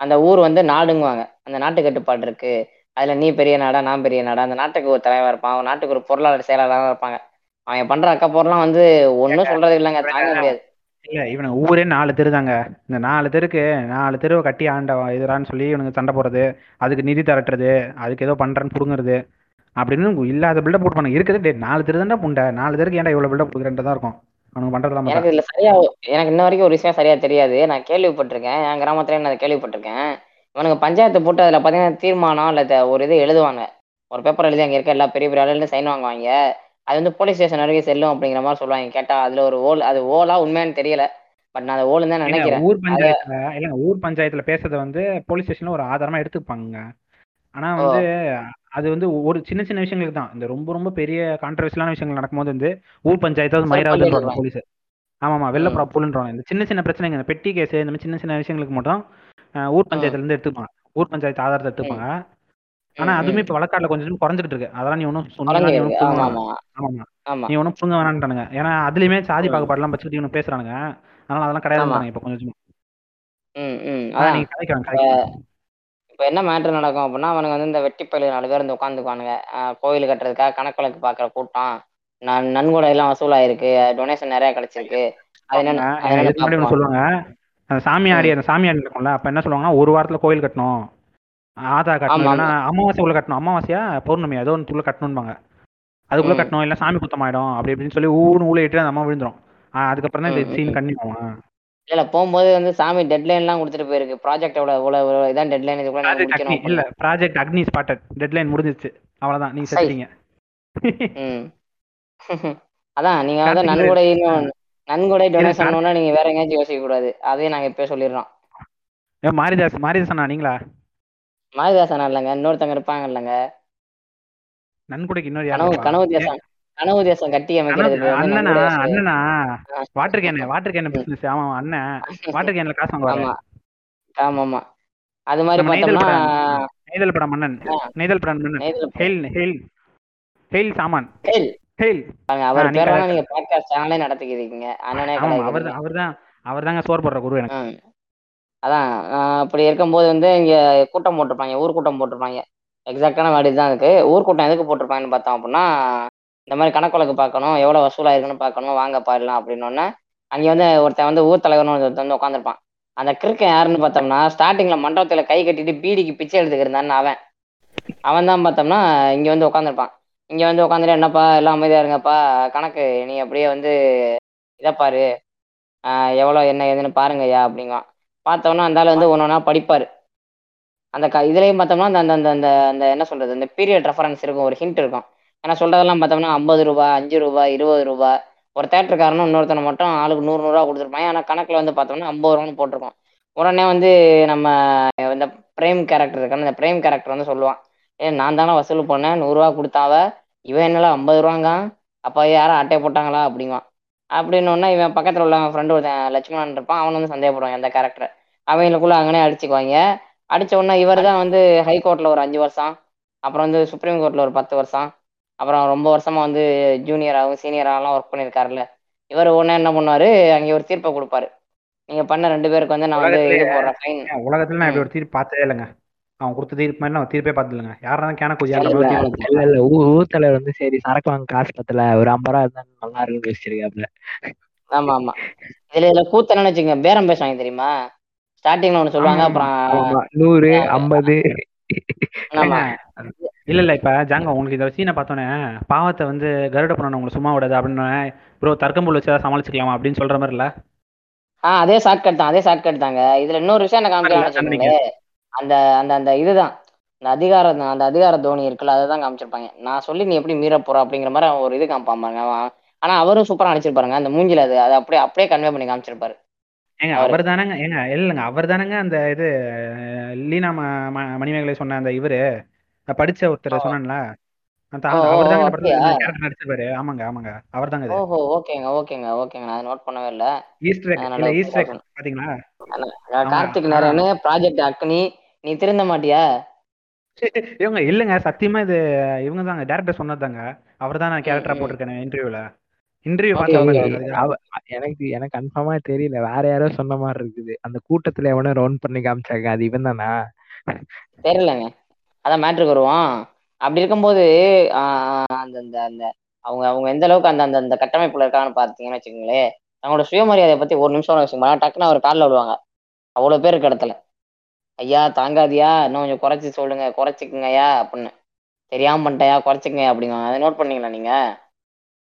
அந்த ஊர் வந்து நாடுங்குவாங்க. அந்த நாட்டு கட்டுப்பாடு இருக்கு. அதுல நீ பெரிய நாடா நான் பெரிய நாடா அந்த நாட்டுக்கு ஒரு தலைவன் இருப்பான் அவன் நாட்டுக்கு ஒரு பொருளாளர் செயலாளராக இருப்பாங்க. அவன் பண்ற அக்கா பொருளாம் வந்து ஒன்றும் சொல்றது இல்லைங்க தாங்க முடியாது. இல்லை இவனுங்க ஊரே நாலு தெரு தாங்க. இந்த நாலு தெருக்கு நாலு தெருவை கட்டி ஆண்ட இதுறான்னு சொல்லி இவனுங்க சண்டை போடுறது அதுக்கு நிதி திரட்டுறது அதுக்கு ஏதோ பண்ணுறேன்னு பிடுங்குறது. அப்படின்னு இல்லாத பில்டப் போட்டு பண்ண இருக்குது. டேய் நாலு தெரு தானே புண்டை. நாலு தெருக்கு ஏன்டா இவ்வளோ பில்டப் கொடுக்குறேன் தான் இருக்கும். அவனுங்க பண்ணுறதெல்லாம் பார்த்தா எனக்கு இதுல சரியா எனக்கு இன்ன வரைக்கும் ஒரு விஷயம் சரியா தெரியாது. நான் கேள்விப்பட்டிருக்கேன். என் கிராமத்துல நான் கேள்விப்பட்டிருக்கேன். இவனுங்க பஞ்சாயத்து போட்டு அதுல பாத்தீங்கன்னா தீர்மானம் இல்ல ஒரு இது எழுதுவாங்க. ஒரு பேப்பர் எழுதி அங்க இருக்க எல்லா பெரிய பெரிய ஆளுநரும் சைன் வாங்குவாங்க. அது வந்து போலீஸ் ஸ்டேஷன் வரைக்கும் செல்லும் அப்படிங்கிற மாதிரி சொல்லுவாங்க. கேட்டா அதுல ஒரு ஓல் அது ஓலா உண்மையான்னு தெரியல. பட் நான் அதை ஓலுன்னு தான் நினைக்கிறேன். ஊர் பஞ்சாயத்துல இல்லைங்க ஊர் பஞ்சாயத்துல பேசுறத வந்து போலீஸ் ஸ்டேஷன்ல ஒரு ஆதாரமா எடுத்துப்பாங்க ஆனா. வந்து அது வந்து ஒரு சின்ன சின்ன விஷயங்களுக்கு தான். இந்த ரொம்ப ரொம்ப பெரிய கான்ட்ரவர்சியலான விஷயங்கள் நடக்கும்போது வந்து ஊர் பஞ்சாயத்தாவது பண்ணிடுவாங்க. போலீஸ் ஆமாமா வெள்ள ம். ப்ராப்புலன்றாங்க இந்த சின்ன சின்ன பிரச்சனைங்க இந்த பெட்டி கேஸ் இந்த மாதிரி சின்ன சின்ன விஷயங்களுக்கு மட்டும் ஊர் பஞ்சாயத்துல இருந்து எடுத்துப்பாங்க. ஊர் பஞ்சாயத்து ஆதாரத்தை எடுத்துப்பாங்க. ஆனா அதுவுமே. இப்ப வழக்காடுல கொஞ்சம் குறைஞ்சிட்டு இருக்கு. அதெல்லாம் நீ ஒன்றும் சொன்னா ஆமா. நீ ஒன்றும் புடுங்க வேணான்ட்டானுங்க ஏன்னா அதுலயுமே சாதி. பாகுபாடுலாம் வச்சுக்கிட்டு இவனு பேசுறானுங்க. அதனால அதெல்லாம் கிடையாதுன்றாங்க இப்ப கொஞ்சம் இப்போ என்ன மேட்ரு நடக்கும் அப்படின்னா அவனுங்க வந்து இந்த வெட்டி பயில நாலு பேர் வந்து உட்காந்துக்குவானுங்க கோயில் கட்டுறதுக்காக கணக்கு வழக்கு பார்க்குற கூட்டம். நன் நன்கொடை எல்லாம் வசூலாயிருக்கு. டொனேஷன் நிறைய கிடைச்சிருக்கு. அது என்னன்னு சொல்லுவாங்க. அந்த சாமியாடி. அந்த சாமியாடி இருக்கும்ல அப்ப என்ன சொல்லுவாங்கன்னா ஒரு வாரத்துல கோயில் கட்டணும். ஆதா கட்டணும். அமாவாசை உள்ள கட்டணும். அமாவாசையா பௌர்ணமி ஏதோ ஒன்று கட்டணும்பாங்க. அதுக்குள்ள. கட்டணும். இல்ல சாமி குத்தமாயிடும். அப்படி இப்படின்னு சொல்லி ஊன்னு ஊழ இட்டு அந்த அம்மா விழுந்துரும். ஆ, அதுக்கப்புறம் தான் இந்த சீன் ம். இல்ல போகும்போது வந்து சாமி டெட்லைன்லாம் கொடுத்துட்டு போயிருக்கு. ப்ராஜெக்டோட இவ்வளோ இவ்வளோ இதான் டெட்லைன் இதுக்குள்ள ப்ராஜெக்ட் முடிக்கணும் இல்ல ப்ராஜெக்ட் அக்னி ஸ்பாட்டட் டெட்லைன் முடிஞ்சிருச்சு. அவ்வளவுதான் நீங்க. செத்துட்டீங்க. அதான் நீங்க வந்து நன்கொடை. நன்கொடை டொனேஷன் நீங்க வேற எங்கேயாச்சும் யோசிக்க கூடாது. அதையும் நாங்க இப்பயே சொல்லிடுறோம். மாரிதாஸ் அண்ணா நீங்களா? மாரிதாசன் இல்லைங்க இன்னொருத்தங்க இருப்பாங்க இல்லைங்க. நன்கொடைக்கு இன்னொரு கனவு கனவு தேசம் கனவு தேசம் கட்டி அண்ணனா அண்ணனா. Water can water can. Business ஆமா அண்ணன். வாட்டர் கேன்ல காசு ஆமா. ஆமா அது மாதிரி பார்த்தோம்னா நெய்தல் படம் மன்னன் நெய்தல் படம் மன்னன் ஹெயில் ஹெயில் ஹெயில் சாமான். ஹெயில் ஆ அவர் பேரான நீங்க பாட்காஸ்ட் சேனலே நடத்திக்கிறீங்க. அண்ணனே அவர் கிடைக்கிறீங்க அவர் தான் அவர் தாங்க சோறு போடுற குரு எனக்கு. அதான் அப்படி இருக்கும்போது வந்து இங்க கூட்டம் போட்டிருப்பாங்க ஊர் கூட்டம் போட்டிருப்பாங்க. எக்ஸாக்டான வேர்டு தான் இருக்கு. ஊர் கூட்டம் எதுக்கு போட்டிருப்பாங்கன்னு பார்த்தோம் அப்படின்னா இந்த மாதிரி கணக்கு வழக்கு பார்க்கணும் எவ்வளவு வசூலாயிருக்குன்னு பார்க்கணும் வாங்க பாடலாம் அப்படின்னோடனே அங்கே வந்து ஒருத்தன் வந்து ஊர் தலைவர்னு ஒருத்தன் வந்து உட்காந்துருப்பான் அந்த கிறுக்கன் யாருன்னு பார்த்தோம்னா ஸ்டார்டிங்ல மண்டபத்தில் கை கட்டிட்டு பீடிக்கு பிச்சை எடுத்துக்கிருந்தான்னு அவன். அவன் தான் பார்த்தோம்னா இங்கே வந்து உட்காந்துருப்பான் இங்கே வந்து உட்காந்துட்டு என்னப்பா எல்லாம் அமைதியாக இருங்கப்பா கணக்கு நீ அப்படியே வந்து இதை பாரு. எவ்வளோ என்ன ஏதுன்னு பாருங்கய்யா அப்படிங்குவான். பார்த்தோம்னா அந்த ஆள் வந்து ஒன்று ஒன்றா படிப்பார். அந்த க இதுலேயும் பார்த்தோம்னா அந்த அந்த அந்த அந்த அந்த என்ன சொல்கிறது அந்த பீரியட் ரெஃபரன்ஸ் இருக்கும் ஒரு ஹிண்ட் இருக்கும். ஆனா சொல்கிறதெல்லாம் பார்த்தோம்னா ஐம்பது ரூபா அஞ்சு ரூபா இருபது ரூபா. ஒரு தேட்டருக்காரனும் இன்னொருத்தனை மட்டும் ஆளுக்கு நூறு நூறுரூவா கொடுத்துருப்பாங்க ஆனால் கணக்கில் வந்து பார்த்தோம்னா ஐம்பது ரூபான்னு போட்டிருக்கோம். உடனே வந்து நம்ம இந்த பிரேம் கேரக்டர் இருக்கான இந்த பிரேம் கேரக்டர் வந்து சொல்லுவான் ஏ நான் தானே வசூல் பண்ணேன் நூறுரூவா கொடுத்தாவ இவன் என்னல ஐம்பது ரூபாங்க? அப்போ யாரும் அட்டையை போட்டாங்களா? அப்படிங்குவான். அப்படின்னு இவன் பக்கத்தில் உள்ள ஃப்ரெண்டு ஒருத்தன் லட்சுமணன் இருப்பான். அவன் வந்து சந்தேகப்படுவான் அந்த கேரக்டர் அவங்களுக்குள்ள அங்கனே அடிச்சுக்குவாங்க. அடிச்ச உடனே இவர் தான் வந்து ஹை ஒரு அஞ்சு வருஷம். அப்புறம் வந்து சுப்ரீம் கோர்ட்ல ஒரு பத்து வருஷம். அப்புறம் ரொம்ப வருஷமா வந்து ஜூனியராகவும் சீனியராகவும் ஒர்க் பண்ணியிருக்காருல்ல. இவர் ஒன்று என்ன பண்ணுவாரு? அங்கே ஒரு தீர்ப்பை கொடுப்பாரு. நீங்க பண்ண ரெண்டு பேருக்கு வந்து நான் வந்து இது போடுறேன் ஃபைன் உலகத்துல நான் இப்படி ஒரு தீர்ப்பு பார்த்ததே இல்லைங்க. அவன் கொடுத்த தீர்ப்பு மாதிரி நான் தீர்ப்பே பார்த்தது இல்லைங்க யாரா கேன குஜி இல்ல, இல்ல, ஊர் தலைவர் வந்து சரி சரக்கு வாங்க காசு பத்தல ஒரு ஐம்பது ரூபா இருந்தா நல்லா இருக்குன்னு வச்சிருக்காப்ல ஆமா ஆமா. இதுல இதுல கூத்து என்னன்னு வச்சுங்க பேரம் பேசுவாங்க தெரியுமா? ஸ்டார்டிங்ல ஒண்ணு சொல்லுவாங்க அப்புறம் நூறு ஐம்பது. ஆமா. இல்ல இல்ல இப்ப ஜாங்க உங்களுக்கு இந்த சீனை பார்த்தோன்னே பாவத்தை வந்து கருட பண்ணணும் உங்களுக்கு சும்மா விடாது அப்படின்னு ப்ரோ தர்க்கம்புல் வச்சு ஏதாவது சமாளிச்சுக்கலாமா அப்படின்னு சொல்ற மாதிரி இல்ல? ஆ அதே ஷார்ட்கட் தான் அதே ஷார்ட்கட் தாங்க. இதுல இன்னொரு விஷயம் என்ன வச்சுக்கோங்களேன் அந்த அந்த அந்த இதுதான். அந்த அதிகார அந்த அதிகார தோனி இருக்குல்ல அதை தான் காமிச்சிருப்பாங்க. நான் சொல்லி நீ எப்படி மீற போற அப்படிங்கிற மாதிரி ஒரு இது காமிப்பான் பாருங்க. அவன் ஆனா அவரும் சூப்பரா நடிச்சிருப்பாருங்க. அந்த மூஞ்சில அது அதை அப்படியே அப்படியே கன்வே பண்ணி காமிச்சிருப்பாரு. ஏங்க அவரு. தானங்க ஏங்க இல்லைங்க அவர் தானங்க அந்த இது லீனா மணிமேகலை சொன்ன அந்த இவரு. நான் படிச்ச ஒருத்தர் சொன்னேன்ல. நடிச்சிருப்பாரு. ஆமாங்க ஆமாங்க. அவர் தாங்க இது. ஓஹோ ஓகேங்க ஓகேங்க ஓகேங்க. நான் நோட் பண்ணவே இல்ல. Easter Easter. பாத்தீங்களா? நான் கார்த்திக் நாராயண் ப்ராஜெக்ட் அக்னி. நீ திருந்த மாட்டியா? இவங்க இல்லைங்க சத்தியமா இது இவங்க தாங்க டேரக்டர் சொன்னதாங்க அவர் தான் நான் கேரக்டரா. போட்டிருக்கேன் இன்டர்வியூல இன்டர்வியூ எனக்கு எனக்கு கன்ஃபார்மா தெரியல. வேற யாரோ சொன்ன மாதிரி இருக்குது. அந்த கூட்டத்துல எவனோ ரவுண்ட் பண்ணி காமிச்சாங்க. அது இவன் தானா தெரியலங்க. அதான் மேட்ருக்கு வருவோம் அப்படி இருக்கும்போது அந்த அந்த அந்த அவங்க அவங்க எந்த அளவுக்கு அந்த அந்த அந்த கட்டமைப்புல இருக்கான்னு பார்த்தீங்கன்னு வச்சுக்கோங்களேன் அவங்களோட சுயமரியாதையை பத்தி ஒரு நிமிஷம் வச்சுக்கோங்களேன் டக்குன்னு அவர் காலில் விடுவாங்க அவ்வளோ பேர் இருக்க இடத்துல. ஐயா தாங்காதியா. இன்னும் கொஞ்சம் குறைச்சி சொல்லுங்க. குறைச்சிக்குங்கய்யா அப்படின்னு. தெரியாம பண்ணிட்டயா குறைச்சிக்கங்க அப்படிங்க அதை நோட் பண்ணீங்களா நீங்க?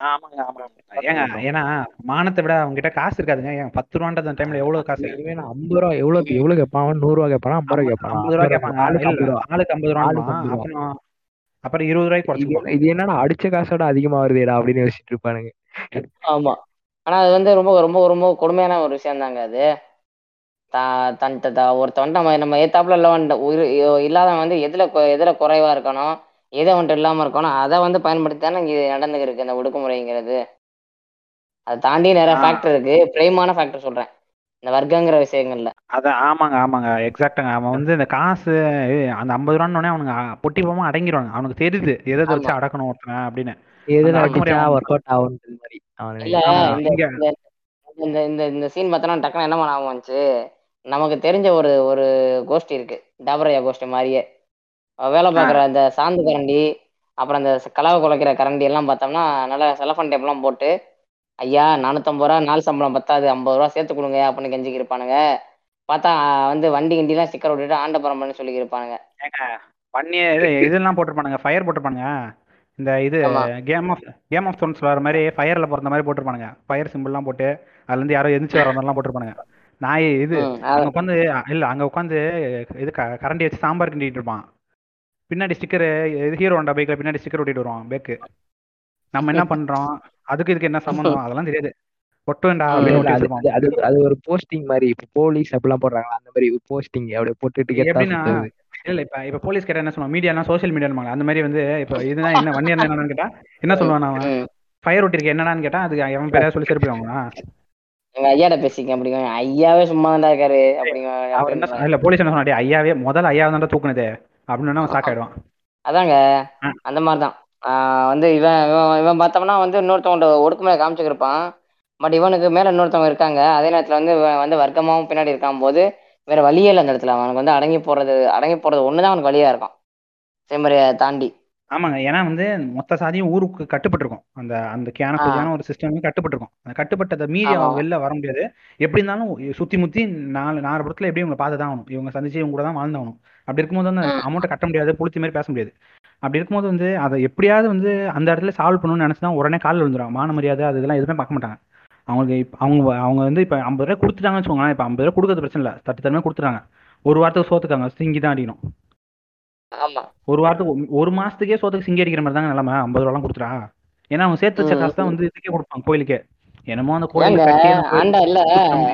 ஏங்க ஏன்னா மானத்தை விட அவங்க கிட்ட காசு இருக்காதுங்க. ஏன் பத்து ரூபான்ற அந்த டைம்ல எவ்வளவு காசு? இவன் ஐம்பது ரூபா எவ்வளவு எவ்வளவு கேட்பான்? நூறு ரூபா கேட்பானா ஐம்பது ரூபா கேட்பானா? ஐம்பது ரூபா கேட்பாங்க. ஆளுக்கு ஐம்பது ரூபா. அப்புறம் அப்புறம் இருபது ரூபாய்க்கு இது குறைச்சிப்போம் என்ன- இது என்னடா அடிச்ச காசோட அதிகமா வருதேடா அப்படின்னு யோசிச்சுட்டு இருப்பானுங்க. ஆமா. ஆனா அது வந்து ரொம்ப ரொம்ப ரொம்ப கொடுமையான ஒரு விஷயம் தாங்க அது. தா- தன் ஒருத்தன் நம்ம நம்ம ஏத்தாப்புல இல்லவன் உயிர் இல்லாதவன் வந்து எதுல எதுல குறைவா இருக்கணும்? எதை வந்துட்டு இல்லாம இருக்கணும் அதை வந்து பயன்படுத்தி தானே இங்க நடந்துக்கு இருக்கு இந்த ஒடுக்குமுறைங்கிறது. அதை தாண்டி நிறைய. ஃபேக்டர் இருக்கு. பிரைமான ஃபேக்டர் சொல்றேன். இந்த வர்க்கங்கிற விஷயங்கள்ல. அதான் ஆமாங்க ஆமாங்க. எக்ஸாக்டாங்க அவன் வந்து இந்த காசு அந்த ஐம்பது ரூபான்னு அவனுங்க பொட்டி போகாம அடங்கிடுவாங்க அவனுக்கு தெரியுது. எதை வச்சு. அடக்கணும் ஒருத்தனை அப்படின்னு. ஒர்க் அவுட் மாதிரி அவனுக்கு ஆமா, இந்த இந்த- சீன் பார்த்தோன்னா டக்குனு என்ன பண்ண வந்துச்சு? நமக்கு தெரிஞ்ச ஒரு ஒரு கோஷ்டி இருக்கு. டாபரையா கோஷ்டி மாதிரியே. வேலை பார்க்குற அந்த சாந்து கரண்டி அப்புறம் அந்த கலவை குலைக்கிற கரண்டி எல்லாம் பார்த்தோம்னா நல்லா செலஃபன் டேப்லாம் போட்டு ஐயா நானூற்றம்பது ரூபா நாள் சம்பளம் பத்தாது ஐம்பது ரூபா சேர்த்து கொடுங்க அப்படின்னு கெஞ்சிக்கு இருப்பானுங்க பார்த்தா வந்து வண்டி கிண்டிலாம் ஸ்டிக்கர் விட்டுட்டு ஆண்டபுரம் பண்ணி சொல்லி இருப்பானுங்க பண்ணி இது இதெல்லாம் போட்டிருப்பானுங்க ஃபயர் போட்டிருப்பானுங்க. இந்த இது. Game of game of thrones வர மாதிரி ஃபயர்ல பிறந்த மாதிரி போட்டிருப்பானுங்க. ஃபயர் சிம்பிள்லாம் போட்டு அதுல இருந்து யாரோ எந்திரிச்சு வர மாதிரிலாம் போட்டிருப்பானுங்க. நாய் இது அங்க உட்காந்து இல்ல அங்க உட்காந்து இது க- கரண்டி வச்சு சாம்பார் கிண்டிட்டு இருப்பான். பின்னாடி ஸ்டிக்கர் இது ஹீரோ ஹோண்டா பைக்ல பின்னாடி ஸ்டிக்கர் ஒட்டிட்டு வருவான் பேக்கு நம்ம என்ன பண்றோம்? அதுக்கு இதுக்கு என்ன சம்மந்தம் அதெல்லாம் தெரியாது. அது அது ஒரு போஸ்டிங் மாதிரி. இப்ப போலீஸ் அப்படிலாம் போடுறாங்களா? அந்த மாதிரி போஸ்டிங் அப்படியே போட்டுட்டு எப்படின்னா இல்ல இப்ப இப்ப போலீஸ் கேட்டா என்ன சொல்லுவாங்க? மீடியாலாம் சோஷியல் மீடியா அந்த மாதிரி வந்து இப்ப இதுதான் என்ன வண்டி என்னன்னு கேட்டா என்ன சொல்லுவான் அவன். ஃபயர் ஒட்டிருக்கு என்னடான்னு கேட்டா அதுக்கு அவன் பேரா சொல்லி செருப்பிடுவாங்களா எங்க ஐயாட்ட பேசிக்க அப்படிங்க ஐயாவே சும்மா தான் இருக்காரு அப்படிங்க அவர் என்ன சொன்னா- இல்ல போலீஸ் என்ன சொன்னா "டேய், ஐயாவே முதல்ல ஐயாவை தான் தூக்குனது. அப்படின்னு ஷாக் ஆயிடுவான். அதாங்க. அந்த மாதிரி தான் வந்து இவன் இவன் இவன் பார்த்தோம்னா வந்து இன்னொருத்தவங்க ஒடுக்குமுறை காமிச்சுக்கிருப்பான். பட் இவனுக்கு மேல இன்னொருத்தவங்க இருக்காங்க. அதே நேரத்துல வந்து வந்து வர்க்கமாவும் பின்னாடி இருக்கான் போது வேற வழியே இல்லை அந்த இடத்துல. அவனுக்கு வந்து அடங்கி போறது அடங்கி போறது ஒண்ணுதான் அவனுக்கு வழியா இருக்கும். செய்முறையை தாண்டி. ஆமாங்க. ஏன்னா வந்து மொத்த சாதியும் ஊருக்கு கட்டுப்பட்டிருக்கும். அந்த அந்த கேன ஒரு சிஸ்டம் கட்டுப்பட்டிருக்கும். அந்த கட்டுப்பட்டதை மீறி. அவன் வெளில வர முடியாது. எப்படி இருந்தாலும் சுத்தி முத்தி நாலு நாலு படத்துல எப்படியும் இவங்க பார்த்து தான் ஆகணும். இவங்க சந்திச்சு இவங்க கூட தான் வாழ்ந்தாகணும் அப்படி இருக்கும்போது வந்து. அமௌண்ட்டை கட்ட முடியாது புளித்தி மாதிரி பேச முடியாது. அப்படி இருக்கும்போது வந்து அதை எப்படியாவது வந்து அந்த இடத்துல சால்வ் பண்ணணும்னு நினைச்சு தான் உடனே காலில் விழுந்துரும். மான மரியாதை அது இதெல்லாம் எதுவுமே பார்க்க மாட்டாங்க. அவங்களுக்கு இப்ப அவங்க அவங்க வந்து இப்போ ஐம்பது ரூபாய் கொடுத்துட்டாங்கன்னு வச்சுக்கோங்களேன். இப்போ ஐம்பது ரூபாய் கொடுக்கறது பிரச்சனை இல்லை. தட்டு தரமே கொடுத்துட்டாங்க ஒரு வாரத்துக்கு சோத்துக்காங்க சிங்கி தான் அடிக்கணும் ஒரு வாரத்துக்கு ஒரு- மாசத்துக்கே சோத்துக்கு சிங்கி அடிக்கிற மாதிரி தாங்க நிலைமை. ஐம்பது ரூபாலாம் கொடுத்துட்டா? ஏன்னா அவங்க சேர்த்து வச்ச காசு தான். வந்து இதுக்கே கொடுப்பாங்க கோயிலுக்கே. என்னமோ அந்த ஆண்டா இல்ல.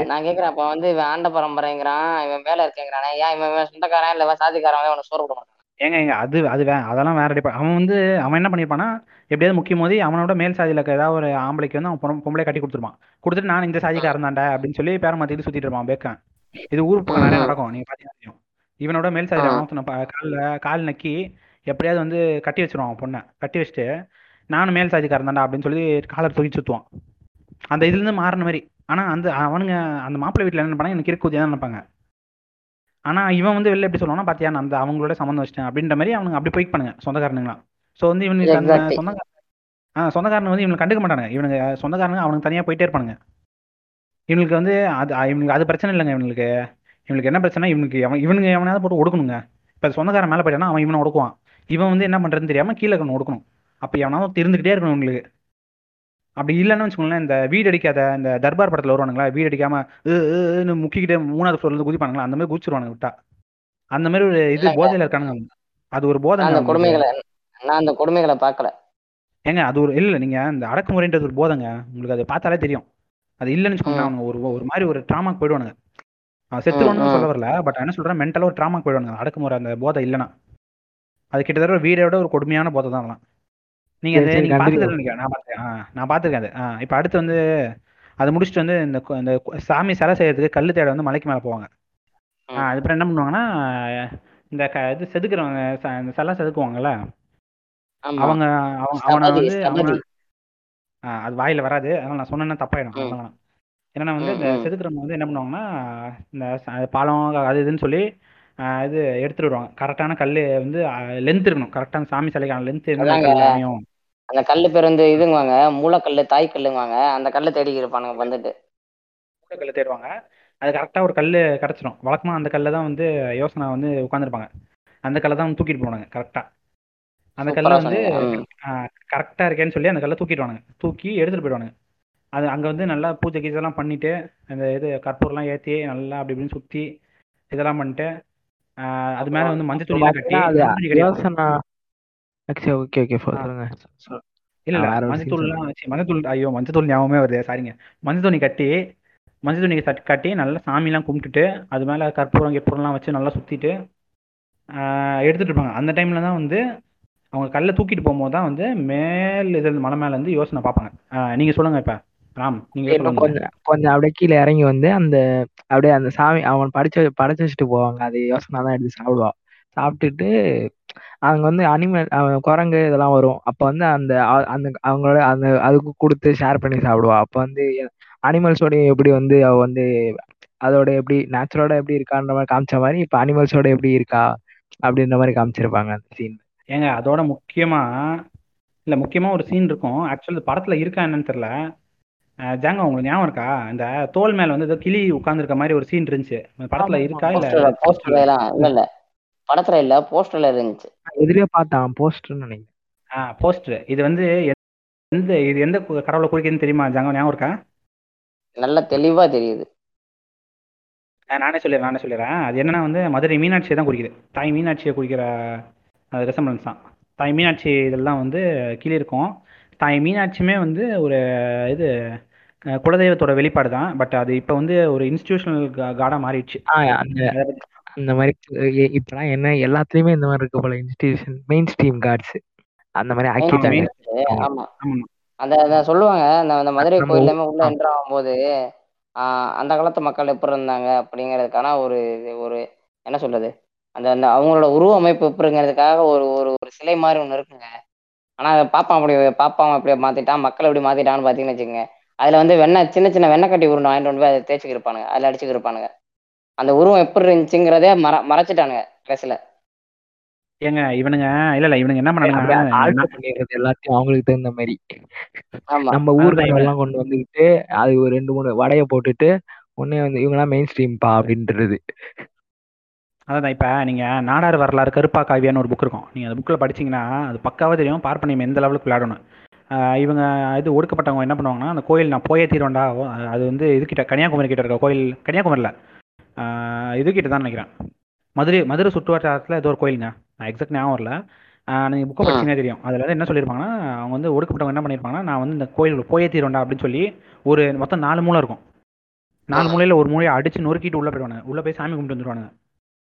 நான் கேக்குறேன் அப்ப வந்து இவன் ஆண்ட பரம்பரைங்கிறான் இவன் மேல இருக்கேங்கிறானே. ஏன் இவன் சொந்தக்காரன் இல்ல சாதிக்காரன் அவன் சோறு போட மாட்டான். ஏங்க ஏங்க அது அது வே அதெல்லாம் வேற டிப்பா அவன் வந்து அவன் என்ன பண்ணியிருப்பானா எப்படியாவது முக்கியம் போது அவனோட மேல் சாதியில் ஏதாவது ஒரு ஆம்பளைக்கு வந்து அவன் பொம்- பொம்பளை கட்டி கொடுத்துருப்பான். கொடுத்துட்டு நான் இந்த சாதிக்காரன் தான்டா அப்படின்னு சொல்லி பேர மாத்திட்டு சுத்திட்டு இருப்பான் பேக்கன். இது ஊர் பக்கம் நிறைய. நடக்கும் நீங்க பாத்தீங்கன்னா இவனோட மேல் சாதியில் காலில் கால் நக்கி எப்படியாவது வந்து கட்டி வச்சிருவான் அவன் பொண்ணை. கட்டி வச்சுட்டு நானும் மேல் சாதிக்காரன் தான்டா அப்படின்னு சொல்லி காலர் தூக்கி சுத்துவான். அந்த இதுல இருந்து மாறின மாதிரி. ஆனா அந்த அவனுங்க அந்த மாப்பிள்ளை வீட்டுல என்ன நினைப்பாங்க எனக்கு இருக்கு தான் நினைப்பாங்க. ஆனா இவன் வந்து வெளில எப்படி சொல்லுவானா பாத்தியா நான் அந்த அவங்களோட சம்மந்தம் வச்சிட்டேன். அப்படின்ற மாதிரி அவனுங்க அப்படி போய் பண்ணுங்க சொந்தக்காரனுங்களாம் ஸோ வந்து இவனுக்கு அந்த. சொந்தக்கார ஆ சொந்தக்காரன் வந்து இவனுக்கு கண்டுக்க மாட்டானுங்க. இவனுங்க சொந்தக்காரங்க அவனுக்கு தனியா போயிட்டே இருப்பானுங்க. இவனுக்கு வந்து அது இவனுக்கு அது பிரச்சனை இல்லைங்க இவனுக்கு இவனுக்கு என்ன பிரச்சனை இவனுக்கு அவன் இவனுங்க எவனாவது போட்டு ஒடுக்கணுங்க. இப்போ சொந்தக்காரன் மேலே போயிட்டானா அவன் இவனை ஒடுக்குவான். இவன் வந்து என்ன பண்றதுன்னு தெரியாம கீழே ஒடுக்கணும். அப்போ எவனாவது இருந்துகிட்டே இருக்கணும் இவங்களுக்கு. அப்படி இல்லைன்னு வச்சுக்கோங்களேன் இந்த வீடு அடிக்காத இந்த தர்பார் படத்துல வருவானுங்களா? வீடு அடிக்காம "ஏ, ஏ, ஏன்னு முக்கிக்கிட்டே மூணாவது ஃப்ளோர்ல இருந்து குதிப்பானுங்களா? அந்த மாதிரி குதிச்சிருவானுங்க விட்டா. அந்த மாதிரி ஒரு இது. போதையில இருக்கானுங்க. அது ஒரு போதை அந்த கொடுமைகளை நான் அந்த கொடுமைகளை பார்க்கல. ஏங்க அது ஒரு இல்ல நீங்க இந்த அடக்குமுறைன்றது ஒரு போதைங்க. உங்களுக்கு அதை பார்த்தாலே தெரியும். அது இல்லைன்னு வச்சுக்கோங்களேன். அவங்க ஒரு ஒரு மாதிரி ஒரு ட்ராமாக்கு போயிடுவானுங்க. அவன் செத்துருவானு. சொல்ல வரல பட் என்ன சொல்றேன் மென்டலா ஒரு ட்ராமாக்கு போயிடுவாங்க அடக்குமுறை அந்த போதை இல்லைன்னா. அது கிட்டத்தட்ட ஒரு வீடை விட ஒரு கொடுமையான போதை தான் அதெல்லாம். நீங்க அதை நீங்க. பார்த்துட்டு நினைக்கிறேன் நான் பார்த்துருக்கேன் ஆ, நான் பார்த்துருக்கேன் அது. ஆ, இப்போ அடுத்து வந்து அது முடிச்சுட்டு வந்து இந்த சாமி சிலை செய்யறதுக்கு கல்லு தேட வந்து மலைக்கு மேலே போவாங்க. அதுக்கப்புறம் என்ன பண்ணுவாங்கன்னா இந்த க இது செதுக்குறவங்க இந்த சிலை செதுக்குவாங்கல்ல? அவங்க அவங்க அவனை வந்து அது வாயில வராது. அதனால நான் சொன்னேன்னா தப்பாயிடும். ஏன்னா வந்து இந்த. செதுக்குறவங்க வந்து என்ன பண்ணுவாங்கன்னா இந்த பாலம் அது இதுன்னு சொல்லி இது எடுத்துட்டு வருவாங்க. கரெக்டான கல் வந்து லென்த் இருக்கணும். கரெக்டான சாமி சிலைக்கான லென்த் இருந்தால் அந்த கல்லு பேர் வந்து இதுங்குவாங்க. மூலக்கல்லு தாய் கல்லுங்குவாங்க அந்த கல்லை தேடி இருப்பானுங்க வந்துட்டு. கல் தேடுவாங்க. அது கரெக்டாக ஒரு கல் கிடச்சிரும் வழக்கமாக அந்த கல்லை தான் வந்து யோசனை வந்து உட்காந்துருப்பாங்க அந்த கல்லை தான் தூக்கிட்டு போனாங்க கரெக்டாக அந்த கல்லை வந்து. கரெக்டாக இருக்கேன்னு சொல்லி அந்த கல்லை தூக்கிடுவானுங்க தூக்கி எடுத்துகிட்டு போயிடுவானுங்க. அது அங்கே வந்து நல்லா பூஜை கீஜெல்லாம் பண்ணிட்டு அந்த இது கற்பூரம்லாம் ஏற்றி நல்லா அப்படி இப்படின்னு சுற்றி இதெல்லாம் பண்ணிட்டு அது மேலே வந்து மஞ்சள் துணியெல்லாம் கட்டி சரி ஓகே ஓகே. சொல்லுங்க சொல். இல்ல இல்ல வேற ஒரு scene தூள்லாம் வச்சு மஞ்சள் தூள் ஐயோ மஞ்சள் தூள் ஞாபகமே வருது சாரிங்க மஞ்சள் துணி கட்டி மஞ்சள் துணி கட்டி கட்டி நல்லா சாமிலாம் கும்பிட்டுட்டு அது மேல கற்பூரம் கற்பூரம்லாம் வச்சு நல்லா சுத்திட்டு ஆஹ் எடுத்துட்டு இருப்பாங்க. அந்த டைம்ல தான் வந்து அவங்க கல்லை தூக்கிட்டு போகும்போது தான் வந்து மேல் இதில் மலை மேல இருந்து யோசனை பார்ப்பாங்க. ஆஹ் நீங்க சொல்லுங்க இப்ப. ராம் நீங்க இன்னும் சொல்லுங்க. கொஞ்சம் கொஞ்சம் அப்படியே கீழே இறங்கி வந்து அந்த அப்படியே அந்த சாமி அவன் படிச்சு படைச்சு வச்சுட்டு போவாங்க. அது யோசனை தான் எடுத்து சாப்பிடுவான் சாப்பிட்டுட்டு அவங்க வந்து அனிமல் குரங்கு இதெல்லாம் வரும். அப்போ வந்து அந்த அந்த அவங்களோட அந்த அதுக்கு கொடுத்து ஷேர் பண்ணி சாப்பிடுவா. அப்போ வந்து அனிமல்ஸோட எப்படி வந்து அவ வந்து அதோட எப்படி நேச்சுரலோட எப்படி இருக்கான்ற மாதிரி காமிச்ச மாதிரி இப்போ அனிமல்ஸோட எப்படி இருக்கா அப்படின்ற மாதிரி காமிச்சிருப்பாங்க அந்த சீன் ஏங்க அதோட முக்கியமா இல்ல முக்கியமா ஒரு சீன் இருக்கும். ஆக்சுவலி படத்துல இருக்கா என்னன்னு தெரியல. ஜாங்க உங்களுக்கு ஞாபகம் இருக்கா? இந்த தோல் மேல வந்து ஏதோ கிளி உட்கார்ந்திருக்க மாதிரி ஒரு சீன் இருந்துச்சு. அந்த படத்துல இருக்கா போஸ்டர்ல இல்ல. படத்துல இல்ல போஸ்டர்ல இருந்துச்சு. எதிரே பார்த்தான் போஸ்டர்னு நினைக்கிறேன். ஆ போஸ்டர் இது வந்து எந்த இது எந்த கடவுளை குறிக்குதுன்னு தெரியுமா ஜாங்க ஞாபகம் இருக்கா? நல்லா தெளிவா தெரியுது. நானே சொல்லிடுறேன் நானே சொல்லிடுறேன். அது என்னன்னா வந்து மதுரை மீனாட்சியை தான் குறிக்குது. தாய் மீனாட்சியை குறிக்கிற அது ரெசம்பலன்ஸ் தான். தாய் மீனாட்சி இதெல்லாம் வந்து கீழே இருக்கும். தாய் மீனாட்சியுமே வந்து ஒரு இது குலதெய்வத்தோட வெளிப்பாடு தான். பட் அது இப்போ வந்து ஒரு இன்ஸ்டிடியூஷனல் காடாக மாறிடுச்சு. அந்த அதை மாதிரி எ- இப்பலாம் என்ன எல்லாத்துலயுமே இந்த மாதிரி இருக்கு போல இன்ஸ்டிடியூஷன் மெயின் ஸ்ட்ரீம் கார்ட்ஸ் அந்த மாதிரி Main ஆக்கிட்டாங்க. street, ஆமா. அந்த அந்த சொல்லுவாங்க அந்த அந்த மதுரை நம்ம உள்ள. என்ட்ரு ஆகும்போது ஆஹ் அந்த காலத்து மக்கள் எப்படி இருந்தாங்க அப்படிங்கிறதுக்கான ஒரு ஒரு என்ன சொல்றது அந்த அந்த அவங்களோட உருவ அமைப்பு எப்படிங்கிறதுக்காக ஒரு ஒரு ஒரு சிலை மாதிரி ஒன்று இருக்குங்க. ஆனா அதை பாப்பான் அப்படி பாப்பான் அப்படியே மாத்திட்டான் மக்கள் எப்படி மாத்திட்டான்னு பாத்தீங்கன்னு வச்சுக்கோங்க. அதுல வந்து வெண்ணெய் சின்ன சின்ன வெண்ணெய் கட்டி உருண்டை வாங்கிட்டு வந்து போய் அதை தேய்ச்சிக்கு இருப்பானுங்க அதில் அடிச்சுக்கு இருப்பானுங்க அந்த உருவம் எப்படி இருந்துச்சுங்கிறதே மற மறைச்சிட்டானுங்க கடைசியில ஏங்க இவனுங்க இல்ல இல்ல இவனுங்க என்ன பண்ணிடுறது எல்லாத்தையும் அவங்களுக்கு தகுந்த மாதிரி நம்ம இவன். எல்லாம் கொண்டு வந்துக்கிட்டு அது ஒரு ரெண்டு மூணு வடைய போட்டுட்டு உடனே வந்து இவங்கெல்லாம் மெயின் ஸ்ட்ரீம்பா அப்படின்றது. அதான் இப்போ நீங்கள் நாடார் வரலாறு கருப்பா காவியான்னு ஒரு புக் இருக்கும். நீங்கள் அந்த புக்கில் படிச்சீங்கன்னா அது பக்காவாக தெரியும் பார்ப்பனியம் எந்த லெவலுக்கு விளையாடணும் இவங்க இது ஒடுக்கப்பட்டவங்க என்ன பண்ணுவாங்கன்னா அந்த கோயில் நான் போயே தீர்வேண்டா அது வந்து இதுகிட்ட கன்னியாகுமரி கிட்ட இருக்க கோயில் கன்னியாகுமரியில். இதுகிட்ட தான் நினைக்கிறேன். மதுரை மதுரை சுற்றுவட்டாரத்தில் ஏதோ ஒரு கோயிலுங்க. நான் எக்ஸாக்ட் ஞாபகம் வரல. நீங்கள் புக்கை ம். படிச்சீங்கன்னா தெரியும். அதில் வந்து என்ன சொல்லியிருப்பாங்கன்னா அவங்க வந்து ஒடுக்கப்பட்டவங்க என்ன பண்ணியிருப்பாங்கன்னா நான் வந்து இந்த கோயில் போயே தீர்வேண்டா அப்படின்னு சொல்லி ஒரு மொத்தம் நாலு மூலை இருக்கும். நாலு. மூலையில் ஒரு மூலையை அடிச்சு நொறுக்கிட்டு உள்ளே போயிடுவானுங்க. உள்ளே போய் சாமி கும்பிட்டு வந்துடுவானுங்க.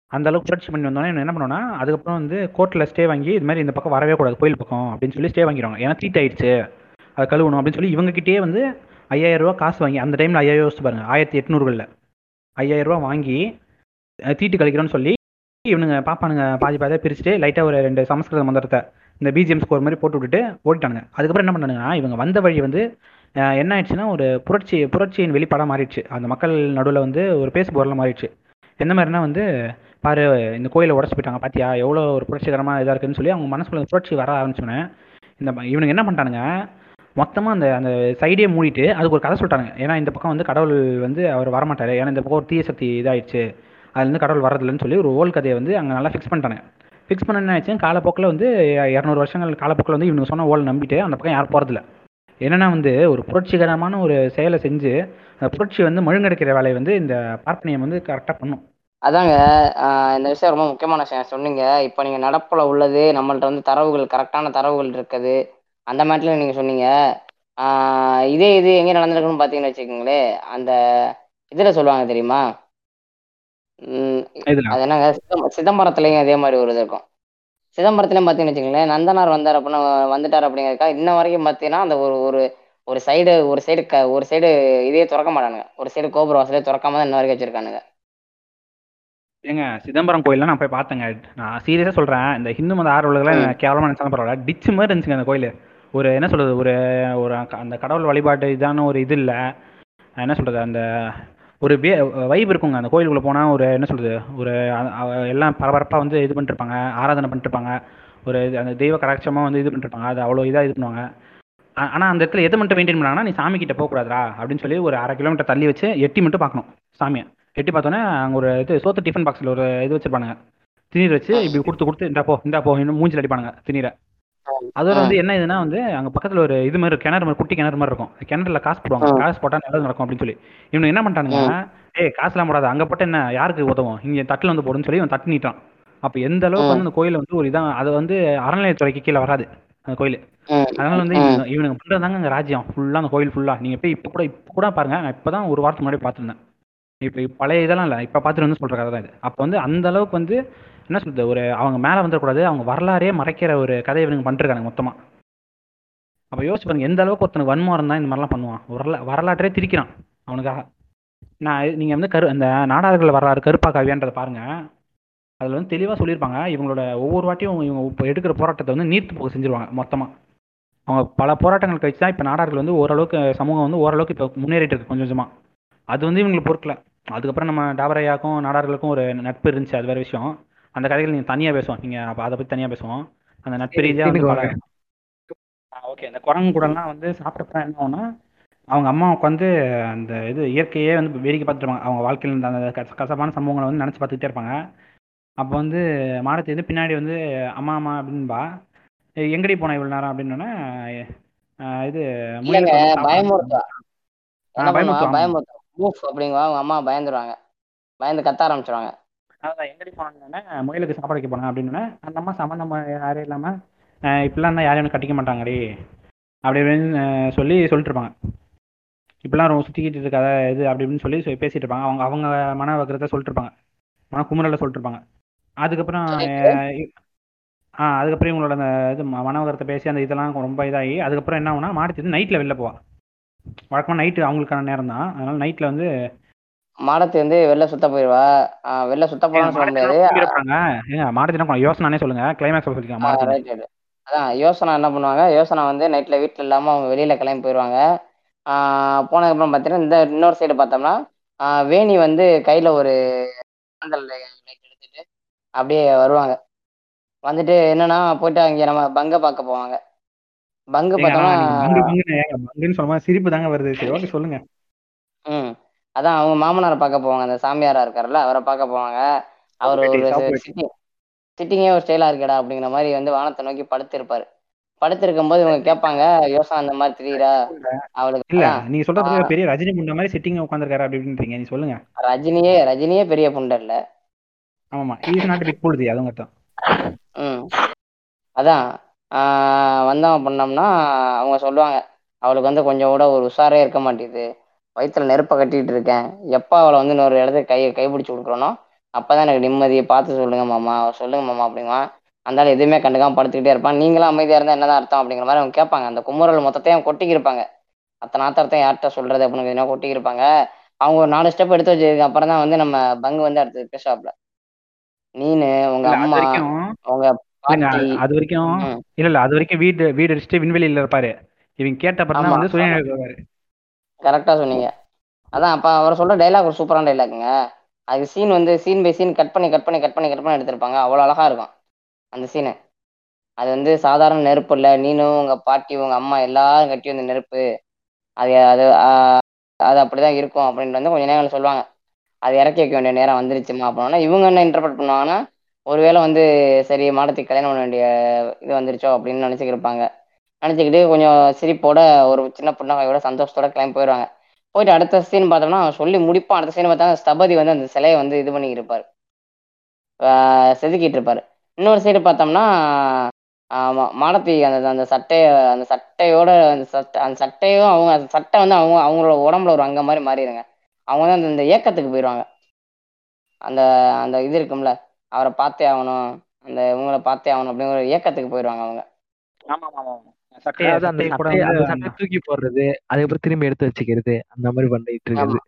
அந்த அளவுக்கு புரட்சி பண்ணி வந்தோடனே இவனுங்க என்ன பண்ணுவோம்னா அதுக்கப்புறம் வந்து கோர்ட்டில் ஸ்டே வாங்கி இது மாதிரி இந்த பக்கம் வரவே கூடாது கோயில் பக்கம் அப்படின்னு சொல்லி ஸ்டே வாங்கிடுவாங்க. ஏன்னா தீட் ஆயிடுச்சு. அதை கழுவணும் அப்படின்னு சொல்லி இவங்ககிட்டயே வந்து ஐயாயிரம் ரூபா காசு வாங்கி அந்த டைமில் ஐயாயிரம் யோசிச்சு பாருங்க. ஆயிரத்தி எட்நூறுகளில். ஐயாயிரம் ரூபா வாங்கி தீட்டு கழிக்கிறோன்னு சொல்லி இவனுங்க பாப்பானுங்க பாதி பாதியாக பிரிச்சுட்டு லைட்டாக ஒரு ரெண்டு சமஸ்கிருத மந்திரத்தை இந்த பிஜிஎம் ஸ்கோர் மாதிரி போட்டு விட்டுட்டு ஓடிட்டானுங்க. அதுக்கப்புறம் என்ன பண்ணானுங்கன்னா இவங்க வந்த வழி வந்து என்ன ஆயிடுச்சுன்னா ஒரு புரட்சி புரட்சியின் வெளிப்பாடாக மாறிடுச்சு. அந்த மக்கள் நடுவில் வந்து ஒரு பேசு பொருளாக மாறிடுச்சு. எந்த மாதிரினா வந்து பாரு இந்த கோயிலை உடச்சு போயிட்டாங்க பார்த்தியா எவ்வளோ ஒரு புரட்சிகரமாக இதாக இருக்குன்னு சொல்லி அவங்க மனசுக்குள்ள புரட்சி வர ஆரம்பிச்சோன்னே இந்த இவனுங்க என்ன பண்ணிட்டானுங்க மொத்தமாக அந்த அந்த சைடே மூடிட்டு அதுக்கு ஒரு கதை சொல்லிட்டாங்க ஏன்னா இந்த பக்கம் வந்து கடவுள் வந்து அவர் வரமாட்டார். ஏன்னா இந்த பக்கம் ஒரு தீய சக்தி இதாகிடுச்சு அதுலேருந்து கடவுள் வரதில்லைன்னு சொல்லி ஒரு ஓல் கதையை வந்து அங்கே நல்லா ஃபிக்ஸ் பண்ணிட்டாங்க ஃபிக்ஸ் பண்ண என்ன ஆச்சு காலப்போக்கில் வந்து இரநூறு வருஷங்கள் காலப்போக்கில் வந்து இவனுங்க சொன்ன ஓல் நம்பிட்டு அந்த பக்கம் யாரும் போகிறதில்ல என்னன்னா வந்து ஒரு புரட்சிகரமான ஒரு செயலை செஞ்சு அந்த புரட்சி வந்து மழுங்கடைக்கிற வேலையை வந்து இந்த பார்ப்பனியம் வந்து கரெக்டாக பண்ணும். அதாங்க இந்த விஷயம் ரொம்ப முக்கியமான விஷயம். சொன்னீங்க. இப்போ நீங்கள் நடப்பில் உள்ளது நம்மள்ட்ட வந்து தரவுகள் கரெக்டான தரவுகள் இருக்குது. அந்த மேட்டில் நீங்கள் சொன்னீங்க. இதே இது எங்கே நடந்திருக்குன்னு பார்த்தீங்கன்னு வச்சுக்கோங்களேன் அந்த இதில் சொல்லுவாங்க தெரியுமா? அது என்னங்க? சிதம்ப சிதம்பரத்துலேயும் அதே மாதிரி ஒரு இது இருக்கும். சிதம்பரத்துலேயும் பார்த்தீங்கன்னு வச்சுக்கோங்களேன் நந்தனார் வந்தார் அப்படின்னா வந்துட்டார் அப்படிங்கிறக்கா இன்ன வரைக்கும் பார்த்தீங்கன்னா அந்த ஒரு ஒரு ஒரு சைடு ஒரு சைடு க ஒரு சைடு இதே திறக்க மாட்டானுங்க. ஒரு சைடு கோபுர வாசலே திறக்காம தான் இன்ன வரைக்கும் வச்சிருக்கானுங்க. ஏங்க சிதம்பரம் கோயில்லாம் நான் போய் பார்த்தேங்க நான் சீரியஸாக சொல்கிறேன் இந்த ஹிந்து மத ஆர்வலர்கள்லாம் கேவலமாக நினச்சாலும் பரவாயில்ல. டிச்சு மாதிரி இருந்துச்சுங்க அந்த கோயில். ஒரு என்ன சொல்கிறது ஒரு ஒரு அந்த கடவுள் வழிபாட்டு இதான ஒரு இது இல்லை. என்ன சொல்கிறது அந்த ஒரு வே வைப் இருக்குங்க. அந்த கோயிலுக்குள்ளே போனால் ஒரு என்ன சொல்கிறது ஒரு எல்லாம் பரபரப்பாக வந்து இது பண்ணிருப்பாங்க ஆராதனை பண்ணிருப்பாங்க ஒரு இது- அந்த தெய்வ கடாட்சமாக வந்து இது பண்ணிருப்பாங்க அது அவ்வளோ இதாக இது பண்ணுவாங்க. ஆனால் அந்த இடத்துல எது மட்டும் மெயின்டைன் பண்ணாங்கன்னா நீ சாமி கிட்ட போகக்கூடாதா அப்படின்னு சொல்லி ஒரு அரை கிலோமீட்டர் தள்ளி வச்சு எட்டி மட்டும் பார்க்கணும் சாமியை. எட்டி பார்த்தோன்னே அங்கே ஒரு இது சோத்து டிஃபன் பாக்ஸில் ஒரு இது வச்சிருப்பானுங்க. திணீர் வச்சு இப்படி கொடுத்து கொடுத்து இந்தா போ இந்தா போ இன்னும் மூஞ்சில் அடிப்பானுங்க திணீரை. அதோட வந்து என்ன இதுனா வந்து அங்கே பக்கத்தில் ஒரு இது மாதிரி கிணறு மாதிரி குட்டி கிணறு மாதிரி இருக்கும். கிணறுல காசு போடுவாங்க. காசு போட்டால் நல்லது நடக்கும் அப்படின்னு சொல்லி. இவனு என்ன பண்ணிட்டானுங்க ஏய் காசுலாம் போடாத. அங்கே போட்டு என்ன? யாருக்கு உதவும்? இங்கே தட்டில் வந்து போடுன்னு சொல்லி இவன் தட்டு நீட்டான் அப்போ எந்த அளவுக்கு வந்து அந்த கோயில் வந்து ஒரு இதான் அது வந்து அறநிலையத்துறைக்கு கீழே வராது. அந்த கோயில். அதனால வந்து. இவனுங்க பண்றதாங்க அங்க ராஜ்யம். ஃபுல்லா அந்த கோயில் ஃபுல்லா நீங்க போய் இப்போ கூட இப்போ கூட பாருங்க. நான் இப்பதான் ஒரு வாரத்துக்கு முன்னாடி பார்த்துருந்தேன். இப்போ பழைய இதெல்லாம் இல்லை. இப்போ பார்த்துட்டு வந்து சொல்ற கதை தான் இது. அப்போ வந்து அந்த அளவுக்கு வந்து என்ன சொல்றது ஒரு அவங்க மேலே வந்துடக்கூடாது அவங்க வரலாறே மறைக்கிற ஒரு கதையை இவனுங்க பண்ணிருக்காங்க மொத்தமாக அப்போ யோசிச்சு பாருங்க எந்த அளவுக்கு ஒருத்தனுக்கு வன்மாரம் தான் இந்த மாதிரிலாம் பண்ணுவான். வரலா வரலாற்றே திரிக்கிறான் அவனுக்காக. நான் நீங்கள் வந்து கரு அந்த நாடார்கள் வரலாறு கருப்பா காவியான்றதை பாருங்க. அதில் வந்து தெளிவாக சொல்லியிருப்பாங்க இவங்களோட ஒவ்வொரு வாட்டியும் இவங்க இப்போ எடுக்கிற போராட்டத்தை வந்து நீர்த்து போக செஞ்சிருவாங்க மொத்தமாக அவங்க பல போராட்டங்கள் கழிச்சு தான் இப்போ நாடார்கள் வந்து ஓரளவுக்கு சமூகம் வந்து ஓரளவுக்கு இப்போ முன்னேறிட்டு இருக்கு கொஞ்சம். கொஞ்சமாக அது வந்து இவங்களுக்கு பொறுக்கல. அதுக்கப்புறம் நம்ம டாபரையாக்கும் நாடார்களுக்கும் ஒரு நட்பு இருந்துச்சு அது வேற விஷயம். அந்த கதைகள் நீங்கள் தனியாக பேசுவோம். நீங்கள் அப்போ அதை பற்றி தனியாக பேசுவோம். அந்த நட்பு ரீதியாக வந்து ஓகே அந்த குரங்கு கூடலாம் வந்து சாப்பிட்டப்ப என்ன ஆகும்னா அவங்க அம்மா உட்காந்து அந்த இது இயற்கையே வந்து வேடிக்கை பார்த்துருப்பாங்க அவங்க வாழ்க்கையில் இருந்த அந்த கச- கசப்பான சம்பவங்களை வந்து நினச்சி பார்த்துக்கிட்டே இருப்பாங்க. அப்போ வந்து மாடத்தி வந்து பின்னாடி வந்து அம்மா அம்மா அப்படின்பா. "ஏய், எங்கடி போன இவ்வளோ நேரம் அப்படின்னோடனே இது இல்லைங்க முயலுக்கு வந்து சாப்பாடு பயமுறுத்தா. ஆ, என்ன பண்ணுவா பயமுறுத்தும், ஆமா. பயமுறுத்தும் மூஃப் அப்படிங்குவா அவங்க அம்மா பயந்துருவாங்க. பயந்து கத்த ஆரம்பிச்சிருவாங்க. அதான் எங்கடி போனாங்கன்னே முயலுக்கு சாப்பாடு வைக்க போனேன் அப்படின்னோடனே அந்த அம்மா சம்மந்தம் யாரும் இல்லாமல் இப்படிலாம் இருந்தால் யாரையும் கட்டிக்க மாட்டாங்கடி. அப்படி இப்படின்னு சொல்லி சொல்லிட்டு இருப்பாங்க. இப்படிலாம் ரொம்ப சுற்றிக்கிட்டு இருக்காத இது அப்படி இப்படின்னு சொல்லி பேசிட்டு இருப்பாங்க. அவங்க அவங்க மன வக்கரத்தை சொல்லிட்டு இருப்பாங்க. மன குமுறலை சொல்லிட்டு இருப்பாங்க. அதுக்கப்புறம் ஆ அதுக்கப்புறம் இவங்களோட அந்த இது மனவகரத்தை பேசி அந்த இதெல்லாம் ரொம்ப இதாகி அதுக்கப்புறம் என்ன ஆகுனா மாடுத்தி நைட்டில் வெளில போவா. வழக்கமாக நைட்டு அவங்களுக்கான நேரம் தான். அதனால நைட்டில் வந்து மாடத்து வந்து வெளில சுத்த போயிடுவா வெளில சுத்த போறான்னு சொல்ல முடியாது மாடுத்தினா யோசனானே சொல்லுங்க. கிளைமேக்ஸ் சொல்லிக்கலாம் அதான் யோசனா என்ன பண்ணுவாங்க? யோசனா வந்து நைட்ல வீட்டில் இல்லாமல் அவங்க வெளியில கிளம்பி போயிடுவாங்க போனதுக்கப்புறம் பார்த்தீங்கன்னா இந்த இன்னொரு சைடு பார்த்தோம்னா வேணி வந்து கையில ஒரு எடுத்துட்டு அப்படியே வருவாங்க. வந்துட்டு என்னன்னா போயிட்டு அங்கே நம்ம பங்க பார்க்க போவாங்க. பங்கு பார்த்தோம்னா சிரிப்பு தாங்க வருது. சரி ஓகே சொல்லுங்க. ம். அதான் அவங்க மாமனாரை பார்க்க போவாங்க. அந்த சாமியாரா இருக்காருல்ல அவரை பார்க்க போவாங்க. அவர் ஒரு சிட்டிங்கே ஒரு ஸ்டைலா இருக்கடா அப்படிங்கிற மாதிரி வந்து வானத்தை நோக்கி படுத்து இருப்பாரு படுத்திருக்கும் போது இவங்க கேட்பாங்க யோசனா அந்த மாதிரி தெரியுறா அவளுக்கு இல்ல நீங்க சொல்றது பெரிய ரஜினி முன்ன மாதிரி சிட்டிங் உட்காந்துருக்காரு அப்படி இப்படின்றீங்க நீ சொல்லுங்க. ரஜினியே ரஜினியே பெரிய புண்டை இல்ல. ஆமாமா இஸ் நாட் பிக் புழுதி அதுவும் அர்த்தம் ம். அதான் வந்தவன் பண்ணோம்னா அவங்க சொல்லுவாங்க அவளுக்கு வந்து கொஞ்சம் கூட ஒரு உஷாரே இருக்க மாட்டேங்குது. வயித்துல நெருப்பை கட்டிட்டு இருக்கேன். எப்போ அவளை வந்து இன்னொரு இடத்துக்கு கை கைப்பிடிச்சு கொடுக்குறனோ அப்பதான் எனக்கு நிம்மதி பார்த்து சொல்லுங்க மாமா. சொல்லுங்க மாமா அப்படிங்குவான் அந்த ஆள் எதுவுமே கண்டுக்காம படுத்துக்கிட்டே இருப்பான் நீங்களும் அமைதியா இருந்தா என்னதான் அர்த்தம் அப்படிங்கிற மாதிரி அவங்க கேட்பாங்க. அந்த குமுறல் மொத்தத்தையும் கொட்டிக்கிருப்பாங்க. அத்தனை ஆத்திரத்தையும் யார்கிட்ட சொல்றது அப்படின்னு எதுனா கொட்டிக்கிருப்பாங்க. அவங்க ஒரு நாலு ஸ்டெப் எடுத்து வச்சதுக்கு அப்புறம் தான் வந்து நம்ம பங்கு வந்து அடுத்து பேசுவாப்ல நீனு உங்க அம்மா உங்க அது வரைக்கும். இல்ல இல்ல அது வரைக்கும் வீடு வீடு அடிச்சுட்டு விண்வெளியில இருப்பாரு. இவங்க கேட்ட அப்புறம். வந்து வருவாரு கரெக்டா சொன்னீங்க. அதான் அப்ப அவர் சொல்ற டைலாக் ஒரு சூப்பரான டைலாக்குங்க அது சீன் வந்து சீன் பை சீன் கட் பண்ணி கட் பண்ணி கட் பண்ணி கட் பண்ணி எடுத்திருப்பாங்க. அவ்வளோ அழகா இருக்கும் அந்த சீனு அது வந்து சாதாரண நெருப்பு இல்லை. நீனும் உங்க பாட்டி உங்க அம்மா எல்லாரும் கட்டி வந்த நெருப்பு. அது அது அது அப்படிதான் இருக்கும் அப்படின்ட்டு வந்து கொஞ்ச நேரம் சொல்லுவாங்க. அது இறக்கி வைக்க வேண்டிய நேரம் வந்துருச்சுமா அப்படின்னா இவங்க என்ன இன்டர்பிரட் பண்ணுவாங்கன்னா ஒருவேளை வந்து சரி மாடத்துக்கு கல்யாணம் பண்ண வேண்டிய இது வந்துருச்சோ அப்படின்னு நினச்சிக்கிருப்பாங்க நினச்சிக்கிட்டு கொஞ்சம் சிரிப்போட ஒரு சின்ன புன்னகையோட சந்தோஷத்தோட கிளம்பி போயிடுவாங்க. போயிட்டு அடுத்த சீன் பார்த்தோம்னா அவன் சொல்லி முடிப்பான். அடுத்த சீன் பார்த்தா ஸ்தபதி வந்து அந்த சிலையை வந்து இது பண்ணி இருப்பார் செதுக்கிட்டு இருப்பார் இன்னொரு சைடு பார்த்தோம்னா மாடத்தி அந்த அந்த சட்டையை அந்த சட்டையோட அந்த சட்டை அந்த சட்டையும் அவங்க அந்த சட்டை வந்து அவங்க அவங்களோட உடம்புல ஒரு அங்க மாதிரி மாறிடுங்க. அவங்க வந்து அந்த- இந்த ஏக்கத்துக்கு போயிடுவாங்க. அந்த அந்த இது இருக்கும்ல அவரை பார்த்தே ஆகணும் அந்த இவங்களை பார்த்தே ஆகணும் அப்படிங்கிற ஒரு ஏக்கத்துக்கு போயிடுவாங்க அவங்க. ஆமா ஆமா ஆமா தூக்கி போடுறது அதுக்கப்புறம் திரும்பி எடுத்து வச்சுக்கிறது அந்த மாதிரி பண்ணிட்டு இருக்குது.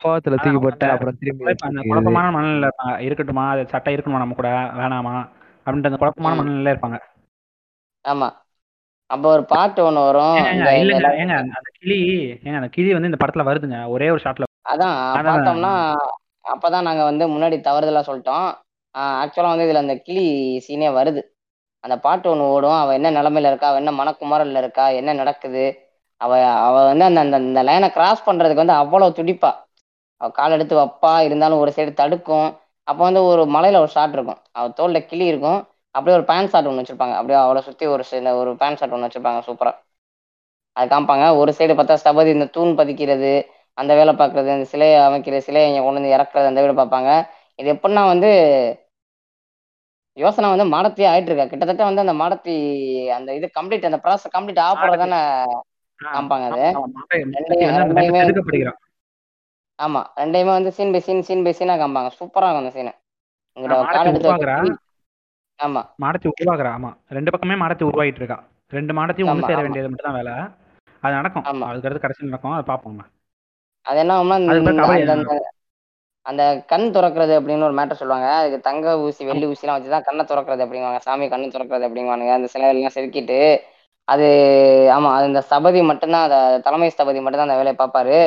கோவத்துல தூக்கி போட்டு அப்புறம் திரும்பி குழப்பமான மனநிலை இருக்கட்டுமா? அது சட்டை இருக்கணுமா நம்ம கூட? வேணாமா? அப்படின்ற அந்த குழப்பமான. மனநிலை இருப்பாங்க. ஆமா. அப்போ ஒரு பாட்டு ஒண்ணு வரும். ஏங்க, அந்த கிளி ஏங்க அந்த கிளி வந்து இந்த படத்துல வருதுங்க ஒரே ஒரு ஷாட்ல அதான் அதான். பார்த்தோம்னா அப்பதான் நாங்க வந்து முன்னாடி தவறுதலா சொல்லிட்டோம். ஆக்சுவலா வந்து இதுல அந்த கிளி சீனே வருது. அந்த பாட்டு ஒன்று ஓடும். அவள் என்ன நிலமையில இருக்கா? அவள் என்ன மனக்குமரில் இருக்கா? என்ன நடக்குது? அவ அவ வந்து அந்த அந்த அந்த லைனை கிராஸ் பண்றதுக்கு வந்து அவ்வளோ துடிப்பா. அவ கால் எடுத்து வைப்பா. இருந்தாலும் ஒரு சைடு தடுக்கும். அப்போ வந்து ஒரு மலையில ஒரு ஷாட் இருக்கும். அவ தோல்ல கிளி இருக்கும். அப்படியே ஒரு பேண்ட் ஷாட் ஒன்று வச்சிருப்பாங்க. அப்படியே அவளை சுத்தி ஒரு சில ஒரு பேண்ட் ஷாட் ஒன்று வச்சிருப்பாங்க. சூப்பரா அது காமிப்பாங்க. ஒரு சைடு பார்த்தா ஸ்டபதி இந்த தூண் பதிக்கிறது அந்த வேலை பார்க்கறது அந்த சிலையை அமைக்கிறது சிலையை இங்கே கொண்டு வந்து இறக்குறது அந்த வேலை பார்ப்பாங்க. இது எப்படின்னா வந்து யோசனை வந்து மாடத்தியே ஆயிட்டு இருக்கா கிட்டத்தட்ட வந்து அந்த மாடத்தி அந்த இது கம்ப்ளீட் அந்த ப்ராசஸ் கம்ப்ளீட் ஆகிறது தானே காமிப்பாங்க அது. ஆமா ரெண்டையுமே வந்து scene by scene scene by சீனா காமிப்பாங்க. சூப்பரா இருக்கும் அந்த சீன் மாடத்தை ஆமா. மாடத்தை உருவாக்குறா ஆமா. ரெண்டு பக்கமே மாடத்தை உருவாகிட்டு இருக்கா ரெண்டு மாடத்தையும் ஒன்று சேர. வேண்டியது மட்டும் தான் வேலை. அது நடக்கும். ஆமா. அதுக்கடுத்து கடைசியில் நடக்கும். அதை பார்ப்போங்க அது என்ன அந்த கண் திறக்கிறது அப்படின்னு ஒரு மேட்டர் சொல்லுவாங்க. அதுக்கு தங்க ஊசி வெள்ளி ஊசிலாம் வச்சு தான் கண்ணை திறக்கிறது அப்படிங்குவாங்க. சாமி கண்ணு திறக்கிறது அப்படிங்குவானுங்க. அந்த சிலையெல்லாம் செதுக்கிட்டு அது ஆமா அது இந்த ஸ்தபதி மட்டும்தான் அந்த தலைமை ஸ்தபதி மட்டும்தான் அந்த வேலையை பார்ப்பாரு.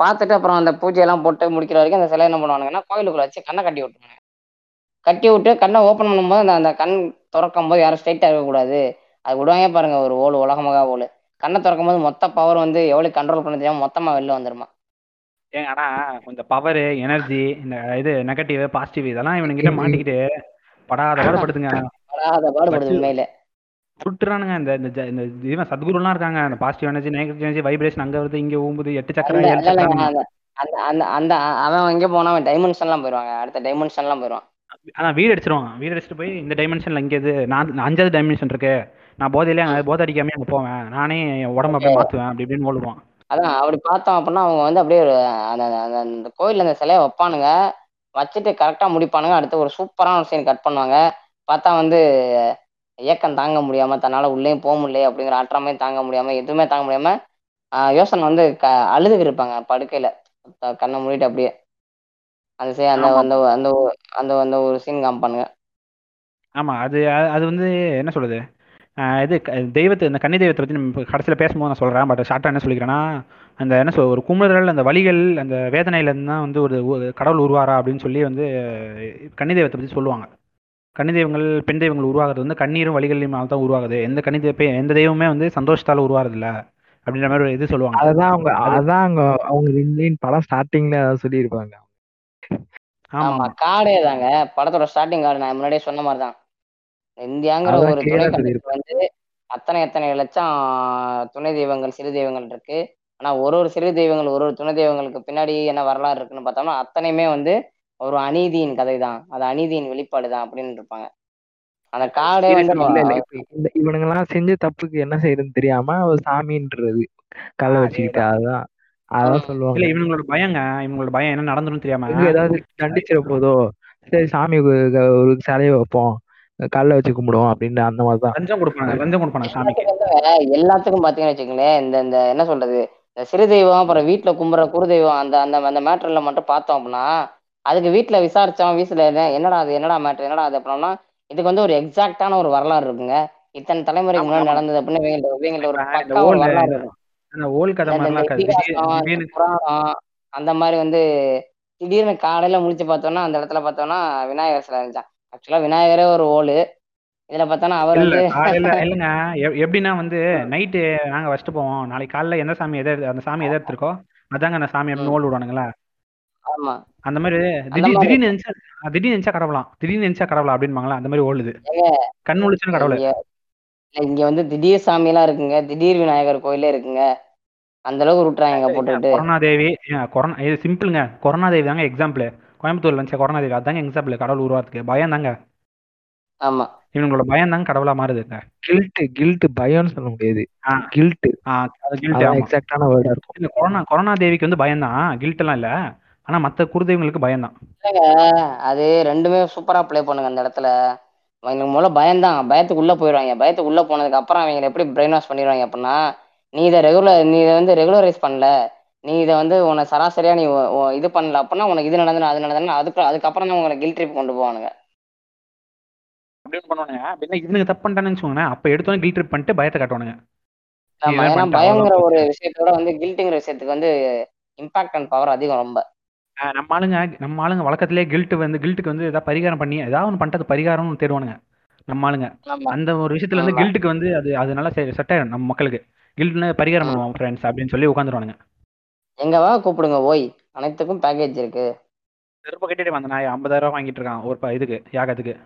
பார்த்துட்டு அப்புறம் அந்த பூஜையெல்லாம் போட்டு முடிக்கிற வரைக்கும் அந்த சிலை என்ன பண்ணுவானுங்கன்னா கோயிலுக்குள்ள வச்சு கண்ணை கட்டி விட்டுருவாங்க. கட்டி விட்டு கண்ணை ஓப்பன் பண்ணும்போது அந்த அந்த கண் திறக்கும் போது யாரும் ஸ்ட்ரைட்டாக இருக்கக்கூடாது. அது விடுவாங்க பாருங்க ஒரு ஓல் உலகமாக ஓல். கண்ணை திறக்கும் போது மொத்த பவர் வந்து எவ்வளோ கண்ட்ரோல் பண்ண தெரியாமல் மொத்தமாக வெளில வந்துருமா. ஏங்க ஆனா இந்த பவர் எனர்ஜி இந்த இது நெகட்டிவ் பாசிட்டிவ் இதெல்லாம் இவனுங்கிட்ட மாட்டிக்கிட்டு படாத பாடுபடுத்துங்க. அதை பாடுபடுது உண்மையில. சுட்டுறானுங்க. இந்த இந்த இவன் சத்குருலாம் இருக்காங்க. அந்த positive energy negative energy vibration அங்க வருது இங்க ஊம்புது எட்டு சக்கரம் அந்த அந்த அந்த அவன் எங்க போனா அவன் டைமென்ஷன்லாம் போயிடுவாங்க அடுத்த டைமென்ஷன்லாம் போயிடுவான் அதான் வீடு அடிச்சிருவான். வீடு அடிச்சுட்டு போய் இந்த டைமென்ஷன்ல இங்க இது நான் அஞ்சாவது டைமென்ஷன் இருக்கு. நான் போதையிலே போதை அடிக்காம அங்க போவேன். நானே என் உடம்ப அப்படியே மாத்துவேன் அப்படி இப்படின்னு ஓடுவான். அதான் அப்படி பார்த்தோம் அப்படின்னா அவங்க வந்து அப்படியே அந்த அந்த அந்த கோயில்ல அந்த சிலையை வைப்பானுங்க. வச்சுட்டு கரெக்டா முடிப்பானுங்க. அடுத்து ஒரு சூப்பரான ஒரு சீன் கட் பண்ணுவாங்க. பார்த்தா வந்து ஏக்கம் தாங்க முடியாம தன்னால உள்ளேயும் போக முடியல அப்படிங்கிற ஆற்றாமையும் தாங்க முடியாம எதுவுமே தாங்க முடியாம யோசனை வந்து க அழுதுகிட்டு இருப்பாங்க படுக்கையில. கண்ணை மூடிட்டு அப்படியே. அந்த சீ அந்த. அந்த அந்த ஒரு- அந்த ஒரு சீன் காமிப்பானுங்க. ஆமா அது அது வந்து என்ன சொல்றது? இது தெய்வத்தை இந்த கன்னி தெய்வத்தை பத்தி நம்ம கடைசியில் பேசும்போது நான் சொல்றேன். பட் ஷார்ட்டா என்ன சொல்லிக்கிறேன்னா அந்த என்ன சொல் ஒரு குமுறல் அந்த வலிகள் அந்த வேதனையில இருந்து தான் வந்து ஒரு கடவுள் உருவாரா அப்படின்னு சொல்லி வந்து கன்னி தெய்வத்தை பத்தி சொல்லுவாங்க. கன்னி தெய்வங்கள் பெண் தெய்வங்கள் உருவாகிறது வந்து கண்ணீரும் வலிகளையும் தான் உருவாகுது. எந்த கன்னி தெய்வ எந்த தெய்வமே வந்து சந்தோஷத்தால உருவாகிறது இல்ல அப்படின்ற மாதிரி ஒரு இது சொல்லுவாங்க. அதுதான் அவங்க அதான் அவங்க அவங்க படம் ஸ்டார்டிங்ல சொல்லியிருப்பாங்க. ஆமா. காடே தாங்க. படத்தோட ஸ்டார்டிங் கார்டு நான் முன்னாடியே சொன்ன மாதிரி தான் இந்தியாங்கிற ஒரு clear துணை ஆ கண்டத்துக்கு வந்து அத்தனை எத்தனை லட்சம் துணை தெய்வங்கள் சிறு தெய்வங்கள் இருக்கு. ஆனா ஒரு ஒரு சிறு தெய்வங்கள் ஒரு ஒரு துணை தெய்வங்களுக்கு பின்னாடி என்ன வரலாறு இருக்குன்னு பார்த்தோம்னா அத்தனையுமே வந்து ஒரு அநீதியின் கதை தான் அது அநீதியின் வெளிப்பாடு தான் அப்படின்னு இருப்பாங்க. அந்த காடே வந்து இவனுங்க எல்லாம் செஞ்ச தப்புக்கு என்ன செய்யறதுன்னு தெரியாம அவர் சாமின்றது கல்லை வச்சுக்கிட்டு அதுதான். அதான். சொல்லுவாங்க. இல்ல இவங்களோட பயங்க. இவங்களோட பயம் என்ன நடந்துரும் தெரியாம. ஏதாவது தண்டிச்சிட போதோ சரி சாமி ஒரு சிலையை வைப்போம். கல்ல வச்சு கும்பிடுவோம் அப்படின்னு அந்த மாதிரிதான். லஞ்சம் கொடுப்பாங்க லஞ்சம் கொடுப்பாங்க சாமிக்கு. எல்லாத்துக்கும் பாத்தீங்கன்னு வச்சுக்கோங்களேன் இந்த இந்த என்ன சொல்றது இந்த சிறு தெய்வம் அப்புறம் வீட்டுல கும்புற குரு தெய்வம் அந்த அந்த அந்த மேட்டர்ல மட்டும் பார்த்தோம் அப்படின்னா அதுக்கு வீட்டுல விசாரிச்சோம் வீட்டுல என்னடா அது என்னடா மேட்டர் என்னடா அது அப்படின்னா இதுக்கு வந்து ஒரு எக்ஸாக்டான ஒரு வரலாறு இருக்குங்க. இத்தனை தலைமுறைக்கு முன்னாடி நடந்தது அப்படின்னு அந்த மாதிரி வந்து திடீர்னு காலையில முடிச்சு பார்த்தோம்னா அந்த இடத்துல பார்த்தோம்னா விநாயகர் சிலை இருந்துச்சான் ஆக்சுவலா விநாயகரே ஒரு ஓலு. இதுல பார்த்தோம்னா அவர் இல்ல காலையில இல்லைங்க எப்- எப்படின்னா வந்து நைட்டு நாங்க வச்சுட்டு போவோம். நாளைக்கு காலைல எந்த சாமி எதை அந்த சாமி எதை எடுத்திருக்கோ அதாங்க அந்த சாமி அப்படின்னு ஓல் விடுவானுங்களா? ஆமா. அந்த மாதிரி திடீர் திடீர்னு நினைச்சா திடீர்னு நினைச்சா கடவுளாம். திடீர்னு நினைச்சா கடவுளா அப்படின்பாங்களா? அந்த மாதிரி ஓடுது கண் முழிச்சுன்னு கடவுள். இங்க இல்ல, வந்து திடீர் சாமி எல்லாம் இருக்குங்க. திடீர் விநாயகர் கோயிலே இருக்குங்க. அந்த அளவுக்கு விட்டுறாங்க போட்டுக்கிட்டு. கொரோனா தேவி கொரோனா இது சிம்பிளுங்க. கொரோனா தேவி தாங்க எக்ஸாம்பிள் கோயம்புத்தூர்ல இருந்துச்சு கொரோனா தேவி அதாங்க எக்ஸாம்பிள் கடவுள் உருவாத்துக்கு. பயம் தாங்க ஆமா. இவங்களோட பயம் தாங்க கடவுளா மாறுதுங்க. கில்ட் கில்ட் பயம்னு சொல்ல முடியாது. கில்ட். எக்ஸாக்டான வேர்டா இருக்கும். இல்ல கொரோனா கொரோனா தேவிக்கு வந்து பயம் தான் கில்ட் எல்லாம் இல்ல. ஆனா மத்த குருதெய்வங்களுக்கு பயம் தான் அது ரெண்டுமே சூப்பரா ப்ளே பண்ணுங்க அந்த இடத்துல. அவங்களுக்கு முதல்ல பயம்தான். பயத்துக்கு உள்ள போயிடுவாங்க. பயத்துக்கு உள்ள போனதுக்கு அப்புறம் அவங்க எப்படி பிரெயின் வாஷ் பண்ணிடுவாங்க அப்படின்னா நீ இதை ரெகுலர் நீ இதை வந்து ரெகுலரைஸ் பண்ணல. நீ இதை வந்து உன்னை சராசரியா நீ இது பண்ணல அப்படின்னா உனக்கு இது நடந்தது அது நடந்ததுன்னா அதுக்கு அதுக்கப்புறம் தான் உங்களை கில் ட்ரிப் கொண்டு போவானுங்க. அப்படின்னு பண்ணுவானுங்க. அப்படின்னா இவனுக்கு தப்பு பண்ணிட்டான்னு வச்சுக்கோங்களேன். அப்ப எடுத்தோன்னே கில் ட்ரிப் பண்ணிட்டு பயத்தை காட்டுவானுங்க. ஆமா ஏன்னா பயங்கிற ஒரு விஷயத்தோட வந்து கில்ட்டுங்கிற விஷயத்துக்கு வந்து இம்பாக்ட் அண்ட் பவர் அதிகம் ரொம்ப. நம்ம ஆளுங்க நம்ம ஆளுங்க வழக்கத்திலே கில்ட் வந்து கில்ட்டுக்கு வந்து ஏதாவது பரிகாரம் பண்ணி ஏதாவது ஒன்று பண்ணிட்டு பரிகாரம்னு தேடுவானுங்க. நம்ம ஆளுங்க. அந்த ஒரு விஷயத்துல வந்து. கில்ட்டுக்கு வந்து அது அது நல்லா செட் ஆயிடும் நம்ம மக்களுக்கு. கில்ட்னு பரிகாரம். பண்ணுவோம் ஃப்ரெண்ட்ஸ் அப்படின்னு சொல்லி உட்காந்துருவானுங்க எங்க வா கூப்பிடுங்க ஓய். அனைத்துக்கும் பேக்கேஜ் இருக்கு. செருப்பு கட்டிட்டு வந்த நாய் ஐம்பதாயிரம் ரூபாய் வாங்கிட்டு இருக்கான் ஒரு ப- இதுக்கு யாகத்துக்கு.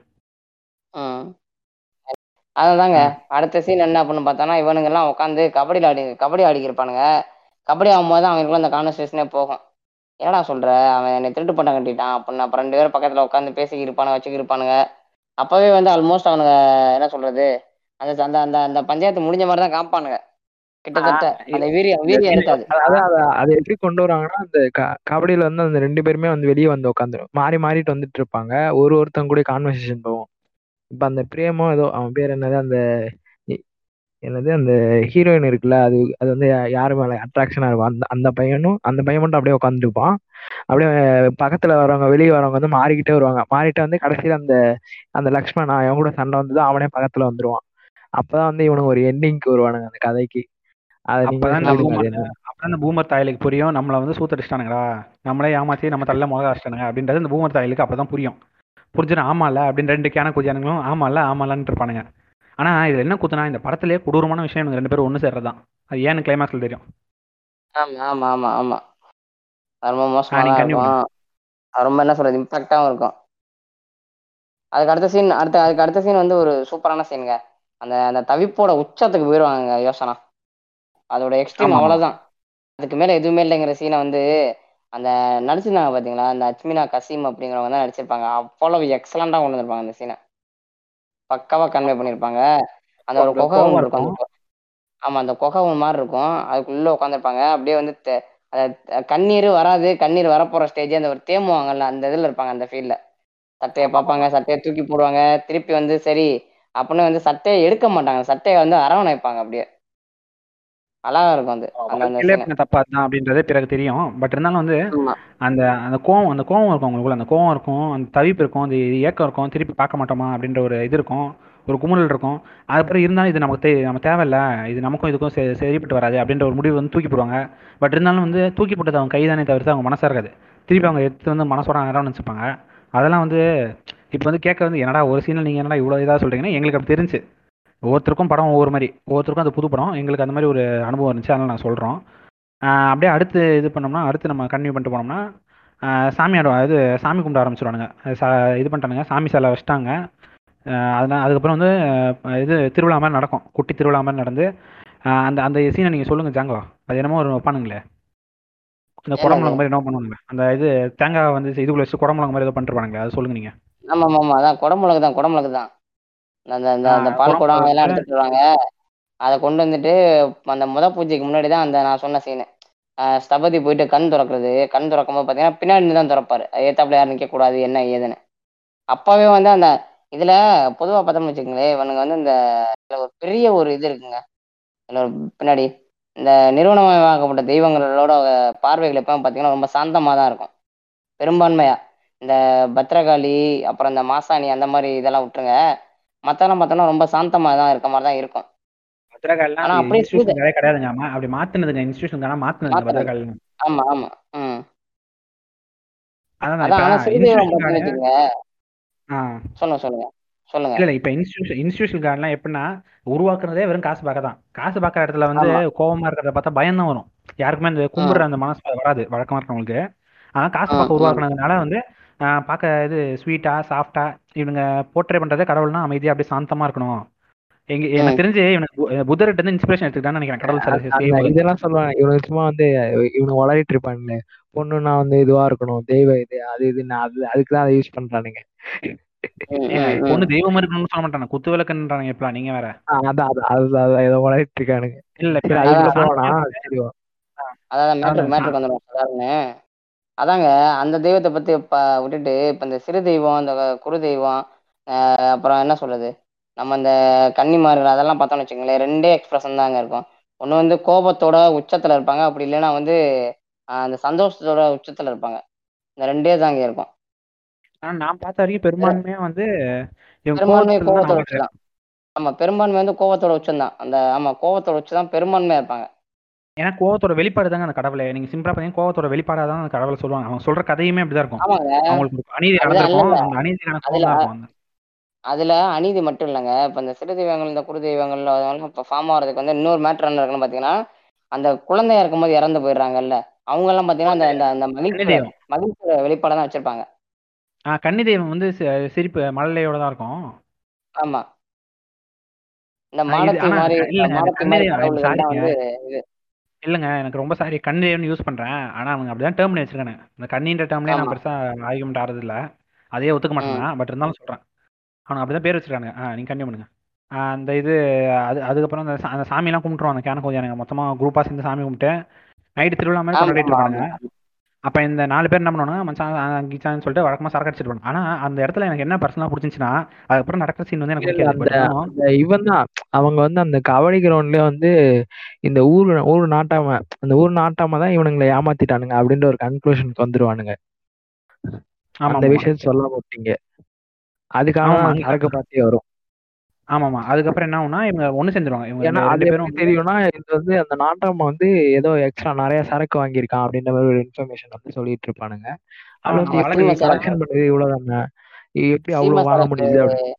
அதுதாங்க அடுத்த சீன் என்ன அப்படின்னு பார்த்தோன்னா இவனுங்க எல்லாம் உட்காந்து கபடி ஆடி கபடி ஆடிக்கிருப்பானுங்க. கபடி ஆகும்போது அவங்களுக்குள்ள அந்த கான்வர்சேஷனே போகும். என்னடா சொல்ற? அவன் என்னை திருட்டு பட்டம் கட்டிட்டான் அப்படின்னு. அப்ப ரெண்டு பேரும் பக்கத்துல உட்காந்து பேசிக்கிருப்பானுங்க வச்சுக்கிருப்பானுங்க. அப்பவே வந்து ஆல்மோஸ்ட் அவனுங்க என்ன சொல்றது? அந்த அந்த அந்த அந்த பஞ்சாயத்து முடிஞ்ச மாதிரி தான் காப்பானுங்க. அதை. எப்படி கொண்டு வராங்கன்னா அந்த கபடியில வந்து அந்த ரெண்டு பேருமே வந்து வெளியே வந்து உட்காந்துரும் மாறி மாறிட்டு வந்துட்டு இருப்பாங்க ஒரு ஒருத்தங்க கூட கான்வர்சேஷன் போகும். இப்ப அந்த பிரேமோ ஏதோ அவன் பேர் என்னது? அந்த என்னது? அந்த ஹீரோயின் இருக்குல்ல அது அது வந்து யாரு மேல அட்ராக்ஷனா இருக்கும். அந்த அந்த பையனும் அந்த பையன் மட்டும் அப்படியே உட்காந்துட்டு இருப்பான் அப்படியே பக்கத்துல வரவங்க வெளியே வரவங்க வந்து மாறிக்கிட்டே வருவாங்க. மாறிட்டு வந்து கடைசியில அந்த அந்த லக்ஷ்மணா அவன் கூட சண்டை வந்தது அவனே பக்கத்துல வந்துருவான். அப்பதான் வந்து இவனுக்கு ஒரு எண்டிங்க்கு வருவானுங்க அந்த கதைக்கு. அப்பதான் பூமர் தாயலுக்கு புரியும். நம்மள வந்து சூத்தடிச்சிட்டானுங்களா? நம்மளே ஏமாத்தி நம்ம தள்ள முக அடிச்சிட்டானுங்க அப்படின்றது இந்த பூமர் தாயலுக்கு அப்பதான் புரியும். புரிஞ்சுனா ஆமால அப்படின்னு ரெண்டு கேன குஜானுங்களும் ஆமால ஆமாலன்னு இருப்பானுங்க. ஆனா இதுல என்ன குத்துனா இந்த படத்திலே கொடூரமான விஷயம் ரெண்டு பேரும் ஒண்ணு சேர்றதுதான். அது ஏன்னு கிளைமேக்ஸ்ல தெரியும். ஆமா ஆமா ஆமா ஆமா. அது ரொம்ப மோசமா இருக்கும். ரொம்ப என்ன சொல்றது இம்பாக்டாவும் இருக்கும். அதுக்கு அடுத்த சீன் அடுத்த அதுக்கு அடுத்த சீன் வந்து ஒரு சூப்பரான சீனுங்க அந்த அந்த தவிப்போட உச்சத்துக்கு போயிடுவாங்க யோசனா. அதோட எக்ஸ்ட்ரீம். அவ்வளவுதான். அதுக்கு மேல எதுவுமே இல்லைங்கிற சீனை வந்து அந்த நடிச்சிருந்தாங்க பாத்தீங்களா? அந்த அச்மினா கசீம் அப்படிங்கிறவங்க தான் நடிச்சிருப்பாங்க. அவ்வளவு எக்ஸலண்டா கொண்டு வந்திருப்பாங்க அந்த சீனை பக்காவா கன்வே பண்ணியிருப்பாங்க அந்த ஒரு குகை ஒன்று இருக்கும். ஆமா அந்த குகை மாதிரி இருக்கும். அதுக்குள்ள உட்காந்துருப்பாங்க அப்படியே வந்து அந்த கண்ணீர் வராது. கண்ணீர் வரப்போற ஸ்டேஜ் அந்த ஒரு தேமுவாங்கல்ல அந்த இதுல இருப்பாங்க அந்த ஃபீல்ட்ல சட்டையை பார்ப்பாங்க சட்டையை தூக்கி போடுவாங்க. திருப்பி வந்து சரி அப்படின்னு வந்து சட்டையை எடுக்க மாட்டாங்க. சட்டையை வந்து அரவணைப்பாங்க அப்படியே. அழகா இருக்கும் அது. தப்பா தான் அப்படின்றதே பிறகு தெரியும். பட் இருந்தாலும் வந்து அந்த அந்த கோவம் அந்த கோவம் இருக்கும் அவங்களுக்குள்ள. அந்த கோவம் இருக்கும் அந்த தவிப்பு இருக்கும் அந்த ஏக்கம் இருக்கும் திருப்பி பார்க்க மாட்டோமா அப்படின்ற ஒரு இது இருக்கும் ஒரு குமுறல் இருக்கும். அதுக்கப்புறம் இருந்தாலும் இது நமக்கு தே நம்ம தேவையில்ல. இது நமக்கும் இதுக்கும் சரிப்பட்டு வராது அப்படின்ற ஒரு முடிவு வந்து தூக்கி போடுவாங்க. பட் இருந்தாலும் வந்து தூக்கி போட்டது அவங்க கைதானே தவிர்த்து அவங்க மனசா இருக்காது. திருப்பி அவங்க எடுத்து வந்து மனசோட நேரம் நினச்சிப்பாங்க. அதெல்லாம் வந்து இப்போ வந்து கேட்க வந்து என்னடா ஒரு சீனில் நீங்கள் என்னடா இவ்வளோ இதாக சொல்கிறீங்கன்னா எங்களுக்கு அப்படி தெரிஞ்சு. ஒவ்வொருத்தருக்கும் படம் ஒவ்வொரு மாதிரி ஒவ்வொருத்தருக்கும் அது புது படம். எங்களுக்கு அந்த மாதிரி ஒரு அனுபவம் இருந்துச்சு அதனால் நான் சொல்கிறோம் அப்படியே அடுத்து இது பண்ணோம்னா அடுத்து நம்ம கன்டினியூ பண்ணிட்டு போனோம்னா சாமி ஆடுவா இது சாமி கும்பிட ஆரம்பிச்சிடுவானுங்க அது சா இது பண்ணிட்டானுங்க சாமி சிலை வச்சிட்டாங்க. அதனால் அதுக்கப்புறம் வந்து இது திருவிழா மாதிரி நடக்கும். குட்டி திருவிழா மாதிரி நடந்து அந்த அந்த சீனை நீங்கள் சொல்லுங்கள் ஜாங்கோ. அது என்னமோ ஒரு வைப்பானுங்களே இந்த குடமுழங்கு மாதிரி என்ன பண்ணுவாங்க அந்த இது தேங்காய் வந்து இதுக்குள்ள வச்சு குடமுழங்கு மாதிரி ஏதோ பண்ணிருப்பானுங்களே அதை சொல்லுங்க நீங்கள் ஆமா ஆமா ஆமா அதான் குடமுளகு தான் குடமுளகு தான். அந்த அந்த அந்த பால் குடம் குடமுளகு அதெல்லாம் எடுத்துட்டு வருவாங்க. அதை கொண்டு வந்துட்டு அந்த முத பூஜைக்கு முன்னாடி தான் அந்த நான் சொன்ன சீனு ஸ்தபதி போயிட்டு கண் திறக்கிறது. கண் திறக்கும் போது பார்த்தீங்கன்னா பின்னாடி தான் திறப்பாரு. ஏத்தாப்புல யாரும் நிற்க கூடாது என்ன ஏதுன்னு. அப்பவே வந்து அந்த இதுல பொதுவா பார்த்தோம்னு வச்சுக்கோங்களேன் இவனுங்க வந்து இந்த ஒரு பெரிய ஒரு இது இருக்குங்க. இதுல ஒரு பின்னாடி இந்த நிறுவனமாக்கப்பட்ட தெய்வங்களோட பார்வைகள் எப்பவும் பார்த்தீங்கன்னா ரொம்ப சாந்தமா தான் இருக்கும். பெரும்பான்மையா. இந்த பத்ரகாளி அப்புறம் இந்த மாசாணி அந்த மாதிரி இதெல்லாம் விட்டுருங்க. மத்தெல்லாம் பார்த்தோம்னா ரொம்ப சாந்தமா தான் இருக்க மாதிரி தான் இருக்கும். ஆனா அப்படி அப்படியே கிடையாதுங்க. அப்படி மாத்துனதுங்க. மாத்துனதுங்க மாத்துனது. ஆமா ஆமா. ம். அதான் சொல்லுங்க சொல்லுங்க. சொல்லுங்க. இல்ல இப்ப இன்ஸ்டியூஷன் இன்ஸ்டியூஷன் எப்படின்னா உருவாக்குறதே வெறும் காசு பார்க்க தான். காசு பார்க்குற இடத்துல வந்து. கோவமா இருக்கிறத பார்த்தா பயம் தான் வரும். யாருக்குமே அந்த கும்பிடுற அந்த மனசு வராது வழக்கமா இருக்கவங்களுக்கு. ஆனா காசு பார்க்க. உருவாக்குனதுனால வந்து ஆஹ் பார்க்க இது ஸ்வீட்டா சாஃப்டா இவனுங்க போர்ட்ரே பண்றதே கடவுள்னா அமைதியா அப்படியே சாந்தமா இருக்கணும் எங்க எனக்கு. தெரிஞ்சு இவனுக்கு புத்தர்கிட்ட இருந்து இன்ஸ்பிரேஷன் எடுத்துக்கிட்டான்னு நினைக்கிறேன் கடவுள் இதெல்லாம் சொல்லுவாங்க இவனுக்கு சும்மா வந்து இவனு உளறிட்டு இருப்பானுங்க பொண்ணுன்னா வந்து இதுவா இருக்கணும் தெய்வ இது அது இதுன்னு அது அதுக்குதான் அதை யூஸ் பண்றானுங்க. பொண்ணு தெய்வம் இருக்கணும்னு சொல்ல மாட்டாங்க குத்து விளக்குன்றாங்க எப்பலாம் நீங்க வேற அதான் அதான் அதான் ஏதோ உளறிட்டு இருக்கானுங்க இல்ல நான். அதான் அதான் மேட்ருக்கு வந்துடும் சாதாரண அதாங்க அந்த தெய்வத்தை பத்தி இப்ப விட்டுட்டு இப்ப இந்த சிறு தெய்வம் இந்த குரு தெய்வம் ஆஹ் அப்புறம் என்ன சொல்றது? நம்ம இந்த கன்னிமார்கள் அதெல்லாம் பார்த்தோம்னு வச்சுக்கோங்களேன் ரெண்டே எக்ஸ்பிரஷன் தாங்க இருக்கும். ஒண்ணு வந்து கோபத்தோட உச்சத்துல இருப்பாங்க அப்படி இல்லைன்னா வந்து அந்த சந்தோஷத்தோட உச்சத்துல இருப்பாங்க. இந்த ரெண்டே தாங்க இருக்கும். ஆனா நான் பார்த்த வரைக்கும் பெரும்பான்மையா வந்து பெரும்பான்மை கோபத்தோட உச்சம் தான். ஆமா பெரும்பான்மை வந்து கோபத்தோட உச்சம் தான். அந்த ஆமா கோபத்தோட உச்சம் தான் பெரும்பான்மையா இருப்பாங்க. ஏன்னா கோவத்தோட வெளிப்பாடு தாங்க அந்த கடவுளை. நீங்க சிம்பிளா பாத்தீங்கன்னா கோவத்தோட வெளிப்பாடா தான் அந்த கடவுளை சொல்லுவாங்க. அவங்க சொல்ற கதையுமே அப்படிதான் இருக்கும். அவங்களுக்கு அநீதி நடந்திருக்கும். அந்த அதுல- இருக்கும் அந்த. மட்டும் இல்லைங்க. இப்ப இந்த சிறு தெய்வங்கள் இந்த குரு தெய்வங்கள் இப்ப ஃபார்ம் ஆகிறதுக்கு வந்து இன்னொரு மேட்ரு என்ன இருக்குன்னு பாத்தீங்கன்னா அந்த குழந்தையா இருக்கும்போது இறந்து போயிடுறாங்கல்ல. அவங்க எல்லாம் பாத்தீங்கன்னா அந்த அந்த மகிழ்ச்சி மகிழ்ச்சியோட வெளிப்பாட தான் வச்சிருப்பாங்க. ஆஹ் கன்னி தெய்வம் வந்து சிரிப்பு மழலையோட தான் இருக்கும். ஆமா. இந்த மாடத்தி மாதிரி இல்லைங்க, எனக்கு ரொம்ப சாரி தெய்வம்னு யூஸ் பண்றேன். ஆனா அவங்க அப்படிதான் டேர்ம் பண்ணி வச்சிருக்கானு இந்த கண்ணின்ற டேர்ம்லயே நான் ஆமா. பெருசா ஆர்குமெண்ட் ஆறது இல்ல அதே ஒத்துக்க மாட்டேன் பட் இருந்தாலும் சொல்றேன். அவனுக்கு அப்படிதான் பேர் வச்சிருக்கானுங்க. ஆ நீங்க கண்டினியூ பண்ணுங்க. ஆ, அந்த இது அது அதுக்கப்புறம் அந்த சா- அந்த சாமியெல்லாம் கும்பிட்டுருவாங்க. கேன கோதியானுங்க மொத்தமா குரூப்பா சேர்ந்து சாமி கும்பிட்டு நைட்டு திருவிழா மாதிரி ஆமா, கொண்டாடிட்டு ஆமா, இருப்பானுங்க அப்ப இந்த நாலு பேர் என்ன பண்ணுவாங்க மச்சான் கீச்சான்னு சொல்லிட்டு வழக்கமா சரக்கு அடிச்சிட்டு இருப்பாங்க ஆனா அந்த இடத்துல எனக்கு என்ன பர்சனலா பிடிச்சிருந்துச்சுன்னா அதுக்கப்புறம் நடக்கிற சீன் வந்து எனக்கு இவன் தான். அவங்க வந்து அந்த கபடி கிரவுண்ட்லயே வந்து இந்த ஊர் ஊர் நாட்டாம அந்த ஊர் நாட்டாம தான் இவனுங்களை ஏமாத்திட்டானுங்க அப்படின்ற ஒரு கன்க்ளூஷனுக்கு வந்துருவானுங்க. அந்த விஷயத்த சொல்ல மாட்டீங்க அதுக்காக சரக்கு பார்த்தே வரும். ஆமா ஆமா அதுக்கப்புறம் என்ன ஆகும்னா இவங்க ஒண்ணு செஞ்சிருவாங்க இவங்க ஏன்னா ரெண்டு- அது பேரும் தெரியும்னா இது வந்து அந்த நாட்டாம வந்து ஏதோ எக்ஸ்ட்ரா நிறைய சரக்கு வாங்கியிருக்கான் அப்படின்ற மாதிரி ஒரு இன்ஃபர்மேஷன் வந்து சொல்லிட்டு இருப்பானுங்க. வழக்கமா கலெக்ஷன் பண்ணது இவ்வளவுதானே எப்படி அவ்வளவு வாங்க முடியுது அப்படின்னு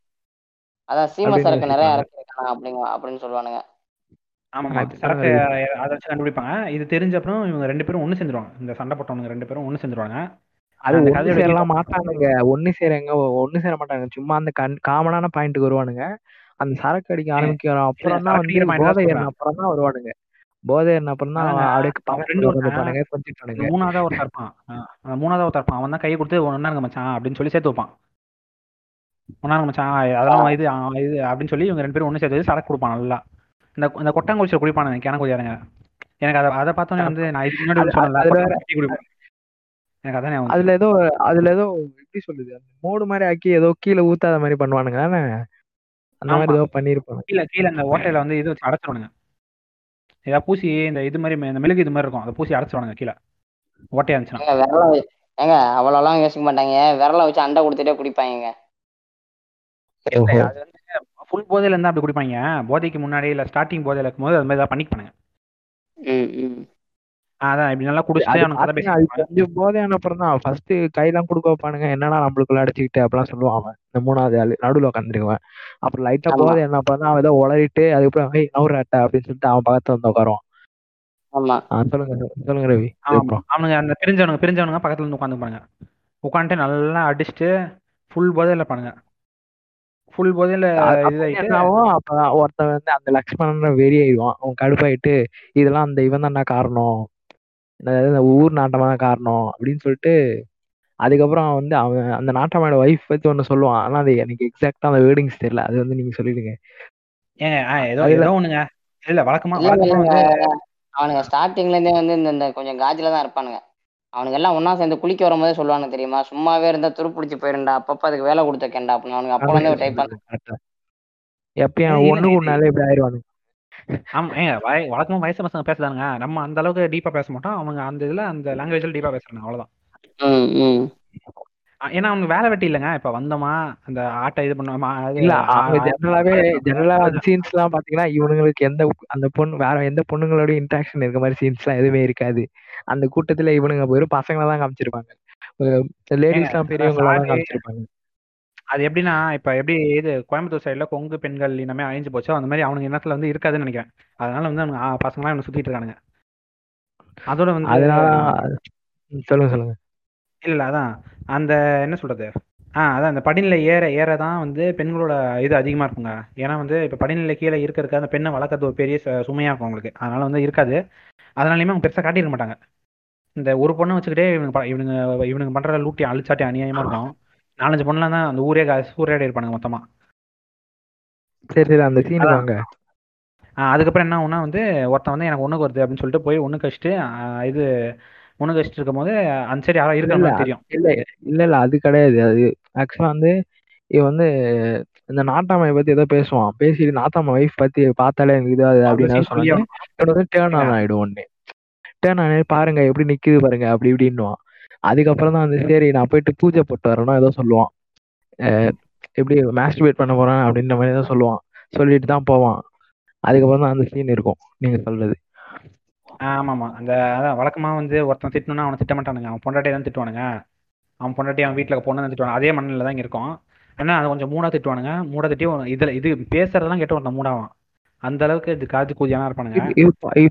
அதான் சீம சரக்கு நிறைய. இறக்கிருக்காங்க அப்படிங்க அப்படின்னு சொல்லுவானுங்க. ஆமா ஆ, ஆமா இப்ப சரக்கு அதை வச்சு கண்டுபிடிப்பாங்க. இது தெரிஞ்ச அப்புறம் இவங்க ரெண்டு பேரும் ஒண்ணு செஞ்சிருவாங்க இந்த சண்டை போட்டவனுங்க ரெண்டு பேரும் ஒண்ணு செஞ்சிருவாங்க அது ஒண்ணு சேரலாம் மாட்டானுங்க. ஒண்ணு சேரங்க ஒண்ணு சேர மாட்டாங்க சும்மா அந்த கண் காமனான பாயிண்ட்டுக்கு வருவானுங்க. அந்த சரக்கு அடிக்க ஆரம்பிக்கிற அப்புறம் தான் வந்து போதை ஏறின. அப்புறம் தான் வருவானுங்க. போதை ஏறின அப்புறம் தான் அப்படியே கொஞ்சிட்டானுங்க மூணாவதா ஒருத்தன் இருப்பான். மூணாவதா ஒருத்தன் இருப்பான். அவன் தான் கையை கொடுத்து ஒன்னாருங்க மச்சான் அப்படின்னு சொல்லி சேர்த்து வைப்பான். ஒன்னாருங்க மச்சான் அதெல்லாம் இது இது அப்படின்னு சொல்லி இவங்க ரெண்டு பேரும் ஒண்ணு சேர்த்து வச்சு சரக்கு கொடுப்பான் நல்லா. இந்த இந்த கொட்டாங்குச்சியில் குடிப்பானுங்க கிணக்கு குடியாருங்க எனக்கு அதை அதை பார்த்தோன்னே வந்து நான் இதுக்கு முன்னாடி சொன்னேன்ல அதுல ஏதோ அதுல ஏதோ எப்படி சொல்லுது அந்த மோடு மாதிரி ஆக்கி ஏதோ கீழே ஊத்தாத மாதிரி பண்ணுவானுங்க அந்த மாதிரி. ஏதோ பண்ணிருப்பாங்க. கீழே கீழே அந்த ஓட்டையில வந்து இது வச்சு அடைச்சிருவானுங்க. ஏதாவது பூசி இந்த இது மாதிரி இந்த மெழுகு இது மாதிரி இருக்கும். அதை பூசி அடைச்சிருவானுங்க கீழே. ஓட்டையா இருந்துச்சுன்னா. ஏங்க விரல வ- ஏங்க அவ்வளோலாம் யோசிக்க மாட்டாங்க. விரல வச்சு அண்டை கொடுத்துட்டே குடிப்பாங்க ஓஹோ. அது வந்து ஃபுல் போதையில இருந்தா அப்படி குடிப்பாங்க. போதைக்கு முன்னாடி இல்ல ஸ்டார்டிங் போதையில இருக்கும்போது அது மாதிரி ஏதாவது பண்ணிப்பானுங்க. அதான் இப்படி நல்லா கொஞ்சம் போதையான அப்புறம் தான். ஃபர்ஸ்ட் கையெல்லாம் கொடுக்க வைப்பானுங்க. என்னடா நம்மளுக்குள்ள அடிச்சுக்கிட்டு அப்படிலாம் சொல்லுவான் அவன். இந்த மூணாவது ஆளு. நடுவுல உட்காந்துருக்குவன் அப்புறம் லைட்டா. போதை என்ன அப்புறம் தான் அவன் ஏதோ உளறிட்டு அதுக்கப்புறம் ஏய் நவுறாட்ட அப்படின்னு சொல்லிட்டு அவன் பக்கத்துல வந்து உட்காருவான் சொல்லுங்க ரவி. அவனுங்க அந்த பிரிஞ்சவனுங்க பிரிஞ்சவனுங்க பக்கத்துல இருந்து உட்காந்துப்பானுங்க உட்காந்துட்டு நல்லா அடிச்சுட்டு ஃபுல் போதையில இருப்பானுங்க. ஃபுல் போதையில ஒருத்தன் வந்து அந்த லக்ஷ்மணன் வெறி ஆயிடுவான் அவன் கடுப்பாயிட்டு இதெல்லாம் அந்த இவன் தான்டா காரணம். இந்த ஊர் நாட்டமா தான் காரணம் அப்படின்னு சொல்லிட்டு அதுக்கப்புறம் வந்து அவன் அந்த நாட்டமாவோட ஒய்ஃப் பத்தி ஒண்ணு சொல்லுவான். ஆனா அது எனக்கு எக்ஸாக்டா அந்த வேர்டிங்ஸ் தெரியல. அது வந்து நீங்க சொல்லிடுங்க. ஏங்க ஆ, ஏதோ அதுல- ஏதோ ஒண்ணுங்க. இல்ல வழக்கமா அவனுங்க ஸ்டார்டிங்ல இருந்தே வந்து இந்த இந்த கொஞ்சம் காஜில தான் இருப்பானுங்க. அவனுங்க எல்லாம் ஒண்ணா சேர்ந்து குளிக்க வரும்போதே சொல்லுவானுங்க தெரியுமா? சும்மாவே இருந்தா துருப்பிடிச்சு போயிருண்டா. அப்பப்ப அதுக்கு வேலை கொடுத்துருக்கேன்டா அப்படின்னு. அவனுங்க அப்போ வந்து ஒரு டைப் கரெக்டா எப்பயும் ஒண்ணுக்கு ஒன்னாலே இப்படி ஆயிடுவானுங்க ஆமா ஏங்க வய வழக்கமா வயசு பசங்க பேசுதானுங்க. நம்ம அந்த அளவுக்கு டீப்பா பேச மாட்டோம். அவங்க அந்த இதுல அந்த லாங்குவேஜ்ல டீப்பா பேசுறாங்க அவ்வளவுதான். ஏன்னா அவங்க வேலை வெட்டி இல்லைங்க. இப்ப வந்தோமா அந்த ஆட்டை இது பண்ணோமா அது இல்ல ஜெனரலாவே ஜெனரலா சீன்ஸ் எல்லாம் பாத்தீங்கன்னா இவனுங்களுக்கு எந்த அந்த பொண்ணு வேற எந்த பொண்ணுங்களோட இன்ட்ராக்ஷன் இருக்க மாதிரி சீன்ஸ் எல்லாம் எதுவுமே இருக்காது. அந்த கூட்டத்துல இவனுங்க வெறும் பசங்களை தான் காமிச்சிருப்பாங்க லேடிஸ் எல்லாம் பெரியவங்களா. காமிச்சிருப்பாங்க. அது எப்படின்னா இப்ப எப்படி இது கோயம்புத்தூர் சைடுல கொங்கு பெண்கள் இனமே அழிஞ்சு போச்சோ அந்த மாதிரி அவனுங்க இனத்துல வந்து இருக்காதுன்னு நினைக்கிறேன். அதனால வந்து அவனுங்க ஆ, பசங்களாம் இவனை சுத்திட்டு இருக்கானுங்க. அதோட வந்து அதனால ம், சொல்லுங்க சொல்லுங்க. இல்ல இல்ல அதான். அந்த என்ன சொல்றது? ஆ அதான் அந்த படிநிலை ஏற ஏற தான் வந்து பெண்களோட இது அதிகமா இருக்குங்க. ஏன்னா வந்து இப்ப படிநிலை கீழே இருக்க இருக்க அந்த பெண்ணை வளர்க்கறது ஒரு பெரிய ச- சுமையா இருக்கும் அவங்களுக்கு. அதனால வந்து இருக்காது. அதனாலயுமே அவங்க பெருசா காட்டியிருக்க மாட்டாங்க. இந்த ஒரு பொண்ணை வச்சுக்கிட்டே இவனுங்க ப- இவனுங்க இவனுங்க பண்ற லூட்டி அழிச்சாட்டி அநியாயமா இருக்கும். நாலஞ்சு பொண்ணுலாம் தான் அந்த ஊரே சூறையாடி இருப்பானுங்க மொத்தமா. சரி சரி அந்த சீனுக்கு வாங்க. அதுக்கப்புறம் என்ன ஆகும்னா வந்து ஒருத்தன் வந்து எனக்கு ஒண்ணுக்கு வருது அப்படின்னு சொல்லிட்டு போய் ஒண்ணு ஆ, இது ஒண்ணு கழிச்சிட்டு இருக்கும்போது அந்த சைடு யாரோ இருக்கிற தெரியும். இல்ல இல்ல இல்ல அது கிடையாது. அது ஆக்சுவலா வந்து இவன் வந்து இந்த நாட்டாமையை பத்தி ஏதோ பேசுவான். பேசிட்டு நாட்டாம ஒய்ஃப் பத்தி பார்த்தாலே எனக்கு இது அப்படின்னு சொல்லி சொன்னாங்க. டேர்ன் ஆன் ஆயிடும் ஒண்ணு டேர்ன் ஆனே பாருங்க எப்படி நிக்குது பாருங்க அப்படி இப்படின்னுவான். அதுக்கப்புறம் தான் வந்து சரி நான் போயிட்டு பூஜை போட்டு வரணும் ஏதோ சொல்லுவான். எப்படி மாஸ்டிபேட் பண்ண போறேன் அப்படின்ற மாதிரி தான் சொல்லுவான். சொல்லிட்டு தான் போவான். அதுக்கப்புறம் தான் அந்த சீன் இருக்கும் நீங்க சொல்றது. ஆமா ஆமா அந்த அதான் வழக்கமா வந்து ஒருத்தன் திட்டணும்னா அவனை திட்ட மாட்டானுங்க. அவன் பொண்டாட்டியை தான் திட்டுவானுங்க. அவன் பொண்டாட்டி அவன் வீட்டுல பொண்ணு தான் திட்டுவாங்க அதே மண்ணில் தான் இங்கே இருக்கும். ஏன்னா அது கொஞ்சம் மூடா திட்டுவானுங்க. மூடா திட்டி இதில் இது பேசுறதெல்லாம் கேட்டு ஒருத்தன் மூடாவான். அந்த அளவுக்கு இது காது கூதியானா இருப்பானுங்க.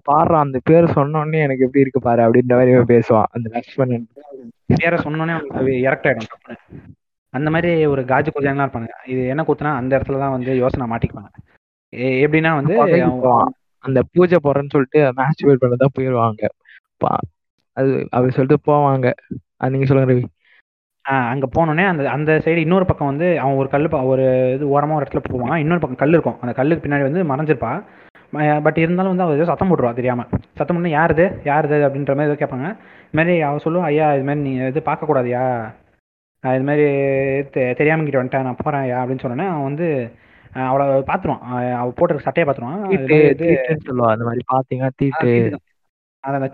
பாடுற அந்த பேர் சொன்ன உடனே எனக்கு எப்படி இருக்கு பாரு அப்படின்ற மாதிரி பேசுவான். அந்த லக்ஷ்மணன். பேரை அவனுக்கு இறக்ட் ஆயிடும். அந்த மாதிரி ஒரு காஜு கூதியானா இருப்பானுங்க. இது என்ன கூத்துனா அந்த இடத்துல தான் வந்து யோசனை மாட்டிக்குவாங்க. எப்படின்னா வந்து. அந்த பூஜை போறேன்னு சொல்லிட்டு மாஸ்டிபேட் பண்ண தான் போயிடுவாங்க அது அப்படி சொல்லிட்டு போவாங்க. அது நீங்க சொல்லுங்க ரவி. அங்க போனோடனே அந்த அந்த சைடு இன்னொரு பக்கம் வந்து அவன் ஒரு கல் ஒரு இது ஓரமா ஒரு இடத்துல போவான். இன்னொரு பக்கம் கல் இருக்கும். அந்த கல்லுக்கு பின்னாடி வந்து மறைஞ்சிருப்பா. பட் இருந்தாலும் வந்து அவ ஏதோ சத்தம் போட்டுருவா தெரியாம. சத்தம் பண்ணி யாருது யாருது அப்படின்ற மாதிரி ஏதோ கேட்பாங்க. இது மாதிரி அவ சொல்லுவா ஐயா இது மாதிரி நீ இது பார்க்க கூடாதுயா ஆஹ் இது மாதிரி தெ- தெரியாம கிட்ட வந்துட்டேன். நான் போறேன் ஐயா அப்படின்னு சொன்னோன்னே அவன் வந்து அவளை பாத்துருவான் ஆஹ் அவ போட்டிருக்க சட்டையை இது இது தீட்டுன்னு சொல்லுவா அந்த மாதிரி பாத்தீங்கன்னா தீட்டு. அந்த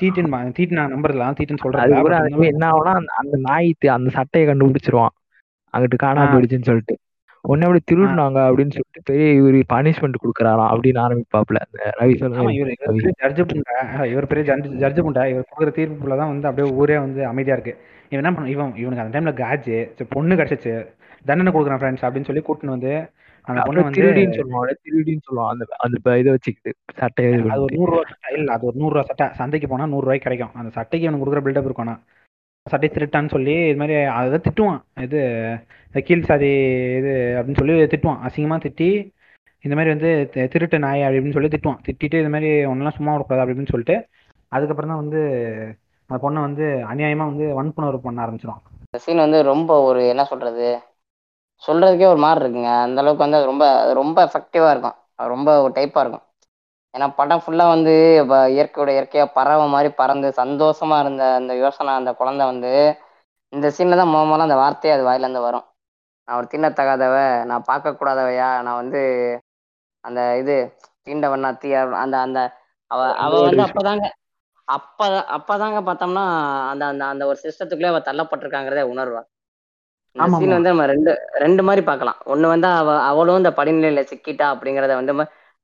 தீட்டு நான் நம்புறதுல தீட்டுன்னு சொல்றேன். என்ன ஆகும்னா அந்த- நாய் அந்த சட்டையை கண்டுபிடிச்சிருவான். அங்கிட்டு காணாம. போயிடுச்சுன்னு சொல்லிட்டு. உடனே அப்படி திருடினாங்க அப்படின்னு சொல்லிட்டு பெரிய இவரு பனிஷ்மெண்ட் கொடுக்குறாராம் அப்படின்னு ஆரம்பிப்பாப்ல ரவி சொல்லுங்க இவர் ஜட்ஜு புண்டை. இவர் பெரிய ஜட்ஜு ஜட்ஜு புண்டை. இவர் கொடுக்குற தீர்ப்புல தான் வந்து அப்படியே ஊரே வந்து அமைதியா இருக்கு. இவன் என்ன பண்ண இவன் இவனுக்கு அந்த டைம்ல காஜு பொண்ணு கிடைச்சிச்சு. தண்டனை கொடுக்குறான் ஃப்ரெண்ட்ஸ் அப்படின்னு சொல்லி கூட்டின்னு வந்து அந்த பொண்ணு வந்து திருடின்னு அப்படியே திருடின்னு சொல்லுவான். அந்த அந்த இதை வச்சுக்கிட்டு சட்டையை இது அது ஒரு பண்ணிட்டு நூறு ரூபா சட்டை. இல்ல அது ஒரு நூறு ரூபா சட்டை. சந்தைக்கு போனா நூறு ரூபாய்க்கு கிடைக்கும். அந்த சட்டைக்கு அவனுக்கு கொடுக்குற பில்டப் இருக்கும் ஆனா. சட்டை திருட்டான்னு சொல்லி இது மாதிரி அதை திட்டுவான். இது கீழ் சாதி இது அப்படின்னு சொல்லி திட்டுவான். அசிங்கமா திட்டி இந்த மாதிரி வந்து திருட்டு நாய் அப்படின்னு சொல்லி திட்டுவான். திட்டிட்டு இது மாதிரி ஒன்னெல்லாம் சும்மா விடக்கூடாது அப்படின்னு சொல்லிட்டு அதுக்கப்புறம் தான் வந்து அந்த பொண்ணை வந்து அநியாயமா வந்து வன்புணர்வு பண்ண ஆரம்பிச்சிடும் சீன் வந்து ரொம்ப ஒரு என்ன சொல்றது சொல்றதுக்கே ஒரு மாதிரி இருக்குங்க. அந்த அளவுக்கு வந்து அது ரொம்ப ரொம்ப எஃபெக்டிவா இருக்கும். அது ரொம்ப ஒரு டைப்பா இருக்கும். ஏன்னா படம் ஃபுல்லா வந்து இயற்கையோட இயற்கையா பறவை மாதிரி பறந்து சந்தோஷமா இருந்த அந்த யோசனை அந்த குழந்தை வந்து இந்த சீன்ல தான் முத முதல்ல அந்த வார்த்தையே அது வாயில இருந்து வரும். நான் ஒரு தின்னத்தகாதவ நான் பார்க்க கூடாதவையா நான் வந்து அந்த இது தீண்டவண்ணா தீ அந்த அந்த அவ அவ வந்து அப்பதாங்க அப்பதான் அப்பதாங்க பார்த்தோம்னா அந்த அந்த அந்த ஒரு சிஸ்டத்துக்குள்ளே அவ தள்ளப்பட்டிருக்காங்கிறத உணர்வா. இந்த சீன். வந்து நம்ம ரெண்டு ரெண்டு மாதிரி பார்க்கலாம். ஒண்ணு வந்து அவ அவளும் இந்த படிநிலையில சிக்கிட்டா அப்படிங்கிறத வந்து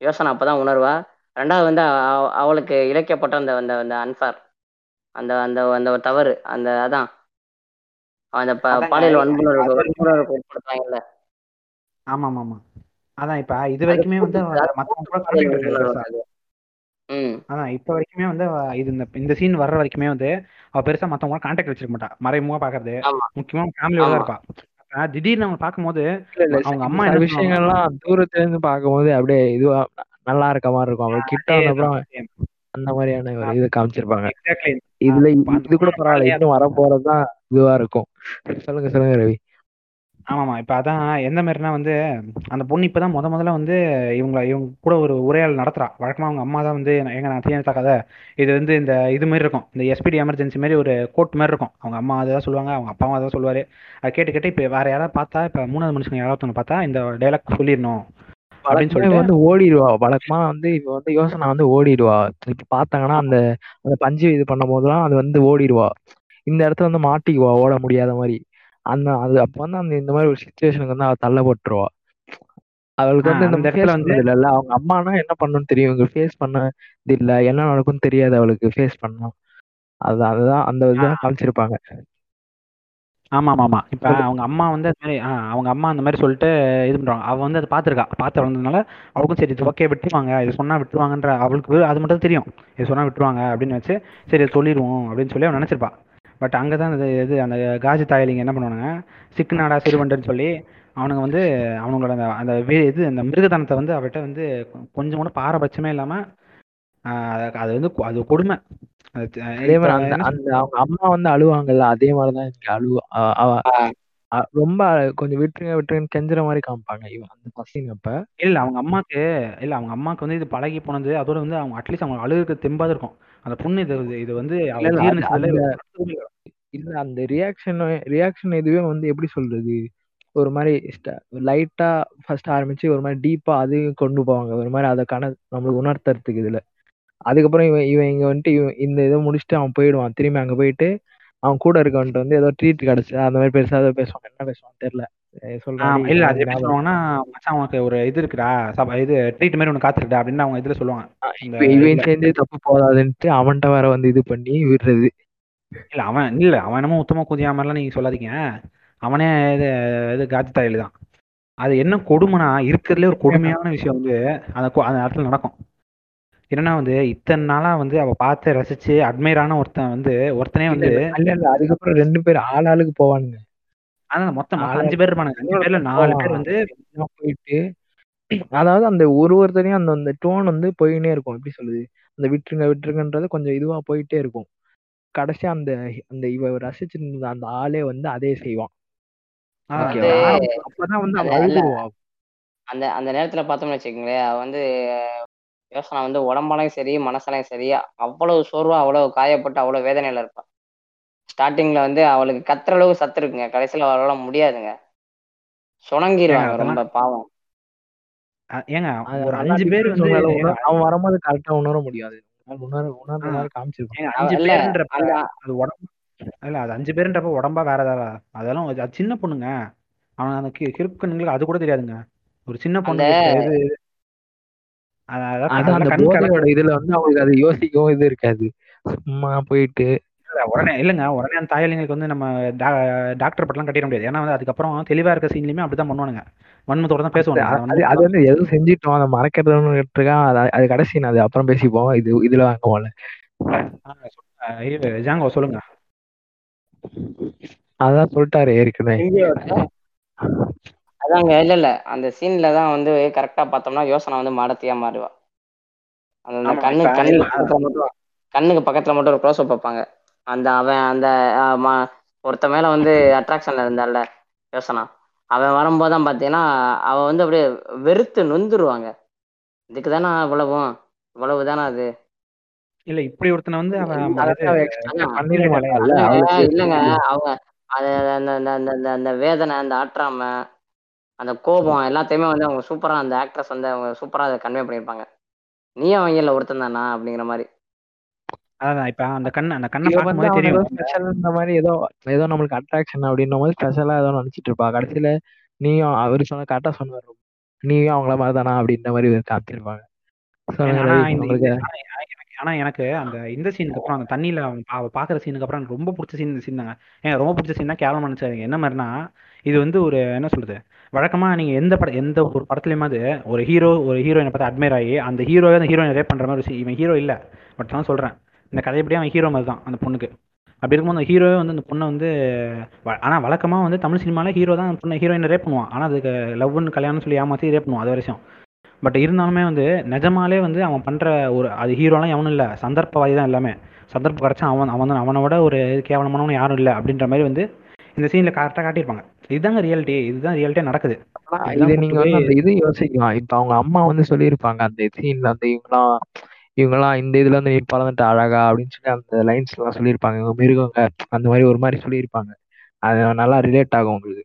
யோசனை அப்பதான் உணர்வா? ரெண்டாவது வந்து அவ- அவளுக்கு இழைக்கப்பட்ட அந்த அந்த அந்த அன்ஃபேர் அந்த அந்த அந்த ஒரு தவறு அந்த அதான். அந்த பாலியல் வன்புணர்வு வன்புணர்வுக்கு ஆமா ஆமா ஆமா அதான் இப்ப இது வரைக்குமே வந்து அதான் இப்ப வரைக்குமே வந்து இது இந்த இந்த சீன் வர்ற வரைக்குமே வந்து அவ பெருசா மத்தவங்க கான்டாக்ட் வச்சிருக்க மாட்டா. மறைமுகமா பாக்குறது. முக்கியமா ஃபேமிலியோட தான். இருப்பா. திடீர்னு அவங்க பார்க்கும்போது அவங்க அம்மா பண்ணுவாங்க? விஷயங்கள்லாம் தூரத்துல இருந்து பார்க்கும்போது அப்படியே இதுவா நல்லா இருக்க மாதிரி இருக்கும். அவன் கிட்ட வந்தப்புறம் அந்த மாதிரியான ஒரு இதை காமிச்சிருப்பாங்க. இதுல இது கூட பரவாயில்ல. இன்னும் வர போறதுதான் இதுவா இருக்கும். சொல்லுங்க சொல்லுங்க ரவி. ஆமாமா. இப்ப அதான் எந்த மாதிரினா வந்து அந்த பொண்ணு இப்பதான் முத முதல்ல வந்து இவங்க இவங்க கூட ஒரு உரையாடல் நடத்துறா. வழக்கமா அவங்க அம்மா தான் வந்து எங்க நான் தீயணைத்த கதை இது வந்து இந்த இது மாதிரி இருக்கும். இந்த எஸ்பிடி எமர்ஜென்சி மாதிரி ஒரு கோட் மாதிரி இருக்கும். அவங்க அம்மா அதான் சொல்லுவாங்க அவங்க அப்பாவும் அதான் சொல்லுவாரு. அதை கேட்டு கேட்டு இப்ப வேற யாராவது பார்த்தா இப்ப மூணாவது மனுஷங்க யாராவது பார்த்தா இந்த டைலாக் சொல்லிடணும் அப்படின்னு சொல்லிட்டு வந்து ஓடிடுவா. வழக்கமா வந்து இவ வந்து யோசனை வந்து ஓடிடுவா. இப்ப பார்த்தாங்கன்னா அந்த அந்த பஞ்சு இது பண்ணும் போதெல்லாம் அது வந்து ஓடிடுவா. இந்த இடத்துல வந்து மாட்டிக்குவா ஓட முடியாத மாதிரி அந்த அது அப்ப வந்து அந்த இந்த மாதிரி ஒரு சுச்சுவேஷனுக்கு வந்து அவ தள்ளப்பட்டுருவா. அவளுக்கு வந்து இந்த ஃபேஸ் பண்ணது இல்ல அவங்க அம்மானா என்ன பண்ணணும்னு தெரியும்? இவங்க ஃபேஸ் பண்ணது இல்ல என்ன நடக்கும்னு தெரியாது அவளுக்கு ஃபேஸ் பண்ணணும் அது அதுதான் அந்த இதுதான் காமிச்சிருப்பாங்க. ஆமா ஆமா ஆமா இப்ப. அவங்க அம்மா வந்து அது மாதிரி அவங்க அம்மா அந்த மாதிரி சொல்லிட்டு இது பண்றாங்க. அவ வந்து அதை பாத்துருக்கா பார்த்து வளர்ந்ததுனால அவளுக்கும் சரி இது ஓகே விட்டுருவாங்க. இது சொன்னா விட்டுருவாங்கன்ற அவளுக்கு அது மட்டும் தெரியும். இது சொன்னா விட்டுருவாங்க அப்படின்னு வச்சு சரி சொல்லிடுவோம் அப்படின்னு சொல்லி அவன் நினைச்சிருப்பா. பட் அங்கதான் இது இது அந்த காஜி தாயலிங்க என்ன பண்ணுவானுங்க? சிக்கு நாடா சிறுவண்டுன்னு சொல்லி அவனுங்க வந்து அவனுங்களோட அந்த அந்த இது அந்த மிருகத்தனத்தை வந்து அவட்ட வந்து கொஞ்சம் கூட பாரபட்சமே இல்லாம ஆஹ் அது அது வந்து அது கொடுமை. அது அதே மாதிரி அந்த அந்த அவங்க அம்மா வந்து அழுவாங்கல்ல அதே மாதிரிதான் இங்க அழுவா ரொம்ப கொஞ்சம் விட்டுருங்க விட்டுருங்கன்னு கெஞ்சுற மாதிரி காமிப்பாங்க இவன் அந்த பசங்க அப்ப. இல்ல அவங்க அம்மாக்கு இல்ல அவங்க அம்மாக்கு வந்து இது பழகி போனது அதோட வந்து அவங்க அட்லீஸ்ட் அவங்க அழுகுக்கு தெம்பாது இருக்கும். அந்த பொண்ணு இது இது- வந்து இல்ல அந்த ரியாக்ஷன் ரியாக்ஷன் இதுவே வந்து எப்படி சொல்றது? ஒரு மாதிரி லைட்டா ஃபர்ஸ்ட் ஆரம்பிச்சு ஒரு மாதிரி டீப்பா அதையும் கொண்டு போவாங்க. ஒரு மாதிரி அதை கண நம்மளுக்கு உணர்த்துறதுக்கு இதுல. அதுக்கப்புறம் இவன் இவன் இங்க வந்துட்டு இவன் இந்த இதை முடிச்சுட்டு அவன் போயிடுவான். திரும்பி அங்க போயிட்டு அவன் கூட இருக்கவன்ட்டு வந்து ஏதோ ட்ரீட் கிடைச்சு அந்த மாதிரி பெருசா ஏதோ பேசுவான். என்ன பேசுவான்னு தெரியல. ஆமா இல்ல அது எப்படி சொல்லுவாங்கன்னா மச்சான் உனக்கு ஒரு இது இருக்குடா சப இது ட்ரீட் மாதிரி ஒன்று காத்துருக்குடா அப்படின்னு அவங்க இதுல சொல்லுவாங்க. இவன் சேர்ந்து தப்பு போதாதுன்ட்டு அவன்கிட்ட வேற வந்து இது பண்ணி விடுறது. இல்ல அவன் இல்ல அவன் என்னமோ உத்தம குதியா மாதிரிலாம் நீங்க சொல்லாதீங்க. அவனே இது இது காஜி தாயல் தான். அது என்ன கொடுமைனா இருக்கிறதுலே ஒரு கொடுமையான விஷயம் வந்து அந்த அந்த இடத்துல நடக்கும். என்னன்னா வந்து இத்தனை நாளா வந்து அவ பார்த்து ரசிச்சு அட்மைரான ஒருத்தன் வந்து ஒருத்தனே வந்து இல்ல இல்ல இல்ல அதுக்கப்புறம் ரெண்டு பேர் ஆள் ஆளுக்கு போவானுங்க. அதான் மொத்தம் அஞ்சு பேர் இருப்பானுங்க. அஞ்சு பேர்ல நாலு பேர் வந்து போயிட்டு அதாவது அந்த ஒரு ஒருத்தரையும் அந்த அந்த டோன் வந்து போயினே இருக்கும். எப்படி சொல்லுது அந்த விட்டுருங்க விட்டுருங்கன்றது கொஞ்சம் இதுவா போயிட்டே இருக்கும். கடைசியா அந்த அந்த இவ ரசிச்சிருந்த அந்த ஆளே வந்து அதே செய்வான். அப்பதான் வந்து அந்த- அந்த நேரத்துல பார்த்தோம்னு வச்சுக்கோங்களேன் அவ வந்து யோசனை வந்து உடம்பாலையும் சரி மனசாலையும் சரி அவ்வளவு சோர்வா அவ்வளவு காயப்பட்டு அவ்வளவு வேதனையில இருப்பா ஸ்டார்டிங்ல வந்து அவளுக்கு கத்துற அளவுக்கு சத்து இருக்குங்க. கடைசியில அவளால முடியாதுங்க. சுணங்கிடுவாங்க ரொம்ப பாவம். ஏங்க ஒரு அஞ்சு பேர் வந்து அவன் வரும்போது கரெக்டா உணர முடியாது. உணர காமிச்சிருப்பான். ஏங்க அஞ்சு இல்ல, பேருன்றப்ப அது உடம்பு இல்ல அது அஞ்சு பேருன்றப்ப உடம்பா வேற ஏதாவது அதெல்லாம் அது அது சின்ன பொண்ணுங்க. அவன் அந்த கி- கிறுக்கனுங்களுக்கு அது கூட தெரியாதுங்க. ஒரு சின்ன பொண்ணு இதுல வந்து அவங்களுக்கு அது யோசிக்கவும் இது இருக்காது. சும்மா போயிட்டு உடனே இல்லைங்க. உடனே அந்த தாயலிங்களுக்கு வந்து நம்ம டாக்டர் பட்டெல்லாம் கட்டிட முடியாது. ஏன்னா வந்து அதுக்கப்புறம் தெளிவா இருக்க சீன்லயுமே அப்படிதான் பண்ணுவானுங்க. வன்மத்தோட தான் பேசுவானுங்க. அது- வந்து எதுவும் செஞ்சிட்டோம். அதை மறக்கிறதுன்னு இருக்கான் அது கடைசி அது அப்புறம் பேசிப்போம். இது இதுல வாங்க. இது ஜாங்கோ சொல்லுங்க. அதான் சொல்லிட்டாரு ஏற்கனவே. அதாங்க இல்ல இல்ல. அந்த சீன்ல தான் வந்து கரெக்டா பார்த்தோம்னா யோசனை வந்து மடத்தியா மாறுவா. அந்த கண்ணு இப்ப கண்ணுக்கு பக்கத்துல மட்டும் கண்ணுக்கு பக்கத்துல மட்டும் ஒரு க்ளோஸ் வைப்பாங்க. அந்த அவன் அந்த ஒருத்த மேல வந்து அட்ராக்ஷன்ல இருந்தால யோசனா அவன் வரும்போது தான் பார்த்தீங்கன்னா அவன் வந்து அப்படியே வெறுத்து நொந்துருவாங்க. இதுக்கு தானே இவ்வளவும் இவ்வளவு? தானே அது? இல்ல இப்படி ஒருத்தனை வந்து அவன் அவ இல்லங்க, அவங்க அந்த வேதனை அந்த ஆற்றாம அந்த கோபம் எல்லாத்தையுமே வந்து அவங்க சூப்பரா அந்த ஆக்ட்ரஸ் வந்து அவங்க சூப்பரா அதை கன்வே பண்ணியிருப்பாங்க. நீ அவங்கள ஒருத்தன் தானா அப்படிங்கிற மாதிரி. அதான் இப்ப அந்த கண்ணு அந்த கண்ணை பார்க்கும்போது தெரியும். ஸ்பெஷல் இந்த மாதிரி ஏதோ ஏதோ நம்மளுக்கு அட்ராக்ஷன் அப்படின்ற மாதிரி ஸ்பெஷலா ஏதோ நினைச்சிட்டு இருப்பா. கடைசியில நீயும் அவரு சொன்ன கரெக்டா சொன்னாரு. நீயும் அவங்கள மாதிரி தானா அப்படின்ற மாதிரி சொல்லுங்க ஆனா எனக்கு- அந்த இந்த சீனுக்கு அப்புறம் அந்த தண்ணியில அவன் பாக்குற சீனுக்கு அப்புறம் எனக்கு ரொம்ப பிடிச்ச சீன் சீன் தாங்க. ஏன் ரொம்ப பிடிச்ச சீன்னா கேவலம் நினைச்சாங்க என்ன மாதிரினா இது வந்து ஒரு என்ன சொல்றது? வழக்கமா நீங்க எந்த பட எந்த ஒரு படத்துலயுமாவது ஒரு ஹீரோ ஒரு ஹீரோயினை பார்த்து அட்மையர் ஆகி அந்த ஹீரோவே அந்த ஹீரோயின் ரேப் பண்ற மாதிரி. இவன் ஹீரோ இல்ல. பட் நான் சொல்றேன். இந்த கதைப்படியே அவன் ஹீரோ மாதிரி தான் அந்த பொண்ணுக்கு. அப்படி இருக்கும்போது அந்த ஹீரோவே வந்து அந்த பொண்ணை வந்து வ- ஆனா வழக்கமா வந்து தமிழ் சினிமால ஹீரோ தான் அந்த பொண்ணை ஹீரோயினை ரேப் பண்ணுவான். ஆனா அதுக்கு லவ்னு கல்யாணம் சொல்லி ஏமாத்தி ரேப் பண்ணுவான் அது வரைக்கும். பட் இருந்தாலுமே வந்து நிஜமாலே வந்து அவன் பண்ற ஒரு அது ஹீரோலாம் எவனும் இல்லை. சந்தர்ப்பவாதி தான் எல்லாமே. சந்தர்ப்பம் கிடைச்சா அவன் அவன் தான் அவனை விட ஒரு கேவலமானவன் யாரும் இல்லை அப்படின்ற மாதிரி வந்து இந்த சீனில் கரெக்டாக காட்டியிருப்பாங்க. இதுதாங்க ரியாலிட்டி இதுதான் ரியாலிட்டியாக நடக்குது. இது நீங்க வந்து அந்த இது யோசிக்கலாம். இப்ப அவங்க அம்மா வந்து சொல்லியிருப்பாங்க அந்த சீன்ல வந்து இவங்கலாம் இவங்கலாம் இந்த இதுல வந்து நீ பிறந்துட்ட அழகா அப்படின்னு சொல்லி அந்த லைன்ஸ் எல்லாம் சொல்லியிருப்பாங்க. இவங்க மிருகங்க அந்த மாதிரி ஒரு மாதிரி சொல்லியிருப்பாங்க. அது நல்லா ரிலேட் ஆகும் உங்களுக்கு.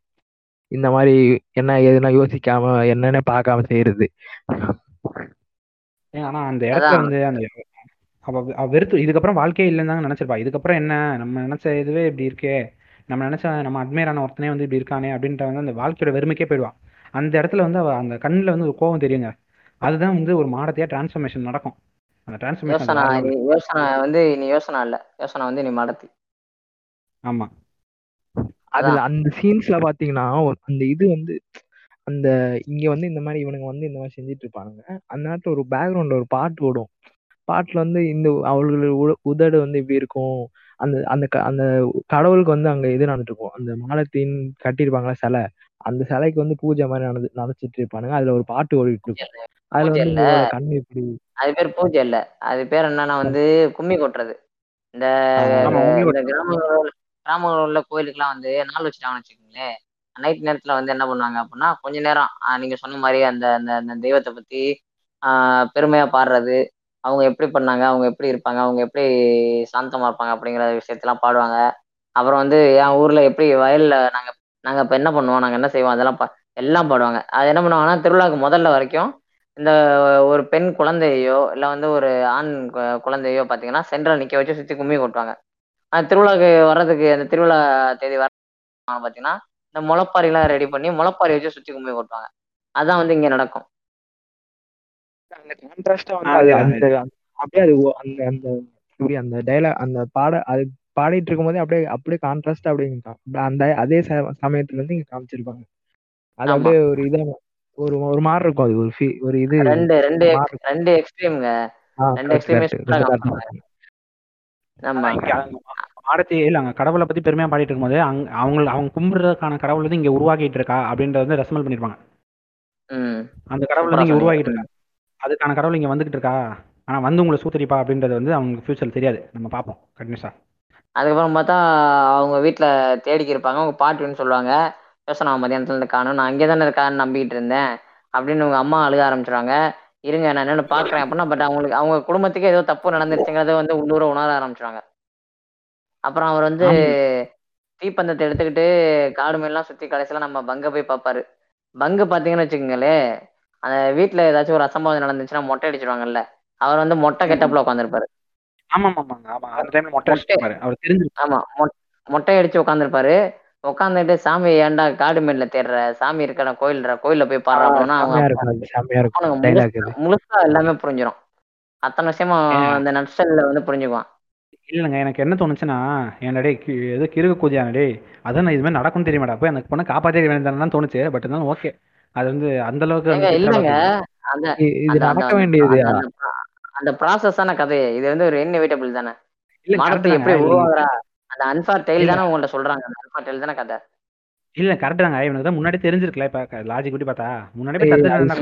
இந்த மாதிரி என்ன எதுனா யோசிக்காம என்னன்னு பார்க்காம செய்யறது. ஏன் ஆனா அந்த இடத்துல வந்து அந்த அவ வெறுத்து இதுக்கப்புறம் வாழ்க்கையே இல்லைன்னு தாங்க நினைச்சிருப்பா. இதுக்கப்புறம் என்ன? நம்ம நினைச்ச இதுவே இப்படி இருக்கே. நம்ம நினைச்ச நம்ம அட்மையர் ஆன ஒருத்தனே வந்து இப்படி இருக்கானே அப்படின்ற வந்து அந்த வாழ்க்கையோட வெறுமைக்கே போயிடுவா. அந்த இடத்துல வந்து அவ அந்த கண்ணுல வந்து ஒரு கோவம் தெரியுங்க. அதுதான் வந்து ஒரு மாடத்தையா டிரான்ஸ்ஃபர்மேஷன் நடக்கும். யோசனா. யோசனா வந்து நீ யோசனா இல்ல. யோசனா வந்து நீ மடத்தி. ஆமா. அதுல அந்த சீன்ஸ்ல பாத்தீங்கன்னா அந்த இது வந்து அந்த இங்க வந்து இந்த மாதிரி இவனுங்க வந்து இந்த மாதிரி செஞ்சுட்டு இருப்பானுங்க. அந்த நேரத்துல ஒரு பேக்ரவுண்ட்ல ஒரு பாட்டு ஓடும் பாட்டுல வந்து இந்த அவர்கள் உ- உதடு வந்து இப்படி இருக்கும். அந்த அந்த அந்த கடவுளுக்கு வந்து அங்க இது நடந்துட்டு இருக்கும். அந்த மாலத்தீன் கட்டியிருப்பாங்களா சிலை. அந்த சிலைக்கு வந்து பூஜை மாதிரி நடந்து நடச்சிட்டு இருப்பானுங்க. அதுல ஒரு பாட்டு ஓடிட்டு இருக்கும் அதுல வந்து கண்ணு இப்படி அது பேர் பூஜை இல்ல. அது பேர் என்னன்னா வந்து கும்மி கொட்டுறது. இந்த கிராமங்கள் கிராமங்கள் உள்ள கோயிலுக்குலாம் வந்து நாள் வச்சுட்டாங்கன்னு வச்சுக்கோங்களேன். நைட் நேரத்துல வந்து என்ன பண்ணுவாங்க அப்படின்னா கொஞ்ச நேரம் நீங்க சொன்ன மாதிரி அந்த அந்த அந்த தெய்வத்தை பத்தி ஆஹ் பெருமையா பாடுறது அவங்க எப்படி பண்ணாங்க அவங்க எப்படி இருப்பாங்க அவங்க எப்படி சாந்தமா இருப்பாங்க அப்படிங்கிற விஷயத்தெல்லாம் பாடுவாங்க. அப்புறம் வந்து என் ஊர்ல எப்படி வயல்ல நாங்க நாங்க இப்ப என்ன பண்ணுவோம்? நாங்க என்ன செய்வோம்? அதெல்லாம் பா- எல்லாம் பாடுவாங்க. அது என்ன பண்ணுவாங்கன்னா திருவிழாக்கு முதல்ல வரைக்கும் இந்த ஒரு பெண் குழந்தையோ இல்ல வந்து ஒரு ஆண் குழந்தையோ பாத்தீங்கன்னா சென்டர்ல நிக்க வச்சு சுத்தி கும்மி கொட்டுவாங்க. அந்த திருவிழாக்கு வர்றதுக்கு அந்த திருவிழா தேதி வர பாத்தீங்கன்னா இந்த முளைப்பாரிலாம் ரெடி பண்ணி முளைப்பாரி வச்சு சுத்தி கும்மி கொட்டுவாங்க. அதான் வந்து இங்க நடக்கும். அந்த கான்ட்ராஸ்டா வந்து ஆ, அது அது- அந்த அப்படியே அது அந்த அந்த இப்படி அந்த டைலாக் அந்த பாட அது பாடிட்டு இருக்கும்போதே அப்படியே அப்படியே கான்ட்ராஸ்டா அப்படியே அந்த அதே சமயத்துல இருந்து இங்க காமிச்சிருப்பாங்க. அது. அப்படியே ஒரு இதா ஒரு ஒரு மாதிரி இருக்கும் அது ஒரு ஒரு இது ரெண்டு ரெண்டு இருக்கும். ரெண்டு எக்ஸ்ட்ரீம்ங்க ரெண்டு அவங்க மாடத்தி இல்ல அங்க கடவுளை பத்தி பெருமையா பாடிட்டு இருக்கும்போது அங்க அவங்க அவங்க கும்பிடுறதுக்கான கடவுள் வந்து இங்க உருவாக்கிட்டு இருக்கா அப்படின்றத வந்து ரெசமல் பண்ணிருப்பாங்க. அந்த கடவுள் வந்து இங்க. உருவாக்கிட்டு இருக்கா? அதுக்கான கடவுள் இங்க வந்துகிட்டு இருக்கா? ஆனா வந்து உங்களை சூத்தரிப்பா அப்படின்றது வந்து அவங்க ஃபியூச்சர் தெரியாது. நம்ம பார்ப்போம். கண்டினியூஸா. அதுக்கப்புறம் பார்த்தா அவங்க வீட்டில் தேடிக்கி இருப்பாங்க. அவங்க பாட்டுன்னு சொல்லுவாங்க யோசனை மதியானத்துல இருந்து காணும். நான் அங்கே தானே இருக்கான்னு நம்பிக்கிட்டு இருந்தேன். அப்படின்னு உங்க அம்மா அழுக ஆரம்பிச்சிருவாங்க. இருங்க நான் என்னன்னு பார்க்குறேன். அப்படின்னா பட் அவங்களுக்கு அவங்க குடும்பத்துக்கு ஏதோ தப்பு நடந்துருச்சுங்கிறத வந்து உள்ளூர உணர ஆரம்பிச்சிருவாங்க. அப்புறம் அவர் வந்து தீப்பந்தத்தை எடுத்துக்கிட்டு காடு மேலாம் சுற்றி கடைசியில் நம்ம பங்கை போய் பார்ப்பாரு. பங்கு பார்த்தீங்கன்னு வச்சுக்கோங்களேன் அந்த வீட்டில் ஏதாச்சும் ஒரு அசம்பாவிதம் நடந்துச்சுன்னா மொட்டை அடிச்சிருவாங்கல்ல அவர் வந்து மொட்டை கெட்டப்பில் உட்காந்துருப்பாரு ஆமா ஆமாங்க ஆமா. அந்த டைம்ல மொட்டை. அடிச்சிருப்பாரு. அவர் தெரிஞ்சு ஆமா மொட்டை அடிச்சு உட்காந்துருப்பாரு உட்காந்துட்டு சாமி ஏன்டா காடு மேட்ல தேடுற சாமி இருக்கடா கோயில்ற கோயில்ல போய் அவங்க அது முழுசா- எல்லாமே புரிஞ்சிடும் அத்தனை விஷயமா? அந்த நட்சல்ல வந்து புரிஞ்சுக்குவான். இல்லைங்க எனக்கு என்ன தோணுச்சுன்னா என்னடே எது கிறுக்கு கூதியானடே அதான் நான் இதுமாதிரி நடக்கும்னு தெரியுமாடா? போய் அந்த பொண்ணை காப்பாற்றிக்க வேண்டியதான் தோணுச்சு பட் இருந்தாலும் ஓகே. அது வந்து அந்த அளவுக்கு இல்லைங்க. இது நடக்க வேண்டியது அந்த- ப்ராசஸ் தானே கதை இது வந்து ஒரு இன்எவிட்டபிள் தானே. இல்ல மாடத்தை எப்படி. உருவாகுறா அந்த அன்பார் டெய்ல். தானே உங்கள்ட்ட சொல்றாங்க. அந்த அன்பார் டெய்ல் தானே கதை. இல்ல கரெக்ட் தாங்க. இவனுக்கு தான் முன்னாடி தெரிஞ்சிருக்கல இப்ப லாஜிக் கூட்டி பார்த்தா. முன்னாடி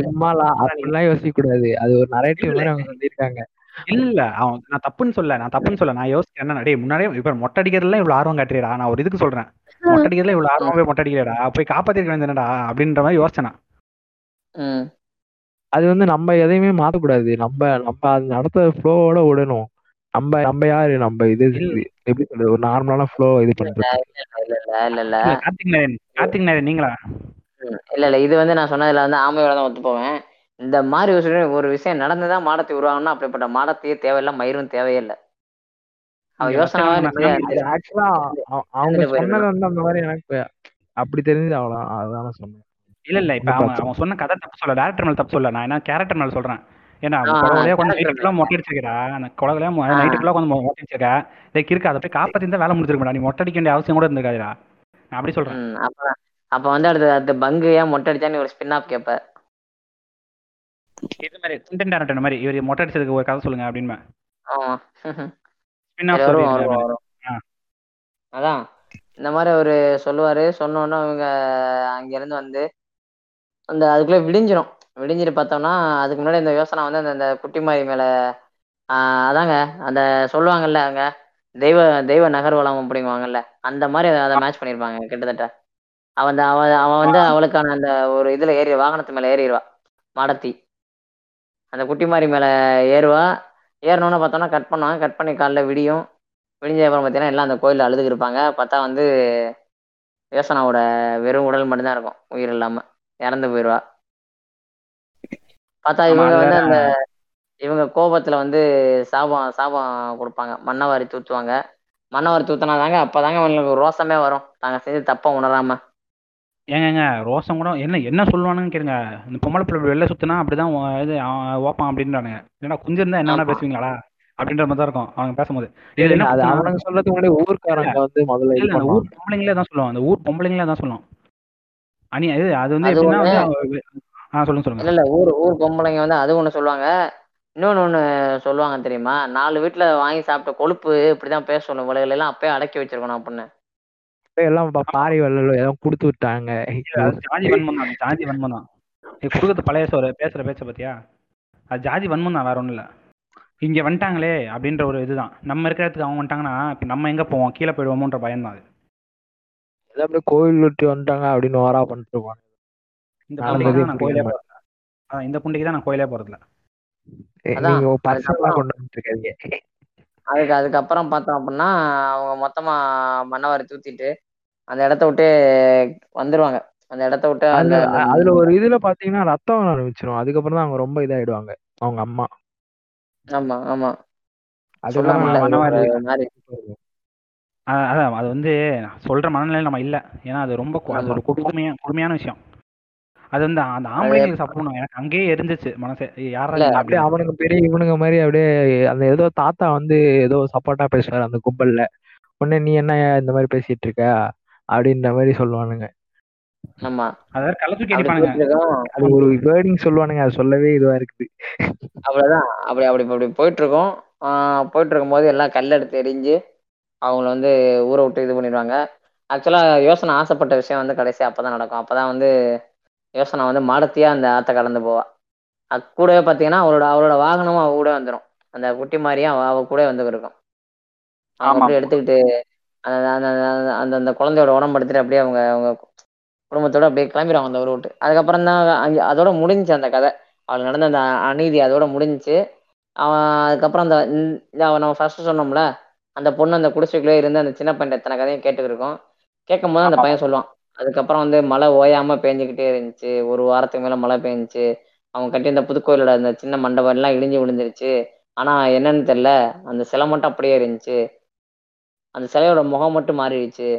சும்மாலாம் அப்படிலாம் யோசிக்க கூடாது அது ஒரு நரேட்டிவ் மாதிரி அவங்க சொல்லியிருக்காங்க. இல்ல அவன் நான் தப்புன்னு சொல்ல நான் தப்புன்னு சொல்ல நான் யோசிச்சேன் என்ன டேய் முன்னாடியே இப்ப மொட்டை அடிக்கிறதுல இவ்வளவு ஆர்வம் காட்டுறியடா. நான் ஒரு இதுக்கு சொல்றேன். மொட்டை அடிக்கிறதுல இவ்வளவு ஆர்வம் போய் மொட்டை அடிக்கிறடா போய் காப்பாத்திருக்க வேண்டியதுடா அப்படின்ற மாதிரி. ம். அது வந்து நம்ம எதையுமே மாத்தக்கூடாது. நம்ம நம்ம அது நடத்த ஃப்ளோவோட விடணும். நம்ம நம்ம யாரு? நம்ம இது. எப்படி சொல்றது? ஒரு நார்மலான ஃப்ளோ இது பண்றது. இல்ல இல்ல இல்ல இல்ல இல்ல. கார்த்திக் நாயன் கார்த்திக் நாயன் நீங்களா. இல்ல இல்ல இது வந்து நான் சொன்னதுல வந்து ஆமையோட தான் ஒத்து போவேன். இந்த மாதிரி ஒரு விஷயம் ஒரு விஷயம் நடந்துதான் மாடத்தை உருவாகணும்னா அப்படிப்பட்ட மாடத்தையே தேவையில்லை மயிரும் தேவையே இல்லை. அவ இங்க யோசனை ஆக்சுவலா அவங்க. சொன்னது வந்து அந்த மாதிரி எனக்கு அப்படி தெரிஞ்சு அவ்வளோ அதான் நான் சொன்னேன். இல்ல இல்ல. இப்ப அவன். அவன் சொன்ன கதை தப்பு சொல்ல டேரக்டர் மேல தப்பு சொல்ல நான் என்ன கேரக்டர் மேல சொல்றேன்? ஏன்னா குழந்தைய கொஞ்சம் மொட்டை அடிச்சிருக்கா அந்த குழந்தைய ஆ. நைட்டு ஃபுல்லா கொஞ்சம் மொட்டை அடிச்சிருக்கா. லைக் இருக்கு அதை போய் காப்பாத்தி இருந்தா வேலை முடிச்சிருக்கா நீ மொட்டை அடிக்க வேண்டிய அவசியம் கூட இருந்திருக்காதுடா. நான் அப்படி சொல்றேன். அப்ப வந்து அடுத்து அடுத்து பங்கு ஏன் மொட்டை அடிச்சான்னு ஒரு ஸ்பின் ஆஃப் கேட்ப இது மாதிரி குண்டன் டேரக்டர் மாதிரி இவர் மொட்டை அடிச்சதுக்கு ஒரு கதை சொல்லுங்க அப்படின்னு ஸ்பின் ஆஃப். அதான். இந்த மாதிரி அவரு சொல்லுவாரு. சொன்னோன்னே அவங்க அங்கிருந்து வந்து அந்த அதுக்குள்ள விடிஞ்சிடும் விடிஞ்சிட்டு பார்த்தோம்னா அதுக்கு முன்னாடி இந்த யோசனை வந்து அந்த அந்த குட்டி மாதிரி மேல அதாங்க அந்த சொல்லுவாங்கல்ல அங்க தெய்வ தெய்வ நகர்வலம் அப்படிங்குவாங்கல்ல அந்த மாதிரி அதை மேட்ச் பண்ணியிருப்பாங்க கிட்டத்தட்ட. அவன் அந்த அவன் அவன் வந்து அவளுக்கான அந்த ஒரு இதுல ஏறி வாகனத்து மேல ஏறிடுவா மாடத்தி. அந்த குட்டி மாதிரி மேல ஏறுவா. ஏறணும்னு பார்த்தோன்னா கட் பண்ணுவாங்க கட் பண்ணி காலைல விடியும். விடிஞ்ச அப்புறம் பார்த்தீங்கன்னா எல்லாம் அந்த கோயிலில் அழுதுக்கு இருப்பாங்க பார்த்தா வந்து யோசனாவோட வெறும் உடல் மட்டும்தான் இருக்கும் உயிர் இல்லாமல் இறந்து போயிடுவா பார்த்தா இவங்க வந்து அந்த இவங்க கோபத்துல வந்து சாபம் சாபம் கொடுப்பாங்க. மண்ணவாரி தூத்துவாங்க. மண்ணவாரி தூத்துனாதாங்க அப்பதாங்க அவங்களுக்கு ரோசமே வரும். தாங்க செஞ்சு தப்ப உணராம. ஏங்க ரோசம் கூட என்ன என்ன சொல்லுவானுன்னு கேளுங்க. இந்த பொம்பளை பிள்ளை வெளில சுத்தினா அப்படிதான் இது அவன் ஓப்பான் அப்படின்றானுங்க. ஏன்னா குஞ்சு இருந்தா என்ன. பேசுவீங்களா? அப்படின்ற மாதிரி தான் இருக்கும் அவங்க பேசும்போது. இதுல என்ன? அவனுங்க சொல்றதுக்கு முன்னாடி ஊர்க்காரங்க வந்து முதல்ல இது இல்ல அந்த ஊர் பொம்பளைங்களே தான் சொல்லுவாங்க. அந்த ஊர் பொம்பளைங்களே தான் சொல்லுவோம் அனி இது அது வந்து எப்படின்னா. வந்து ஆ சொல்லுங்க சொல்லுங்க. இல்ல இல்ல ஊர் ஊர் பொம்பளைங்க வந்து அது ஒண்ணு சொல்லுவாங்க. இன்னொன்னு ஒண்ணு சொல்லுவாங்க தெரியுமா? நாலு வீட்டுல வாங்கி சாப்பிட்ட கொழுப்பு இப்படிதான் பேச சொல்லணும் இவளுகளை எல்லாம் அப்பயே அடக்கி வச்சிருக்கணும் அப்படின்னு. எல்லாம் பா- பாரி வள்ளல் ஏதோ கொடுத்து விட்டாங்க. ஜாதி வன்மம் தான் ஜாதி வன்மம் தான். நீ கொடுக்கறது பழைய சோறு பேசுற பேச்ச பத்தியா? அது ஜாதி வன்மம் தான் வேற ஒண்ணும் இல்ல. இங்க வந்துட்டாங்களே அப்படின்ற ஒரு இதுதான். நம்ம இருக்கிற இடத்துக்கு அவங்க வந்துட்டாங்கன்னா இப்ப நம்ம எங்க போவோம்? கீழே போயிடுவோமோன்ற பயம் தான் அது. ஏதோ அப்படியே கோவில் விட்டு வந்துட்டாங்க அப்படின்னு ஓரா பண்ணிட்டு இருப்பாங்க. இந்த புண்டைக்கு தான் நான் கோயிலே இந்த புண்டைக்கு தான் நான் கோயிலே போறதில்ல. நீங்க கொண்டு இருக்காதீங்க. அதுக்கு அதுக்கப்புறம் பார்த்தோம் அப்படின்னா அவங்க மொத்தமா மண்ணவாரி தூத்திட்டு அந்த இடத்த விட்டு வந்துருவாங்க. அந்த இடத்த விட்டு அந்த அதுல அதுல ஒரு இதுல பாத்தீங்கன்னா ரத்தம் வர ஆரம்பிச்சிரும். அதுக்கப்புறம் தான் அவங்க ரொம்ப இதாயிடுவாங்க அவங்க அம்மா. ஆமா ஆமா. அது அதான் அது வந்து சொல்ற மனநிலையில நம்ம இல்ல. ஏன்னா அது ரொம்ப கொ- அது ஒரு கொடுமையா கொடுமையான விஷயம். அது வந்து அந்த ஆம்பளைங்களுக்கு சப்போர்ட் பண்ணுவாங்க எனக்கு அங்கேயே எரிஞ்சிச்சு மனசே. யாரா இல்ல, அப்படியே அப்படின்னு. அவனுங்க பெரிய இவனுங்க மாதிரி அப்படியே அந்த ஏதோ தாத்தா வந்து ஏதோ சப்போர்ட்டா பேசுவாரு அந்த கும்பல்ல. உடனே நீ என்ன இந்த மாதிரி பேசிட்டு இருக்க? அப்படின்ற மாதிரி சொல்லுவானுங்க. ஆமா. அதாவது கள்ள தூக்கி அப்படி அடிப்பானுங்க. போயிட்டு இருக்கோம் அது ஒரு வேர்டிங் சொல்லுவானுங்க அது சொல்லவே இதுவா இருக்குது. அவ்வளவுதான். அப்படி அப்படி அப்படி போயிட்டு இருக்கோம். ஆஹ் போயிட்டு இருக்கும்போது எல்லாம் கல் எடுத்து எரிஞ்சு அவங்கள வந்து ஊரை விட்டு இது பண்ணிடுவாங்க. ஆக்சுவலா யோசனை ஆசைப்பட்ட விஷயம் வந்து கடைசி அப்பதான் நடக்கும். அப்பதான் வந்து யோசனை வந்து மாடத்தியா அந்த ஆத்த கடந்து போவா. அது கூடவே பாத்தீங்கன்னா அவளோட அவளோட வாகனமும் அவ கூட வந்துடும் அந்த குட்டி மாதிரியும் அவ அவ கூட வந்து இருக்கும். அவங்க. அப்படியே எடுத்துக்கிட்டு அந்த அந்த அந்த- குழந்தையோட உடம்பு எடுத்துட்டு அப்படியே அவங்க அவங்க குடும்பத்தோட அப்படியே கிளம்பிடுவாங்க அந்த ஊரை விட்டு. அதுக்கப்புறம் தான் அங்க அதோட முடிஞ்சுச்சு அந்த கதை. அவளுக்கு நடந்த அந்த அநீதி அதோட முடிஞ்சுச்சு அவன் அதுக்கப்புறம் அந்த அவன் நம்ம ஃபர்ஸ்ட் சொன்னோம்ல அந்த பொண்ணு அந்த குடிசைக்குள்ளே இருந்து அந்த சின்ன பையன் எத்தனை கதையும் கேட்டுக்கிருக்கோம். கேட்கும் போது அந்த. பையன் சொல்லுவான் அதுக்கப்புறம் வந்து மழை ஓயாம பேஞ்சுக்கிட்டே இருந்துச்சு ஒரு வாரத்துக்கு மேல மழை பெஞ்சுச்சு அவங்க கட்டி இந்த புதுக்கோயிலோட அந்த சின்ன மண்டபம் எல்லாம் இடிஞ்சு விழுந்துருச்சு ஆனா என்னன்னு தெரியல அந்த சிலை மட்டும் அப்படியே இருந்துச்சு அந்த சிலையோட முகம் மட்டும் மாறிடுச்சு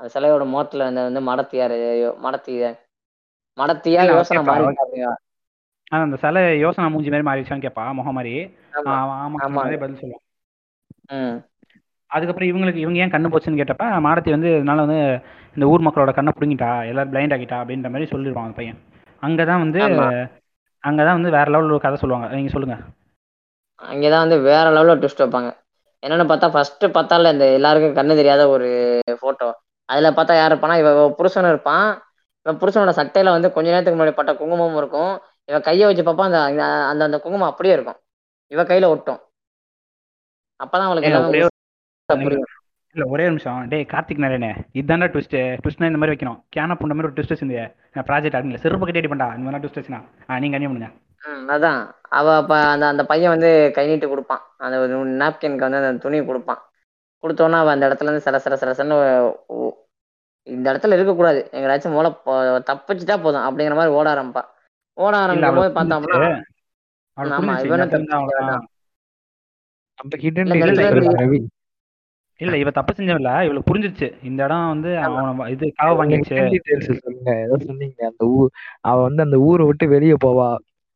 அந்த சிலையோட முகத்துல அந்த வந்து மடத்தியார் மடத்திய மடத்தியா யோசனை மாறி அந்த சிலை யோசனை மூஞ்சி மாதிரி மாறிடுச்சான்னு கேட்பா முகம் மாதிரி. ஆமா. பதில் சொல்லுவான். அதுக்கப்புறம் இவங்களுக்கு இவங்க ஏன் கண்ணு போச்சுன்னு கேட்டப்ப மாடத்தி வந்து இதனால வந்து இந்த ஊர் மக்களோட கண்ணை பிடுங்கிட்டா எல்லாரும் பிளைண்ட் ஆகிட்டா அப்படின்ற மாதிரி சொல்லிடுவான் அந்த பையன். அங்கதான் வந்து. அங்கதான் வந்து வேற லெவலில் ஒரு கதை சொல்லுவாங்க. நீங்க சொல்லுங்க. அங்கதான் வந்து வேற லெவலில் ட்விஸ்ட் வைப்பாங்க. என்னன்னு பார்த்தா ஃபர்ஸ்ட் பார்த்தால இந்த எல்லாருக்கும் கண்ணு தெரியாத ஒரு போட்டோ அதுல பார்த்தா யார் இருப்பானா இவ புருஷன் இருப்பான். இவன் புருஷனோட சட்டையில வந்து கொஞ்ச நேரத்துக்கு முன்னாடி பட்ட குங்குமமும் இருக்கும். இவ கையை வச்சு பார்ப்பா அந்த அந்த அந்த குங்குமம் அப்படியே இருக்கும். இவ கையில ஒட்டும். அப்பதான் அவளுக்கு இல்ல ஒரே நிமிஷம். டேய் கார்த்திக் நாராயணே இதாண்டா ட்விஸ்ட் ட்விஸ்ட்னா இந்த மாதிரி வைக்கணும். கேன புண்ட மாதிரி ஒரு ட்விஸ்ட் நான் ப்ராஜெக்ட் ஆடுங்க செருப்பு கட்டி அடிப்பண்டா இந்த மாதிரி ட்விஸ்ட் வச்சுனா. நீங்க கண்டிப்பா பண்ணுங்க. அதான். அவ அந்த அந்த பையன் வந்து கை நீட்டி கொடுப்பான். அந்த நாப்கின்க்கு வந்து அந்த துணி கொடுப்பான். கொடுத்தோன்னா அவ அந்த இடத்துல இருந்து சர சரசன்னு ஓ- இந்த இடத்துல இருக்கக்கூடாது. எங்களாச்சும் மூளை தப்பிச்சுட்டா போதும். அப்படிங்கிற மாதிரி ஓட ஆரம்பிப்பா. ஓட ஆரம்பிக்கும் போது பார்த்தோம்னா ஆமா, புரிஞ்சிச்சு. இல்ல, இவ தப்பு செஞ்சவில்ல இவளுக்கு புரிஞ்சிருச்சு. இந்த இடம் வந்து அவன இது காவ வாங்கிடுச்சு சொல்லுங்க ஏதோ சொன்னீங்க. அந்த ஊர் அவ வந்து அந்த ஊரை விட்டு வெளியே போவா.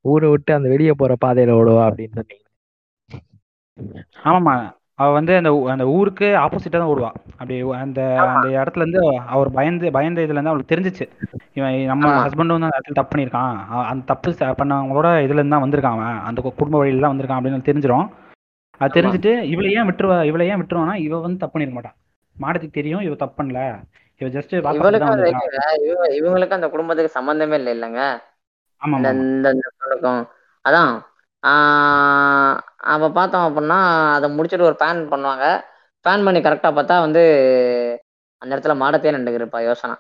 ஊரை விட்டு அந்த வெளியே போற பாதையில ஓடுவா அப்படின்னு சொன்னீங்க. ஆமாமா அவ வந்து அந்த அந்த ஊருக்கு ஆப்போசிட்டா தான் ஓடுவா. அப்படி அந்த அந்த இடத்துல இருந்து அவர் பயந்து பயந்த இதுல இருந்து அவளுக்கு தெரிஞ்சிச்சு. இவன் நம்ம. ஹஸ்பண்டும் வந்து அந்த இடத்துல தப்பு பண்ணியிருக்கான். அ- அந்த தப்பு பண்ணவங்களோட இதுல இருந்து தான் வந்திருக்கான் அவன். அந்த குடும்ப வழியில தான் வந்திருக்கான் அப்படின்னு தெரிஞ்சிரும். அது. தெரிஞ்சுட்டு இவளை ஏன் விட்டுருவா இவளை ஏன் விட்டுருவானா இவ வந்து தப்பு பண்ணிருக்க மாட்டான் மாடத்துக்கு தெரியும் இவ தப்பு பண்ணல. இவ ஜஸ்ட் இவங்களுக்கு அந்த குடும்பத்துக்கு சம்பந்தமே இல்லை இல்லைங்க? அதான் ஆஹ் அவ பார்த்தோம் அப்படின்னா அதை முடிச்சுட்டு ஒரு பிளான் பண்ணுவாங்க. ஃபேன் பண்ணி கரெக்டா பார்த்தா வந்து அந்த இடத்துல மாடத்தே நின்றுருப்பா யோசனா.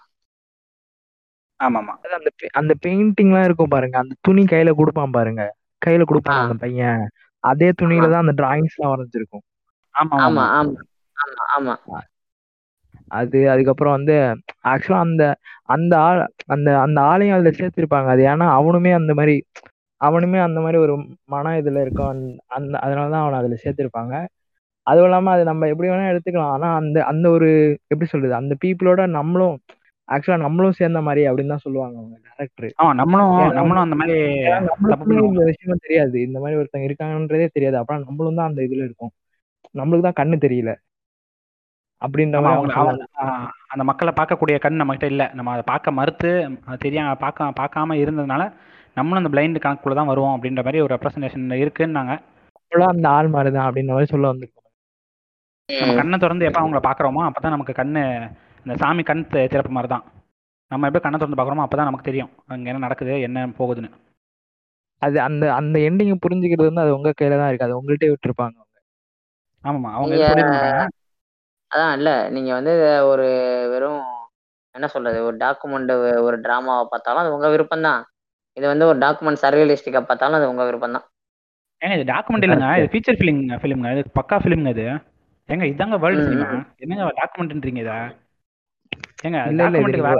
ஆமா அந்த அந்த பெயிண்டிங்லாம் இருக்கும் பாருங்க. அந்த துணி கையில கொடுப்பான் பாருங்க. கையில கொடுப்பான். அந்த பையன். அதே துணியில தான் அந்த டிராயிங்ஸ் எல்லாம் வரைஞ்சிருக்கும். ஆமா ஆமா. ஆமா ஆமா. ஆமா அது அதுக்கப்புறம் வந்து ஆக்சுவலா அந்த அந்த ஆள் அந்த அந்த ஆளையும் அதுல சேர்த்திருப்பாங்க. அது ஏன்னா அவனுமே அந்த மாதிரி அவனுமே அந்த மாதிரி ஒரு மன இதுல இருக்கான் அந்த அதனாலதான் அவனை அதுல சேர்த்திருப்பாங்க. அதுவும் இல்லாம அது நம்ம எப்படி வேணா எடுத்துக்கலாம். ஆனா அந்த அந்த ஒரு எப்படி சொல்றது? அந்த பீப்புளோட நம்மளும் ஆக்சுவலா நம்மளும் சேர்ந்த மாதிரி அப்படின்னு தான் சொல்லுவாங்க அவங்க டேரக்டர் ஆமா நம்மளும் நம்மளும் அந்த மாதிரி தப்பு நம்மளுக்குமே பண்ணுவோம் இந்த விஷயம் தெரியாது. இந்த மாதிரி ஒருத்தங்க இருக்காங்கன்றதே தெரியாது. அப்புறம் நம்மளும் தான் அந்த இதுல இருக்கோம். நம்மளுக்கு தான் கண்ணு தெரியல. அப்படின்ற மாதிரி அந்த மக்களை பார்க்கக்கூடிய கண் நம்ம கிட்ட இல்ல. நம்ம அதை பார்க்க மறுத்து தெரியாம பார்க்க பார்க்காம இருந்ததுனால நம்மளும் அந்த பிளைண்ட் கணக்குள்ள தான் வருவோம் அப்படின்ற மாதிரி ஒரு ரெப்ரசன்டேஷன் இருக்குன்னாங்க. சொல்ல அந்த ஆள் மாதிரி தான் அப்படின்ற மாதிரி சொல்ல வந்திருக்கோம். நம்ம கண்ணை திறந்து எப்போ அவங்கள பார்க்குறோமோ அப்போ தான் நமக்கு கண்ணு இந்த சாமி கண் திறப்பு மாதிரி தான் நம்ம எப்போ கண்ணை திறந்து பார்க்குறோமோ அப்போ தான் நமக்கு தெரியும். அங்கே என்ன நடக்குது என்ன போகுதுன்னு. அது அந்த அந்த எண்டிங்கை புரிஞ்சுக்கிறது வந்து அது உங்க கையில தான் இருக்கு. அது உங்கள்கிட்டயே விட்டுருப்பாங்க ஆமாம்மா. அவங்க அதான் இல்ல. நீங்க வந்து ஒரு வெறும் என்ன சொல்றது ஒரு டாக்குமெண்ட் ஒரு டிராமாவை பார்த்தாலும் அது உங்க விருப்பம் தான் இது வந்து ஒரு டாக்குமெண்ட் சர்ரியலிஸ்டிக்கா பார்த்தாலும் அது உங்க விருப்பம் தான் ஏங்க இது டாக்குமெண்ட் இல்லைங்க. இது ஃபீச்சர் ஃபிலிம் ஃபிலிம்ங்க இது பக்கா ஃபிலிம்ங்க இது. ஏங்க இதாங்க வேர்ல்டு சினிமா என்னங்க டாக்குமெண்ட்ன்றீங்க இதை? ஏங்க இல்ல இல்ல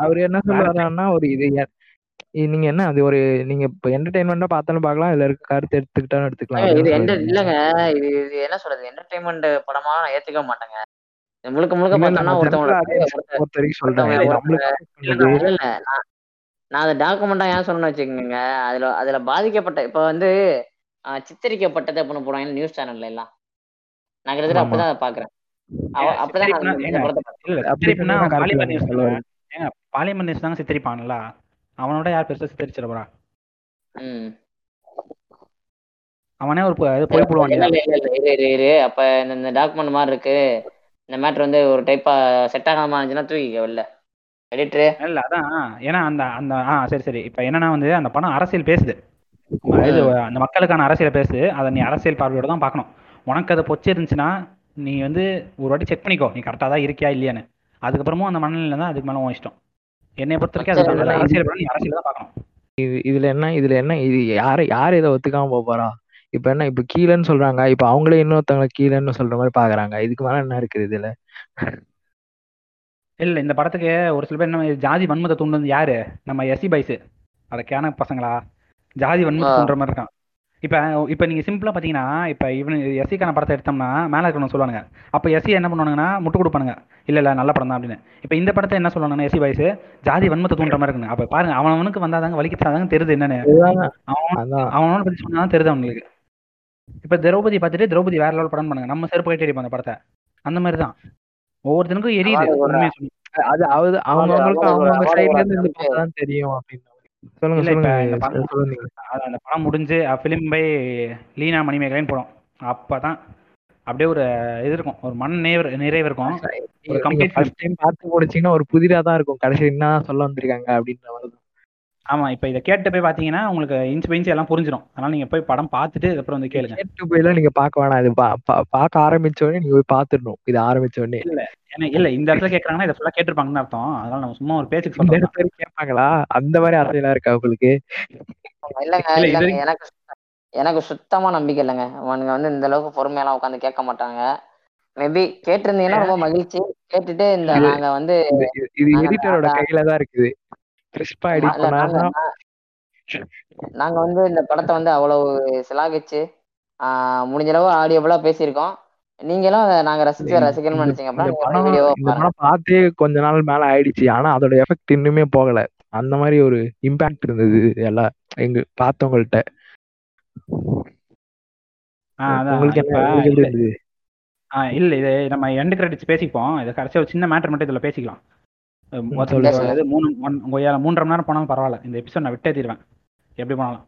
அவர் என்ன வர்றாருன்னா ஒரு இது நீங்க என்ன அது ஒரு நீங்க இப்ப என்டர்டைன்மெண்டா பார்த்தாலும் பார்க்கலாம் இதுல இருக்க கருத்து எடுத்துக்கிட்டாலும் எடுத்துக்கலாம். இது இல்லங்க. இது இது என்ன சொல்றது? என்டர்டைன்மெண்ட் படமா நான் ஏத்துக்க மாட்டேங்க. முழுக்க முழுக்க இல்ல இல்ல பார்த்தோம்னா சொல்றேன். ஒருத்தவங்க இல்ல நான் இல்ல இல்ல அதை டாக்குமெண்டா ஏன் சொன்னேன்னு வச்சுக்கோங்க? அதுல அதுல பாதிக்கப்பட்ட இப்ப வந்து ஆஹ், சித்தரிக்கப்பட்டது அப்படின்னு போடுவாங்க நியூஸ் சேனல்ல எல்லாம். நான் கிட்டத்தட்ட அதை பாக்குறேன் பாலிமர் நியூஸ் தாங்க சித்தரிப்பான்ல. அவனோட யார் பெருசா சித்தரிச்சிட போறா ம். அவனே ஒரு பொய் போடுவான் அப்ப இந்த இந்த டாக்குமெண்ட் மாதிரி இருக்கு. இந்த மேட்ரு வந்து ஒரு டைப்பா செட் ஆகாம இருந்துச்சுன்னா தூக்கிக்க வெளில. எடிட்டரு இல்ல அதான். ஏன்னா அந்த அந்த ஆ சரி சரி. இப்போ என்னன்னா வந்து அந்த படம் அரசியல் பேசுது. அந்த மக்களுக்கான அரசியலை பேசுது. அதை நீ அரசியல் பார்வையோட தான் பார்க்கணும். உனக்கு அதை பொச்சு இருந்துச்சுன்னா நீ வந்து ஒரு வாட்டி செக் பண்ணிக்கோ. நீ கரெக்டாக தான் இருக்கியா இல்லையான்னு. அதுக்கப்புறமும் அந்த மனநிலை தான் அதுக்கு மேலே உன் இஷ்டம். என்னை பொறுத்த வரைக்கும் அது அரசியல் நீ அரசியல் தான் பார்க்கணும். இது இதுல என்ன இதுல என்ன இது யாரு யாரு இதை ஒத்துக்காம போக போறா? இப்ப என்ன இப்ப கீழன்னு சொல்றாங்க. இப்ப அவங்களே இன்னொருத்தவங்க கீழன்னு சொல்ற மாதிரி பாக்குறாங்க இதுக்கு மேல என்ன இருக்குது இதுல? இல்லை இந்த படத்துக்கு ஒரு சில பேர் என்ன ஜாதி வன்மத்தை தூண்டுறது யாரு? நம்ம எஸ்சி பைஸு அட கேன பசங்களா? ஜாதி வன்மத்தை தூண்டுற மாதிரி இருக்கான். இப்போ இப்போ நீங்கள் சிம்பிளாக பார்த்தீங்கன்னா இப்போ இவனு எஸ்சிக்கான படத்தை எடுத்தோம்னா மேலே இருக்கணும் சொல்லுவானுங்க. அப்போ எஸ்சி என்ன பண்ணுவானுங்கன்னா முட்டு கொடுப்பானுங்க. இல்லை இல்லை நல்ல படம் தான் அப்படின்னு. இப்போ இந்த படத்தை என்ன சொல்லுவானுங்கன்னா எஸ்சி பாய்ஸ் ஜாதி வன்மத்தை தூண்டுற மாதிரி இருக்குங்க. அப்போ பாருங்க அவனுக்கு வந்தாதாங்க வலிக்கிறாதாங்க தெரியுது என்னன்னு. அவன் அவனோட பற்றி சொன்னா தெரியுது அவனுக்கு இப்போ திரௌபதி பார்த்துட்டு திரௌபதி வேற லெவல் படம் பண்ணுங்க. நம்ம செருப்பு கட்டி அடிப்போம் அந்த படத்தை. அந்த மாதிரி தான். ஒவ்வொருத்தனுக்கும் எரியுது அது அவங்கவுங்க அவார்டு சைட்ல இருந்து தெரியும் அப்படின்னு. சொல்லுங்க சொல்லுங்க அந்த படம் முடிஞ்சு ஃபிலிம் பை லீனா மணிமேகலைன்னு படம். அப்போ தான் அப்படியே ஒரு இது இருக்கும். ஒரு மன நிறைவு நிறைவு இருக்கும். ஒரு கம்ப்ளீட் டைம் பார்த்து முடிச்சீங்கன்னா ஒரு புதிரா தான் இருக்கும். கடைசி என்ன சொல்ல வந்திருக்காங்க அப்படின்ற மாதிரி ஆமாம் இப்போ இதை கேட்டு போய் பார்த்தீங்கன்னா உங்களுக்கு இன்ச் பை இன்ச் எல்லாம் புரிஞ்சிடும் அதனால நீங்கள் போய் படம் பார்த்துட்டு அப்புறம் வந்து கேளுங்க. கேட்டு போயெல்லாம் நீங்க பார்க்க வேணாம். இது பா- பா- பார்க்க ஆரம்பிச்ச உடனே நீங்க போய் பார்த்துடணும் இது ஆரம்பிச்ச உடனே. இல்லை ஏன்னா இல்லை இந்த இடத்துல கேட்குறாங்கன்னா இதை ஃபுல்லாக கேட்டிருப்பாங்கன்னு அர்த்தம். அதனால நம்ம சும்மா ஒரு பேச்சுக்கு பேர் கேட்பாங்களா? அந்த மாதிரி அரசியலா இருக்கா உங்களுக்கு? இல்லைங்க எனக்கு எனக்கு சுத்தமா நம்பிக்கை இல்லைங்க. அவனுங்க வந்து இந்த அளவுக்கு பொறுமையெல்லாம் உட்காந்து கேட்க மாட்டாங்க. மேபி கேட்டிருந்தீங்கன்னா ரொம்ப மகிழ்ச்சி. கேட்டுட்டு இந்த நாங்க வந்து இது நாங்க எடிட்டரோட நாங்க கையில தான் இருக்குது. கிறிஸ்பா எடிட் இல்ல நாங்க வந்து இந்த படத்தை வந்து அவ்வளவு சிலாகிச்சு. ஆஹ் முடிஞ்ச அளவு ஆடியோபுலா பேசியிருக்கோம். நீங்களும் அதை நாங்க ரசிச்சு ரசிக்கணும்னு நினைச்சீங்க பார்த்தே கொஞ்ச நாள் மேல ஆயிடுச்சு. ஆனா அதோட எஃபெக்ட் இன்னுமே போகல. அந்த மாதிரி ஒரு இம்பாக்ட் இருந்தது எல்லாம் எங்க பார்த்தவங்கள்ட்ட. உங்களுக்கு இல்லை. இது நம்ம எண்டு கிரெடிட்ஸ் பேசிப்போம். இதை கடைசியாக ஒரு சின்ன மேட்டர் மட்டும் இதில் பேசிக்கலாம். மூணு ஒன் மூன்றரை மணி நேரம் போனாலும் பரவாயில்ல. இந்த எபிசோட் நான் விட்டே தீருவேன். எப்படி போனாலும்.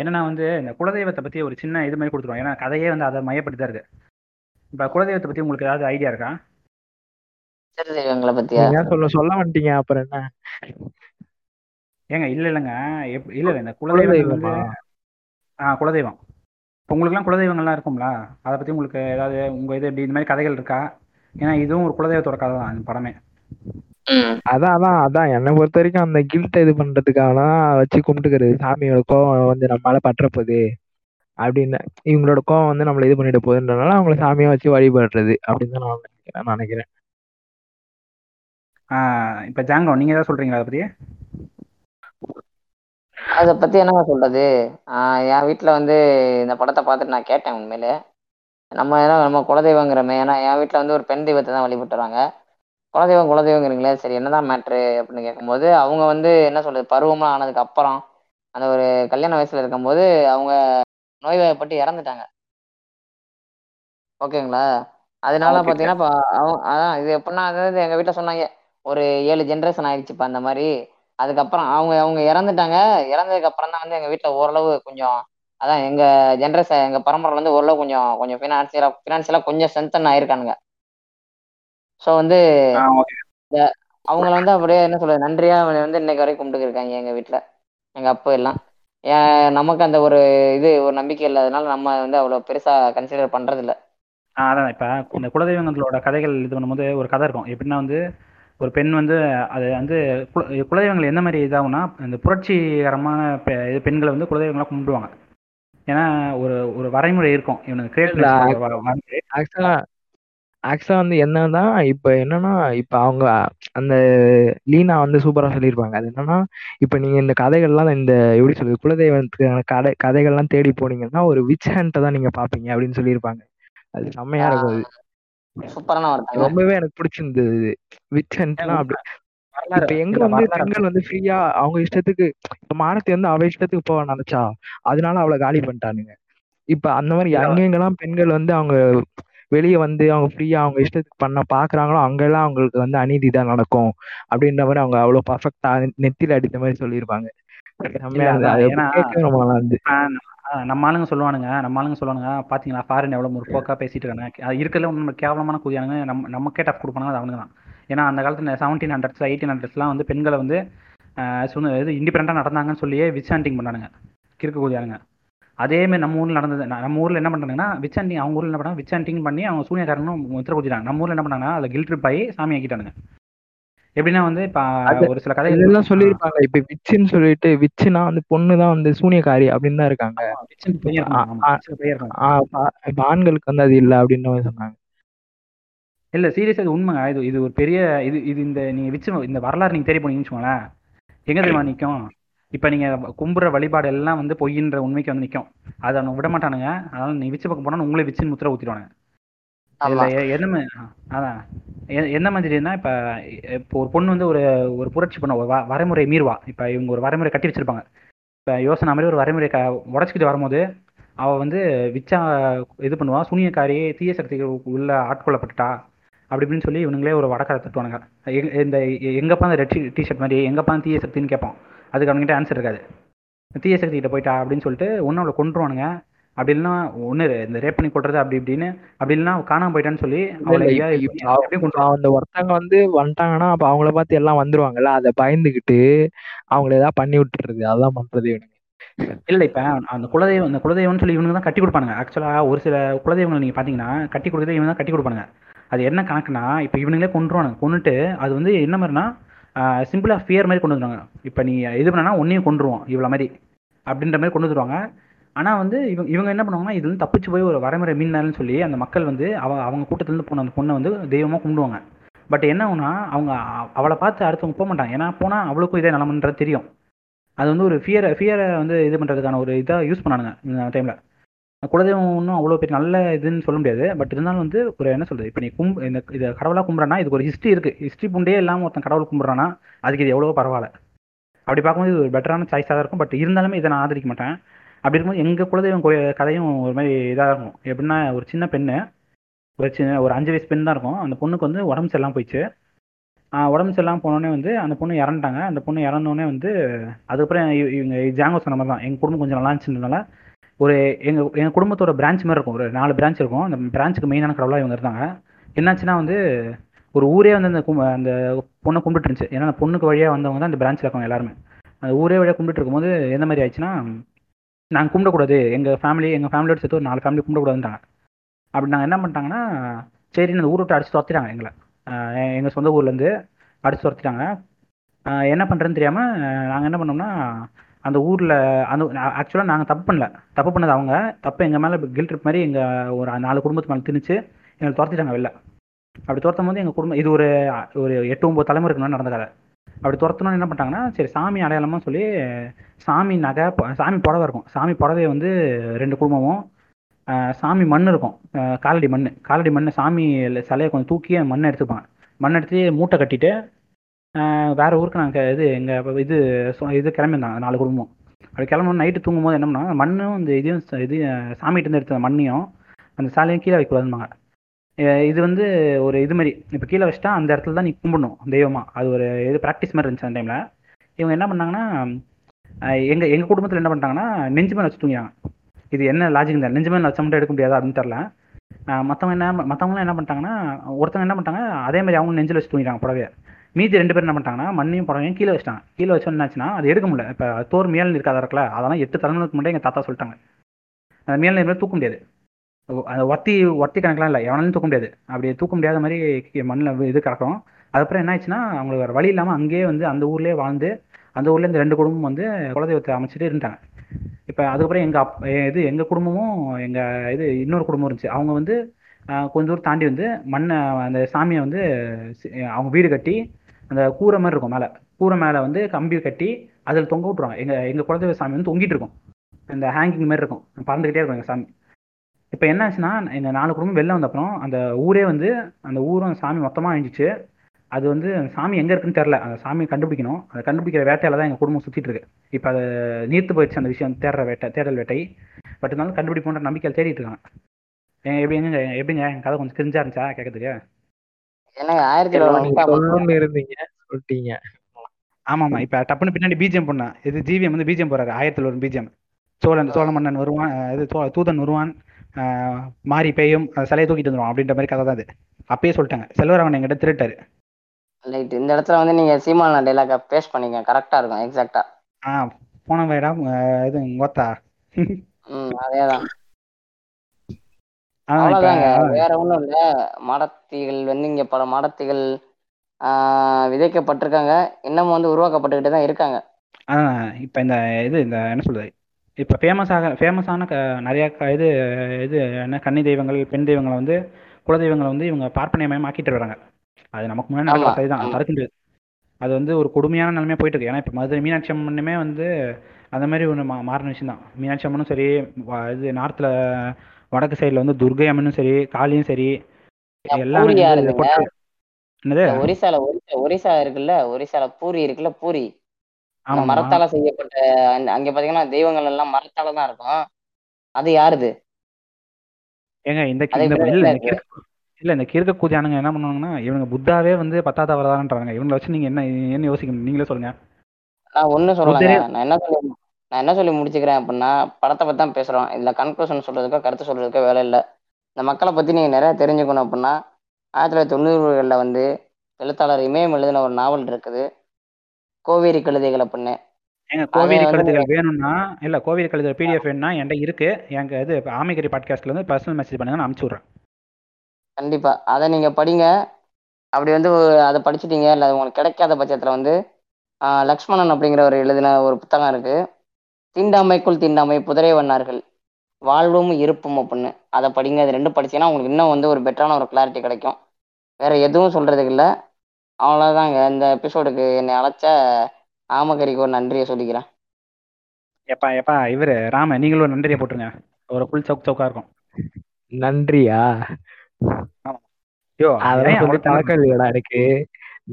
என்னன்னா வந்து இந்த குலதெய்வத்தை பற்றி ஒரு சின்ன இது மாதிரி கொடுத்துருவோம் ஏன்னா கதையே வந்து அதை மையப்படுத்தி தான் இருக்கு. இப்போ குலதெய்வத்தை பற்றி உங்களுக்கு ஏதாவது ஐடியா இருக்கா? சரி தெய்வங்களை பத்தியா? நீங்க ஏன் சொல்ல சொல்ல வந்துட்டீங்க? அப்புறம் என்ன? ஏங்க இல்லை இல்லைங்க. எப் இல்லை இல்லை இந்த குலதெய்வமா? ஆ குலதெய்வம். இப்போ உங்களுக்குலாம் குலதெய்வங்கள்லாம் இருக்கும்ல? அதை பற்றி உங்களுக்கு ஏதாவது உங்கள் இது இப்படி இந்த மாதிரி கதைகள் இருக்கா? ஏன்னா இதுவும் ஒரு குலதெய்வத்தோட கதை தான் இந்த படமே. அதான் அதான் அதான். என்னை பொறுத்த வரைக்கும் அந்த கில்ட்டை இது பண்றதுக்காக தான் வச்சு கும்பிட்டுக்கிறது. சாமியோட கோவம் வந்து நம்ம மேல பற்ற போகுது அப்படின்னு. இவங்களோட கோவம் வந்து நம்மள இது பண்ணிட போகுதுன்றனால அவங்கள சாமியா வச்சு வழிபடுறது அப்படின்னு தான் நான் நினைக்கிறேன் நான் நினைக்கிறேன் இப்போ ஜாங்கோ நீங்கள் ஏதாவது சொல்கிறீங்களா அதை பற்றி அதை பத்தி என்னங்க சொல்றது? ஆஹ் என் வீட்ல வந்து இந்த படத்தை பார்த்துட்டு நான் கேட்டேன் உண்மையிலே. நம்ம ஏன்னா நம்ம குலதெய்வங்கிறமே. ஏன்னா என் வீட்ல வந்து ஒரு பெண் தெய்வத்தை தான் வழிபட்டு வராங்க. குலதெய்வம் குலதெய்வங்கிறீங்களே சரி என்னதான் மேட்ரு அப்படின்னு கேட்கும்போது அவங்க வந்து என்ன சொல்றது பருவம்லாம் ஆனதுக்கு அப்புறம் அந்த ஒரு கல்யாண வயசுல இருக்கும்போது அவங்க நோய்வாய்ப்பட்டு இறந்துட்டாங்க. ஓகேங்களா? அதனால Okay, பார்த்தீங்கன்னா இப்போ அவங்க அதான் இது எப்படின்னா அதாவது எங்கள் வீட்டில் சொன்னாங்க ஒரு ஏழு ஜென்ரேஷன் ஆயிடுச்சுப்பா அந்த மாதிரி. அதுக்கப்புறம் அவங்க அவங்க இறந்துட்டாங்க. இறந்ததுக்கு அப்புறம் தான் வந்து எங்கள் வீட்டில் ஓரளவு கொஞ்சம் அதான் எங்கள் ஜென்ரேஷன் எங்கள் பரம்பரையில் வந்து ஓரளவு கொஞ்சம் கொஞ்சம் ஃபினான்சியலாக ஃபினான்சியலாக கொஞ்சம் ஸ்ட்ரென்தன் ஆயிருக்கானுங்க. ஸோ வந்து அவங்கள வந்து அப்படியே என்ன சொல்றது நன்றியா அவனை வந்து இன்னைக்கு வரைக்கும் கும்பிட்டு இருக்காங்க எங்க வீட்ல எங்க அப்பா எல்லாம். ஏன் நமக்கு அந்த ஒரு இது ஒரு நம்பிக்கை இல்லாதனால நம்ம வந்து அவ்வளவு பெருசா கன்சிடர் பண்றது இல்ல ஆ அதான். இப்போ இந்த குலதெய்வங்களோட கதைகள் இது பண்ணும்போது ஒரு கதை இருக்கும். எப்படின்னா வந்து ஒரு பெண் வந்து அது வந்து குல குலதெய்வங்கள் எந்த மாதிரி இதாகும்னா இந்த புரட்சிகரமான பெ- இது பெண்களை வந்து குலதெய்வங்களாக கும்பிடுவாங்க. ஏன்னா ஒரு ஒரு வரைமுறை இருக்கும். இவனுக்கு ஆக்சுவலா ஆக்சுவலா வந்து என்னன்னா இப்ப என்னன்னா இப்ப அவங்க அந்த லீனா வந்து சூப்பரா சொல்லியிருப்பாங்க அது என்னன்னா இப்ப நீங்க இந்த கதைகள்லாம் இந்த எப்படி சொல்றது குலதெய்வத்துக்கான கதை கதைகள்லாம் தேடி போனீங்கன்னா ஒரு விச் ஹண்ட்டை தான் நீங்க பாப்பீங்க அப்படின்னு சொல்லியிருப்பாங்க. அது செம்மையா இருக்கும் அது. ரொம்பவே எனக்கு பிடிச்சிருந்தது விச் ஹண்ட்னா அப்படி. இப்ப எங்க வந்து பெண்கள் வந்து ஃப்ரீயா அவங்க இஷ்டத்துக்கு இப்ப மானத்தை வந்து அவ இஷ்டத்துக்கு போக நினைச்சா அதனால அவளை காலி பண்ணிட்டானுங்க. இப்ப அந்த மாதிரி. எங்கெங்கெல்லாம் பெண்கள் வந்து அவங்க வெளியே வந்து அவங்க ஃப்ரீயா அவங்க இஷ்டத்துக்கு பண்ண பாக்குறாங்களோ அங்கெல்லாம் அவங்களுக்கு வந்து அநீதி தான் நடக்கும். அப்படின்ற மாதிரி அவங்க அவ்வளவு பர்ஃபெக்டா நெத்தில அடித்த மாதிரி சொல்லியிருப்பாங்க. நம்ம ஆளுங்க சொல்லுவானுங்க. நம்ம ஆளுங்க சொல்லுவானுங்க பாத்தீங்களா ஃபாரின் எவ்வளவு முற்போக்கா பேசிட்டு இருக்காங்க அது இருக்கிறதுல நம்ம கேவலமான கூதியானுங்க. நம்ம நம்ம கேட்ட கொடுப்பானுங்க அது அவனுங்க தான். ஏன்னா அந்த காலத்துல செவன்டீன் ஹண்ட்ரட்ஸ் எயிட்டீன் ஹண்ட்ரட்ஸ்லாம் வந்து பெண்களை வந்து இது இண்டிபெண்டா நடந்தாங்கன்னு சொல்லியே விச் ஹண்டிங் பண்ணானுங்க. கிறுக்கு கூதியானுங்க. அதே மாதிரி நம்ம ஊர்ல நடந்தது நம்ம ஊர்ல என்ன பண்றாங்கன்னா விச் ஹண்டிங் அவங்க ஊர்ல என்ன பண்ணாங்க விச் ஹண்டிங் பண்ணி அவங்க சூனியக்காரனும் முத்திர குதிச்சாங்க நம்ம ஊர்ல என்ன பண்ணாங்கன்னா அதில் கில் ட்ரிப் ஆகி சாமி ஆக்கிட்டானுங்க. எப்படின்னா வந்து இப்ப ஒரு சில கதைகள் இதெல்லாம் சொல்லியிருப்பாங்க. இப்ப விச்சுன்னு சொல்லிட்டு விச்சுனா வந்து பொண்ணு தான் வந்து சூனியக்காரி அப்படின்னு தான் இருக்காங்க. இப்ப ஆண்களுக்கு வந்து அது இல்ல அப்படின்ற மாதிரி சொன்னாங்க. இல்ல சீரியஸா இது உண்மைங்க. இது இது ஒரு பெரிய இது இது இந்த நீங்க விச்சு இந்த வரலாறு நீங்க தேடி போனீங்கன்னு வச்சுக்கோங்களேன். எங்க தெரியுமா நிக்கும்? இப்ப நீங்க கும்புற வழிபாடு எல்லாம் வந்து பொய்ன்ற உண்மைக்கு வந்து நிக்கும். அதை அவனுங்க விட மாட்டானுங்க. அதனால நீ விச்சு பக்கம் போனா உங்களே விச்சுன்னு முத்திர எ- என்ன அதான். எ- என்ன மாதிரினா இப்ப இப்போ ஒரு பொண்ணு வந்து ஒரு ஒரு புரட்சி பண்ண ஒரு வரைமுறை மீறுவா. இப்ப இவங்க ஒரு வரைமுறை கட்டி வச்சிருப்பாங்க. இப்ப யோசனை மாதிரி ஒரு வரைமுறை க உடச்சிக்கிட்டு வரும்போது அவ வந்து விச்சா இது பண்ணுவா. சூனியக்காரி தீய சக்திகள் உள்ள ஆட்கொள்ளப்பட்டுட்டா. அப்படி இப்படின்னு சொல்லி இவனுங்களே ஒரு வடக்கார தட்டுவானுங்க. இந்த எங்கப்பா அந்த ரெட் டிஷர்ட் மாதிரி எங்கப்பா தீய சக்தின்னு கேட்பான் அதுக்கு அவனுங்கிட்ட ஆன்சர் இருக்காது. தீய சக்தி கிட்ட போயிட்டா அப்படின்னு சொல்லிட்டு ஒன்று அவளை கொண்டுருவானுங்க அப்படி இல்லைன்னா ஒன்று இந்த ரேப் பண்ணி கொள்றது அப்படி இப்படின்னு அப்படி இல்லைன்னா காணாம போயிட்டான்னு சொல்லி அந்த ஒருத்தவங்க வந்து வந்துட்டாங்கன்னா அப்ப அவங்கள பார்த்து எல்லாம் வந்துருவாங்கல்ல அதை பயந்துகிட்டு அவங்கள ஏதாவது பண்ணி விட்டுறது அதான் பண்றது இவனுங்க. இல்ல இப்ப அந்த குலதெய்வம் அந்த குலதெய்வம்னு சொல்லி இவனுங்க தான் கட்டி கொடுப்பானுங்க. ஆக்சுவலா ஒரு சில குலதெய்வங்கள் நீங்க பாத்தீங்கன்னா கட்டி கொடுக்கறதே இவங்க தான் கட்டி கொடுப்பானுங்க. அது என்ன கணக்குனா இப்ப இவனுங்களே கொண்டுருவானுங்க கொண்டுட்டு அது வந்து என்ன மாதிரினா சிம்பிளாக ஃபியர் மாதிரி கொண்டு வந்துடுவாங்க இப்போ நீ இது பண்ணனா ஒன்றையும் கொண்டுருவோம் இவ்வளோ மாதிரி அப்படின்ற மாதிரி கொண்டு வந்துருவாங்க. ஆனால் வந்து இவங்க இவங்க என்ன பண்ணுவாங்கன்னா இது வந்து தப்பிச்சு போய் ஒரு வரைமுறை மீனாருன்னு சொல்லி அந்த மக்கள் வந்து அவ அவங்க கூட்டத்துலேருந்து போன அந்த பொண்ணை வந்து தெய்வமாக கும்பிடுவாங்க. பட் என்ன ஆகுனா அவங்க அவளை பார்த்து அடுத்தவங்க போக மாட்டாங்க. ஏன்னா போனால் அவளுக்கும் இதே நிலமன்றது தெரியும். அது வந்து ஒரு ஃபியரை ஃபியரை வந்து இது பண்ணுறதுக்கான ஒரு இதாக யூஸ் பண்ணானுங்க இந்த டைமில் குலதெய்வம் ஒன்றும் அவ்வளோ பெரிய நல்ல இதுன்னு சொல்ல முடியாது. பட் இருந்தாலும் வந்து ஒரு என்ன சொல்றது? இப்போ நீ கும் இந்த இதை கடவுளாக கும்பிட்றானா இதுக்கு ஒரு ஹிஸ்ட்ரி இருக்குது ஹிஸ்ட்ரி புண்டே இல்லாமல் ஒருத்தன் கடவுள் கும்பிட்றானா அதுக்கு இது எவ்வளோ பரவாயில்ல. அப்படி பார்க்கும்போது இது ஒரு பெட்டரான சாய்ஸாக தான் இருக்கும். பட் இருந்தாலுமே இதை நான் ஆதரிக்க மாட்டேன். அப்படி இருக்கும்போது எங்கள் குலதெய்வம் கோய கதையும் ஒரு மாதிரி இதாக இருக்கும். எப்படின்னா ஒரு சின்ன பெண்ணு ஒரு சின்ன ஒரு அஞ்சு வயசு பெண் தான் இருக்கும். அந்த பொண்ணுக்கு வந்து உடம்பு சரியில்லாமல் போயிடுச்சு. உடம்பு சரியில்லாமல் போனோடனே வந்து அந்த பொண்ணு இறந்துட்டாங்க. அந்த பொண்ணு இறந்தோடனே வந்து அதுக்கப்புறம் இவங்க ஜாங்கோ சொன்ன மாதிரி தான். எங்கள் குடும்பம் கொஞ்சம் நல்லா இருந்துச்சுனால ஒரு எங்கள் எங்கள் குடும்பத்தோட பிரான்ச் மாதிரி இருக்கும். ஒரு நாலு பிரான்ச் இருக்கும். அந்த பிரான்ச்சுக்கு மெயினான கடவுளாக இவங்க இருந்தாங்க. என்னாச்சுன்னா வந்து ஒரு ஊரே வந்து அந்த கும் அந்த பொண்ணை கும்பிட்டு இருந்துச்சு. ஏன்னா அந்த பொண்ணுக்கு வழியாக வந்தவங்க தான் அந்த பிரான்ச்சில் இருக்கவங்க எல்லாருமே. அந்த ஊரே வழியாக கும்பிட்டு இருக்கும்போது எந்த மாதிரி ஆயிடுச்சுன்னா நாங்கள் கும்பிடக்கூடாது. எங்கள் ஃபேமிலி எங்கள் ஃபேமிலியோட சேர்த்து ஒரு நாலு ஃபேமிலி கும்பிடக்கூடாதுன்றாங்க அப்படி நாங்கள் என்ன பண்ணிட்டாங்கன்னா சரி அந்த ஊரை விட்டு அடிச்சு துரத்திட்டாங்க எங்களை. எங்கள் சொந்த ஊர்லேருந்து அடிச்சு துரத்திட்டாங்க. என்ன பண்ணுறதுன்னு தெரியாமல் நாங்கள் என்ன பண்ணோம்னா அந்த ஊரில் அந்த ஆக்சுவலாக நாங்கள் தப்பு பண்ணல. தப்பு பண்ணது அவங்க. தப்பு எங்கள் மேலே கில் ட்ரிப் மாதிரி எங்கள் ஒரு நாலு குடும்பத்து மேலே திணிச்சு எங்களை துரத்திட்டாங்க வெளில. அப்படி துரத்தும் போது எங்கள் குடும்பம் இது ஒரு ஒரு எட்டு ஒம்பது தலைமுறைக்கு முன்னாடி நடந்த கதை அப்படி துரத்தணும்னு என்ன பண்ணிட்டாங்கன்னா சரி சாமி அடையாளமாக சொல்லி சாமி நகை சாமி புடவை இருக்கும். சாமி புடவைய வந்து ரெண்டு குடும்பமும் சாமி மண் இருக்கும். காலடி மண் காலடி மண் சாமி சிலையை கொஞ்சம் தூக்கி மண்ணை எடுத்துப்பாங்க. மண் எடுத்து மூட்டை கட்டிட்டு வேற ஊருக்கு நாங்கள் இது எங்கள் இது சொ- இது கிளம்பியிருந்தாங்க நாலு குடும்பம். அப்படி கிளம்பணும் நைட்டு தூங்கும்போது என்ன பண்ணாங்க மண்ணும் இந்த இதையும் இது சாமிகிட்டேருந்து எடுத்த மண்ணையும் அந்த சாலையும் கீழே வைக்கக்கூடாதுமாங்க இது வந்து ஒரு இது மாதிரி இப்போ கீழே வச்சுட்டா அந்த இடத்துல தான் நீ கும்பிடணும் தெய்வமாக அது ஒரு இது ப்ராக்டிஸ் மாதிரி இருந்துச்சு அந்த டைமில் இவங்க என்ன பண்ணாங்கன்னா எங்கள் எங்கள் குடும்பத்தில் என்ன பண்ணிட்டாங்கன்னா நெஞ்சு மேலே வச்சு தூங்கினாங்க. இது என்ன லாஜிக் தான் நெஞ்சு மேலே வச்ச மட்டும் எடுக்க முடியாது அப்படின்னு தெரில மற்றவங்க என்ன மற்றவங்களாம் என்ன பண்ணிட்டாங்கன்னா ஒருத்தவங்க என்ன பண்ணிட்டாங்க அதே மாதிரி அவங்க நெஞ்சில் வச்சு தூங்கிட்டாங்க புடவையை. மீதி ரெண்டு பேர் என்ன பண்ணிட்டாங்கன்னா மண்ணையும் புடவையும் கீழே வச்சிட்டாங்க. கீழே வச்சு என்னாச்சுன்னா அது எடுக்க முடியல. இப்போ தோர் மேல் இருக்காத இருக்கல அதெல்லாம் எட்டு தலைமுறைக்கு முன்னாடி எங்கள் தாத்தா சொல்லிட்டாங்க. அந்த மேல் நீர் தூக்க முடியாது. அந்த ஒத்தி ஒத்தி கணக்கெலாம் இல்லை எவனாலும் தூக்க முடியாது. அப்படி தூக்க முடியாத மாதிரி மண்ணில் இது கிடக்கும். அதுக்கப்புறம் என்ன ஆயிடுச்சுன்னா அவங்களுக்கு வேறு வழி இல்லாமல் அங்கேயே வந்து அந்த ஊர்லேயே வாழ்ந்து அந்த ஊரில் இந்த ரெண்டு குடும்பம் வந்து குலதெய்வத்தை அமைச்சிட்டு இருந்தாங்க இப்போ அதுக்கப்புறம் எங்கள் அப் எ- இது எங்கள் குடும்பமும் எங்கள் இது இன்னொரு குடும்பம் இருந்துச்சு. அவங்க வந்து கொஞ்ச தூரம் தாண்டி வந்து மண்ணை அந்த சாமியை வந்து அவங்க வீடு கட்டி அந்த கூரை மாதிரி இருக்கும் மேலே. கூரை மேலே வந்து கம்பி கட்டி அதில் தொங்க விட்ருவாங்க எங்கள் எங்கள் குலதெய்வ சாமி வந்து தொங்கிட்டு இருக்கும். இந்த ஹேங்கிங் மாதிரி இருக்கும். பறந்துக்கிட்டே இருக்கும் எங்கள் சாமி. இப்போ என்ன ஆச்சுன்னா எங்கள் நாலு குடும்பம் வெளில வந்த அப்புறம் அந்த ஊரே வந்து அந்த ஊரும் அந்த சாமி மொத்தமாக அழிஞ்சிச்சு. அது வந்து அந்த சாமி எங்கே இருக்குன்னு தெரில அந்த சாமியை கண்டுபிடிக்கணும். அதை கண்டுபிடிக்கிற வேட்டையில தான் எங்கள் குடும்பம் சுற்றிட்டு இருக்கு. இப்போ அது நீர்த்து போயிடுச்சு அந்த விஷயம் தேடுற வேட்டை தேடல் வேட்டை. பட் இருந்தாலும் கண்டுபிடிப்போன்ற நம்பிக்கையில் தேடிட்டு இருக்காங்க. எப்படிங்க எப்படி எப்படிங்க? என் கதை கொஞ்சம் கிரிஞ்சா இருந்துச்சா கேட்கறதுக்கு? என்னங்க ஆயிரத்தி சொல்லணும்னு இருந்தீங்க சொல்லிட்டீங்க. ஆமாமா இப்போ டப்புன்னு பின்னாடி பிஜிஎம் பண்ணா. இது ஜிவிஎம் வந்து பிஜிஎம் போறாரு ஆயிரத்தில் ஒரு பிஜிஎம் சோழன் சோழ மன்னன் வருவான் இது தூதன் வருவான் மாறி பெய்யும் அஹ் சிலையை தூக்கிட்டு வந்துருவான் அப்படின்ற மாதிரி கதை தான் அது. அப்பயே சொல்லிட்டாங்க. செல்வராமன் எங்கிட்ட திருட்டாரு. ரைட் இந்த இடத்துல வந்து நீங்க சீமான டைலாக பேஸ்ட் பண்ணீங்க கரெக்டா இருக்கும் எக்ஸாக்டா ஆ. போன வேடா இது கோத்தா ம் அதேதான் அவ்வளவுதாங்க. வேற ஒண்ணும் இல்ல. மடத்திகள் வந்து இங்க பல மடத்திகள் விதைக்கப்பட்டிருக்காங்க. இன்னமும் வந்து உருவாக்கப்பட்டுக்கிட்டு தான் இருக்காங்க. இப்போ இந்த இது இந்த என்ன சொல்றது? இப்போ ஃபேமஸ் ஆக ஃபேமஸான க நிறைய க இது இது என்ன கன்னி தெய்வங்கள் பெண் தெய்வங்களை வந்து குல தெய்வங்களை வந்து இவங்க பார்ப்பனியமயம் ஆக்கிட்டு வராங்க அது நமக்கு முன்னாடி நடக்கிற ஆமா, சரி தான். ஆமா. தடுக்க முடியாது. அது வந்து ஒரு கொடுமையான நிலைமையா போயிட்டு இருக்கு. ஏன்னா இப்போ மதுரை மீனாட்சி அம்மனுமே வந்து அந்த மாதிரி ஒன்று மா மாறின விஷயம் தான். மீனாட்சி அம்மனும் சரி இது நார்த்தில் வடக்கு சைடில் வந்து துர்கை அம்மனும் சரி காளியும் சரி எல்லாமே என்னது? ஒரிசால ஒரிசா இருக்குல்ல? ஒரிசால பூரி இருக்குல்ல? பூரி. மரத்தால செய்யப்பட்ட அங்க பாத்தீங்கன்னா தெய்வங்கள் எல்லாம் மரத்தால தான் இருக்கும். அது யாருது ஏங்க இந்த இல்ல இந்த கிறுக்கு கூதியானுங்க என்ன பண்ணுவாங்கன்னா இவனுங்க புத்தாவே வந்து பத்தாத வரதான்றாங்க இவங்களை வச்சு நீங்க என்ன என்ன யோசிக்கணும்? நீங்களே சொல்லுங்க. நான் ஒண்ணும் சொல்லலைங்க புத்தரே- நான் என்ன சொல்லி நான் என்ன சொல்லி முடிச்சுக்கிறேன் அப்படின்னா படத்தை பத்தி தான் பேசுறோம். இதுல கன்க்ளூஷன் சொல்றதுக்கோ கருத்து சொல்றதுக்கோ வேலை இல்லை. இந்த மக்களை பத்தி நீங்க நிறைய தெரிஞ்சுக்கணும் அப்படின்னா ஆயிரத்தி தொள்ளாயிரத்தி தொண்ணூறுகளில் வந்து எழுத்தாளர் இமயம் எழுதின ஒரு நாவல் இருக்குது. கோவேரி கழுதைகள் அப்படின்னு. ஏங்க கோவேரி வந்து கழுதுகள் வேணும்னா இல்ல கோவேரி கழுதுகள் பிடிஎஃப் வேணும்னா என்கிட்ட இருக்கு. எங்க இது ஆமைக்கறி பாட்காஸ்ட்ல இருந்து பர்சனல் மெசேஜ் பண்ணுங்க நான் அனுப்பிச்சு விட்றேன். கண்டிப்பா. அதை நீங்க படிங்க. அப்படி வந்து ஒரு- அதை படிச்சிட்டீங்க இல்லை உங்களுக்கு கிடைக்காத பட்சத்துல வந்து லக்ஷ்மணன் அப்படிங்கிறவர் எழுதின ஒரு புத்தகம் இருக்கு. தீண்டாமைக்குள் தீண்டாமை புதிரை வண்ணார்கள். வாழ்வும் இருப்பும் அப்படின்னு அதை படிங்க. அது ரெண்டும் படிச்சீங்கன்னா உங்களுக்கு இன்னும் வந்து ஒரு பெட்டரான ஒரு கிளாரிட்டி கிடைக்கும். வேற எதுவும் சொல்றதுக்கு இல்லை. அவ்வளோதாங்க இந்த எபிசோடுக்கு என்னை அழைச்ச ஆமகரிக்கு ஒரு நன்றியை சொல்லிக்கிறேன். எப்பா எப்பா இவரு ராம நீங்களும் ஒரு நன்றியை போட்டுருங்க. ஒரு ஃபுல் சவுக் சவுக்கா இருக்கும். நன்றியா? ஐயோ அதெல்லாம் சொல்லி பழக்கம் இல்லையடா எனக்கு.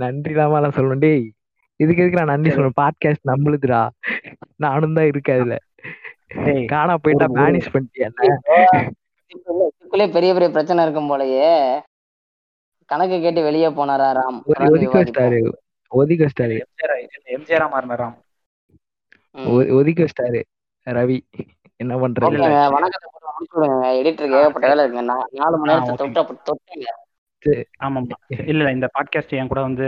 நன்றி இல்லாம சொல்லணும் டேய் இதுக்கு எதுக்கு நான் நன்றி. சொல்லணும்? பாட்காஸ்ட் நம்மளுதுடா நானும் தான் இருக்கு அதுல. காணா போயிட்டா பேனிஷ் பண்ணிட்டியா என்ன? இதுக்குள்ளே பெரிய பெரிய பிரச்சனை இருக்கும் போலயே. கணக்கு கேட்டு வெளியே போனாரா ராம்? ஒதுக்கி. வச்சிட்டாரு. ஒதுக்கி வச்சிட்டாரு. எம்ஜிஆர் எம்ஜிஆரா மாறின ராம். ம். ஒ- ஒதுக்கி வச்சிட்டாரு. ரவி என்ன பண்றது? வணக்கத்தை எடிட்டருக்கு ஏகப்பட்ட வேலை இருக்குங்க. நான் நாலு மணி நேரத்தை. தொட்டு தொட்டுங்க. ஆமாம்மா. இல்ல இல்ல இந்த பாட்காஸ்ட் என் கூட வந்து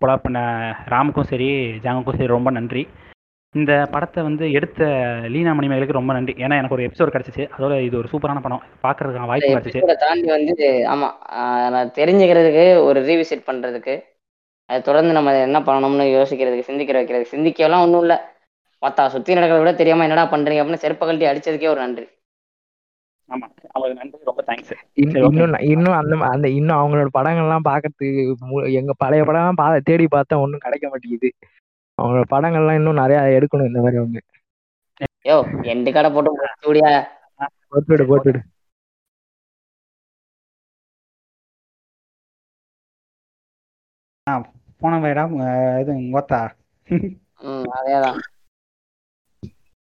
கொலா பண்ண ராமுக்கும் சரி ஜாங்குக்கும் சரி ரொம்ப நன்றி. இந்த படத்தை வந்து எடுத்த லீனா மணிமேகலுக்கு ரொம்ப நன்றி. ஏன்னா எனக்கு ஒரு எபிசோட் கிடைச்சிச்சு. அதோட இது ஒரு சூப்பரான படம். பார்க்கறதுக்கான வாய்ப்பு கிடைச்சிச்சு. தாண்டி வந்து ஆமா ஆஹ் நான் தெரிஞ்சுக்கிறதுக்கு ஒரு ரீவிசிட் பண்றதுக்கு அது தொடர்ந்து நம்ம என்ன பண்ணணும்னு யோசிக்கிறதுக்கு சிந்திக்கிற வைக்கிறதுக்கு சிந்திக்கலாம் ஒன்றும் இல்லை. மத்தா சுத்தி நடக்கிறத விட தெரியாம என்னடா பண்றீங்க அப்படின்னு செருப்ப கழட்டி அடிச்சதுக்கே ஒரு நன்றி. ஆமா. அவங்களுக்கு நன்றி ரொம்ப தேங்க்ஸ் இன்- சரி, okay. இன்னும் இன்னும் அந்த அந்த இன்னும் அவங்களோட படங்கள்லாம் பார்க்கறதுக்கு மு- எங்க பழைய படம் பா தேடி பார்த்தா ஒன்றும் கிடைக்க மாட்டேங்குது. அவங்களோட படங்கள்லாம் இன்னும் நிறைய எடுக்கணும் இந்த மாதிரி அவங்க யோ எண்டு கடை போட்டு ஸ்டூடியா போட்டுடு போட்டுடு போன வேடா இது கோத்தா அதேதான்.